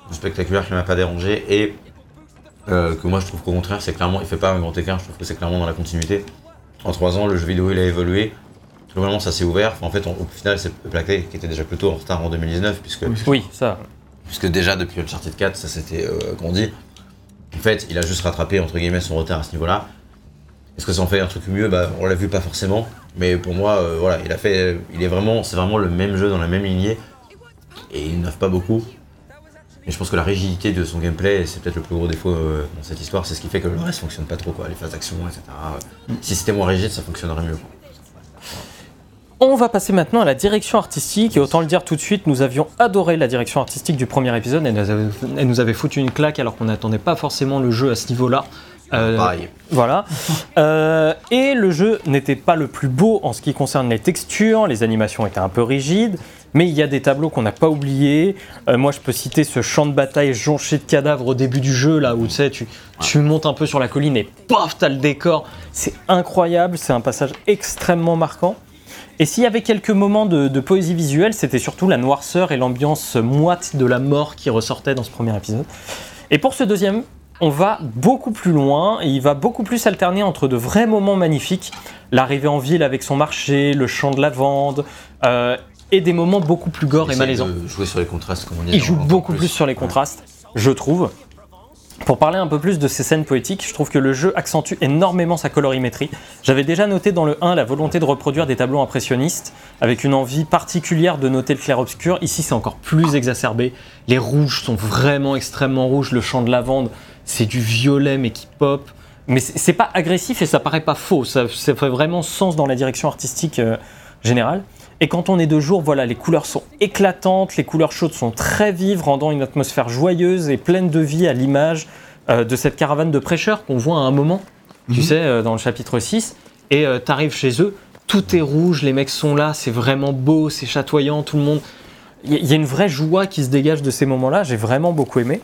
le spectaculaire qui m'a pas dérangé et euh, que moi je trouve qu'au contraire, c'est clairement, il fait pas un grand écart, je trouve que c'est clairement dans la continuité. En trois ans, le jeu vidéo il a évolué. Globalement, ça s'est ouvert. Enfin, en fait, on- au final, c'est Plaqué qui était déjà plutôt en retard en 2019, puisque,
Oui.
Oui, ça.
puisque déjà depuis Uncharted 4, ça s'était euh, grandi. En fait, il a juste rattrapé entre guillemets son retard à ce niveau-là. Est-ce que ça en fait un truc mieux? Bah, On l'a vu pas forcément, mais pour moi, euh, voilà, il a fait, il est vraiment, c'est vraiment le même jeu dans la même lignée et il n'innove pas beaucoup. Mais je pense que la rigidité de son gameplay, c'est peut-être le plus gros défaut euh, dans cette histoire, c'est ce qui fait que le reste fonctionne pas trop, quoi, les phases d'action, etc. Si c'était moins rigide, ça fonctionnerait mieux. quoi.
On va passer maintenant à la direction artistique et autant le dire tout de suite, nous avions adoré la direction artistique du premier épisode. Elle nous avait, elle nous avait foutu une claque alors qu'on n'attendait pas forcément le jeu à ce niveau-là. Euh,
Pareil.
Voilà. Euh, et le jeu n'était pas le plus beau en ce qui concerne les textures, les animations étaient un peu rigides, mais il y a des tableaux qu'on n'a pas oubliés. Euh, moi, je peux citer ce champ de bataille jonché de cadavres au début du jeu, là où tu sais, tu, tu montes un peu sur la colline et paf, t'as le décor. C'est incroyable, c'est un passage extrêmement marquant. Et s'il y avait quelques moments de, de poésie visuelle, c'était surtout la noirceur et l'ambiance moite de la mort qui ressortaient dans ce premier épisode. Et pour ce deuxième, on va beaucoup plus loin et il va beaucoup plus alterner entre de vrais moments magnifiques, l'arrivée en ville avec son marché, le chant de lavande, euh, et des moments beaucoup plus gore et malaisants.
de jouer sur les contrastes, comme on dit.
Il joue beaucoup plus sur les contrastes, je trouve. Pour parler un peu plus de ces scènes poétiques, je trouve que le jeu accentue énormément sa colorimétrie. J'avais déjà noté dans le 1 la volonté de reproduire des tableaux impressionnistes, avec une envie particulière de noter le clair-obscur. Ici, c'est encore plus exacerbé. Les rouges sont vraiment extrêmement rouges. Le champ de lavande, c'est du violet mais qui pop. Mais c'est pas agressif et ça paraît pas faux. Ça, ça fait vraiment sens dans la direction artistique euh, générale. Et quand on est de jour, voilà, les couleurs sont éclatantes, les couleurs chaudes sont très vives, rendant une atmosphère joyeuse et pleine de vie à l'image euh, de cette caravane de prêcheurs qu'on voit à un moment, tu
Mhm.
sais, euh, dans le chapitre 6. Et tu t'arrives chez eux, tout est rouge, les mecs sont là, c'est vraiment beau, c'est chatoyant, tout le monde. Il y, il y a une vraie joie qui se dégage de ces moments-là, j'ai vraiment beaucoup aimé.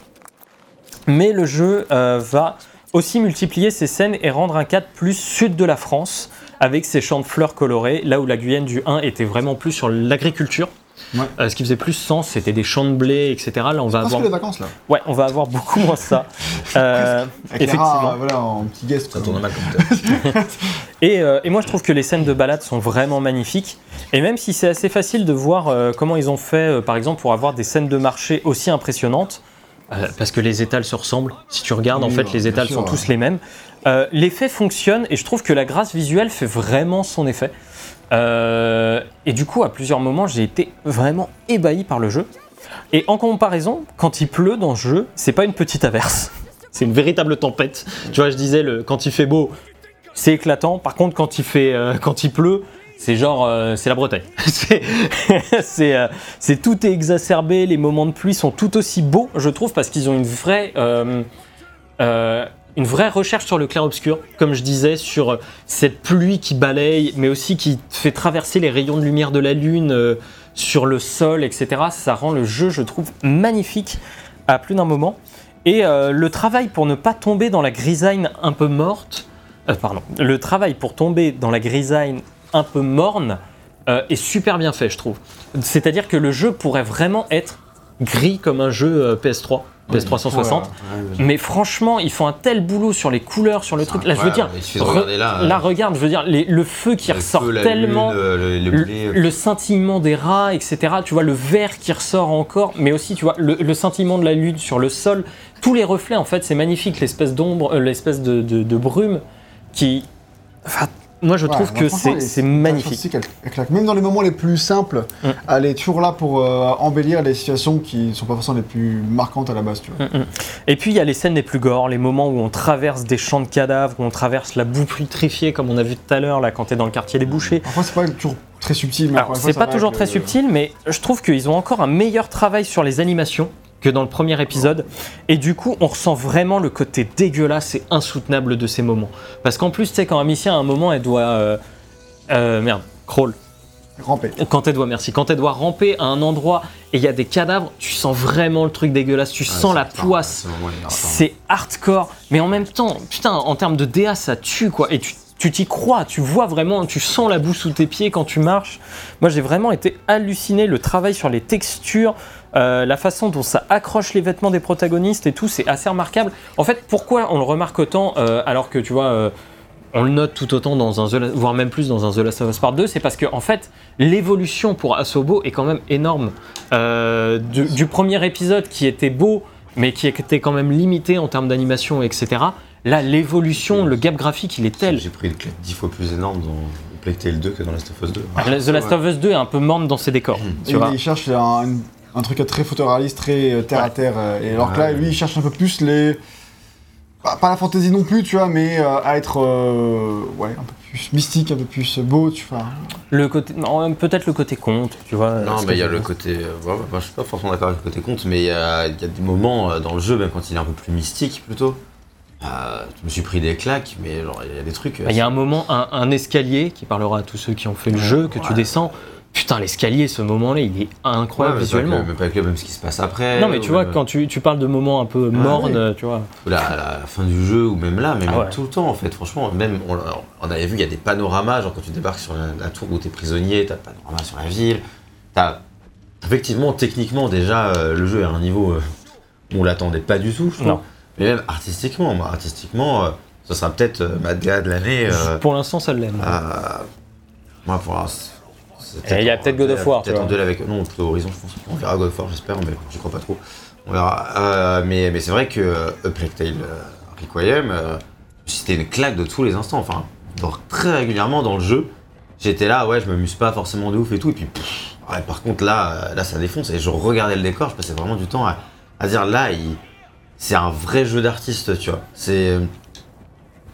Mais le jeu euh, va aussi multiplier ces scènes et rendre un cadre plus sud de la France, avec ses champs de fleurs colorés, là où la Guyane du 1 était vraiment plus sur l'agriculture.
Ouais.
Euh, ce qui faisait plus sens, c'était des champs de blé, etc. Là, on va
Parce que
avoir,
les vacances là.
ouais, on va avoir beaucoup moins ça. Euh, effectivement.
rats, voilà, en petit guest.
Ça tourne mal comme ça.
Et, euh, et moi, je trouve que les scènes de balade sont vraiment magnifiques. Et même si c'est assez facile de voir euh, comment ils ont fait, euh, par exemple, pour avoir des scènes de marché aussi impressionnantes, euh, parce que les étals se ressemblent. Si tu regardes, en fait, les étals
sûr,
sont
ouais.
tous les mêmes. Euh, L'effet fonctionne et je trouve que la grâce visuelle fait vraiment son effet. Euh, et du coup, à plusieurs moments, j'ai été vraiment ébahi par le jeu. Et en comparaison, quand il pleut dans ce jeu, c'est pas une petite averse. C'est une véritable tempête. Tu vois, je disais, le, quand il fait beau, c'est éclatant. Par contre, quand il, fait, quand il pleut, c'est genre, euh, c'est la Bretagne. euh, c'est tout est exacerbé. Les moments de pluie sont tout aussi beaux, je trouve, parce qu'ils ont une vraie, euh, une vraie recherche sur le clair-obscur, comme je disais, sur cette pluie qui balaye, mais aussi qui fait traverser les rayons de lumière de la lune sur le sol, etc. Ça rend le jeu, je trouve, magnifique à plus d'un moment. Et le travail pour ne pas tomber dans la grisaille un peu morte, pardon, le travail pour tomber dans la grisaille un peu morne euh, est super bien fait, je trouve. C'est-à-dire que le jeu pourrait vraiment être gris comme un jeu euh, PS3, PS360.
Ouais,
Mais franchement, ils font un tel boulot sur les couleurs, sur le truc. Là, je veux dire, re-
là.
là,
euh,
regarde, je veux dire, les- le feu qui
le
ressort
feu,
tellement.
lune, euh, le,
scintillement des rats, etc. Tu vois le vert qui ressort encore, mais aussi tu vois le, le scintillement de la lune sur le sol. Tous les reflets, en fait, c'est magnifique. L'espèce d'ombre, euh, l'espèce de, de- de brume qui. Enfin, moi, je
Ouais,
trouve que c'est magnifique.
Même dans les moments les plus simples,
Mm.
elle est toujours là pour euh, embellir les situations qui ne sont pas forcément les plus marquantes à la base. Tu vois.
Mm, mm. Et puis il y a les scènes les plus gore, les moments où on traverse des champs de cadavres, où on traverse la boue putrifiée, comme on a vu tout à l'heure là quand t'es dans le quartier des bouchers.
Parfois, c'est pas toujours très subtil.
C'est pas toujours très subtil, mais je trouve qu'ils ont encore un meilleur travail sur les animations que dans le premier épisode. Et du coup, on ressent vraiment le côté dégueulasse et insoutenable de ces moments. Parce qu'en plus, tu sais, quand Amicia, à un moment, elle doit. euh, euh, merde, crawl.
Ramper.
Quand elle doit, merci. Quand elle doit ramper à un endroit et il y a des cadavres, tu sens vraiment le truc dégueulasse. Tu
ouais,
sens la poisse. C'est hardcore, mais en même temps, putain, en termes de DA, ça tue quoi. Et tu tu t'y crois, tu vois vraiment, tu sens la boue sous tes pieds quand tu marches. Moi, j'ai vraiment été halluciné. Le travail sur les textures, euh, la façon dont ça accroche les vêtements des protagonistes et tout, c'est assez remarquable. En fait, pourquoi on le remarque autant euh, alors que tu vois. euh, on le note tout autant dans un The voire même plus dans un The Last of Us Part 2, c'est parce que en fait l'évolution pour Asobo est quand même énorme. Euh, du, du premier épisode qui était beau, mais qui était quand même limité en termes d'animation, etc. Là, l'évolution, le gap graphique, il est tel.
J'ai pris une claque dix fois plus énorme dans Plague Tale 2 que dans Last of Us 2.
The Last of Us 2 est un peu morne dans ses décors.
Et
Tu vois.
il cherche un, un truc très photoréaliste, très euh, terre à terre. euh, Et alors que là,
Ouais.
lui, il cherche un peu plus les. Pas, pas la fantaisie non plus, tu vois, mais euh, à être euh, ouais, un peu plus mystique, un peu plus beau, tu vois.
Le côté, non, peut-être le côté conte, tu vois.
Non, mais il y a le côté. euh, ouais, ouais, moi, je suis pas forcément d'accord avec le côté conte, mais il y a, il y a des moments dans le jeu, même quand il est un peu plus mystique plutôt. euh, je me suis pris des claques, mais genre, il y a des trucs.
Bah, Il y a un moment, un, un escalier qui parlera à tous ceux qui ont fait le jeu, que tu descends. Putain, l'escalier, ce moment-là, il est
ouais,
incroyable
mais pas
visuellement.
que- mais pas que même ce qui se passe après.
Non, mais tu vois,
même-
quand tu, tu parles de moments un peu mornes, tu vois.
la, la fin du jeu, ou même là, mais
Ah
même
ouais.
tout le temps en fait, franchement, même on, on avait vu, il y a des panoramas, genre quand tu débarques sur la, la tour où t'es prisonnier, t'as le panorama sur la ville, t'as. Effectivement, techniquement, déjà, euh, le jeu est à un niveau euh, où on l'attendait pas du tout, je trouve.
Non.
Mais même artistiquement, moi, artistiquement, euh, ça sera peut-être euh, ma de l'année.
Pour l'instant, ça l'aime.
moi, pour l'instant.
Et il y a peut-être God of War,
Peut-être en duel avec. Non, plutôt Horizon, je pense. On verra God of War, j'espère, mais j'y crois pas trop. On verra. Euh, mais mais c'est vrai que euh, A Plague Tale euh, Requiem, c'était une claque de tous les instants. Enfin, très régulièrement dans le jeu, j'étais là, ouais, je m'amuse pas forcément de ouf et tout. Et puis, pff, ouais, par contre, là, là, ça défonce. Et je regardais le décor, je passais vraiment du temps à, à dire, là, c'est un vrai jeu d'artiste, tu vois. C'est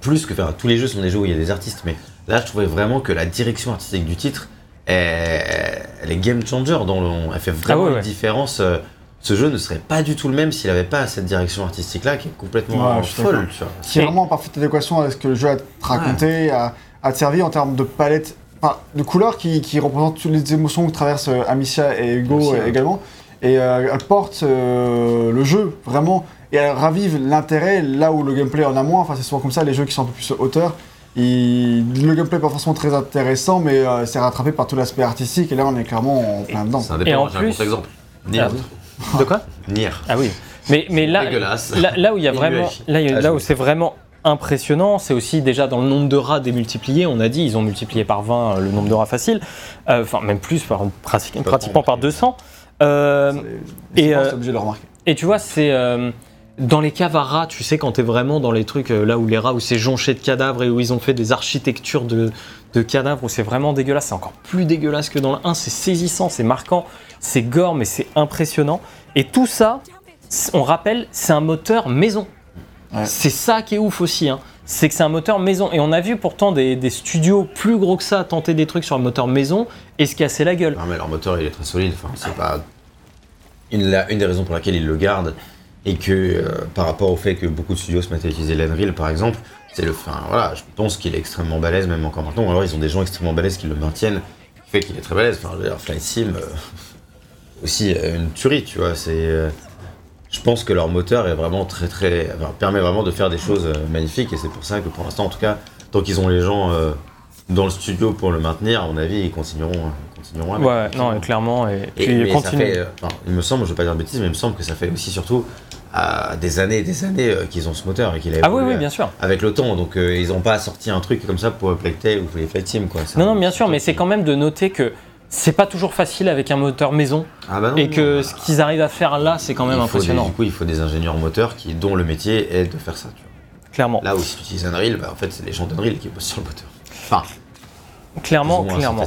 plus que. Enfin, tous les jeux sont des jeux où il y a des artistes, mais là, je trouvais vraiment que la direction artistique du titre, elle, elle est game changer. Dans le, elle fait vraiment
Ah ouais,
une
ouais.
différence. euh, Ce jeu ne serait pas du tout le même s'il n'avait pas cette direction artistique-là qui est complètement
Ouais,
folle, tu vois.
qui est vraiment en parfaite adéquation avec ce que le jeu a raconté, a, a te servi en termes de palette, enfin, de couleurs qui, qui représentent toutes les émotions que traversent euh, Amicia et Hugo euh,
ouais.
également. Et euh, elle porte euh, le jeu vraiment et elle ravive l'intérêt là où le gameplay en a moins. Enfin, c'est souvent comme ça, les jeux qui sont un peu plus hauteur. Il- le gameplay n'est pas forcément très intéressant, mais euh, c'est rattrapé par tout l'aspect artistique. Et là, on est clairement en plein dedans.
Et en
j'ai un
plus-
contre-exemple. Nier.
Ah, De quoi?
Nier.
Ah oui. Mais, mais là,
Dégueulasse.
là, là où il y a vraiment, là, il y a-
Ah,
là où c'est vraiment impressionnant, c'est aussi déjà dans le nombre de rats démultipliés. On a dit, ils ont multiplié par 20 euh, le nombre de rats facile, Euh, enfin même plus, par, pratiquement, par 200. Euh,
Et
euh,
obligé de le remarquer.
Et tu vois, c'est euh, dans les caves à rats, tu sais, quand t'es vraiment dans les trucs euh, là où les rats, où c'est jonché de cadavres et où ils ont fait des architectures de, de cadavres, où c'est vraiment dégueulasse. C'est encore plus dégueulasse que dans le 1. C'est saisissant, c'est marquant, c'est gore, mais c'est impressionnant. Et tout ça, on rappelle, c'est un moteur maison.
Ouais.
C'est ça qui est ouf aussi. hein. C'est que c'est un moteur maison. Et on a vu pourtant des, des studios plus gros que ça tenter des trucs sur le moteur maison et se casser la gueule.
Non, mais leur moteur, il est très solide. Enfin, c'est pas une, la- une des raisons pour laquelle ils le gardent et que euh, par rapport au fait que beaucoup de studios se mettent à utiliser l'Unreal, par exemple, c'est le. Voilà, je pense qu'il est extrêmement balèze, même encore maintenant. Ou alors, ils ont des gens extrêmement balèzes qui le maintiennent, qui fait qu'il est très balèze. Enfin, dire, Flight Sim, euh, aussi euh, une tuerie, tu vois. C'est. je pense que leur moteur est vraiment très très enfin, permet vraiment de faire des choses magnifiques et c'est pour ça que pour l'instant en tout cas tant qu'ils ont les gens dans le studio pour le maintenir à mon avis ils continueront euh, continueront avec.
Ouais, non, clairement. Et,
Et,
puis continue.
fait, euh, enfin, il me semble, je vais pas dire de bêtises, mais il me semble que ça fait aussi surtout euh, des années et des années euh, qu'ils ont ce moteur et qu'il a
Ah oui,
évolué
oui, bien sûr.
avec le temps. Donc ils n'ont pas sorti un truc comme ça pour Playtale ou pour les Flight Team quoi.
Non, non, bien sûr, mais c'est quand même de noter que c'est pas toujours facile avec un moteur maison
Ah bah non,
et que ce qu'ils arrivent à faire là, c'est quand même
faut des-
impressionnant,
du coup, il faut des ingénieurs moteurs qui, dont le métier est de faire ça. Tu vois.
clairement.
Là où si tu utilises Unreal, bah, en fait, c'est les gens d'Unreal qui bossent sur le moteur. Enfin,
Clairement, clairement.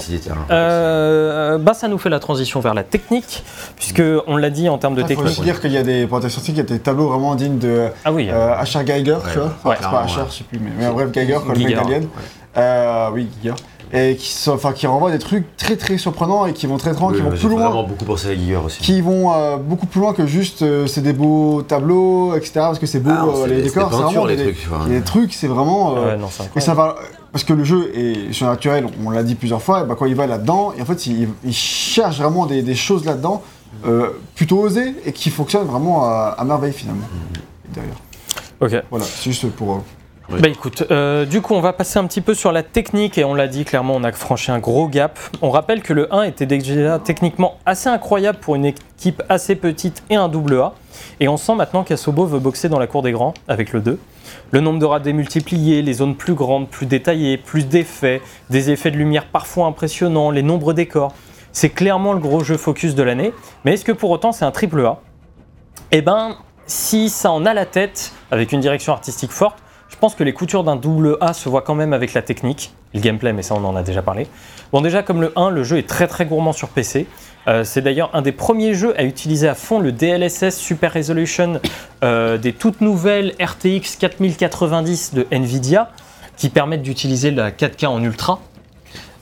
Euh, bah, ça nous fait la transition vers la technique, puisque on l'a dit en termes de
Il faut
technique.
aussi dire qu'il y a des pour scientifiques, il y a des tableaux vraiment dignes de
Ah oui,
euh, H.R. Geiger,
Ouais,
tu vois.
ouais,
c'est pas H.R.,
ouais.
je sais plus, mais, mais bref, Geiger, quoi, le mec d'Alien.
ouais.
Euh, oui, Giger. Et qui, sont, enfin, qui renvoient des trucs très très surprenants et qui vont très très loin,
Oui,
qui vont plus loin.
vraiment beaucoup pensé à Giger aussi.
Qui vont euh, beaucoup plus loin que juste euh, c'est des beaux tableaux, etc. Parce que c'est beau,
Ah, non,
euh, les décors,
c'est
vraiment
les
des,
trucs, enfin.
des trucs, c'est vraiment. euh,
Ouais, non,
et ça va, parce que le jeu est surnaturel, on l'a dit plusieurs fois, et bah, quand il va là-dedans, et en fait il, il cherche vraiment des, des choses là-dedans, euh, plutôt osées, et qui fonctionnent vraiment à, à merveille finalement. Derrière.
Ok.
Voilà, c'est juste pour.
Bah écoute, euh, du coup, on va passer un petit peu sur la technique et on l'a dit clairement, on a franchi un gros gap. On rappelle que le 1 était déjà techniquement assez incroyable pour une équipe assez petite et un double A. Et on sent maintenant qu'Asobo veut boxer dans la cour des grands avec le 2. Le nombre de rats démultipliés, les zones plus grandes, plus détaillées, plus d'effets, des effets de lumière parfois impressionnants, les nombreux décors. C'est clairement le gros jeu focus de l'année. Mais est-ce que pour autant c'est un triple A? Eh ben, si ça en a la tête, avec une direction artistique forte, je pense que les coutures d'un double A se voient quand même avec la technique, le gameplay, mais ça on en a déjà parlé. Bon déjà comme le 1, le jeu est très très gourmand sur PC. Euh, c'est d'ailleurs un des premiers jeux à utiliser à fond le DLSS Super Resolution euh, des toutes nouvelles RTX 4090 de Nvidia qui permettent d'utiliser la 4K en ultra.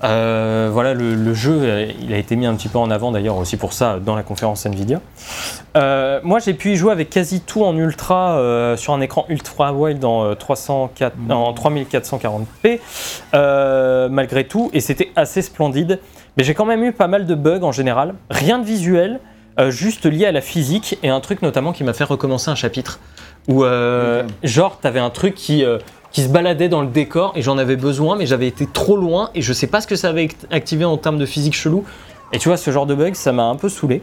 Euh, voilà, le, le jeu, euh, il a été mis un petit peu en avant d'ailleurs aussi pour ça dans la conférence Nvidia. Euh, moi, j'ai pu y jouer avec quasi tout en ultra euh, sur un écran ultra wide en, euh, 304 en 3440p, euh, malgré tout, et c'était assez splendide. Mais j'ai quand même eu pas mal de bugs en général, rien de visuel, juste lié à la physique et un truc notamment qui m'a fait recommencer un chapitre où,
Ok.
genre, t'avais un truc qui qui se baladait dans le décor et j'en avais besoin, mais j'avais été trop loin et je sais pas ce que ça avait act- activé en termes de physique chelou. Et tu vois, ce genre de bug, ça m'a un peu saoulé.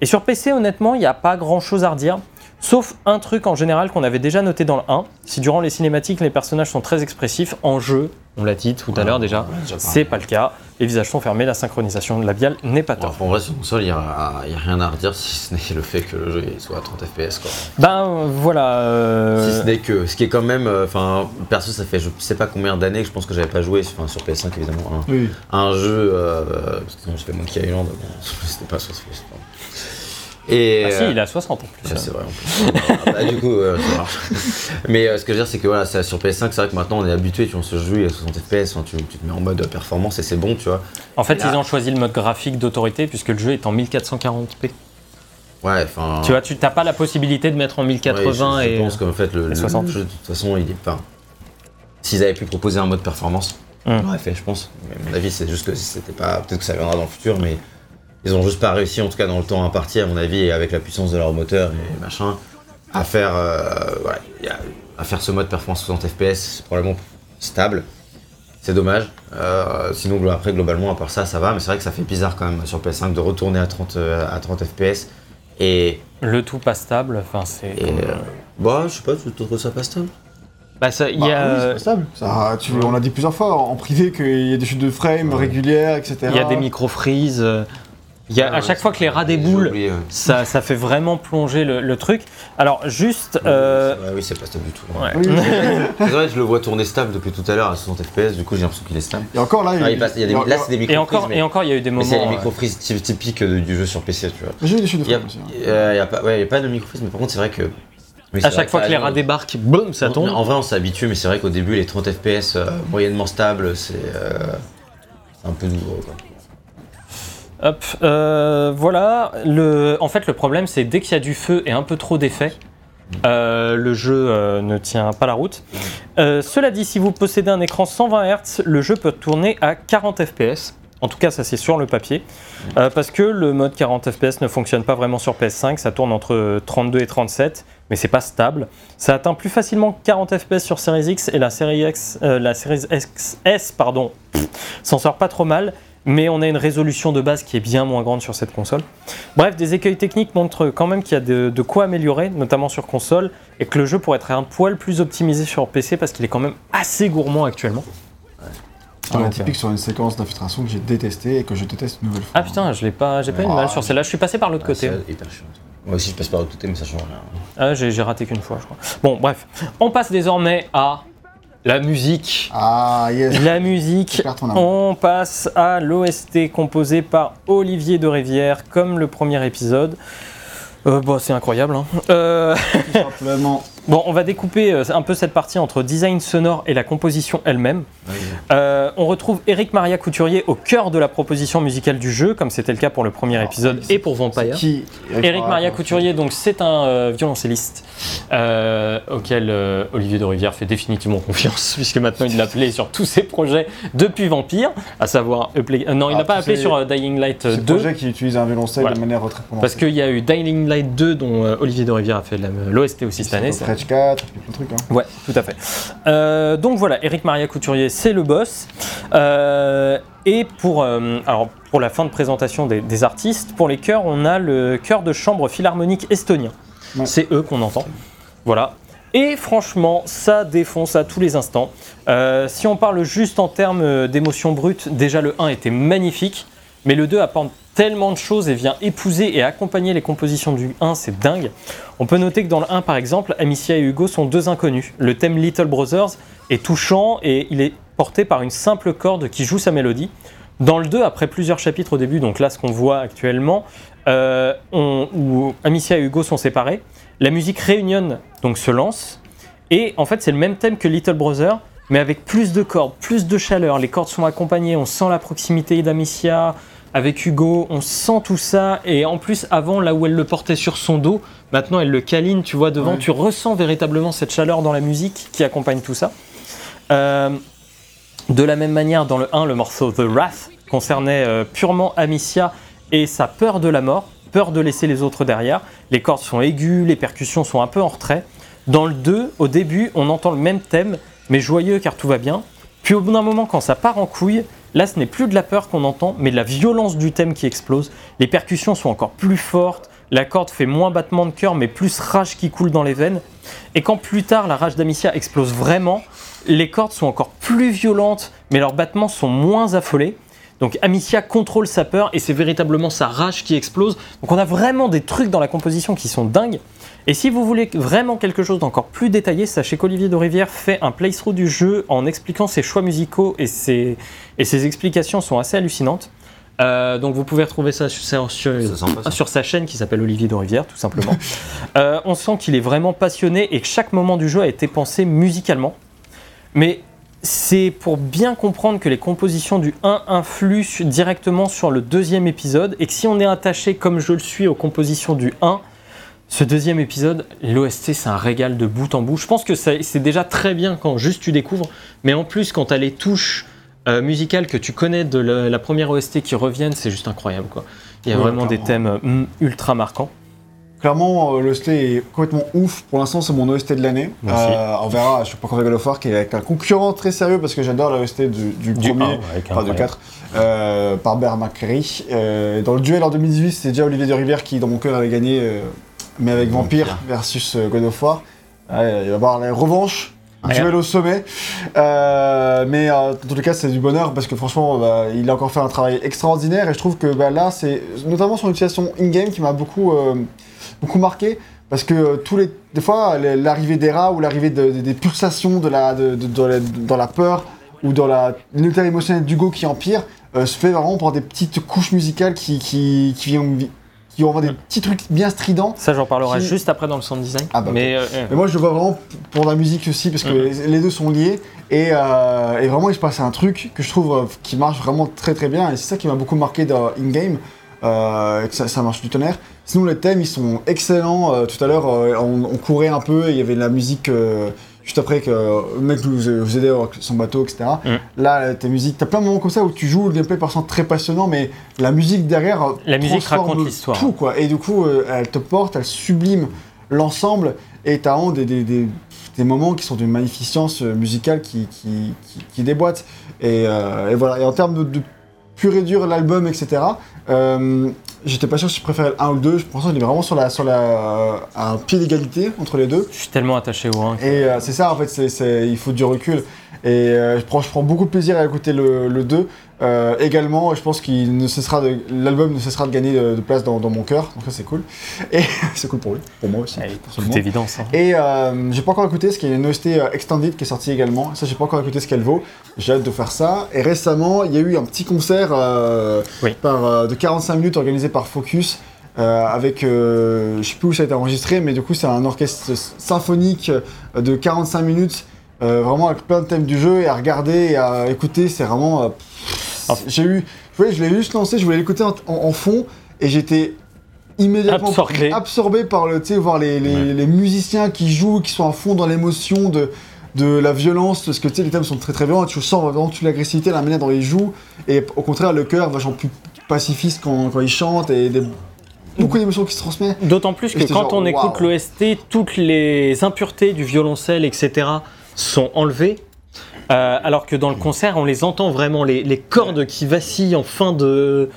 Et sur PC, honnêtement, il n'y a pas grand chose à redire. Sauf un truc en général qu'on avait déjà noté dans le 1. Si durant les cinématiques, les personnages sont très expressif. En jeu, on l'a dit tout à l'heure déjà, c'est pas le cas. Les visages sont fermés, la synchronisation labiale n'est pas top.
en vrai, sur console, il n'y a, y a rien à redire si ce n'est le fait que le jeu soit à 30 FPS. Quoi.
Ben voilà. euh,
Si ce n'est que, ce qui est quand même, euh, enfin, perso, ça fait je sais pas combien d'années que je pense que j'avais pas joué, enfin, sur PS5 évidemment, un,
Oui.
un jeu, euh, parce que sinon je fais Monkey Island, bon, c'était pas sur PS5. Et,
ah si,
euh,
il à 60 en plus.
Ouais, c'est vrai en plus. Ah, bah, du coup, ouais, ça marche. Mais euh, ce que je veux dire, c'est que voilà, sur PS5, c'est vrai que maintenant on est habitué, tu vois, on se joue, a 60 FPS, enfin, tu, tu te mets en mode performance et c'est bon, tu vois.
En fait,
Là-
ils ont choisi le mode graphique d'autorité puisque le jeu est en 1440p.
Ouais, enfin.
Tu vois, tu n'as pas la possibilité de mettre en 1080
ouais, je, je
et.
pense qu'en fait, le, le
60.
jeu, de toute façon, il est pas. S'ils avaient pu proposer un mode performance,
Hmm.
on l'aurait fait, je pense. Mais à mon avis, c'est juste que c'était pas. Peut-être que ça viendra dans le futur, mais ils ont juste pas réussi, en tout cas dans le temps imparti, à mon avis, et avec la puissance de leur moteur et machin, à faire, euh, voilà, y a- à faire ce mode performance 60 FPS, c'est probablement stable. C'est dommage. Euh, sinon, après, globalement, à part ça, ça va. Mais c'est vrai que ça fait bizarre quand même sur PS5 de retourner à 30, euh, à 30 FPS. Et,
Le tout pas stable. Enfin, c'est.
et euh, bah, je sais pas, tu trouves ça pas stable?
Bah, ça, il
Bah
y a.
oui, c'est pas stable. Ça, tu, on l'a dit plusieurs fois en privé qu'il y a des chutes de frame régulières, etc.
Il y a des micro-freezes. Il y a,
Ah
à
ouais,
chaque fois que les rats déboulent,
oublié, ouais.
ça, ça fait vraiment plonger le, le truc. Alors, juste. euh,
Ouais, oui, c'est pas stable du tout.
ouais.
C'est vrai, je le vois tourner stable depuis tout à l'heure à 60 FPS, du coup j'ai l'impression qu'il est stable.
Et encore là,
Ah, il passe- il y a des- là, c'est des micro
Et encore,
mais,
et encore, il y a eu des
mais
moments.
c'est les micro-freezes ty- typiques euh, du jeu sur PC, tu vois.
J'ai eu des chutes de
Il y a,
frame aussi. hein.
euh, il a pas, ouais, il y a pas de micro-freeze, mais par contre, c'est vrai que. c'est
À chaque fois que les rats débarquent, boum, ça tombe.
En vrai, on s'est habitué, mais c'est vrai qu'au début, les 30 FPS euh, moyennement stables, c'est euh, c'est un peu douloureux. Quoi.
Hop, euh, voilà. Le, en fait, le problème, c'est dès qu'il y a du feu et un peu trop d'effets, euh, le jeu euh, ne tient pas la route. Cela dit, si vous possédez un écran 120 Hz, le jeu peut tourner à 40 FPS. En tout cas, ça c'est sur le papier. Parce que le mode 40 FPS ne fonctionne pas vraiment sur PS5, ça tourne entre 32 et 37, mais c'est pas stable. Ça atteint plus facilement 40 FPS sur Series X et la Series X, XS, pardon, s'en sort pas trop mal. Mais on a une résolution de base qui est bien moins grande sur cette console. Bref, des écueils techniques montrent quand même qu'il y a de, de quoi améliorer, notamment sur console, et que le jeu pourrait être un poil plus optimisé sur PC parce qu'il est quand même assez gourmand actuellement.
C'est un
Donc,
typique sur une séquence d'infiltration que j'ai détestée et que je déteste une nouvelle fois.
Ah putain, je l'ai pas, j'ai pas eu de mal sur celle-là. Je suis passé par l'autre
Ah,
côté.
c'est. Moi aussi, je passe par l'autre côté, mais ça change rien.
Ah, j'ai raté qu'une fois, je crois. Bon, bref, on passe désormais à la musique.
Ah, yes.
La musique. On passe à l'OST composé par Olivier de Rivière, comme le premier épisode. Euh, bon, c'est incroyable. hein. Euh,
Tout simplement.
bon, on va découper euh, un peu cette partie entre design sonore et la composition elle-même. Euh, on retrouve Eric Maria Couturier au cœur de la proposition musicale du jeu, comme c'était le cas pour le premier épisode et pour Vampire.
Qui
Eric Maria Couturier, donc c'est un euh, violoncelliste euh, auquel Olivier de Rivière fait définitivement confiance, puisque maintenant il l'a appelé sur tous ses projets depuis Vampire, à savoir non, il
Ah,
n'a pas appelé sur Dying Light euh,
Ce
2.
projet qui utilise un violoncelle
Voilà.
de manière très prononcée.
Parce qu'il y a eu Dying Light 2 dont Olivier de Rivière a fait l'OST aussi cette année.
Stretch 4, plein de trucs. Hein.
Ouais, tout à fait. Euh, donc voilà, Eric Maria Couturier, c'est le boss. Euh, et pour, euh, alors, pour la fin de présentation des, des artistes, pour les chœurs, on a le chœur de chambre philharmonique estonien.
Ouais.
C'est eux qu'on entend. Voilà. Et franchement, ça défonce à tous les instants. Si on parle juste en termes d'émotion brute, déjà le 1 était magnifique, mais le 2 apporte tellement de choses et vient épouser et accompagner les compositions du 1, c'est dingue. On peut noter que dans le 1, par exemple, Amicia et Hugo sont deux inconnus. Le thème Little Brothers est touchant et il est porté par une simple corde qui joue sa mélodie. Dans le 2, après plusieurs chapitres au début, donc là ce qu'on voit actuellement, euh, on- où Amicia et Hugo sont séparés, la musique réunionne donc se lance et en fait c'est le même thème que Little Brother mais avec plus de cordes, plus de chaleur. Les cordes sont accompagnées, on sent la proximité d'Amicia avec Hugo, on sent tout ça et en plus avant là où elle le portait sur son dos, maintenant elle le câline, tu vois devant,
Ouais.
tu ressens véritablement cette chaleur dans la musique qui accompagne tout ça. Euh, de la même manière, dans le 1, le morceau The Wrath concernait euh, purement Amicia et sa peur de la mort, peur de laisser les autres derrière. Les cordes sont aiguës, les percussions sont un peu en retrait. Dans le 2, au début, on entend le même thème, mais joyeux car tout va bien. Puis au bout d'un moment, quand ça part en couille, là ce n'est plus de la peur qu'on entend, mais de la violence du thème qui explose. Les percussions sont encore plus fortes, la corde fait moins battement de cœur, mais plus rage qui coule dans les veines. Et quand plus tard la rage d'Amicia explose vraiment, les cordes sont encore plus violentes, mais leurs battements sont moins affolés. Donc Amicia contrôle sa peur et c'est véritablement sa rage qui explose. Donc on a vraiment des trucs dans la composition qui sont dingues. Et si vous voulez vraiment quelque chose d'encore plus détaillé, sachez qu'Olivier de Rivière fait un playthrough du jeu en expliquant ses choix musicaux et ses, et ses explications sont assez hallucinantes. Euh, donc vous pouvez retrouver ça sur, sur-
ça.
sa chaîne qui s'appelle Olivier de Rivière, tout simplement. Euh, on sent qu'il est vraiment passionné et que chaque moment du jeu a été pensé musicalement. Mais c'est pour bien comprendre que les compositions du 1 influent directement sur le deuxième épisode et que si on est attaché comme je le suis aux compositions du 1, ce deuxième épisode, l'OST c'est un régal de bout en bout. Je pense que c'est déjà très bien quand juste tu découvres, mais en plus quand tu as les touches euh, musicales que tu connais de la, la première OST qui reviennent, c'est juste incroyable. Quoi. Il y a
Ouais,
vraiment des
clairement.
thèmes euh, mm, ultra marquants.
Clairement, euh, l'OST est complètement ouf. Pour l'instant, c'est mon OST de l'année. On verra, je suis pas God of War, qui est avec un concurrent très sérieux parce que j'adore l'OST du, du,
Du
premier,
1, ouais, avec un
enfin du
incroyable.
4, euh, par McCreary. Euh, dans le duel en 2018, c'est déjà Olivier de Rivière qui, dans mon cœur, avait gagné, mais avec Vampire,
Vampire.
versus euh, God of War. Ouais, il va y avoir la revanche.
Ouais.
duel au sommet. Euh, mais euh, tous les cas, c'est du bonheur parce que franchement, bah, il a encore fait un travail extraordinaire et je trouve que bah, là, c'est notamment son utilisation in-game qui m'a beaucoup, euh, beaucoup marqué. Parce que tous les, des fois, l'arrivée des rats ou l'arrivée de- de- des pulsations de la, de, dans, la, dans la peur ou dans la l'état émotionnel d'Hugo qui empire se fait vraiment par des petites couches musicales qui, qui, qui, viennent- qui ont des petits trucs bien stridents.
Ça, j'en parlerai
Qui-
juste après dans le sound design.
Ah bah,
mais euh,
Mais moi, je le vois vraiment pour la musique aussi, parce que les- les deux sont liés. Et, euh, et vraiment, il se passe un truc que je trouve euh, qui marche vraiment très très bien. Et c'est ça qui m'a beaucoup marqué dans in-game, euh, que ça, ça marche du tonnerre. Sinon, les thèmes, ils sont excellents. Euh, tout à l'heure, euh, on, on courait un peu, et il y avait de la musique euh, juste après que le mec vous, vous aidait avec son bateau, etc.
Mhm.
Là, tes musiques, t'as plein de moments comme ça où tu joues, le gameplay par contre très passionnant, mais la musique derrière. euh,
La musique raconte l'histoire.
Tout, quoi. Et du coup, euh, elle te porte, elle sublime l'ensemble. Et t'as vraiment des, des, des, des moments qui sont d'une magnificence euh, musicale qui, qui, qui, qui déboîte. Et, euh, et voilà. Et en termes de, de pur et dur l'album, etc. Euh, J'étais pas sûr si je préférais le 1 ou le 2. Je pense qu'il est vraiment sur la, sur la, à un pied d'égalité entre les deux.
je suis tellement attaché au 1.
Et euh, c'est ça, en fait, c'est- il faut du recul. Et euh, je, prends, je prends beaucoup de plaisir à écouter le, le 2. Euh, également, je pense qu'il ne cessera de, l'album ne cessera de gagner de, de place dans, dans mon cœur. Donc ça, c'est cool. Et c'est cool pour lui, pour moi aussi.
toute évidence. hein.
Et euh, j'ai pas encore écouté, parce qu'il y a une OST euh, Extended qui est sortie également. Ça, j'ai pas encore écouté ce qu'elle vaut. J'ai hâte de faire ça. Et récemment, il y a eu un petit concert euh,
Oui.
par, de 45 minutes organisé par Focus. euh, avec, euh, je sais plus où ça a été enregistré, mais du coup, c'est un orchestre symphonique de 45 minutes, euh, vraiment avec plein de thèmes du jeu, et à regarder et à écouter, c'est vraiment. euh, pff, j'ai eu. Vous voyez, je l'ai juste lancé, je voulais l'écouter en, en- en fond, et j'étais immédiatement
Absorbé.
absorbé par le, tu sais, voir les, les,
Ouais.
les musiciens qui jouent, qui sont à fond dans l'émotion de, de la violence, parce que tu sais, les thèmes sont très très violents, tu sens vraiment toute l'agressivité, la manière dont ils jouent, et au contraire, le cœur vachement plus pacifiste quand, quand ils chantent, et des- beaucoup d'émotions qui se transmettent.
D'autant plus que quand
genre,
on écoute l'OST, toutes les impuretés du violoncelle, etc., sont enlevées. Euh, alors que dans le concert, on les entend vraiment, les, les cordes qui vacillent en fin de,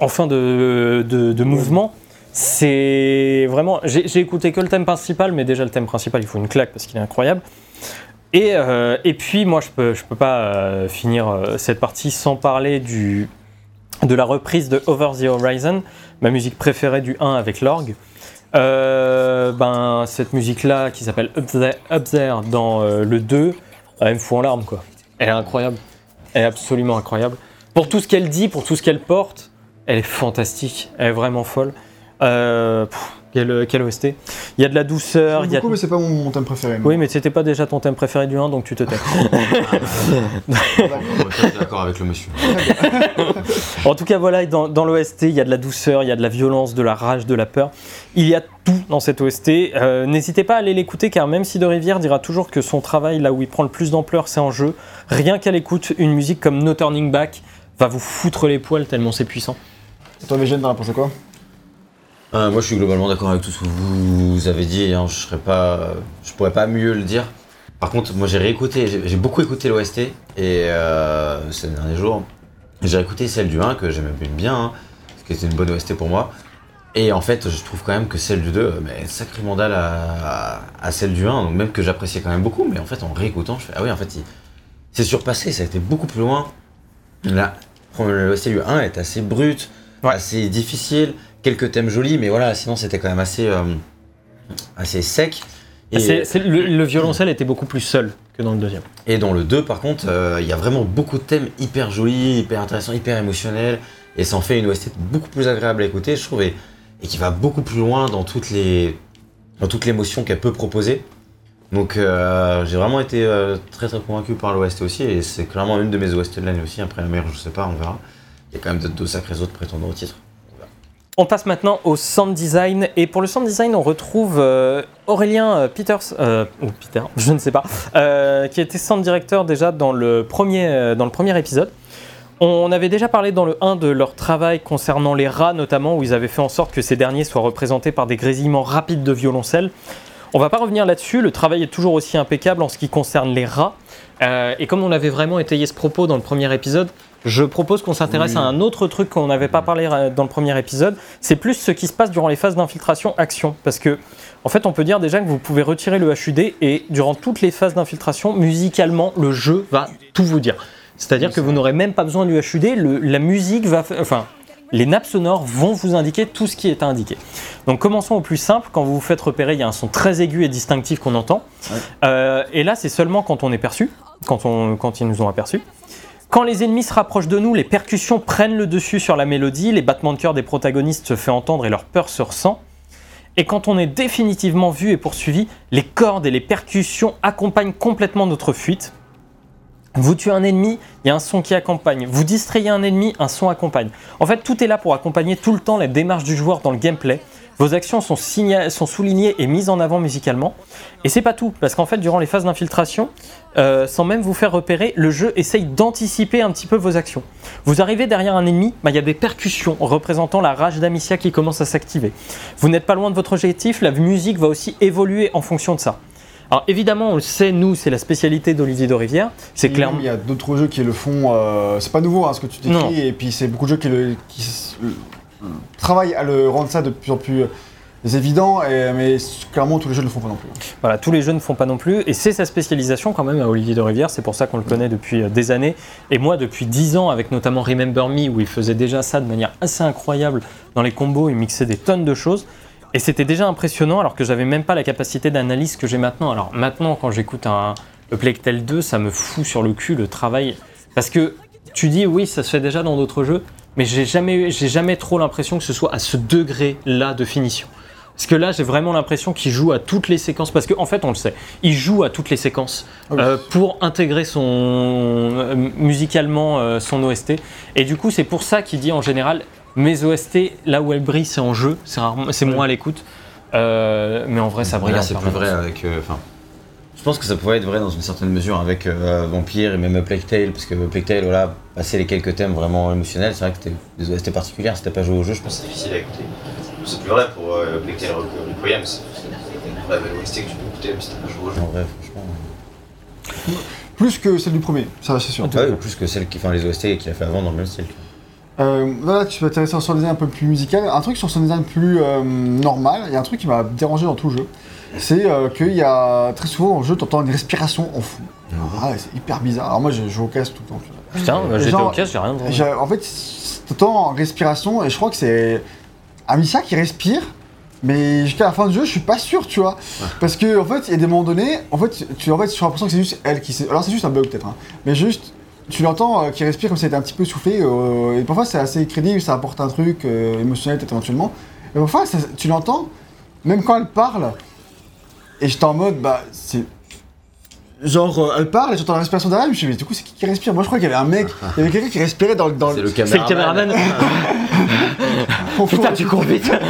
en fin de, de- mouvement. C'est vraiment. J'ai écouté que le thème principal, mais déjà le thème principal, il faut une claque parce qu'il est incroyable. Et, euh, et puis, moi, je peux, je peux pas euh, finir cette partie sans parler du, de la reprise de Over the Horizon, ma musique préférée du 1 avec l'orgue. Euh, ben, cette musique-là, qui s'appelle Up There, Up There dans euh, le 2, elle me fout en larmes, quoi. Elle est incroyable. Elle est absolument incroyable. Pour tout ce qu'elle dit, pour tout ce qu'elle porte, elle est fantastique. Elle est vraiment folle. Euh, pff, quelle, quelle OST. Il y a de la douceur. Il y a...
beaucoup, mais c'est pas mon, mon thème préféré. moi.
Oui, mais c'était pas déjà ton thème préféré du 1, donc tu te tais.
D'accord.
Suis d'accord avec le monsieur.
En tout cas, voilà, dans, dans l'OST, il y a de la douceur, il y a de la violence, de la rage, de la peur. Il y a tout dans cette OST. Euh, N'hésitez pas à aller l'écouter, car même si De Rivière dira toujours que son travail, là où il prend le plus d'ampleur, c'est en jeu, rien qu'à l'écoute, une musique comme No Turning Back va vous foutre les poils tellement c'est puissant.
Toi, Végène, t'en as pensé quoi?
Euh, moi, je suis globalement d'accord avec tout ce que vous avez dit. Hein. Je serais pas, je pourrais pas mieux le dire. Par contre, moi, j'ai réécouté, j'ai beaucoup écouté l'OST et euh, ces derniers jours, j'ai réécouté celle du 1 que j'aimais bien, hein, parce que c'était une bonne OST pour moi. Et en fait, je trouve quand même que celle du 2, mais sacrément dalle à, à, celle du 1, donc même que j'appréciais quand même beaucoup, mais en fait, en réécoutant, je fais, ah oui, en fait, c'est surpassé, ça a été beaucoup plus loin. Là, le du 1 est assez brut,
Ouais.
assez difficile, quelques thèmes jolis, mais voilà, sinon c'était quand même assez, euh, assez sec. Et,
C'est- c'est- le, le violoncelle était beaucoup plus seul que dans le deuxième.
et dans le 2, par contre, euh, il y a vraiment beaucoup de thèmes hyper jolis, hyper intéressants, hyper émotionnels, et ça en fait une OST beaucoup plus agréable à écouter, je trouve, et, et qui va beaucoup plus loin dans toutes les dans toute l'émotion qu'elle peut proposer. Donc euh, j'ai vraiment été euh, très très convaincu par l'OST aussi, et c'est clairement une de mes OST de l'année aussi. Après la meilleure, je sais pas, on verra. Il y a quand même de, de sacrés autres prétendants au titre.
On passe maintenant au sound design et pour le sound design on retrouve euh, Aurélien euh, Peters euh, ou Peter je ne sais pas qui était sound directeur déjà dans le premier dans le premier épisode. On avait déjà parlé dans le 1 de leur travail concernant les rats notamment où ils avaient fait en sorte que ces derniers soient représentés par des grésillements rapides de violoncelle. On va pas revenir là-dessus, le travail est toujours aussi impeccable en ce qui concerne les rats. Et comme on avait vraiment étayé ce propos dans le premier épisode, je propose qu'on s'intéresse
Oui.
à un autre truc qu'on n'avait pas parlé euh, dans le premier épisode. C'est plus ce qui se passe durant les phases d'infiltration action. Parce que, en fait, on peut dire déjà que vous pouvez retirer le HUD et durant toutes les phases d'infiltration, musicalement, le jeu va tout vous dire. C'est-à-dire que vous n'aurez même pas besoin du HUD, le- la musique va. Enfin, les nappes sonores vont vous indiquer tout ce qui est indiqué. Donc commençons au plus simple. Quand vous vous faites repérer, il y a un son très aigu et distinctif qu'on entend.
Ouais.
Euh, et là, c'est seulement quand on est perçu, quand, on, quand ils nous ont aperçus. Quand les ennemis se rapprochent de nous, les percussions prennent le dessus sur la mélodie, les battements de cœur des protagonistes se fait entendre et leur peur se ressent. Et quand on est définitivement vu et poursuivi, les cordes et les percussions accompagnent complètement notre fuite. Vous tuez un ennemi, il y a un son qui accompagne. Vous distrayez un ennemi, un son accompagne. En fait, tout est là pour accompagner tout le temps la démarche du joueur dans le gameplay. Vos actions sont, signa- sont soulignées et mises en avant musicalement. Et c'est pas tout, parce qu'en fait, durant les phases d'infiltration, euh, sans même vous faire repérer, le jeu essaye d'anticiper un petit peu vos actions. Vous arrivez derrière un ennemi, bah, il y a des percussions représentant la rage d'Amicia qui commence à s'activer. Vous n'êtes pas loin de votre objectif, la musique va aussi évoluer en fonction de ça. Alors évidemment, on le sait, nous, c'est la spécialité d'Olivier de Rivière. C'est clairement.
Il y a d'autres jeux qui le font. euh, c'est pas nouveau hein, ce que tu
Non.
décris, et puis c'est beaucoup de jeux qui, le, qui travaillent à le rendre ça de plus en plus euh, évident, mais clairement tous les jeux ne le font pas non plus.
Voilà, tous les jeux ne font pas non plus, et c'est sa spécialisation quand même à Olivier de Rivière, c'est pour ça qu'on le connaît depuis euh, des années, et moi depuis 10 ans avec notamment Remember Me, où il faisait déjà ça de manière assez incroyable dans les combos, il mixait des tonnes de choses, et c'était déjà impressionnant alors que j'avais même pas la capacité d'analyse que j'ai maintenant. Alors maintenant, quand j'écoute un, le Tale 2, ça me fout sur le cul le travail, parce que tu dis oui, ça se fait déjà dans d'autres jeux, mais j'ai jamais, j'ai jamais trop l'impression que ce soit à ce degré-là de finition. Parce que là, j'ai vraiment l'impression qu'il joue à toutes les séquences. Parce qu'en en fait, on le sait, il joue à toutes les séquences
Ah oui.
euh, pour intégrer son euh, musicalement euh, son OST. Et du coup, c'est pour ça qu'il dit en général mes OST, là où elles brillent, c'est en jeu, c'est rarement- c'est moins à l'écoute. Euh, mais en vrai, ça brille.
Là, c'est plus vrai avec. euh, Enfin, je pense que ça pouvait être vrai dans une certaine mesure avec euh, Vampire et même Plague Tale, parce que Plague Tale, voilà, passer les quelques thèmes vraiment émotionnels, c'est vrai que c'était des OST particulières, si t'as pas joué au jeu, je pense que c'est difficile à écouter. C'est plus vrai pour euh, Plague Tale Requiem, c'est une vraie OST que tu peux écouter, même si t'as pas joué au jeu. En vrai, franchement.
Plus que celle du premier, ça c'est sûr.
Ouais, ou plus que celles qui, enfin, les OST qu'il a fait avant dans le même style.
Euh, là, tu vas t'intéresser sur le design un peu plus musical. Un truc sur son design plus euh, normal, il y a un truc qui m'a dérangé dans tout le jeu. C'est euh, qu'il y a très souvent en jeu, tu entends une respiration en fou. Ah, c'est hyper bizarre. Alors moi, je joue au casque tout le temps. tu.
Putain, bah, j'étais au caisse, j'ai rien entendu.
En fait, t'entends en respiration et je crois que c'est Amicia qui respire. Mais jusqu'à la fin du jeu, je suis pas sûr, tu vois. Parce que en fait, il y a des moments donnés, en fait, tu en fait, j'ai l'impression que c'est juste elle qui. s'est- Alors c'est juste un bug peut-être, hein. mais juste, tu l'entends euh, qui respire comme si elle était un petit peu soufflé. euh, et parfois c'est assez crédible, ça apporte un truc euh, émotionnel peut-être éventuellement. Et parfois, ça- tu l'entends, même quand elle parle, et j'étais en mode, bah c'est. Genre, euh, elle parle et j'entends la respiration derrière, je me suis dit, mais du coup, c'est qui qui respire? Moi, je crois qu'il y avait un mec, il y avait quelqu'un qui respirait dans, le- dans
C'est le
C'est le caméraman. Putain, tu cours vite.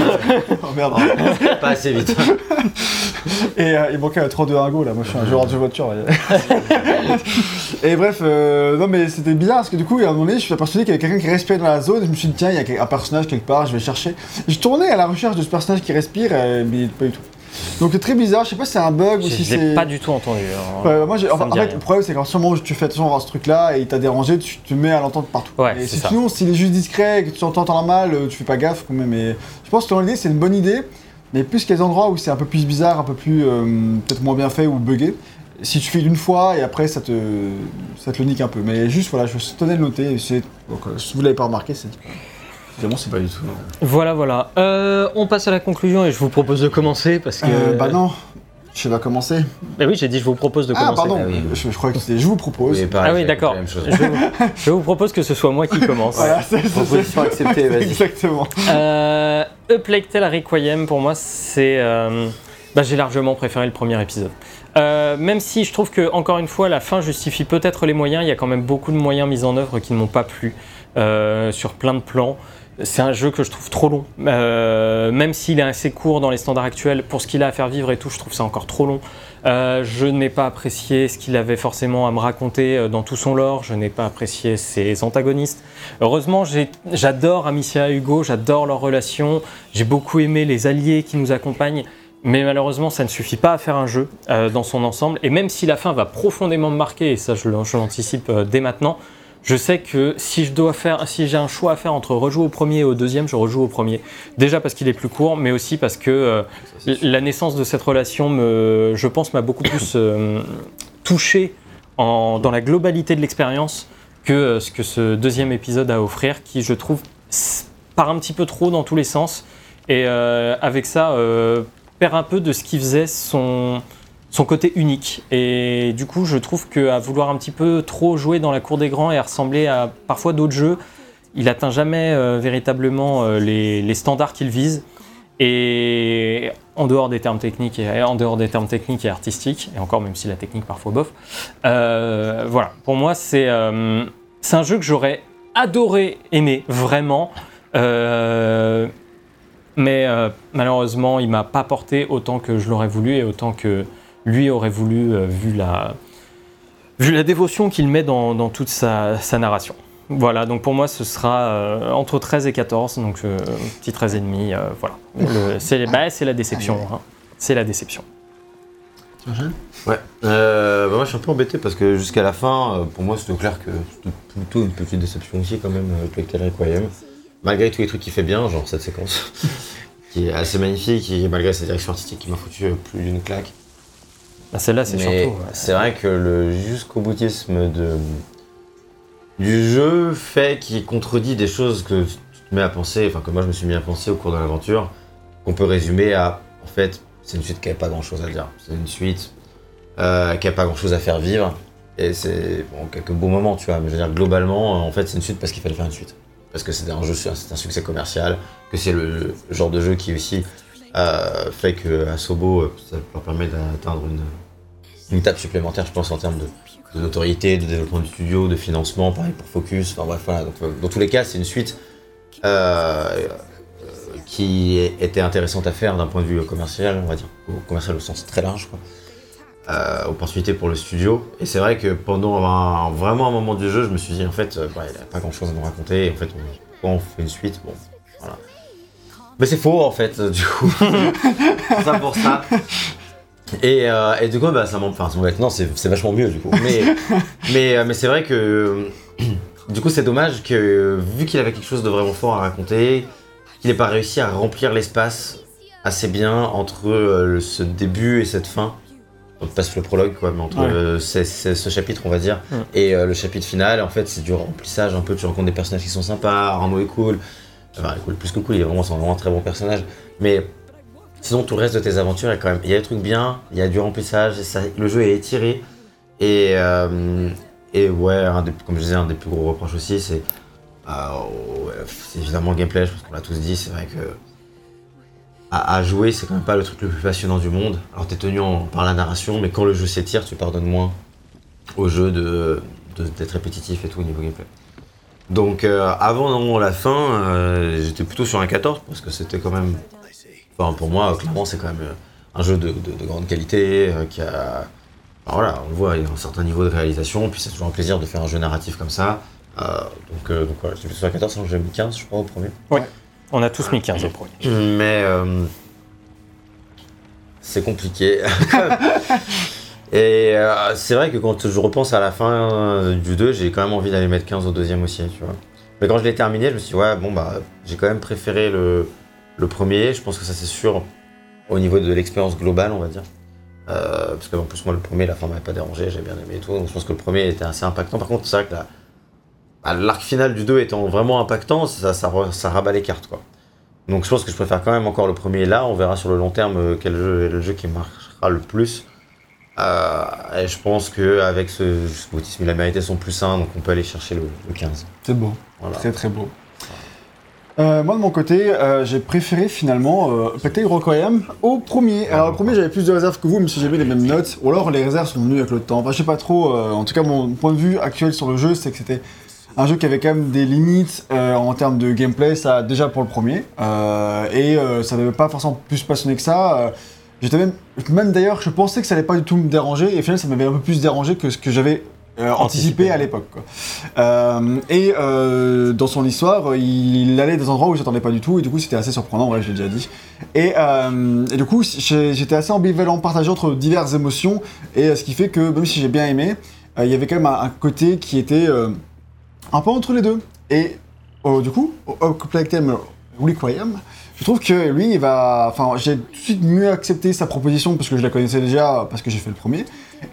Oh merde.
Pas assez vite.
Et euh, il manquait un 3 2 1 go là, moi je suis un joueur de jeu voiture. ouais. et bref, euh, non mais c'était bizarre parce que du coup, à un moment donné, je suis persuadé qu'il y avait quelqu'un qui respirait dans la zone et je me suis dit, tiens, il y a un personnage quelque part, je vais chercher. Je tournais à la recherche de ce personnage qui respire, euh, mais pas du tout. Donc c'est très bizarre, je sais pas si c'est un bug ou si
Je l'ai
c'est.
pas du tout entendu. hein.
Moi, enfin, en fait,
rien.
le problème, c'est qu'en ce moment où tu fais attention à ce truc-là et il t'a dérangé, tu te mets à l'entendre partout.
Ouais,
et
c'est
si sinon, s'il est juste discret et que tu t'entends mal, euh, tu fais pas gaffe quand même. Mais je pense que dans l'idée, c'est une bonne idée, mais plus qu'il y a des endroits où c'est un peu plus bizarre, un peu plus euh, peut-être moins bien fait ou buggé. Si tu fais une fois et après ça te, ça te le nique un peu. Mais juste voilà, je tenais de le noter. c'est- Donc, euh, si vous l'avez pas remarqué, c'est. Évidemment, c'est
Pas du tout.
Voilà, voilà. Euh, on passe à la conclusion et je vous propose de commencer parce que.
Euh, bah non, je vais commencer.
Bah oui, j'ai dit je vous propose de
Ah,
commencer.
pardon,
Ah oui.
je, je crois que c'était je vous propose.
Oui, pareil,
Ah oui, d'accord. Je, vous- je vous propose que ce soit moi qui commence.
Voilà, c'est
Proposition acceptée, vas-y.
Exactement.
Euh, A Plague Tale Requiem, pour moi, c'est. euh, bah, j'ai largement préféré le premier épisode. Euh, même si je trouve que, encore une fois, la fin justifie peut-être les moyens, il y a quand même beaucoup de moyens mis en œuvre qui ne m'ont pas plu euh, sur plein de plans. C'est un jeu que je trouve trop long. Euh, même s'il est assez court dans les standards actuels, pour ce qu'il a à faire vivre et tout, je trouve ça encore trop long. Euh, je n'ai pas apprécié ce qu'il avait forcément à me raconter euh, dans tout son lore. Je n'ai pas apprécié ses antagonistes. Heureusement, j'adore Amicia et Hugo, j'adore leur relation. J'ai beaucoup aimé les alliés qui nous accompagnent. Mais malheureusement, ça ne suffit pas à faire un jeu dans son ensemble. Et même si la fin va profondément me marquer, et ça je, l'anticipe dès maintenant, je sais que si je dois faire, si j'ai un choix à faire entre rejouer au premier et au deuxième, je rejoue au premier. Déjà parce qu'il est plus court, mais aussi parce que euh, la naissance de cette relation, me, je pense, m'a beaucoup plus euh, touché en- dans la globalité de l'expérience que euh, ce que ce deuxième épisode a à offrir, qui je trouve part un petit peu trop dans tous les sens et euh, avec ça euh, perd un peu de ce qui faisait son son côté unique. Et du coup je trouve qu'à vouloir un petit peu trop jouer dans la cour des grands et à ressembler à parfois d'autres jeux il atteint jamais euh, véritablement euh, les, standards qu'il vise. Et en dehors des termes techniques et en dehors des termes techniques et artistiques et encore même si la technique parfois bof euh, voilà. Pour moi c'est c'est un jeu que j'aurais adoré aimer vraiment. Mais malheureusement il m'a pas porté autant que je l'aurais voulu et autant que lui aurait voulu euh, vu la vu la dévotion qu'il met dans, dans toute sa, sa narration voilà, donc pour moi ce sera euh, entre 13 et 14, donc euh, petit 13 et demi, euh, voilà. Le- C'est bah, c'est la déception, hein. c'est la déception.
Ouais. Euh, bah moi je suis un peu embêté parce que jusqu'à la fin, pour moi c'était clair que c'était plutôt une petite déception aussi quand même avec Tale Requiem. Malgré tous les trucs qu'il fait bien, genre cette séquence, qui est assez magnifique et malgré sa direction artistique qui m'a foutu plus d'une claque.
Bah, Celle-là c'est surtout... ouais.
c'est vrai que le jusqu'au boutisme de, du jeu fait qu'il contredit des choses que tu te mets à penser, enfin que moi je me suis mis à penser au cours de l'aventure, qu'on peut résumer à en fait c'est une suite qui n'a pas grand chose à dire. C'est une suite euh, qui n'a pas grand chose à faire vivre. Et c'est bon, quelques beaux moments, tu vois, mais je veux dire globalement, en fait c'est une suite parce qu'il fallait faire une suite. Parce que c'était un jeu, c'est un succès commercial, que c'est le, le genre de jeu qui aussi euh, fait que à Sobo, euh, ça leur permet d'atteindre une, étape supplémentaire, je pense, en termes de, notoriété, de développement du studio, de financement, pareil pour Focus, enfin bref, voilà. Donc, euh, dans tous les cas, c'est une suite qui était intéressante à faire d'un point de vue commercial, on va dire, commercial au sens très large, quoi. Euh, opportunité pour le studio. Et c'est vrai que pendant vraiment un moment du jeu, je me suis dit, en fait, il n'y a pas grand chose à nous raconter. Et en fait, on, on fait une suite Bon. Mais c'est faux, en fait, du coup. C'est ça pour ça. Et, euh, et du coup, bah, ça enfin, maintenant, c'est c'est vachement mieux, du coup. Mais, mais, euh, mais c'est vrai que, du coup, c'est dommage que, vu qu'il avait quelque chose de vraiment fort à raconter, qu'il n'ait pas réussi à remplir l'espace assez bien entre euh, ce début et cette fin. Donc, pas le prologue, quoi, mais entre
Ouais.
euh, ce chapitre, on va dire, et euh, le chapitre final. En fait, c'est du remplissage un peu. Tu rencontres des personnages qui sont sympas. Arnaud est cool. Enfin, est plus que cool, il est vraiment, c'est vraiment un très bon personnage. Mais sinon, tout le reste de tes aventures, a quand même il y a des trucs bien, il y a du remplissage, le jeu est étiré. Et, euh, ouais, comme je disais, un des plus gros reproches aussi, c'est euh, c'est évidemment le gameplay, je pense qu'on l'a tous dit, c'est vrai que à, jouer, c'est quand même pas le truc le plus passionnant du monde. Alors t'es tenu en- par la narration, mais quand le jeu s'étire, tu pardonnes moins au jeu d'être répétitif et tout au niveau gameplay. Donc euh, avant la fin, euh, j'étais plutôt sur un 14 parce que c'était quand même, enfin pour moi clairement c'est quand même euh, un jeu de, de- de grande qualité euh, qui a, enfin, voilà, on le voit, il y a un certain niveau de réalisation, puis c'est toujours un plaisir de faire un jeu narratif comme ça. Donc, donc voilà, j'étais plutôt sur un 14, sinon j'ai mis 15 je crois au premier.
On a tous mis 15 au premier.
Mais c'est compliqué. Et euh, c'est vrai que quand je repense à la fin du 2, j'ai quand même envie d'aller mettre 15 au deuxième aussi. Mais quand je l'ai terminé, je me suis dit, ouais, bon, bah, j'ai quand même préféré le, premier. Je pense que ça, c'est sûr, au niveau de l'expérience globale, on va dire. Euh, parce qu'en plus, moi, le premier, la fin m'avait pas dérangé, j'ai bien aimé et tout. Donc, je pense que le premier était assez impactant. Par contre, c'est vrai que bah, l'arc final du 2 étant vraiment impactant, ça, rabat les cartes. Donc, je pense que je préfère quand même encore le premier là. On verra sur le long terme euh, quel jeu est le jeu qui marchera le plus. Euh, et je pense qu'avec ce, ce boutisme, il a mérité son plus 1, donc on peut aller chercher le, le 15.
C'est beau.
Voilà.
Très très beau. Euh, moi de mon côté, euh, j'ai préféré finalement euh, Requiem au premier. Alors le premier j'avais plus de réserves que vous, même si j'avais les mêmes notes. Ou alors les réserves sont venues avec le temps. Enfin je sais pas trop. en tout cas mon point de vue actuel sur le jeu, c'est que c'était un jeu qui avait quand même des limites en termes de gameplay. Ça déjà pour le premier. Et ça n'avait pas forcément plus passionné que ça. J'étais même, même d'ailleurs, je pensais que ça allait pas du tout me déranger, et au final, ça m'avait un peu plus dérangé que ce que j'avais euh, anticipé à l'époque. Euh, et euh, dans son histoire, il allait des endroits où je n'attendais pas du tout, et du coup, c'était assez surprenant, ouais, je l'ai déjà dit. Et, et du coup, j'étais assez ambivalent, partagé entre diverses émotions, et ce qui fait que, même si j'ai bien aimé, il y avait quand même un, un côté qui était un peu entre les deux. Et euh, du coup, au Theme Requiem, je trouve que lui, il va. Enfin, j'ai tout de suite mieux accepté sa proposition parce que je la connaissais déjà, parce que j'ai fait le premier.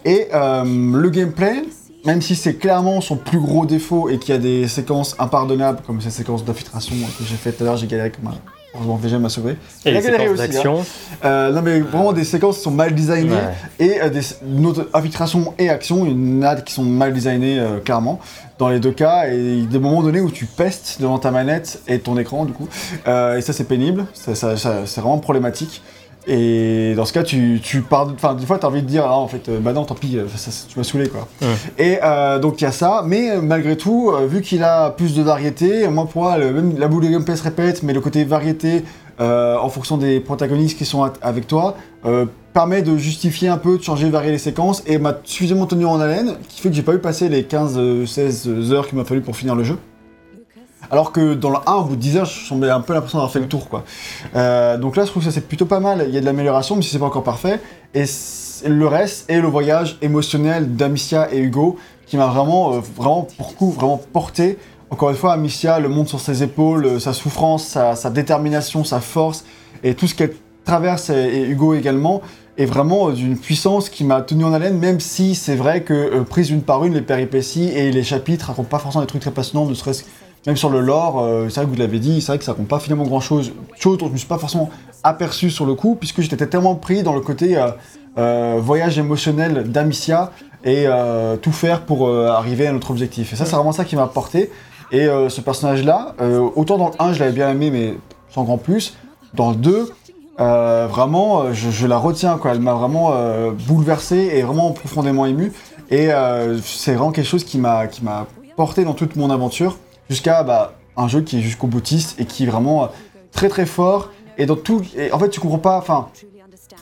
Et euh, le gameplay, même si c'est clairement son plus gros défaut et qu'il y a des séquences impardonnables, comme cette séquence d'infiltration que j'ai fait tout à l'heure, j'ai galéré comme un. Heureusement, VG m'a sauvé.
Et
Il a
les
galéré
séquences
aussi,
d'action.
Euh, non, mais vraiment des séquences qui sont mal designées
Ouais.
et euh, des notre infiltration et action, il y en a qui sont mal designées euh, clairement dans les deux cas et des moments donnés où tu pestes devant ta manette et ton écran du coup Euh, et ça c'est pénible, ça, ça- ça- c'est vraiment problématique. Et dans ce cas, tu, tu pars. Enfin, des fois, t'as envie de dire, ah, en fait, euh, bah non, tant pis, euh, ça- ça- tu m'as saoulé, quoi.
Ouais.
Et euh, donc, il y a ça, mais euh, malgré tout, vu qu'il a plus de variété, moi, pour moi, le- même la boule de gameplay se répète, mais le côté variété, en fonction des protagonistes qui sont avec toi, permet de justifier un peu, de changer, varier les séquences, et m'a suffisamment tenu en haleine, qui fait que j'ai pas eu passer les 15-16 heures qu'il m'a fallu pour finir le jeu. Alors que dans le 1, au bout de 10 heures, je semblais un peu l'impression d'avoir fait le tour, quoi. Euh, donc là, je trouve que ça c'est plutôt pas mal. Il y a de l'amélioration, même si c'est pas encore parfait. Et le reste est le voyage émotionnel d'Amicia et Hugo, qui m'a vraiment, euh, vraiment, pour coup, vraiment porté. Encore une fois, Amicia, le monde sur ses épaules, euh, sa souffrance, sa, détermination, sa force, et tout ce qu'elle traverse, et, Hugo également, est vraiment d'une puissance qui m'a tenu en haleine, même si c'est vrai que, euh, prise une par une, les péripéties et les chapitres racontent pas forcément des trucs très passionnants, ne serait-ce que même sur le lore, euh, c'est vrai que vous l'avez dit, c'est vrai que ça raconte pas finalement grand chose, chose dont je me suis pas forcément aperçu sur le coup, puisque j'étais tellement pris dans le côté euh, euh, voyage émotionnel d'Amicia et tout faire pour arriver à notre objectif. Et ça, c'est vraiment ça qui m'a porté. Et ce personnage-là, autant dans le 1, je l'avais bien aimé, mais sans grand plus, dans le 2, euh, vraiment, je, la retiens, quoi. Elle m'a vraiment bouleversé et vraiment profondément ému. Et c'est vraiment quelque chose qui m'a porté dans toute mon aventure jusqu'à bah, un jeu qui est jusqu'au boutiste et qui est vraiment euh, très très fort. Et dans tout, et en fait, tu comprends pas. Enfin,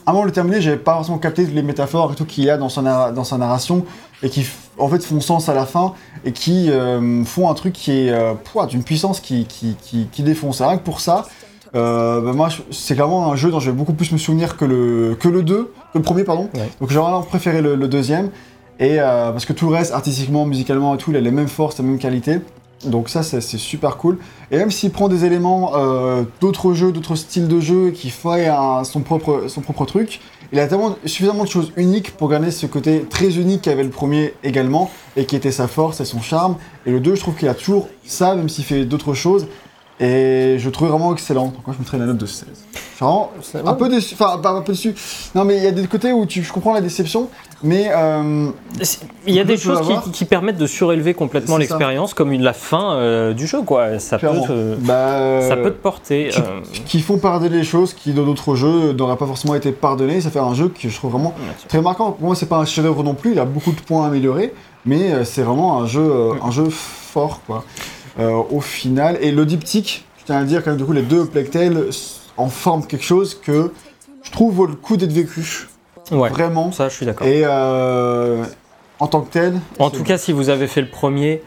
avant de le terminer, j'avais pas forcément capté les métaphores et tout qu'il y a dans sa, dans sa narration et qui en fait font sens à la fin et qui euh, font un truc qui est euh, d'une puissance qui, qui, qui, qui défonce. Rien que pour ça, euh, bah, moi c'est clairement un jeu dont je vais beaucoup plus me souvenir que le, que le 2, que le premier, pardon.
Ouais.
Donc j'aurais vraiment préféré le, le deuxième. Et parce que tout le reste, artistiquement, musicalement et tout, il a les mêmes forces, les mêmes qualités. Donc ça, c'est super cool. Et même s'il prend des éléments euh, d'autres jeux, d'autres styles de jeu, qui fait un- son, propre, son propre truc, il a tellement, suffisamment de choses uniques pour garder ce côté très unique qu'avait le premier également, et qui était sa force et son charme. Et le 2, je trouve qu'il a toujours ça, même s'il fait d'autres choses. Et je le trouve vraiment excellent. Donc moi, je mettrais la note de 16. Je suis vraiment un peu déçu. Enfin, pas un peu déçu. Non, mais il y a des côtés où tu, je comprends la déception, mais... euh,
Il y a des choses qui, permettent de surélever complètement l'expérience, comme une, la fin euh, du jeu, quoi. Ça peut, te,
Bah,
ça peut te porter.
qui,
euh,
qui font pardonner les choses qui dans d'autres jeux n'auraient pas forcément été pardonnées. Ça fait un jeu que je trouve vraiment très marquant. Pour moi, c'est pas un chef-d'œuvre non plus. Il a beaucoup de points à améliorer, mais c'est vraiment un jeu, euh, un jeu fort, quoi. Euh, au final, et le diptyque, je tiens à le dire quand même du coup, les deux Plague Tale s- en forment quelque chose que je trouve vaut le coup d'être vécu,
ouais,
vraiment.
ça, je suis d'accord.
Et euh, en tant que tel,
En tout cas, si vous avez fait le premier,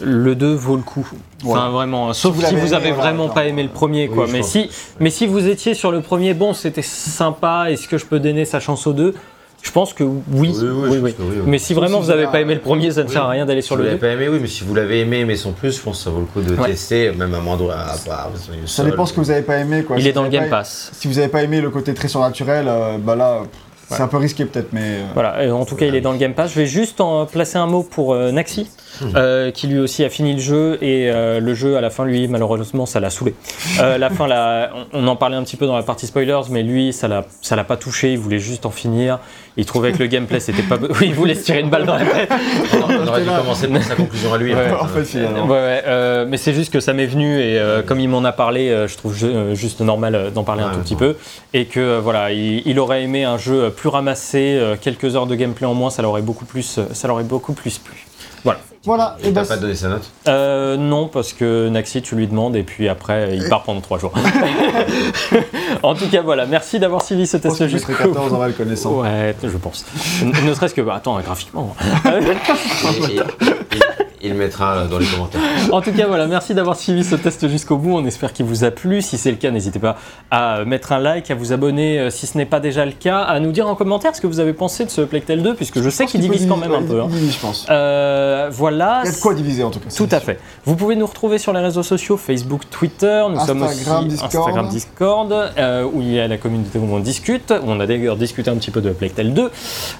le 2 vaut le coup. Enfin, vraiment. Sauf
vous
si vous avez
aimé,
vraiment pas aimé le premier, quoi. mais, si, mais si vous étiez sur le premier, bon, c'était sympa. Est-ce que je peux donner sa chance au 2 Je pense que oui.
Oui, oui, je pense que oui, oui.
Mais si vraiment
si
vous
vous
avez
avez
pas aimé le premier, ça ne
Oui.
sert à rien d'aller
Si
sur
vous
le
l'avez
2.
pas aimé, oui, mais si vous l'avez aimé, mais son plus, je pense que ça vaut le coup de
Ouais.
tester, même à moindre. À, à- à-
Ça dépend ce que vous avez pas aimé. Quoi.
Il
Si
est dans
vous
le Game
pas-
Pass.
Si vous avez pas aimé le côté très surnaturel, euh, bah là, c'est un peu risqué peut-être, mais. euh,
Voilà, et en tout cas, il est dans le Game Pass. Je vais juste en placer un mot pour euh, Naxi, euh, qui lui aussi a fini le jeu. Et euh, le jeu, à la fin, lui, malheureusement, ça l'a saoulé. Euh, la fin, là, on, on en parlait un petit peu dans la partie spoilers, mais lui, ça l'a ça l'a pas touché. Il voulait juste en finir. Il trouvait que le gameplay, c'était pas. Oui, il voulait se tirer une balle dans la tête.
On aurait dû commencer par sa conclusion à lui.
Ouais.
en
en fait, finalement.
Ouais, ouais, euh, mais c'est juste que ça m'est venu et euh, comme il m'en a parlé, euh, je trouve ju- juste normal d'en parler un tout petit peu et que euh, voilà, il, il aurait aimé un jeu plus ramassé, euh, quelques heures de gameplay en moins, ça l'aurait beaucoup plus, ça l'aurait beaucoup plus plu. Voilà.
Voilà, et
Et
bah,
pas donné sa note
Euh, non, parce que Naxi, tu lui demandes et puis après, il part pendant trois jours. en tout cas, voilà. Merci d'avoir suivi ce
je pense
test
que
jusqu'au
jusqu'à 14 en va le connaissant.
Ouais, je pense. ne ne serait-ce que, bah, attends, graphiquement.
Et- et- et- Il le mettra dans les commentaires.
En tout cas, voilà, merci d'avoir suivi ce test jusqu'au bout. On espère qu'il vous a plu. Si c'est le cas, n'hésitez pas à mettre un like, à vous abonner euh, si ce n'est pas déjà le cas, à nous dire en commentaire ce que vous avez pensé de ce Tale 2, puisque je sais qu'il divise quand même un peu. hein.
Divise, je pense.
Euh, voilà.
Il y a de quoi diviser en tout cas.
Tout à fait. Vous pouvez nous retrouver sur les réseaux sociaux, Facebook, Twitter, nous sommes
Instagram,
aussi
Discord.
Instagram, Discord, euh, où il y a la communauté où on discute, où on a d'ailleurs discuté un petit peu de Plague Tale 2.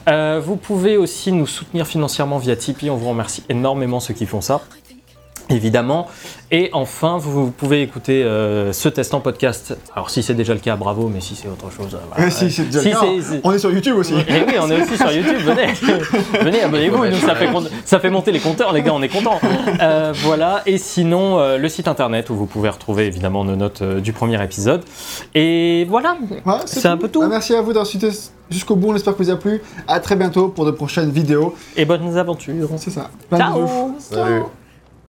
Euh, vous pouvez aussi nous soutenir financièrement via Tipeee, on vous remercie énormément ceux qui font ça. Évidemment. Et enfin, vous pouvez écouter euh, ce test en podcast. Alors, si c'est déjà le cas, bravo, mais si c'est autre chose. euh, voilà.
Ouais, si, c'est déjà
Si
le cas.
c'est- c'est-
On est sur YouTube aussi.
et oui, on est aussi sur YouTube, venez, venez, abonnez-vous, nous, ça, fait, con- ça fait monter les compteurs, les gars, on est contents. Euh, voilà, et sinon, euh, le site internet où vous pouvez retrouver évidemment nos notes euh, du premier épisode. Et
voilà,
C'est un peu tout.
Bah, merci à vous d'avoir suivi jusqu'au bout. On espère que vous a plu. À très bientôt pour de prochaines vidéos.
et bonnes aventures.
C'est ça. Plein de bisous.
Ciao
Salut.